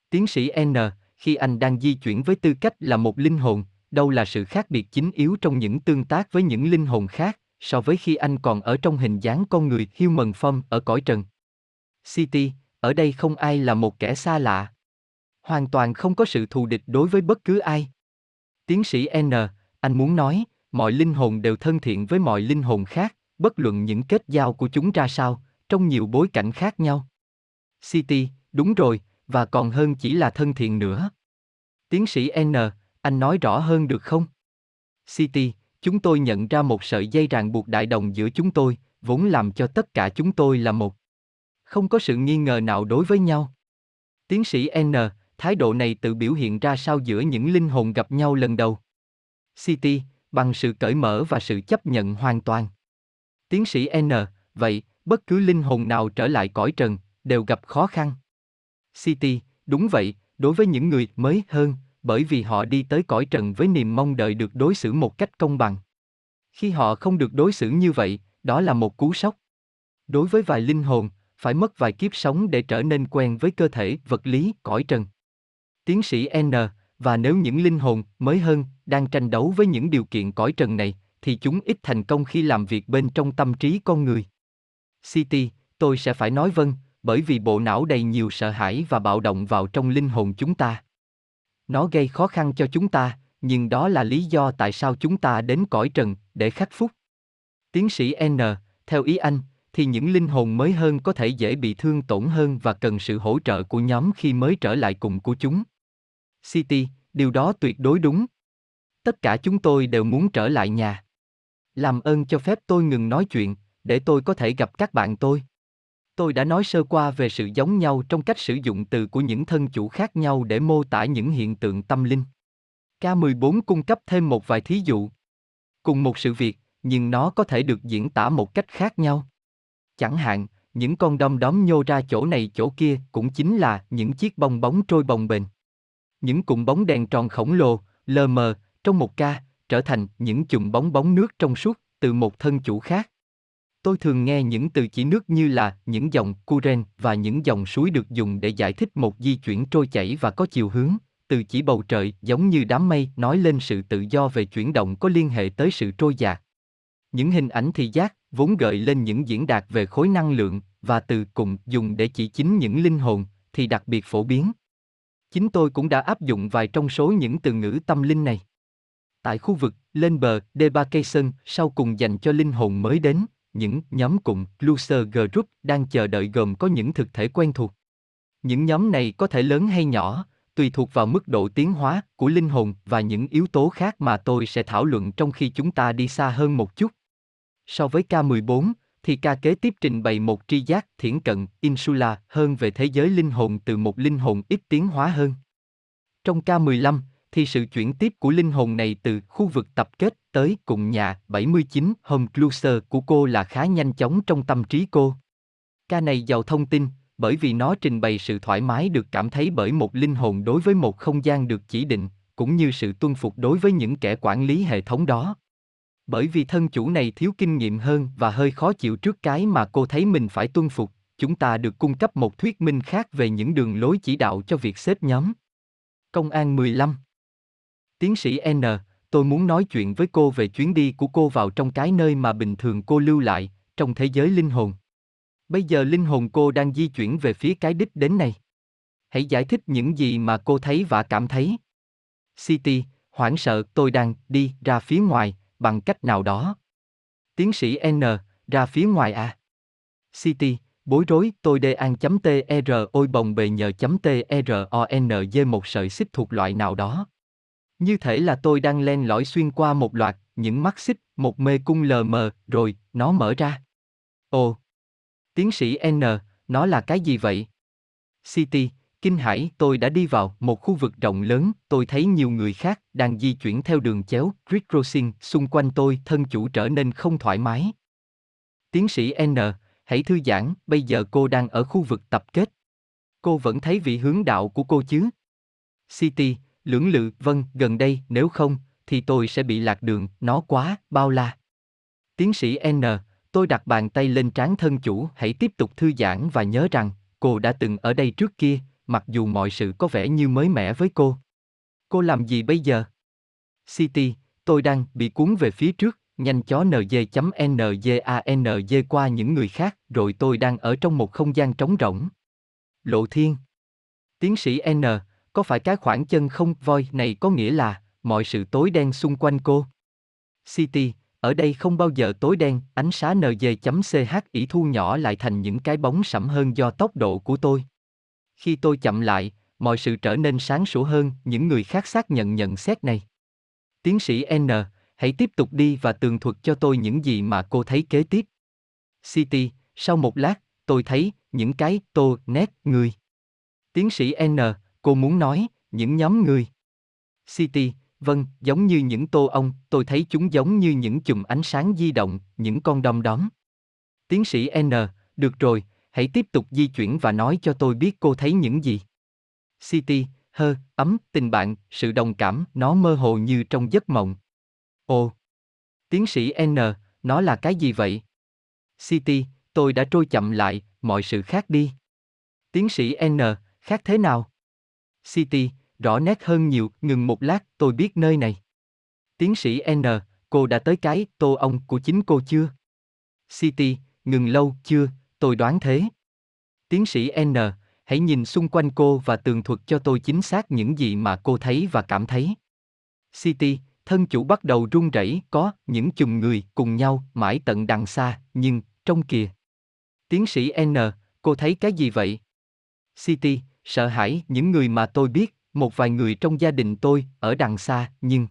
Tiến sĩ N, khi anh đang di chuyển với tư cách là một linh hồn, đâu là sự khác biệt chính yếu trong những tương tác với những linh hồn khác, so với khi anh còn ở trong hình dáng con người human form ở cõi trần. City, ở đây không ai là một kẻ xa lạ. Hoàn toàn không có sự thù địch đối với bất cứ ai. Tiến sĩ N, anh muốn nói, mọi linh hồn đều thân thiện với mọi linh hồn khác, bất luận những kết giao của chúng ra sao, trong nhiều bối cảnh khác nhau. City, đúng rồi, và còn hơn chỉ là thân thiện nữa. Tiến sĩ N, anh nói rõ hơn được không? City, chúng tôi nhận ra một sợi dây ràng buộc đại đồng giữa chúng tôi, vốn làm cho tất cả chúng tôi là một. Không có sự nghi ngờ nào đối với nhau. Tiến sĩ N, thái độ này tự biểu hiện ra sao giữa những linh hồn gặp nhau lần đầu? City, bằng sự cởi mở và sự chấp nhận hoàn toàn. Tiến sĩ N, vậy, bất cứ linh hồn nào trở lại cõi trần, đều gặp khó khăn. City, đúng vậy, đối với những người mới hơn, bởi vì họ đi tới cõi trần với niềm mong đợi được đối xử một cách công bằng. Khi họ không được đối xử như vậy, đó là một cú sốc. Đối với vài linh hồn, phải mất vài kiếp sống để trở nên quen với cơ thể vật lý cõi trần. Tiến sĩ N, và nếu những linh hồn mới hơn đang tranh đấu với những điều kiện cõi trần này, thì chúng ít thành công khi làm việc bên trong tâm trí con người. City, tôi sẽ phải nói vâng, bởi vì bộ não đầy nhiều sợ hãi và bạo động vào trong linh hồn chúng ta. Nó gây khó khăn cho chúng ta, nhưng đó là lý do tại sao chúng ta đến cõi trần để khắc phúc. Tiến sĩ N, theo ý anh, thì những linh hồn mới hơn có thể dễ bị thương tổn hơn và cần sự hỗ trợ của nhóm khi mới trở lại cùng của chúng. City, điều đó tuyệt đối đúng. Tất cả chúng tôi đều muốn trở lại nhà. Làm ơn cho phép tôi ngừng nói chuyện, để tôi có thể gặp các bạn tôi. Tôi đã nói sơ qua về sự giống nhau trong cách sử dụng từ của những thân chủ khác nhau để mô tả những hiện tượng tâm linh. K14 cung cấp thêm một vài thí dụ. Cùng một sự việc, nhưng nó có thể được diễn tả một cách khác nhau. Chẳng hạn, những con đom đóm nhô ra chỗ này chỗ kia cũng chính là những chiếc bong bóng trôi bồng bềnh. Những cụm bóng đèn tròn khổng lồ, lờ mờ, trong một ca, trở thành những chùm bóng bóng nước trong suốt từ một thân chủ khác. Tôi thường nghe những từ chỉ nước như là những dòng Kuren và những dòng suối được dùng để giải thích một di chuyển trôi chảy và có chiều hướng, từ chỉ bầu trời giống như đám mây nói lên sự tự do về chuyển động có liên hệ tới sự trôi dạt. Những hình ảnh thị giác vốn gợi lên những diễn đạt về khối năng lượng và từ cùng dùng để chỉ chính những linh hồn thì đặc biệt phổ biến. Chính tôi cũng đã áp dụng vài trong số những từ ngữ tâm linh này. Tại khu vực lên bờ Debarkation sau cùng dành cho linh hồn mới đến, những nhóm cụm Lucer Group đang chờ đợi gồm có những thực thể quen thuộc. Những nhóm này có thể lớn hay nhỏ, tùy thuộc vào mức độ tiến hóa của linh hồn và những yếu tố khác mà tôi sẽ thảo luận trong khi chúng ta đi xa hơn một chút. So với K14, thì ca kế tiếp trình bày một tri giác thiển cận, insula hơn về thế giới linh hồn từ một linh hồn ít tiến hóa hơn. Trong K15, thì sự chuyển tiếp của linh hồn này từ khu vực tập kết tới cùng nhà 79 Home Closer của cô là khá nhanh chóng trong tâm trí cô. Ca này giàu thông tin, bởi vì nó trình bày sự thoải mái được cảm thấy bởi một linh hồn đối với một không gian được chỉ định, cũng như sự tuân phục đối với những kẻ quản lý hệ thống đó. Bởi vì thân chủ này thiếu kinh nghiệm hơn và hơi khó chịu trước cái mà cô thấy mình phải tuân phục, chúng ta được cung cấp một thuyết minh khác về những đường lối chỉ đạo cho việc xếp nhóm. Công an 15 Tiến sĩ N, tôi muốn nói chuyện với cô về chuyến đi của cô vào trong cái nơi mà bình thường cô lưu lại, trong thế giới linh hồn. Bây giờ linh hồn cô đang di chuyển về phía cái đích đến này. Hãy giải thích những gì mà cô thấy và cảm thấy. City, hoảng sợ tôi đang đi ra phía ngoài, bằng cách nào đó. Tiến sĩ N, ra phía ngoài à? City, bối rối tôi đê an chấm tr e ôi bồng bề nhờ chấm tronj e một sợi xích thuộc loại nào đó. Như thể là tôi đang len lỏi xuyên qua một loạt, những mắt xích, một mê cung lờ mờ, rồi, nó mở ra. Ồ! Tiến sĩ N, nó là cái gì vậy? City, kinh hãi, tôi đã đi vào một khu vực rộng lớn, tôi thấy nhiều người khác đang di chuyển theo đường chéo, recrossing, xung quanh tôi, thân chủ trở nên không thoải mái. Tiến sĩ N, hãy thư giãn, bây giờ cô đang ở khu vực tập kết. Cô vẫn thấy vị hướng đạo của cô chứ? City, lưỡng lự, vâng, gần đây, nếu không, thì tôi sẽ bị lạc đường, nó quá, bao la. Tiến sĩ N, tôi đặt bàn tay lên trán thân chủ, hãy tiếp tục thư giãn và nhớ rằng, cô đã từng ở đây trước kia, mặc dù mọi sự có vẻ như mới mẻ với cô. Cô làm gì bây giờ? City, tôi đang bị cuốn về phía trước, nhanh chó nj.njanj qua những người khác, rồi tôi đang ở trong một không gian trống rỗng. Lộ thiên. Tiến sĩ N, có phải cái khoảng chân không voi này có nghĩa là mọi sự tối đen xung quanh cô? City, ở đây không bao giờ tối đen, ánh sáng NG.ch ỉ thu nhỏ lại thành những cái bóng sẫm hơn do tốc độ của tôi. Khi tôi chậm lại, mọi sự trở nên sáng sủa hơn, những người khác xác nhận nhận xét này. Tiến sĩ N, hãy tiếp tục đi và tường thuật cho tôi những gì mà cô thấy kế tiếp. City, sau một lát, tôi thấy những cái tô nét người. Tiến sĩ N, cô muốn nói, những nhóm người. City, vâng, giống như những tô ông, tôi thấy chúng giống như những chùm ánh sáng di động, những con đom đóm. Tiến sĩ N, được rồi, hãy tiếp tục di chuyển và nói cho tôi biết cô thấy những gì. City, hơ, ấm, tình bạn, sự đồng cảm, nó mơ hồ như trong giấc mộng. Ồ. Tiến sĩ N, nó là cái gì vậy? City, tôi đã trôi chậm lại, mọi sự khác đi. Tiến sĩ N, khác thế nào? City, rõ nét hơn nhiều, ngừng một lát, tôi biết nơi này. Tiến sĩ N, cô đã tới cái tô ông của chính cô chưa? City, ngừng lâu, chưa, tôi đoán thế. Tiến sĩ N, hãy nhìn xung quanh cô và tường thuật cho tôi chính xác những gì mà cô thấy và cảm thấy. City, thân chủ bắt đầu run rẩy, có những chùm người cùng nhau mãi tận đằng xa, nhưng trong kìa. Tiến sĩ N, cô thấy cái gì vậy? City, sợ hãi những người mà tôi biết, một vài người trong gia đình tôi ở đằng xa, nhưng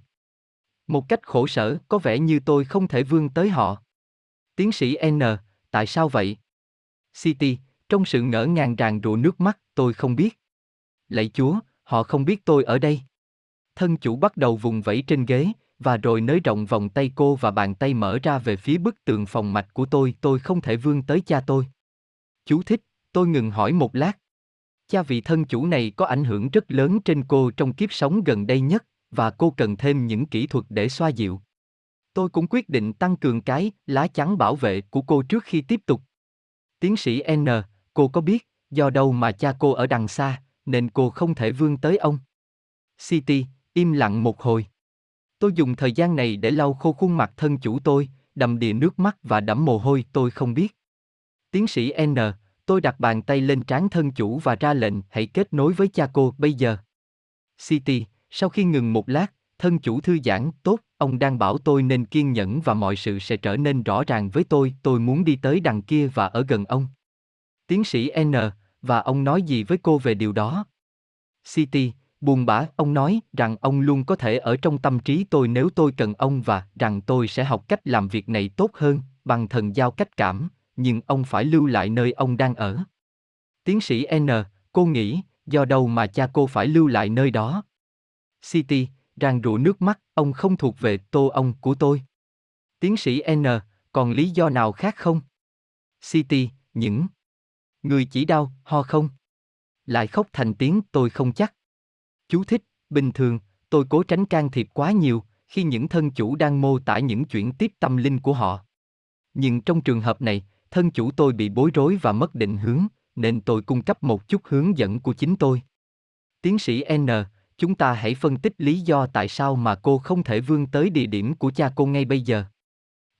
một cách khổ sở, có vẻ như tôi không thể vươn tới họ. Tiến sĩ N, tại sao vậy? City, trong sự ngỡ ngàng ràng rụa nước mắt, tôi không biết. Lạy Chúa, họ không biết tôi ở đây. Thân chủ bắt đầu vùng vẫy trên ghế, và rồi nới rộng vòng tay cô và bàn tay mở ra về phía bức tường phòng mạch của tôi, tôi không thể vươn tới cha tôi. Chú thích, tôi ngừng hỏi một lát. Cha vị thân chủ này có ảnh hưởng rất lớn trên cô trong kiếp sống gần đây nhất, và cô cần thêm những kỹ thuật để xoa dịu. Tôi cũng quyết định tăng cường cái lá chắn bảo vệ của cô trước khi tiếp tục. Tiến sĩ N, cô có biết, do đâu mà cha cô ở đằng xa, nên cô không thể vươn tới ông. City, im lặng một hồi. Tôi dùng thời gian này để lau khô khuôn mặt thân chủ tôi, đầm đìa nước mắt và đẫm mồ hôi tôi không biết. Tiến sĩ N, tôi đặt bàn tay lên trán thân chủ và ra lệnh hãy kết nối với cha cô bây giờ. City, sau khi ngừng một lát, thân chủ thư giãn, tốt, ông đang bảo tôi nên kiên nhẫn và mọi sự sẽ trở nên rõ ràng với tôi, tôi muốn đi tới đằng kia và ở gần ông. Tiến sĩ N, và ông nói gì với cô về điều đó? City, buồn bã, ông nói rằng ông luôn có thể ở trong tâm trí tôi nếu tôi cần ông và rằng tôi sẽ học cách làm việc này tốt hơn, bằng thần giao cách cảm, nhưng ông phải lưu lại nơi ông đang ở. Tiến sĩ N, cô nghĩ, do đâu mà cha cô phải lưu lại nơi đó? City, ràng rụa nước mắt, ông không thuộc về tô ông của tôi. Tiến sĩ N, còn lý do nào khác không? City, những người chỉ đau, ho không? Lại khóc thành tiếng tôi không chắc. Chú thích, bình thường, tôi cố tránh can thiệp quá nhiều, khi những thân chủ đang mô tả những chuyện tiếp tâm linh của họ. Nhưng trong trường hợp này, thân chủ tôi bị bối rối và mất định hướng, nên tôi cung cấp một chút hướng dẫn của chính tôi. Tiến sĩ N, chúng ta hãy phân tích lý do tại sao mà cô không thể vươn tới địa điểm của cha cô ngay bây giờ.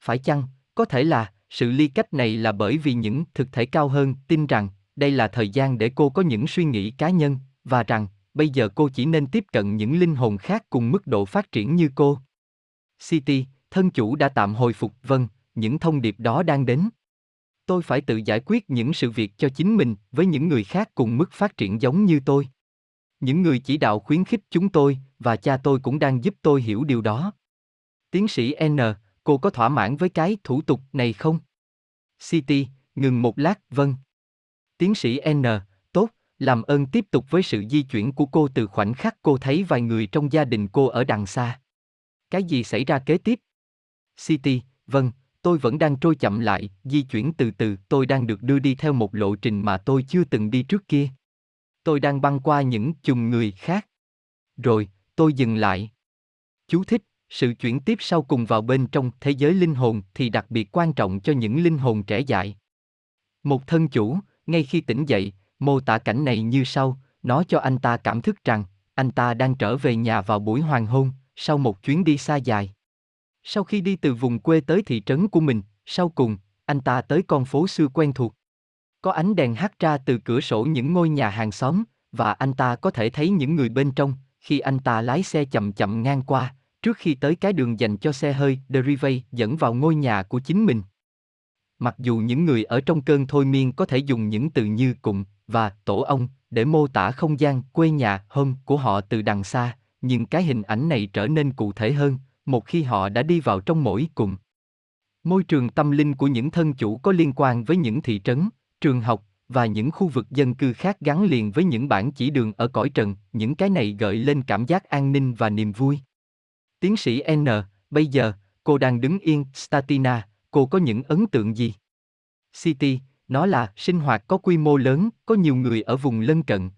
Phải chăng, có thể là, sự ly cách này là bởi vì những thực thể cao hơn tin rằng đây là thời gian để cô có những suy nghĩ cá nhân và rằng bây giờ cô chỉ nên tiếp cận những linh hồn khác cùng mức độ phát triển như cô. City, thân chủ đã tạm hồi phục, vâng, những thông điệp đó đang đến. Tôi phải tự giải quyết những sự việc cho chính mình với những người khác cùng mức phát triển giống như tôi. Những người chỉ đạo khuyến khích chúng tôi và cha tôi cũng đang giúp tôi hiểu điều đó. Tiến sĩ N, cô có thỏa mãn với cái thủ tục này không? City, ngừng một lát, vâng. Tiến sĩ N, tốt, làm ơn tiếp tục với sự di chuyển của cô từ khoảnh khắc cô thấy vài người trong gia đình cô ở đằng xa. Cái gì xảy ra kế tiếp? City, vâng, tôi vẫn đang trôi chậm lại, di chuyển từ từ, tôi đang được đưa đi theo một lộ trình mà tôi chưa từng đi trước kia. Tôi đang băng qua những chùm người khác. Rồi, tôi dừng lại. Chú thích, sự chuyển tiếp sau cùng vào bên trong thế giới linh hồn thì đặc biệt quan trọng cho những linh hồn trẻ dại. Một thân chủ, ngay khi tỉnh dậy, mô tả cảnh này như sau, nó cho anh ta cảm thức rằng, anh ta đang trở về nhà vào buổi hoàng hôn, sau một chuyến đi xa dài. Sau khi đi từ vùng quê tới thị trấn của mình, sau cùng, anh ta tới con phố xưa quen thuộc. Có ánh đèn hắt ra từ cửa sổ những ngôi nhà hàng xóm, và anh ta có thể thấy những người bên trong, khi anh ta lái xe chậm chậm ngang qua, trước khi tới cái đường dành cho xe hơi Derivay dẫn vào ngôi nhà của chính mình. Mặc dù những người ở trong cơn thôi miên có thể dùng những từ như cụm và tổ ông để mô tả không gian quê nhà hôm của họ từ đằng xa, nhưng cái hình ảnh này trở nên cụ thể hơn một khi họ đã đi vào trong mỗi cụm. Môi trường tâm linh của những thân chủ có liên quan với những thị trấn, trường học và những khu vực dân cư khác gắn liền với những bản chỉ đường ở cõi trần, những cái này gợi lên cảm giác an ninh và niềm vui. Tiến sĩ N, bây giờ, cô đang đứng yên, Statina, cô có những ấn tượng gì? City, nó là sinh hoạt có quy mô lớn, có nhiều người ở vùng lân cận.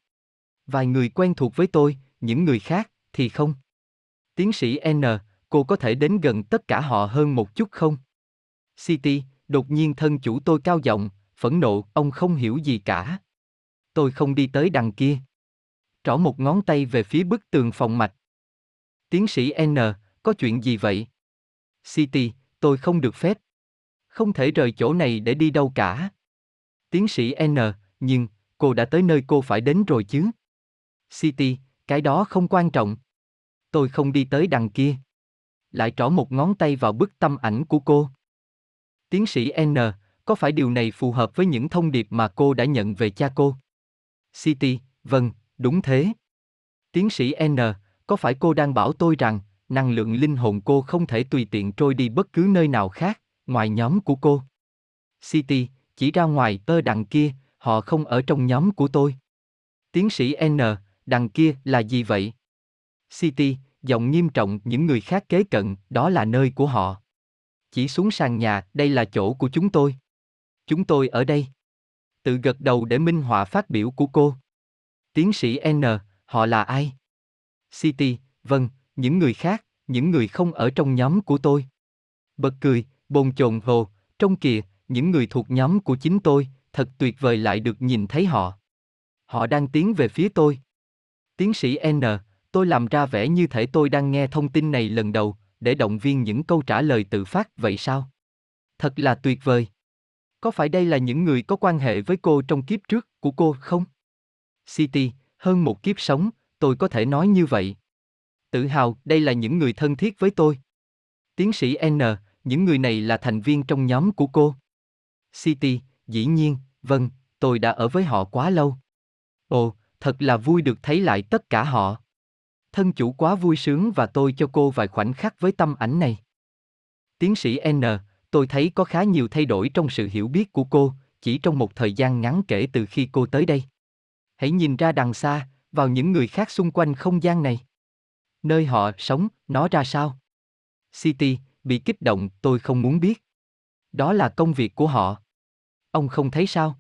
Vài người quen thuộc với tôi, những người khác thì không. Tiến sĩ N, cô có thể đến gần tất cả họ hơn một chút không? City, đột nhiên thân chủ tôi cao giọng, phẫn nộ, ông không hiểu gì cả. Tôi không đi tới đằng kia. Trỏ một ngón tay về phía bức tường phòng mạch. Tiến sĩ N, có chuyện gì vậy? City, tôi không được phép. Không thể rời chỗ này để đi đâu cả. Tiến sĩ N, nhưng, cô đã tới nơi cô phải đến rồi chứ? City, cái đó không quan trọng. Tôi không đi tới đằng kia. Lại trỏ một ngón tay vào bức tâm ảnh của cô. Tiến sĩ N, có phải điều này phù hợp với những thông điệp mà cô đã nhận về cha cô? City, vâng, đúng thế. Tiến sĩ N, có phải cô đang bảo tôi rằng, năng lượng linh hồn cô không thể tùy tiện trôi đi bất cứ nơi nào khác, ngoài nhóm của cô? City, chỉ ra ngoài tơ đằng kia, họ không ở trong nhóm của tôi. Tiến sĩ N, đằng kia là gì vậy? City, giọng nghiêm trọng những người khác kế cận, đó là nơi của họ. Chỉ xuống sàn nhà, đây là chỗ của chúng tôi. Chúng tôi ở đây. Tự gật đầu để minh họa phát biểu của cô. Tiến sĩ N, họ là ai? City, vâng, những người khác, những người không ở trong nhóm của tôi. Bật cười, bồn chồn hồ, trong kìa, những người thuộc nhóm của chính tôi, thật tuyệt vời lại được nhìn thấy họ. Họ đang tiến về phía tôi. Tiến sĩ N, tôi làm ra vẻ như thể tôi đang nghe thông tin này lần đầu, để động viên những câu trả lời tự phát vậy sao? Thật là tuyệt vời. Có phải đây là những người có quan hệ với cô trong kiếp trước của cô không? City, hơn một kiếp sống, tôi có thể nói như vậy. Tự hào, đây là những người thân thiết với tôi. Tiến sĩ N, những người này là thành viên trong nhóm của cô. City, dĩ nhiên, vâng, tôi đã ở với họ quá lâu. Ồ, thật là vui được thấy lại tất cả họ. Thân chủ quá vui sướng và tôi cho cô vài khoảnh khắc với tâm ảnh này. Tiến sĩ N, tôi thấy có khá nhiều thay đổi trong sự hiểu biết của cô, chỉ trong một thời gian ngắn kể từ khi cô tới đây. Hãy nhìn ra đằng xa, vào những người khác xung quanh không gian này. Nơi họ sống, nó ra sao? City, bị kích động, tôi không muốn biết. Đó là công việc của họ. Ông không thấy sao?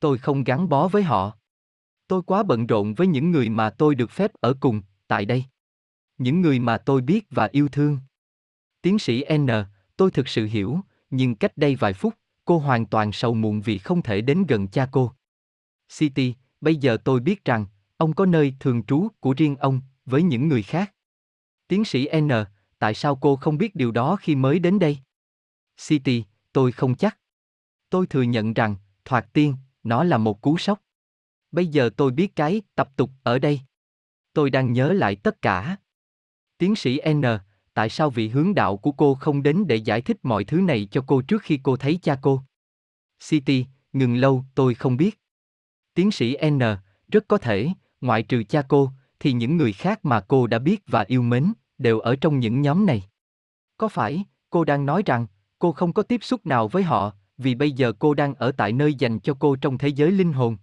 Tôi không gắn bó với họ. Tôi quá bận rộn với những người mà tôi được phép ở cùng, tại đây. Những người mà tôi biết và yêu thương. Tiến sĩ N, tôi thực sự hiểu, nhưng cách đây vài phút, cô hoàn toàn sầu muộn vì không thể đến gần cha cô. City, bây giờ tôi biết rằng, ông có nơi thường trú của riêng ông, với những người khác. Tiến sĩ N, tại sao cô không biết điều đó khi mới đến đây? City, tôi không chắc. Tôi thừa nhận rằng, thoạt tiên, nó là một cú sốc. Bây giờ tôi biết cái tập tục ở đây. Tôi đang nhớ lại tất cả. Tiến sĩ N, tại sao vị hướng đạo của cô không đến để giải thích mọi thứ này cho cô trước khi cô thấy cha cô? City, ngừng lâu, tôi không biết. Tiến sĩ N, rất có thể, ngoại trừ cha cô, thì những người khác mà cô đã biết và yêu mến, đều ở trong những nhóm này. Có phải, cô đang nói rằng, cô không có tiếp xúc nào với họ, vì bây giờ cô đang ở tại nơi dành cho cô trong thế giới linh hồn?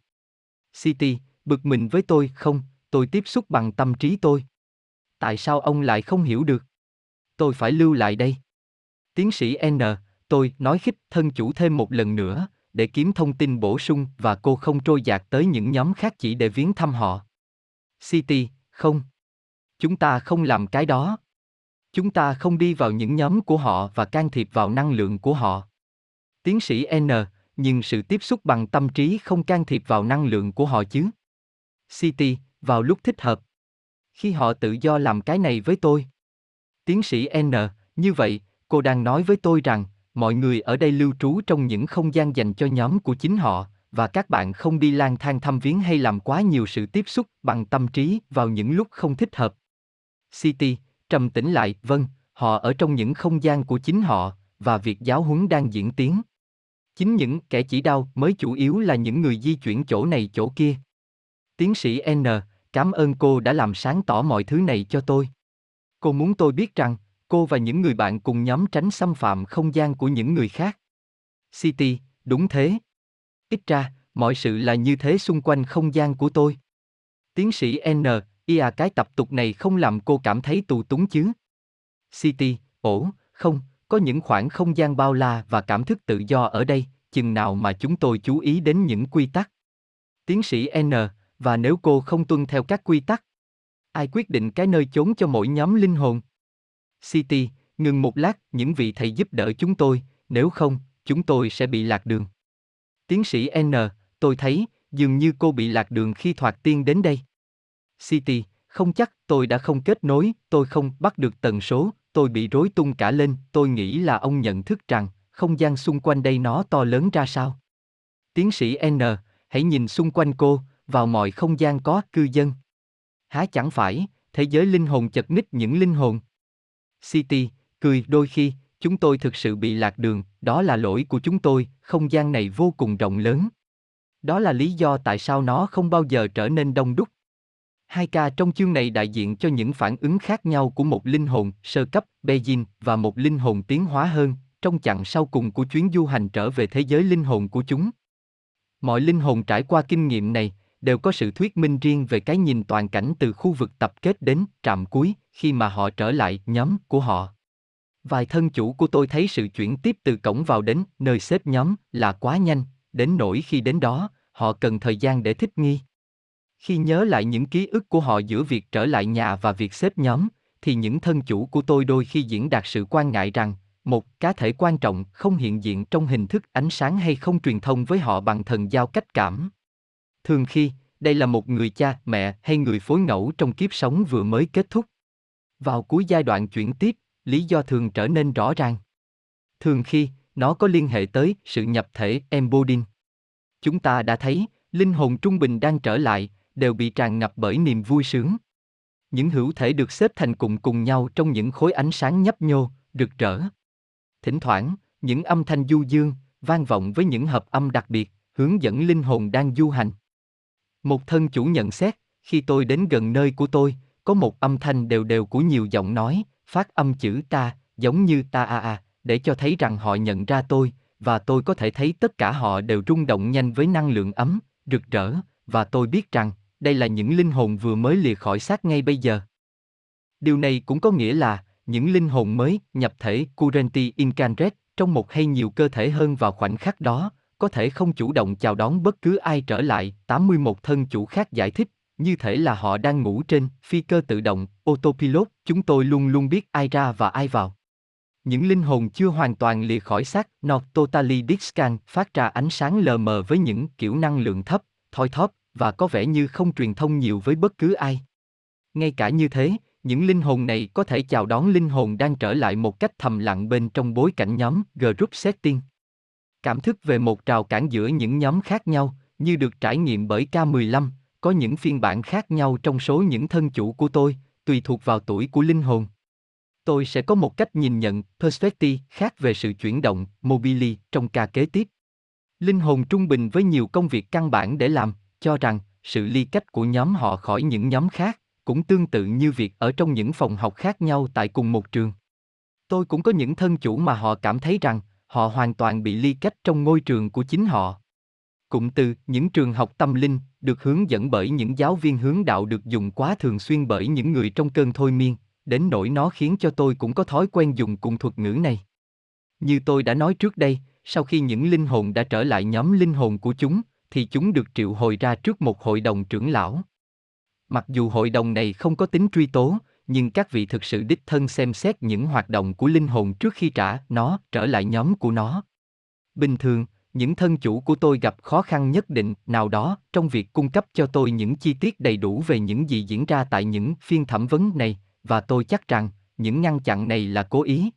City, bực mình với tôi, không, tôi tiếp xúc bằng tâm trí tôi. Tại sao ông lại không hiểu được? Tôi phải lưu lại đây. Tiến sĩ N, tôi nói khích thân chủ thêm một lần nữa, để kiếm thông tin bổ sung và cô không trôi dạt tới những nhóm khác chỉ để viếng thăm họ. City, không. Chúng ta không làm cái đó. Chúng ta không đi vào những nhóm của họ và can thiệp vào năng lượng của họ. Tiến sĩ N, nhưng sự tiếp xúc bằng tâm trí không can thiệp vào năng lượng của họ chứ. City, vào lúc thích hợp. Khi họ tự do làm cái này với tôi. Tiến sĩ N, như vậy, cô đang nói với tôi rằng, mọi người ở đây lưu trú trong những không gian dành cho nhóm của chính họ, và các bạn không đi lang thang thăm viếng hay làm quá nhiều sự tiếp xúc bằng tâm trí vào những lúc không thích hợp. City, trầm tĩnh lại, vâng, họ ở trong những không gian của chính họ, và việc giáo huấn đang diễn tiến. Chính những kẻ chỉ đau mới chủ yếu là những người di chuyển chỗ này chỗ kia. Tiến sĩ N, cảm ơn cô đã làm sáng tỏ mọi thứ này cho tôi. Cô muốn tôi biết rằng, cô và những người bạn cùng nhóm tránh xâm phạm không gian của những người khác. City, đúng thế. Ít ra, mọi sự là như thế xung quanh không gian của tôi. Tiến sĩ N, ia à, cái tập tục này không làm cô cảm thấy tù túng chứ? City, ổ, không, có những khoảng không gian bao la và cảm thức tự do ở đây, chừng nào mà chúng tôi chú ý đến những quy tắc. Tiến sĩ N, và nếu cô không tuân theo các quy tắc, ai quyết định cái nơi chốn cho mỗi nhóm linh hồn? City, ngừng một lát, những vị thầy giúp đỡ chúng tôi, nếu không, chúng tôi sẽ bị lạc đường. Tiến sĩ N, tôi thấy, dường như cô bị lạc đường khi thoạt tiên đến đây. City, không chắc, tôi đã không kết nối, tôi không bắt được tần số, tôi bị rối tung cả lên, tôi nghĩ là ông nhận thức rằng, không gian xung quanh đây nó to lớn ra sao. Tiến sĩ N, hãy nhìn xung quanh cô, vào mọi không gian có cư dân. Há chẳng phải, thế giới linh hồn chật ních những linh hồn. City, cười đôi khi, chúng tôi thực sự bị lạc đường, đó là lỗi của chúng tôi, không gian này vô cùng rộng lớn. Đó là lý do tại sao nó không bao giờ trở nên đông đúc. Hai ca trong chương này đại diện cho những phản ứng khác nhau của một linh hồn sơ cấp, Beijing, và một linh hồn tiến hóa hơn, trong chặng sau cùng của chuyến du hành trở về thế giới linh hồn của chúng. Mọi linh hồn trải qua kinh nghiệm này, đều có sự thuyết minh riêng về cái nhìn toàn cảnh từ khu vực tập kết đến trạm cuối, khi mà họ trở lại nhóm của họ. Vài thân chủ của tôi thấy sự chuyển tiếp từ cổng vào đến nơi xếp nhóm là quá nhanh, đến nỗi khi đến đó, họ cần thời gian để thích nghi. Khi nhớ lại những ký ức của họ giữa việc trở lại nhà và việc xếp nhóm, thì những thân chủ của tôi đôi khi diễn đạt sự quan ngại rằng, một cá thể quan trọng không hiện diện trong hình thức ánh sáng hay không truyền thông với họ bằng thần giao cách cảm. Thường khi, đây là một người cha, mẹ hay người phối ngẫu trong kiếp sống vừa mới kết thúc. Vào cuối giai đoạn chuyển tiếp, lý do thường trở nên rõ ràng. Thường khi, nó có liên hệ tới sự nhập thể embodying. Chúng ta đã thấy, linh hồn trung bình đang trở lại, đều bị tràn ngập bởi niềm vui sướng. Những hữu thể được xếp thành cùng cùng nhau trong những khối ánh sáng nhấp nhô, rực rỡ. Thỉnh thoảng, những âm thanh du dương, vang vọng với những hợp âm đặc biệt, hướng dẫn linh hồn đang du hành. Một thân chủ nhận xét, khi tôi đến gần nơi của tôi, có một âm thanh đều đều của nhiều giọng nói, phát âm chữ ta, giống như ta a a, để cho thấy rằng họ nhận ra tôi, và tôi có thể thấy tất cả họ đều rung động nhanh với năng lượng ấm, rực rỡ, và tôi biết rằng, đây là những linh hồn vừa mới lìa khỏi xác ngay bây giờ. Điều này cũng có nghĩa là, những linh hồn mới nhập thể Currenti Incanret trong một hay nhiều cơ thể hơn vào khoảnh khắc đó, có thể không chủ động chào đón bất cứ ai trở lại, 81 thân chủ khác giải thích, như thể là họ đang ngủ trên phi cơ tự động, autopilot, chúng tôi luôn luôn biết ai ra và ai vào. Những linh hồn chưa hoàn toàn lìa khỏi xác, not totally discan, phát ra ánh sáng lờ mờ với những kiểu năng lượng thấp, thoi thóp, và có vẻ như không truyền thông nhiều với bất cứ ai. Ngay cả như thế, những linh hồn này có thể chào đón linh hồn đang trở lại một cách thầm lặng bên trong bối cảnh nhóm group setting. Cảm thức về một trào cản giữa những nhóm khác nhau, như được trải nghiệm bởi K15, có những phiên bản khác nhau trong số những thân chủ của tôi, tùy thuộc vào tuổi của linh hồn. Tôi sẽ có một cách nhìn nhận, perspective, khác về sự chuyển động, mobili, trong ca kế tiếp. Linh hồn trung bình với nhiều công việc căn bản để làm, cho rằng, sự ly cách của nhóm họ khỏi những nhóm khác, cũng tương tự như việc ở trong những phòng học khác nhau tại cùng một trường. Tôi cũng có những thân chủ mà họ cảm thấy rằng, họ hoàn toàn bị ly cách trong ngôi trường của chính họ. Cụm từ những trường học tâm linh được hướng dẫn bởi những giáo viên hướng đạo được dùng quá thường xuyên bởi những người trong cơn thôi miên, đến nỗi nó khiến cho tôi cũng có thói quen dùng cùng thuật ngữ này. Như tôi đã nói trước đây, sau khi những linh hồn đã trở lại nhóm linh hồn của chúng, thì chúng được triệu hồi ra trước một hội đồng trưởng lão. Mặc dù hội đồng này không có tính truy tố, nhưng các vị thực sự đích thân xem xét những hoạt động của linh hồn trước khi trả nó trở lại nhóm của nó. Bình thường, những thân chủ của tôi gặp khó khăn nhất định nào đó trong việc cung cấp cho tôi những chi tiết đầy đủ về những gì diễn ra tại những phiên thẩm vấn này, và tôi chắc rằng những ngăn chặn này là cố ý.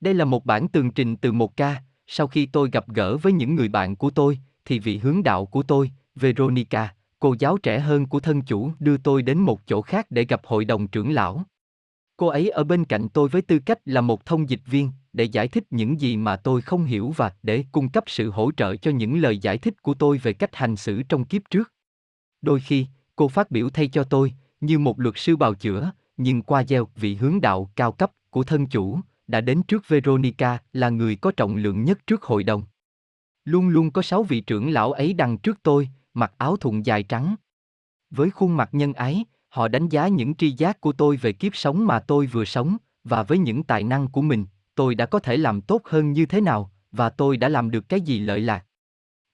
Đây là một bản tường trình từ một ca, sau khi tôi gặp gỡ với những người bạn của tôi, thì vị hướng đạo của tôi, Veronica, cô giáo trẻ hơn của thân chủ đưa tôi đến một chỗ khác để gặp hội đồng trưởng lão. Cô ấy ở bên cạnh tôi với tư cách là một thông dịch viên, để giải thích những gì mà tôi không hiểu và để cung cấp sự hỗ trợ cho những lời giải thích của tôi về cách hành xử trong kiếp trước. Đôi khi, cô phát biểu thay cho tôi, như một luật sư bào chữa, nhưng qua gieo vị hướng đạo cao cấp của thân chủ, đã đến trước Veronica là người có trọng lượng nhất trước hội đồng. Luôn luôn có sáu vị trưởng lão ấy đằng trước tôi, mặc áo thụng dài trắng. Với khuôn mặt nhân ái, họ đánh giá những tri giác của tôi về kiếp sống mà tôi vừa sống, và với những tài năng của mình, tôi đã có thể làm tốt hơn như thế nào, và tôi đã làm được cái gì lợi lạc.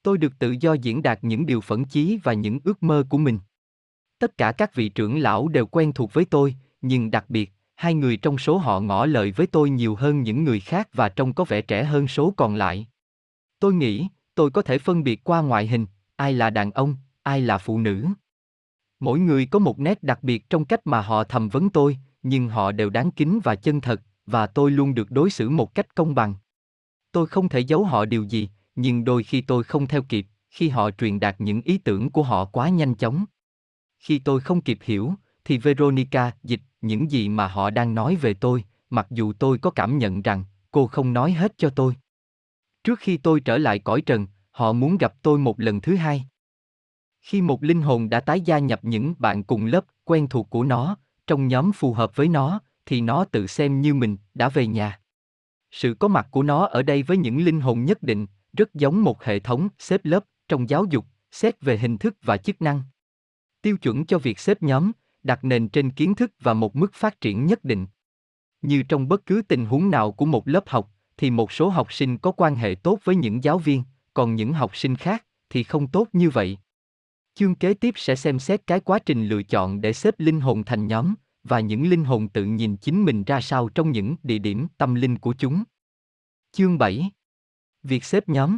Tôi được tự do diễn đạt những điều phẫn chí và những ước mơ của mình. Tất cả các vị trưởng lão đều quen thuộc với tôi, nhưng đặc biệt, hai người trong số họ ngỏ lời với tôi nhiều hơn những người khác và trông có vẻ trẻ hơn số còn lại. Tôi nghĩ, tôi có thể phân biệt qua ngoại hình, ai là đàn ông, ai là phụ nữ. Mỗi người có một nét đặc biệt trong cách mà họ thầm vấn tôi, nhưng họ đều đáng kính và chân thật, và tôi luôn được đối xử một cách công bằng. Tôi không thể giấu họ điều gì, nhưng đôi khi tôi không theo kịp, khi họ truyền đạt những ý tưởng của họ quá nhanh chóng. Khi tôi không kịp hiểu, thì Veronica dịch những gì mà họ đang nói về tôi, mặc dù tôi có cảm nhận rằng cô không nói hết cho tôi. Trước khi tôi trở lại cõi trần, họ muốn gặp tôi một lần thứ hai. Khi một linh hồn đã tái gia nhập những bạn cùng lớp quen thuộc của nó, trong nhóm phù hợp với nó, thì nó tự xem như mình đã về nhà. Sự có mặt của nó ở đây với những linh hồn nhất định, rất giống một hệ thống xếp lớp trong giáo dục, xét về hình thức và chức năng. Tiêu chuẩn cho việc xếp nhóm, đặt nền trên kiến thức và một mức phát triển nhất định. Như trong bất cứ tình huống nào của một lớp học, thì một số học sinh có quan hệ tốt với những giáo viên, còn những học sinh khác thì không tốt như vậy. Chương kế tiếp sẽ xem xét cái quá trình lựa chọn để xếp linh hồn thành nhóm và những linh hồn tự nhìn chính mình ra sao trong những địa điểm tâm linh của chúng. Chương 7. Việc xếp nhóm.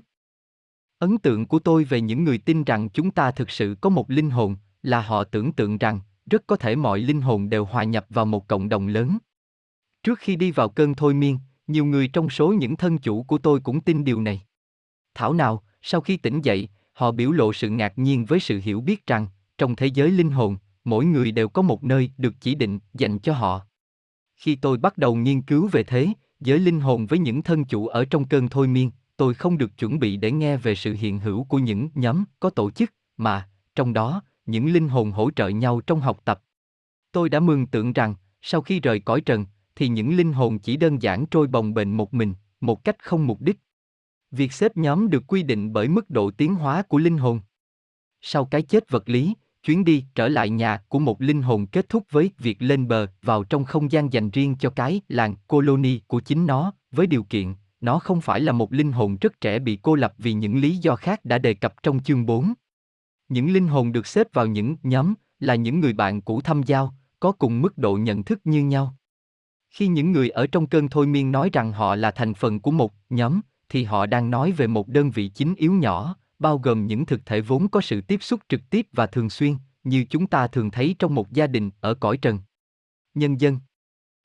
Ấn tượng của tôi về những người tin rằng chúng ta thực sự có một linh hồn là họ tưởng tượng rằng rất có thể mọi linh hồn đều hòa nhập vào một cộng đồng lớn. Trước khi đi vào cơn thôi miên, nhiều người trong số những thân chủ của tôi cũng tin điều này. Thảo nào, sau khi tỉnh dậy, họ biểu lộ sự ngạc nhiên với sự hiểu biết rằng, trong thế giới linh hồn, mỗi người đều có một nơi được chỉ định dành cho họ. Khi tôi bắt đầu nghiên cứu về thế, giới linh hồn với những thân chủ ở trong cơn thôi miên, tôi không được chuẩn bị để nghe về sự hiện hữu của những nhóm có tổ chức, mà, trong đó, những linh hồn hỗ trợ nhau trong học tập. Tôi đã mường tượng rằng, sau khi rời cõi trần, thì những linh hồn chỉ đơn giản trôi bồng bềnh một mình, một cách không mục đích. Việc xếp nhóm được quy định bởi mức độ tiến hóa của linh hồn. Sau cái chết vật lý, chuyến đi trở lại nhà của một linh hồn kết thúc với việc lên bờ vào trong không gian dành riêng cho cái làng colony của chính nó, với điều kiện, nó không phải là một linh hồn rất trẻ bị cô lập vì những lý do khác đã đề cập trong chương 4. Những linh hồn được xếp vào những nhóm là những người bạn cũ thăm giao, có cùng mức độ nhận thức như nhau. Khi những người ở trong cơn thôi miên nói rằng họ là thành phần của một nhóm, thì họ đang nói về một đơn vị chính yếu nhỏ, bao gồm những thực thể vốn có sự tiếp xúc trực tiếp và thường xuyên, như chúng ta thường thấy trong một gia đình ở cõi trần. Nhân dân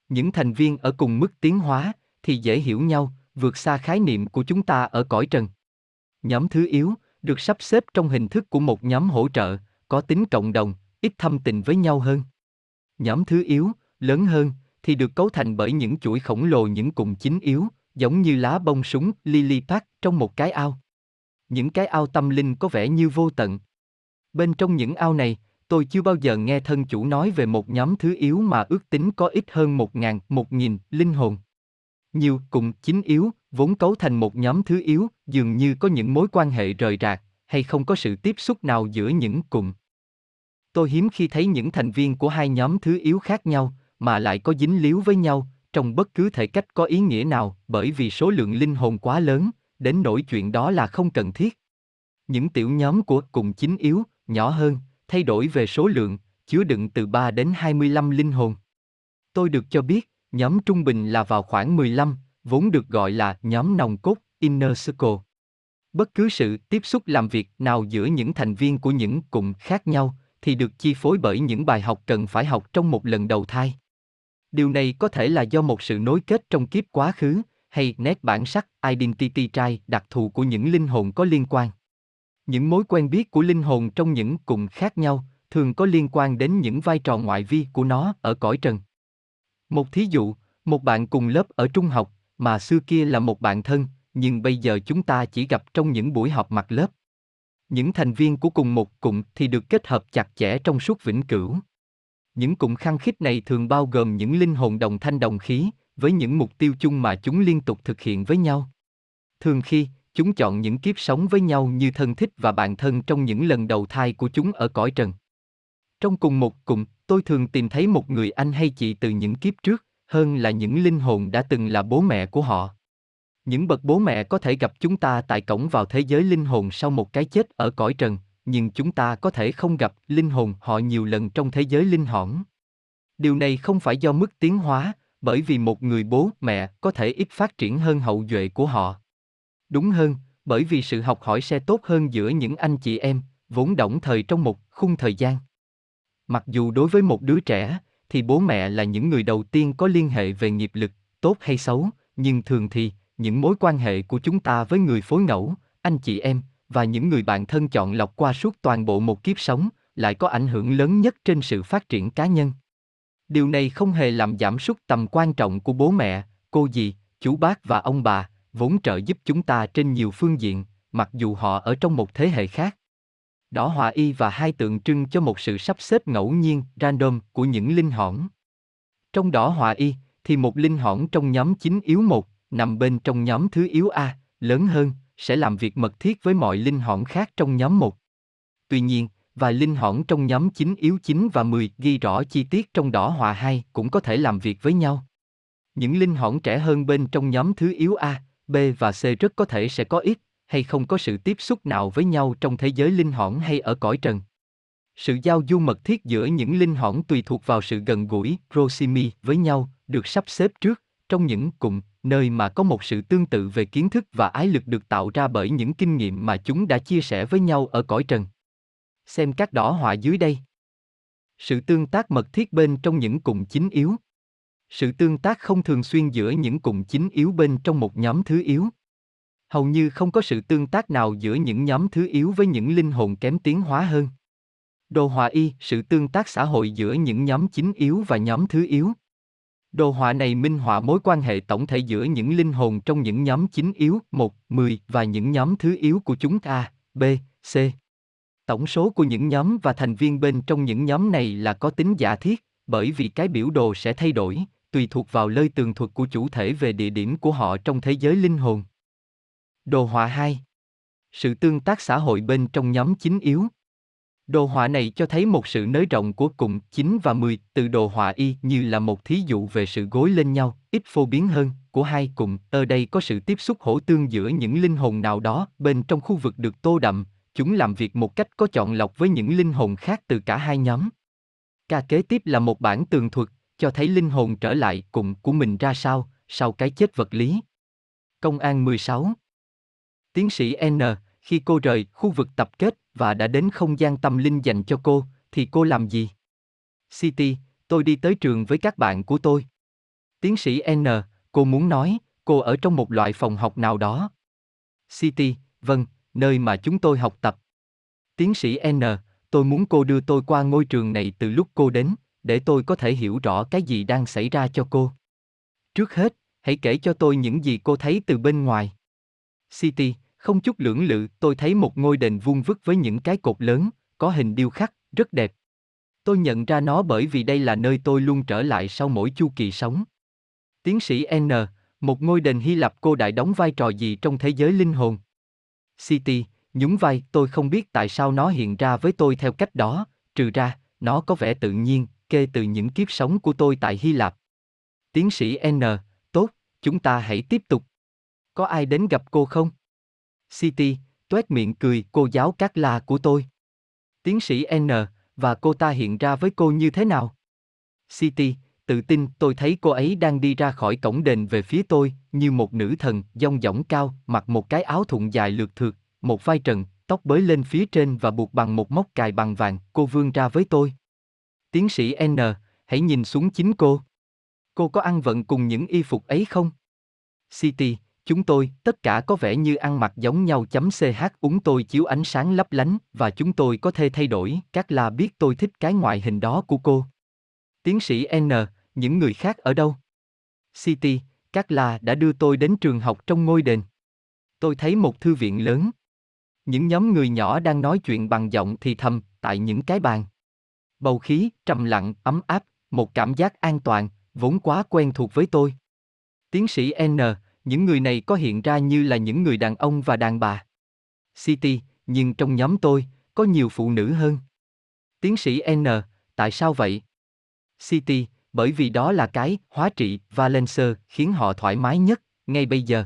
Những thành viên ở cùng mức tiến hóa thì dễ hiểu nhau, vượt xa khái niệm của chúng ta ở cõi trần. Nhóm thứ yếu, được sắp xếp trong hình thức của một nhóm hỗ trợ, có tính cộng đồng, ít thâm tình với nhau hơn. Nhóm thứ yếu, lớn hơn, thì được cấu thành bởi những chuỗi khổng lồ những cụm chính yếu, giống như lá bông súng lily pad trong một cái ao. Những cái ao tâm linh có vẻ như vô tận. Bên trong những ao này, tôi chưa bao giờ nghe thân chủ nói về một nhóm thứ yếu mà ước tính có ít hơn một ngàn, một nghìn linh hồn. Nhiều cùng chính yếu, vốn cấu thành một nhóm thứ yếu, dường như có những mối quan hệ rời rạc, hay không có sự tiếp xúc nào giữa những cùng. Tôi hiếm khi thấy những thành viên của hai nhóm thứ yếu khác nhau, mà lại có dính líu với nhau, trong bất cứ thể cách có ý nghĩa nào, bởi vì số lượng linh hồn quá lớn, đến nỗi chuyện đó là không cần thiết. Những tiểu nhóm của cùng chính yếu, nhỏ hơn, thay đổi về số lượng, chứa đựng từ 3 đến 25 linh hồn. Tôi được cho biết, nhóm trung bình là vào khoảng 15, vốn được gọi là nhóm nòng cốt, Inner Circle. Bất cứ sự tiếp xúc làm việc nào giữa những thành viên của những cụm khác nhau thì được chi phối bởi những bài học cần phải học trong một lần đầu thai. Điều này có thể là do một sự nối kết trong kiếp quá khứ, hay nét bản sắc identity trai đặc thù của những linh hồn có liên quan. Những mối quen biết của linh hồn trong những cùng khác nhau thường có liên quan đến những vai trò ngoại vi của nó ở cõi trần. Một thí dụ, một bạn cùng lớp ở trung học, mà xưa kia là một bạn thân, nhưng bây giờ chúng ta chỉ gặp trong những buổi họp mặt lớp. Những thành viên của cùng một cụm thì được kết hợp chặt chẽ trong suốt vĩnh cửu. Những cụm khăng khít này thường bao gồm những linh hồn đồng thanh đồng khí, với những mục tiêu chung mà chúng liên tục thực hiện với nhau. Thường khi, chúng chọn những kiếp sống với nhau như thân thích và bạn thân trong những lần đầu thai của chúng ở cõi trần. Trong cùng một cụm, tôi thường tìm thấy một người anh hay chị từ những kiếp trước, hơn là những linh hồn đã từng là bố mẹ của họ. Những bậc bố mẹ có thể gặp chúng ta tại cổng vào thế giới linh hồn sau một cái chết ở cõi trần, nhưng chúng ta có thể không gặp linh hồn họ nhiều lần trong thế giới linh hồn. Điều này không phải do mức tiến hóa, bởi vì một người bố mẹ có thể ít phát triển hơn hậu duệ của họ. Đúng hơn, bởi vì sự học hỏi sẽ tốt hơn giữa những anh chị em, vốn động thời trong một khung thời gian. Mặc dù đối với một đứa trẻ, thì bố mẹ là những người đầu tiên có liên hệ về nghiệp lực, tốt hay xấu, nhưng thường thì, những mối quan hệ của chúng ta với người phối ngẫu, anh chị em, và những người bạn thân chọn lọc qua suốt toàn bộ một kiếp sống, lại có ảnh hưởng lớn nhất trên sự phát triển cá nhân. Điều này không hề làm giảm sút tầm quan trọng của bố mẹ, cô dì, chú bác và ông bà, vốn trợ giúp chúng ta trên nhiều phương diện, mặc dù họ ở trong một thế hệ khác. Đỏ hòa y và hai tượng trưng cho một sự sắp xếp ngẫu nhiên, random, của những linh hỏng. Trong đỏ hòa y, thì một linh hỏng trong nhóm chính yếu một, nằm bên trong nhóm thứ yếu A, lớn hơn, sẽ làm việc mật thiết với mọi linh hỏng khác trong nhóm một. Tuy nhiên, vài linh hỏng trong nhóm chính yếu 9 và 10 ghi rõ chi tiết trong đỏ hòa 2 cũng có thể làm việc với nhau. Những linh hỏng trẻ hơn bên trong nhóm thứ yếu A, B và C rất có thể sẽ có ít hay không có sự tiếp xúc nào với nhau trong thế giới linh hỏng hay ở cõi trần. Sự giao du mật thiết giữa những linh hỏng tùy thuộc vào sự gần gũi, proximi với nhau, được sắp xếp trước, trong những cụm, nơi mà có một sự tương tự về kiến thức và ái lực được tạo ra bởi những kinh nghiệm mà chúng đã chia sẻ với nhau ở cõi trần. Xem các đỏ họa dưới đây. Sự tương tác mật thiết bên trong những cụm chính yếu. Sự tương tác không thường xuyên giữa những cụm chính yếu bên trong một nhóm thứ yếu. Hầu như không có sự tương tác nào giữa những nhóm thứ yếu với những linh hồn kém tiến hóa hơn. Đồ họa y, sự tương tác xã hội giữa những nhóm chính yếu và nhóm thứ yếu. Đồ họa này minh họa mối quan hệ tổng thể giữa những linh hồn trong những nhóm chính yếu 1, 10 và những nhóm thứ yếu của chúng ta, B, C. Tổng số của những nhóm và thành viên bên trong những nhóm này là có tính giả thiết, bởi vì cái biểu đồ sẽ thay đổi, tùy thuộc vào lời tường thuật của chủ thể về địa điểm của họ trong thế giới linh hồn. Đồ họa 2 Sự tương tác xã hội bên trong nhóm chính yếu Đồ họa này cho thấy một sự nới rộng của cụm 9 và 10 từ đồ họa y như là một thí dụ về sự gối lên nhau, ít phổ biến hơn, của hai cụm. Ở đây có sự tiếp xúc hỗ tương giữa những linh hồn nào đó bên trong khu vực được tô đậm, chúng làm việc một cách có chọn lọc với những linh hồn khác từ cả hai nhóm. Ca kế tiếp là một bản tường thuật, cho thấy linh hồn trở lại cùng của mình ra sao, sau cái chết vật lý. Công an 16 Tiến sĩ N, khi cô rời khu vực tập kết và đã đến không gian tâm linh dành cho cô, thì cô làm gì? City, tôi đi tới trường với các bạn của tôi. Tiến sĩ N, cô muốn nói, cô ở trong một loại phòng học nào đó. City, vâng, nơi mà chúng tôi học tập. Tiến sĩ N, tôi muốn cô đưa tôi qua ngôi trường này từ lúc cô đến, để tôi có thể hiểu rõ cái gì đang xảy ra cho cô. Trước hết, hãy kể cho tôi những gì cô thấy từ bên ngoài. City, không chút lưỡng lự, tôi thấy một ngôi đền vuông vức với những cái cột lớn, có hình điêu khắc, rất đẹp. Tôi nhận ra nó bởi vì đây là nơi tôi luôn trở lại sau mỗi chu kỳ sống. Tiến sĩ N, một ngôi đền Hy Lạp cô đại đóng vai trò gì trong thế giới linh hồn? City, nhún vai, tôi không biết tại sao nó hiện ra với tôi theo cách đó, trừ ra, nó có vẻ tự nhiên, kê từ những kiếp sống của tôi tại Hy Lạp. Tiến sĩ N, tốt, chúng ta hãy tiếp tục. Có ai đến gặp cô không? City, tuét miệng cười, cô giáo Cát La của tôi. Tiến sĩ N, và cô ta hiện ra với cô như thế nào? City, tự tin, tôi thấy cô ấy đang đi ra khỏi cổng đền về phía tôi, như một nữ thần, dong dỏng cao, mặc một cái áo thụng dài lượt thượt, một vai trần, tóc bới lên phía trên và buộc bằng một móc cài bằng vàng, cô vươn ra với tôi. Tiến sĩ N, hãy nhìn xuống chính cô. Cô có ăn vận cùng những y phục ấy không? City, chúng tôi, tất cả có vẻ như ăn mặc giống nhau chấm CH uống tôi chiếu ánh sáng lấp lánh và chúng tôi có thể thay đổi, các là biết tôi thích cái ngoại hình đó của cô. Tiến sĩ N, những người khác ở đâu? City, các là đã đưa tôi đến trường học trong ngôi đền. Tôi thấy một thư viện lớn. Những nhóm người nhỏ đang nói chuyện bằng giọng thì thầm tại những cái bàn. Bầu khí trầm lặng, ấm áp, một cảm giác an toàn, vốn quá quen thuộc với tôi. Tiến sĩ N, những người này có hiện ra như là những người đàn ông và đàn bà. City, nhưng trong nhóm tôi, có nhiều phụ nữ hơn. Tiến sĩ N, tại sao vậy? City, bởi vì đó là cái hóa trị Valencer khiến họ thoải mái nhất, ngay bây giờ.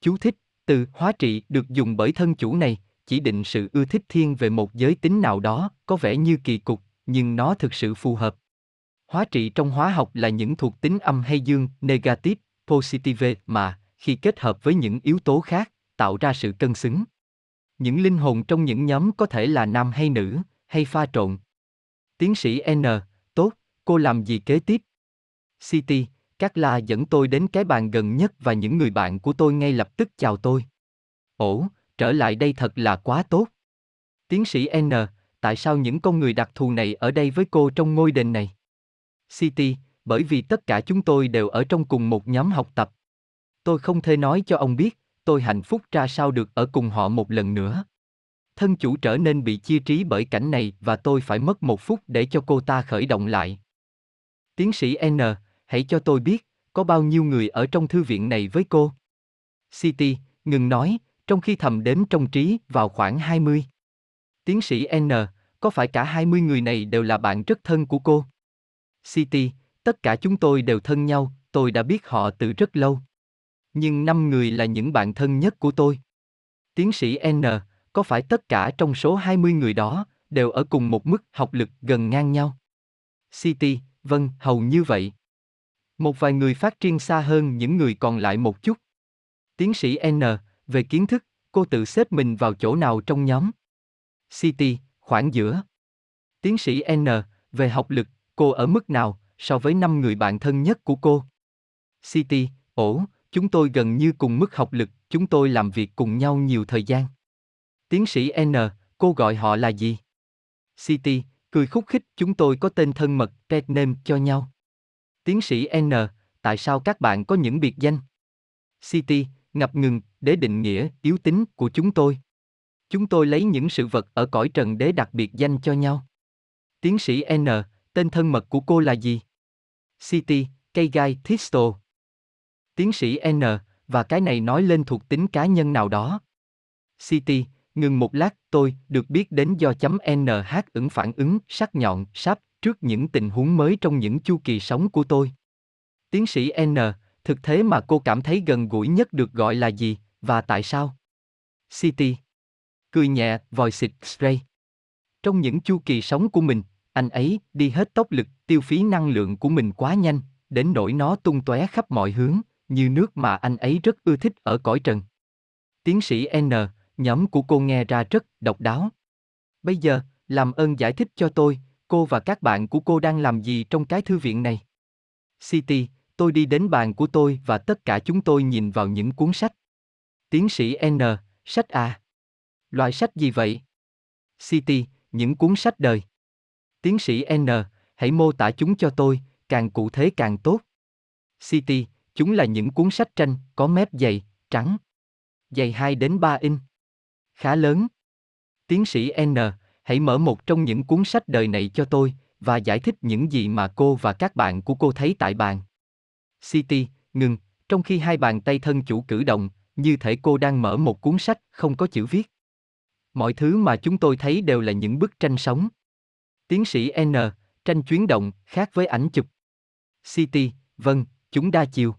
Chú thích, từ hóa trị được dùng bởi thân chủ này, chỉ định sự ưa thích thiên về một giới tính nào đó, có vẻ như kỳ cục, nhưng nó thực sự phù hợp. Hóa trị trong hóa học là những thuộc tính âm hay dương, negative, positive mà, khi kết hợp với những yếu tố khác, tạo ra sự cân xứng. Những linh hồn trong những nhóm có thể là nam hay nữ, hay pha trộn. Tiến sĩ N, tốt, cô làm gì kế tiếp? City, các la dẫn tôi đến cái bàn gần nhất và những người bạn của tôi ngay lập tức chào tôi. Ồ, trở lại đây thật là quá tốt. Tiến sĩ N, tại sao những con người đặc thù này ở đây với cô trong ngôi đền này? City, bởi vì tất cả chúng tôi đều ở trong cùng một nhóm học tập. Tôi không thể nói cho ông biết, tôi hạnh phúc ra sao được ở cùng họ một lần nữa. Thân chủ trở nên bị chia trí bởi cảnh này và tôi phải mất một phút để cho cô ta khởi động lại. Tiến sĩ N, hãy cho tôi biết, có bao nhiêu người ở trong thư viện này với cô? City, ngừng nói, trong khi thầm đếm trong trí vào khoảng 20. Tiến sĩ N, có phải cả 20 người này đều là bạn rất thân của cô? City, tất cả chúng tôi đều thân nhau, tôi đã biết họ từ rất lâu. Nhưng năm người là những bạn thân nhất của tôi. Tiến sĩ N, có phải tất cả trong số 20 người đó đều ở cùng một mức học lực gần ngang nhau? CT, vâng, hầu như vậy. Một vài người phát triển xa hơn những người còn lại một chút. Tiến sĩ N, về kiến thức, cô tự xếp mình vào chỗ nào trong nhóm? CT, khoảng giữa. Tiến sĩ N, về học lực, cô ở mức nào so với năm người bạn thân nhất của cô? City, ổ, chúng tôi gần như cùng mức học lực, chúng tôi làm việc cùng nhau nhiều thời gian. Tiến sĩ N, cô gọi họ là gì? City, cười khúc khích, chúng tôi có tên thân mật, pet name cho nhau. Tiến sĩ N, tại sao các bạn có những biệt danh? City, ngập ngừng, để định nghĩa, yếu tính của chúng tôi. Chúng tôi lấy những sự vật ở cõi trần để đặt biệt danh cho nhau. Tiến sĩ N, tên thân mật của cô là gì? City, cây gai, Thistle. Tiến sĩ N, và cái này nói lên thuộc tính cá nhân nào đó. City, ngừng một lát, tôi được biết đến do chấm NH ứng phản ứng sắc nhọn, sáp trước những tình huống mới trong những chu kỳ sống của tôi. Tiến sĩ N, thực thế mà cô cảm thấy gần gũi nhất được gọi là gì, và tại sao? City. Cười nhẹ, vòi xịt spray. Trong những chu kỳ sống của mình, anh ấy đi hết tốc lực, tiêu phí năng lượng của mình quá nhanh, đến nỗi nó tung tóe khắp mọi hướng, như nước mà anh ấy rất ưa thích ở cõi trần. Tiến sĩ N, nhóm của cô nghe ra rất độc đáo. Bây giờ, làm ơn giải thích cho tôi, cô và các bạn của cô đang làm gì trong cái thư viện này? City, tôi đi đến bàn của tôi và tất cả chúng tôi nhìn vào những cuốn sách. Tiến sĩ N, sách à? Loại sách gì vậy? City, những cuốn sách đời. Tiến sĩ N, hãy mô tả chúng cho tôi, càng cụ thể càng tốt. CT, chúng là những cuốn sách tranh, có mép dày, trắng. Dày 2 đến 3 inch. Khá lớn. Tiến sĩ N, hãy mở một trong những cuốn sách đời này cho tôi, và giải thích những gì mà cô và các bạn của cô thấy tại bàn. CT, ngừng, trong khi hai bàn tay thân chủ cử động, như thể cô đang mở một cuốn sách không có chữ viết. Mọi thứ mà chúng tôi thấy đều là những bức tranh sống. Tiến sĩ N, tranh chuyến động, khác với ảnh chụp. CT, vâng, chúng đa chiều.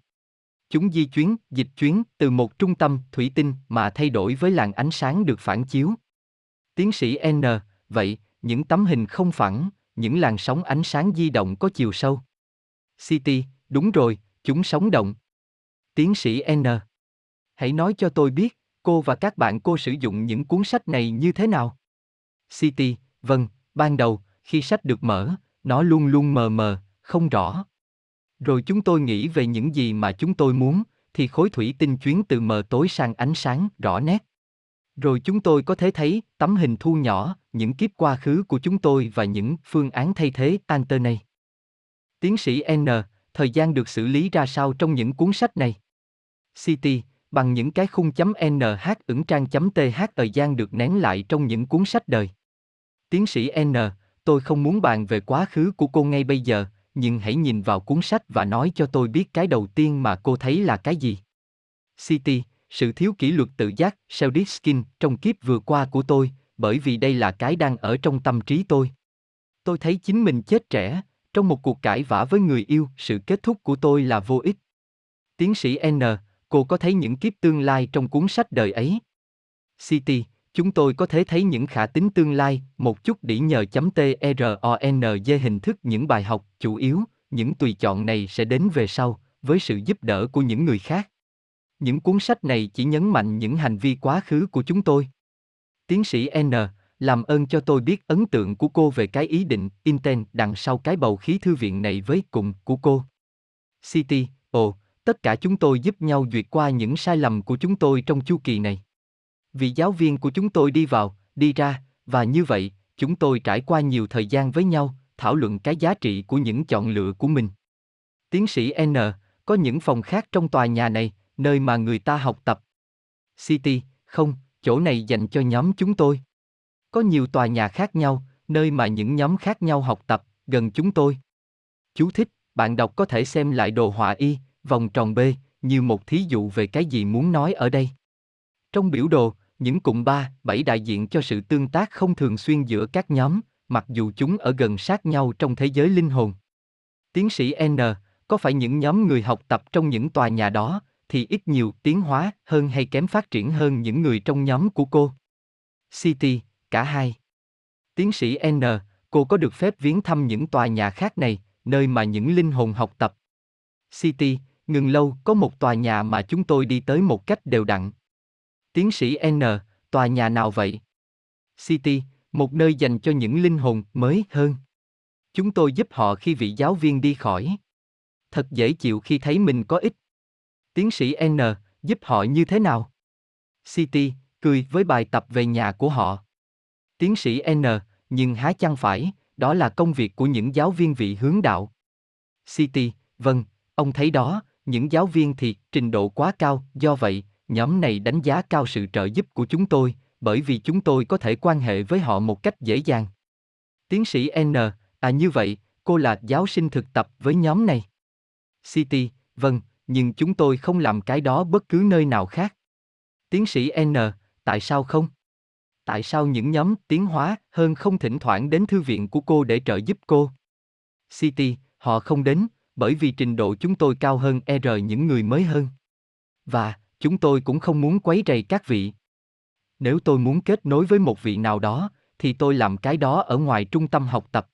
Chúng di chuyến, dịch chuyến từ một trung tâm thủy tinh mà thay đổi với làn ánh sáng được phản chiếu. Tiến sĩ N, vậy, những tấm hình không phẳng, những làn sóng ánh sáng di động có chiều sâu. CT, đúng rồi, chúng sống động. Tiến sĩ N. Hãy nói cho tôi biết, cô và các bạn cô sử dụng những cuốn sách này như thế nào? CT, vâng, ban đầu, khi sách được mở, nó luôn luôn mờ mờ, không rõ. Rồi chúng tôi nghĩ về những gì mà chúng tôi muốn, thì khối thủy tinh chuyến từ mờ tối sang ánh sáng, rõ nét. Rồi chúng tôi có thể thấy tấm hình thu nhỏ, những kiếp quá khứ của chúng tôi và những phương án thay thế này. Tiến sĩ N, thời gian được xử lý ra sao trong những cuốn sách này? CT, bằng những cái khung chấm NH ửng trang chấm TH thời gian được nén lại trong những cuốn sách đời. Tiến sĩ N, tôi không muốn bàn về quá khứ của cô ngay bây giờ, nhưng hãy nhìn vào cuốn sách và nói cho tôi biết cái đầu tiên mà cô thấy là cái gì. City, sự thiếu kỷ luật tự giác, self trong kiếp vừa qua của tôi, bởi vì đây là cái đang ở trong tâm trí tôi. Tôi thấy chính mình chết trẻ, trong một cuộc cãi vã với người yêu, sự kết thúc của tôi là vô ích. Tiến sĩ N, cô có thấy những kiếp tương lai trong cuốn sách đời ấy? City? Chúng tôi có thể thấy những khả tính tương lai, một chút đỉ nhờ chấm TRONG hình thức những bài học, chủ yếu, những tùy chọn này sẽ đến về sau, với sự giúp đỡ của những người khác. Những cuốn sách này chỉ nhấn mạnh những hành vi quá khứ của chúng tôi. Tiến sĩ N, làm ơn cho tôi biết ấn tượng của cô về cái ý định, intent đằng sau cái bầu khí thư viện này với cùng của cô. city ồ, tất cả chúng tôi giúp nhau duyệt qua những sai lầm của chúng tôi trong chu kỳ này. Vì giáo viên của chúng tôi đi vào, đi ra, và như vậy, chúng tôi trải qua nhiều thời gian với nhau, thảo luận cái giá trị của những chọn lựa của mình. Tiến sĩ N, có những phòng khác trong tòa nhà này, nơi mà người ta học tập. City, không, chỗ này dành cho nhóm chúng tôi. Có nhiều tòa nhà khác nhau, nơi mà những nhóm khác nhau học tập, gần chúng tôi. Chú thích, bạn đọc có thể xem lại đồ họa y, vòng tròn B, như một thí dụ về cái gì muốn nói ở đây. Trong biểu đồ, những cụm 3, 7 đại diện cho sự tương tác không thường xuyên giữa các nhóm, mặc dù chúng ở gần sát nhau trong thế giới linh hồn. Tiến sĩ N, có phải những nhóm người học tập trong những tòa nhà đó, thì ít nhiều tiến hóa hơn hay kém phát triển hơn những người trong nhóm của cô? City, cả hai. Tiến sĩ N, cô có được phép viếng thăm những tòa nhà khác này, nơi mà những linh hồn học tập. City, ngừng lâu có một tòa nhà mà chúng tôi đi tới một cách đều đặn. Tiến sĩ N, tòa nhà nào vậy? City, một nơi dành cho những linh hồn mới hơn. Chúng tôi giúp họ khi vị giáo viên đi khỏi. Thật dễ chịu khi thấy mình có ích. Tiến sĩ N, giúp họ như thế nào? City, cười với bài tập về nhà của họ. Tiến sĩ N, nhưng há chăng phải, đó là công việc của những giáo viên vị hướng đạo. City, vâng, ông thấy đó, những giáo viên thì trình độ quá cao, do vậy, nhóm này đánh giá cao sự trợ giúp của chúng tôi, bởi vì chúng tôi có thể quan hệ với họ một cách dễ dàng. Tiến sĩ N, à như vậy, cô là giáo sinh thực tập với nhóm này. City, vâng, nhưng chúng tôi không làm cái đó bất cứ nơi nào khác. Tiến sĩ N, tại sao không? Tại sao những nhóm tiến hóa hơn không thỉnh thoảng đến thư viện của cô để trợ giúp cô? City, họ không đến, bởi vì trình độ chúng tôi cao hơn R những người mới hơn. Và, chúng tôi cũng không muốn quấy rầy các vị. Nếu tôi muốn kết nối với một vị nào đó, thì tôi làm cái đó ở ngoài trung tâm học tập.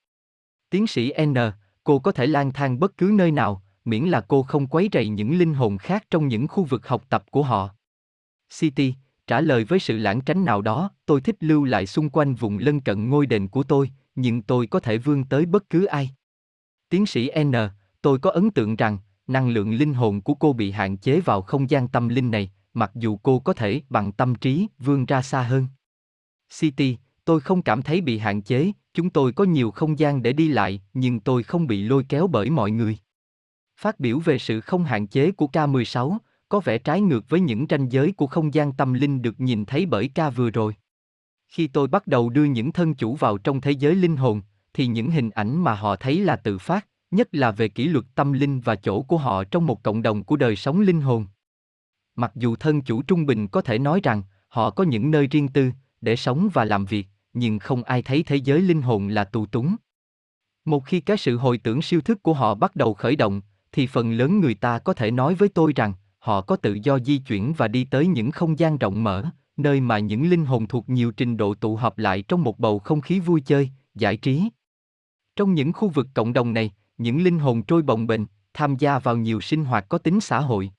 Tiến sĩ N, cô có thể lang thang bất cứ nơi nào, miễn là cô không quấy rầy những linh hồn khác trong những khu vực học tập của họ. City, trả lời với sự lãng tránh nào đó, tôi thích lưu lại xung quanh vùng lân cận ngôi đền của tôi, nhưng tôi có thể vươn tới bất cứ ai. Tiến sĩ N, tôi có ấn tượng rằng, năng lượng linh hồn của cô bị hạn chế vào không gian tâm linh này, mặc dù cô có thể bằng tâm trí vươn ra xa hơn. City, tôi không cảm thấy bị hạn chế, chúng tôi có nhiều không gian để đi lại, nhưng tôi không bị lôi kéo bởi mọi người. Phát biểu về sự không hạn chế của K16, có vẻ trái ngược với những ranh giới của không gian tâm linh được nhìn thấy bởi K vừa rồi. Khi tôi bắt đầu đưa những thân chủ vào trong thế giới linh hồn, thì những hình ảnh mà họ thấy là tự phát, nhất là về kỷ luật tâm linh và chỗ của họ trong một cộng đồng của đời sống linh hồn. Mặc dù thân chủ trung bình có thể nói rằng họ có những nơi riêng tư để sống và làm việc, nhưng không ai thấy thế giới linh hồn là tù túng. Một khi cái sự hồi tưởng siêu thức của họ bắt đầu khởi động, thì phần lớn người ta có thể nói với tôi rằng họ có tự do di chuyển và đi tới những không gian rộng mở, nơi mà những linh hồn thuộc nhiều trình độ tụ họp lại trong một bầu không khí vui chơi, giải trí. Trong những khu vực cộng đồng này, những linh hồn trôi bồng bềnh, tham gia vào nhiều sinh hoạt có tính xã hội.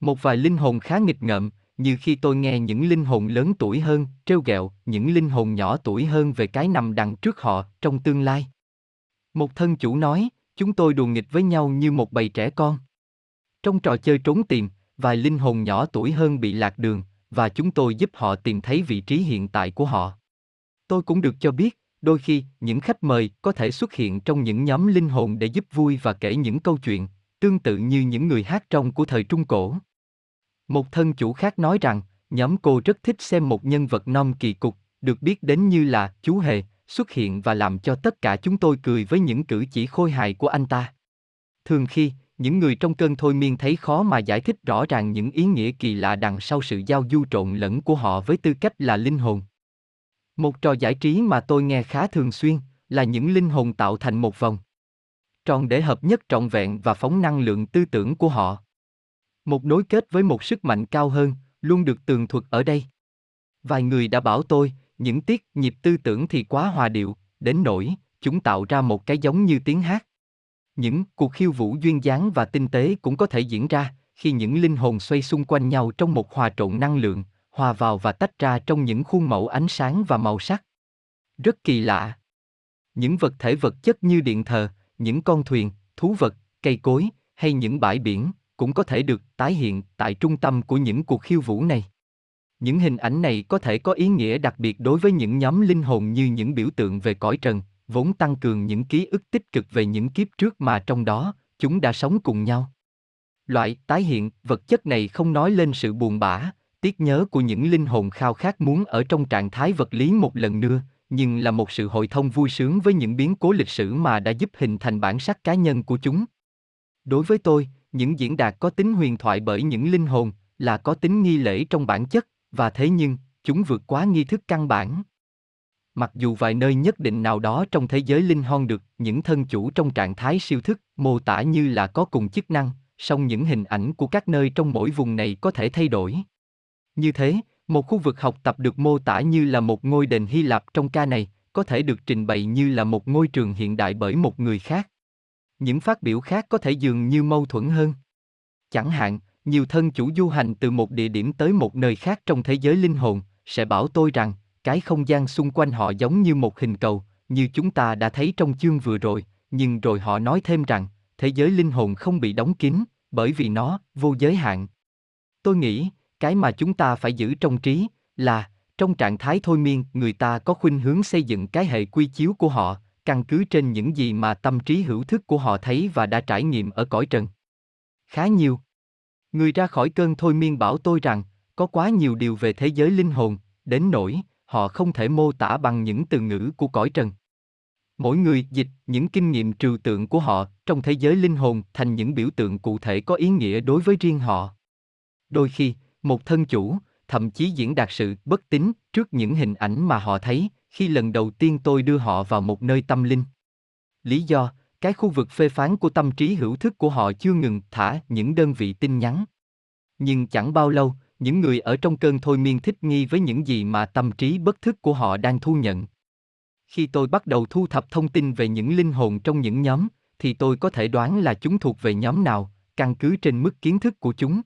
Một vài linh hồn khá nghịch ngợm, như khi tôi nghe những linh hồn lớn tuổi hơn, trêu ghẹo những linh hồn nhỏ tuổi hơn về cái nằm đằng trước họ trong tương lai. Một thân chủ nói, chúng tôi đùa nghịch với nhau như một bầy trẻ con. Trong trò chơi trốn tìm, vài linh hồn nhỏ tuổi hơn bị lạc đường, và chúng tôi giúp họ tìm thấy vị trí hiện tại của họ. Tôi cũng được cho biết, đôi khi, những khách mời có thể xuất hiện trong những nhóm linh hồn để giúp vui và kể những câu chuyện, tương tự như những người hát trong của thời Trung Cổ. Một thân chủ khác nói rằng, nhóm cô rất thích xem một nhân vật non kỳ cục, được biết đến như là chú hề, xuất hiện và làm cho tất cả chúng tôi cười với những cử chỉ khôi hài của anh ta. Thường khi, những người trong cơn thôi miên thấy khó mà giải thích rõ ràng những ý nghĩa kỳ lạ đằng sau sự giao du trộn lẫn của họ với tư cách là linh hồn. Một trò giải trí mà tôi nghe khá thường xuyên là những linh hồn tạo thành một vòng tròn để hợp nhất trọn vẹn và phóng năng lượng tư tưởng của họ. Một nối kết với một sức mạnh cao hơn, luôn được tường thuật ở đây. Vài người đã bảo tôi, những tiết nhịp tư tưởng thì quá hòa điệu, đến nỗi chúng tạo ra một cái giống như tiếng hát. Những cuộc khiêu vũ duyên dáng và tinh tế cũng có thể diễn ra khi những linh hồn xoay xung quanh nhau trong một hòa trộn năng lượng, hòa vào và tách ra trong những khuôn mẫu ánh sáng và màu sắc. Rất kỳ lạ. Những vật thể vật chất như điện thờ, những con thuyền, thú vật, cây cối hay những bãi biển cũng có thể được tái hiện tại trung tâm của những cuộc khiêu vũ này. Những hình ảnh này có thể có ý nghĩa đặc biệt đối với những nhóm linh hồn như những biểu tượng về cõi trần, vốn tăng cường những ký ức tích cực về những kiếp trước mà trong đó chúng đã sống cùng nhau. Loại tái hiện vật chất này không nói lên sự buồn bã, tiếc nhớ của những linh hồn khao khát muốn ở trong trạng thái vật lý một lần nữa, nhưng là một sự hội thông vui sướng với những biến cố lịch sử mà đã giúp hình thành bản sắc cá nhân của chúng. Đối với tôi, những diễn đạt có tính huyền thoại bởi những linh hồn là có tính nghi lễ trong bản chất, và thế nhưng, chúng vượt quá nghi thức căn bản. Mặc dù vài nơi nhất định nào đó trong thế giới linh hồn được những thân chủ trong trạng thái siêu thức mô tả như là có cùng chức năng, song những hình ảnh của các nơi trong mỗi vùng này có thể thay đổi. Như thế, một khu vực học tập được mô tả như là một ngôi đền Hy Lạp trong ca này, có thể được trình bày như là một ngôi trường hiện đại bởi một người khác. Những phát biểu khác có thể dường như mâu thuẫn hơn. Chẳng hạn, nhiều thân chủ du hành từ một địa điểm tới một nơi khác trong thế giới linh hồn, sẽ bảo tôi rằng, cái không gian xung quanh họ giống như một hình cầu, như chúng ta đã thấy trong chương vừa rồi, nhưng rồi họ nói thêm rằng, thế giới linh hồn không bị đóng kín, bởi vì nó vô giới hạn. Tôi nghĩ, cái mà chúng ta phải giữ trong trí là, trong trạng thái thôi miên, người ta có khuynh hướng xây dựng cái hệ quy chiếu của họ, căn cứ trên những gì mà tâm trí hữu thức của họ thấy và đã trải nghiệm ở cõi trần. Khá nhiều. Người ra khỏi cơn thôi miên bảo tôi rằng, có quá nhiều điều về thế giới linh hồn, đến nỗi họ không thể mô tả bằng những từ ngữ của cõi trần. Mỗi người dịch những kinh nghiệm trừu tượng của họ trong thế giới linh hồn thành những biểu tượng cụ thể có ý nghĩa đối với riêng họ. Đôi khi, một thân chủ, thậm chí diễn đạt sự bất tín trước những hình ảnh mà họ thấy khi lần đầu tiên tôi đưa họ vào một nơi tâm linh. Lý do, cái khu vực phê phán của tâm trí hữu thức của họ chưa ngừng thả những đơn vị tin nhắn. Nhưng chẳng bao lâu, những người ở trong cơn thôi miên thích nghi với những gì mà tâm trí bất thức của họ đang thu nhận. Khi tôi bắt đầu thu thập thông tin về những linh hồn trong những nhóm, thì tôi có thể đoán là chúng thuộc về nhóm nào, căn cứ trên mức kiến thức của chúng.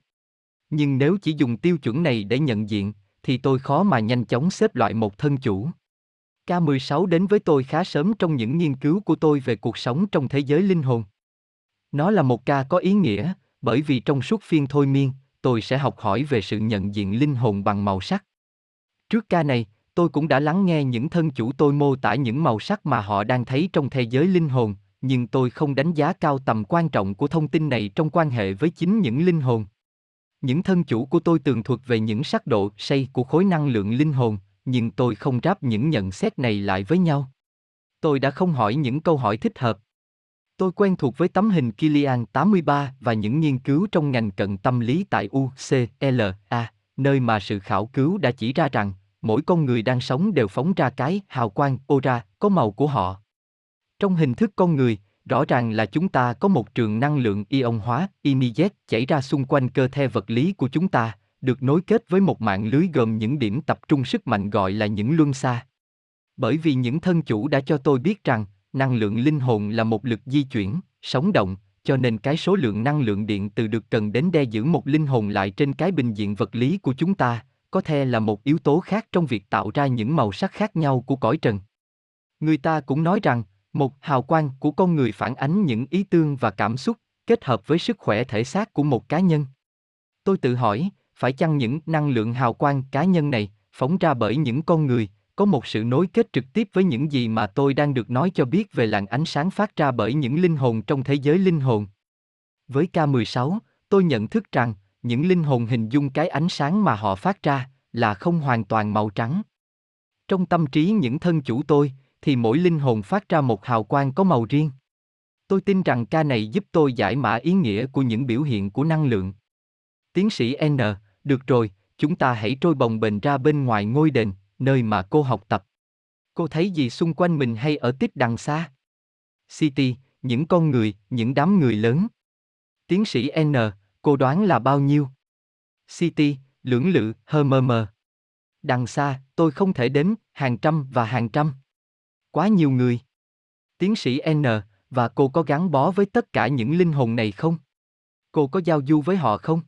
Nhưng nếu chỉ dùng tiêu chuẩn này để nhận diện, thì tôi khó mà nhanh chóng xếp loại một thân chủ. K16 đến với tôi khá sớm trong những nghiên cứu của tôi về cuộc sống trong thế giới linh hồn. Nó là một ca có ý nghĩa, bởi vì trong suốt phiên thôi miên, tôi sẽ học hỏi về sự nhận diện linh hồn bằng màu sắc. Trước ca này, Tôi cũng đã lắng nghe những thân chủ tôi mô tả những màu sắc mà họ đang thấy trong thế giới linh hồn, nhưng tôi không đánh giá cao tầm quan trọng của thông tin này trong quan hệ với chính những linh hồn. Những thân chủ của tôi tường thuật về những sắc độ say của khối năng lượng linh hồn, nhưng tôi không ráp những nhận xét này lại với nhau. Tôi đã không hỏi những câu hỏi thích hợp. Tôi quen thuộc với tấm hình Kilian 83 và những nghiên cứu trong ngành cận tâm lý tại UCLA, nơi mà sự khảo cứu đã chỉ ra rằng mỗi con người đang sống đều phóng ra cái hào quang aura có màu của họ. Trong hình thức con người, rõ ràng là chúng ta có một trường năng lượng ion hóa, INIZ chảy ra xung quanh cơ thể vật lý của chúng ta, được nối kết với một mạng lưới gồm những điểm tập trung sức mạnh gọi là những luân xa. Bởi vì những thân chủ đã cho tôi biết rằng, năng lượng linh hồn là một lực di chuyển, sống động, cho nên cái số lượng năng lượng điện từ được cần đến đe giữ một linh hồn lại trên cái bình diện vật lý của chúng ta, có thể là một yếu tố khác trong việc tạo ra những màu sắc khác nhau của cõi trần. Người ta cũng nói rằng, một hào quang của con người phản ánh những ý tương và cảm xúc, kết hợp với sức khỏe thể xác của một cá nhân. Tôi tự hỏi, phải chăng những năng lượng hào quang cá nhân này, phóng ra bởi những con người, có một sự nối kết trực tiếp với những gì mà tôi đang được nói cho biết về làn ánh sáng phát ra bởi những linh hồn trong thế giới linh hồn. Với K16, tôi nhận thức rằng, những linh hồn hình dung cái ánh sáng mà họ phát ra là không hoàn toàn màu trắng. Trong tâm trí những thân chủ tôi, thì mỗi linh hồn phát ra một hào quang có màu riêng. Tôi tin rằng ca này giúp tôi giải mã ý nghĩa của những biểu hiện của năng lượng. Tiến sĩ N, được rồi, chúng ta hãy trôi bồng bềnh ra bên ngoài ngôi đền, nơi mà cô học tập. Cô thấy gì xung quanh mình hay ở tích đằng xa? City, những con người, những đám người lớn. Tiến sĩ N, cô đoán là bao nhiêu? City, lưỡng lự, hơ mơ mờ. Đằng xa, tôi không thể đếm, hàng trăm và hàng trăm. Quá nhiều người. Tiến sĩ N, và cô có gắn bó với tất cả những linh hồn này không? Cô có giao du với họ không?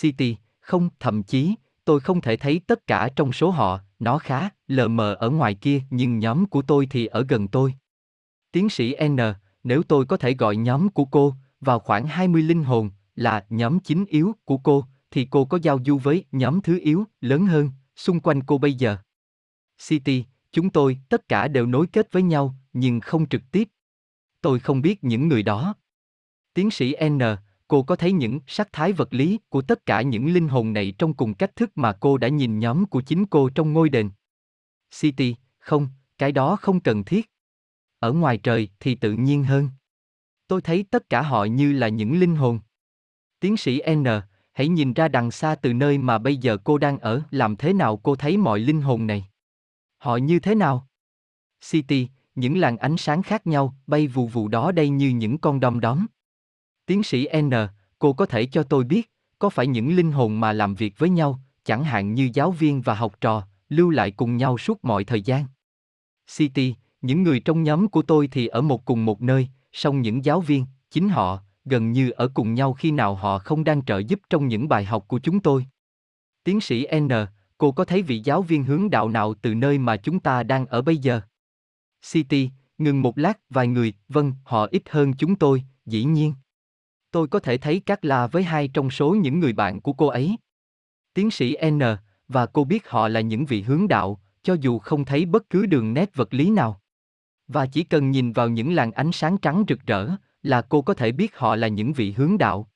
City, không, thậm chí, tôi không thể thấy tất cả trong số họ, nó khá, lờ mờ ở ngoài kia, nhưng nhóm của tôi thì ở gần tôi. Tiến sĩ N, nếu tôi có thể gọi nhóm của cô, vào khoảng 20 linh hồn, là nhóm chính yếu của cô, thì cô có giao du với nhóm thứ yếu, lớn hơn, xung quanh cô bây giờ. City, chúng tôi, tất cả đều nối kết với nhau, nhưng không trực tiếp. Tôi không biết những người đó. Tiến sĩ N, cô có thấy những sắc thái vật lý của tất cả những linh hồn này trong cùng cách thức mà cô đã nhìn nhóm của chính cô trong ngôi đền. City, không, cái đó không cần thiết. Ở ngoài trời thì tự nhiên hơn. Tôi thấy tất cả họ như là những linh hồn. Tiến sĩ N, hãy nhìn ra đằng xa từ nơi mà bây giờ cô đang ở, làm thế nào cô thấy mọi linh hồn này? Họ như thế nào? City, những làn ánh sáng khác nhau, bay vù vù đó đây như những con đom đóm. Tiến sĩ N, cô có thể cho tôi biết, có phải những linh hồn mà làm việc với nhau, chẳng hạn như giáo viên và học trò, lưu lại cùng nhau suốt mọi thời gian? City, những người trong nhóm của tôi thì ở một cùng một nơi, song những giáo viên, chính họ, gần như ở cùng nhau khi nào họ không đang trợ giúp trong những bài học của chúng tôi. Tiến sĩ N, cô có thấy vị giáo viên hướng đạo nào từ nơi mà chúng ta đang ở bây giờ? City, ngừng một lát, vài người, vâng, họ ít hơn chúng tôi, dĩ nhiên. Tôi có thể thấy các la với hai trong số những người bạn của cô ấy. Tiến sĩ N, và cô biết họ là những vị hướng đạo, cho dù không thấy bất cứ đường nét vật lý nào. Và chỉ cần nhìn vào những làn ánh sáng trắng rực rỡ, là cô có thể biết họ là những vị hướng đạo.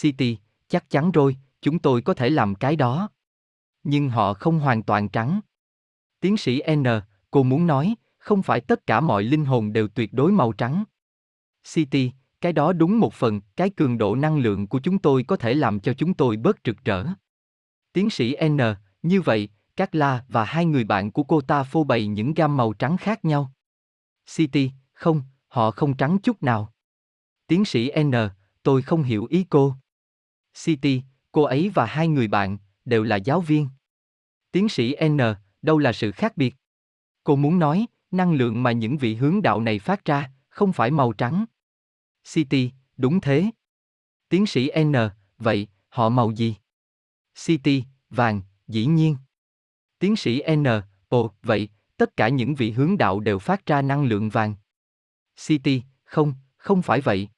City, chắc chắn rồi, chúng tôi có thể làm cái đó. Nhưng họ không hoàn toàn trắng. Tiến sĩ N, cô muốn nói, không phải tất cả mọi linh hồn đều tuyệt đối màu trắng. City, cái đó đúng một phần, cái cường độ năng lượng của chúng tôi có thể làm cho chúng tôi bớt rực rỡ. Tiến sĩ N, như vậy, các la và hai người bạn của cô ta phô bày những gam màu trắng khác nhau. City, không, họ không trắng chút nào. Tiến sĩ N, tôi không hiểu ý cô. City, cô ấy và hai người bạn, đều là giáo viên. Tiến sĩ N, đâu là sự khác biệt? Cô muốn nói, năng lượng mà những vị hướng đạo này phát ra, không phải màu trắng. City, đúng thế. Tiến sĩ N, vậy, họ màu gì? City, vàng, dĩ nhiên. Tiến sĩ N, ồ, vậy, tất cả những vị hướng đạo đều phát ra năng lượng vàng. City, không, không phải vậy.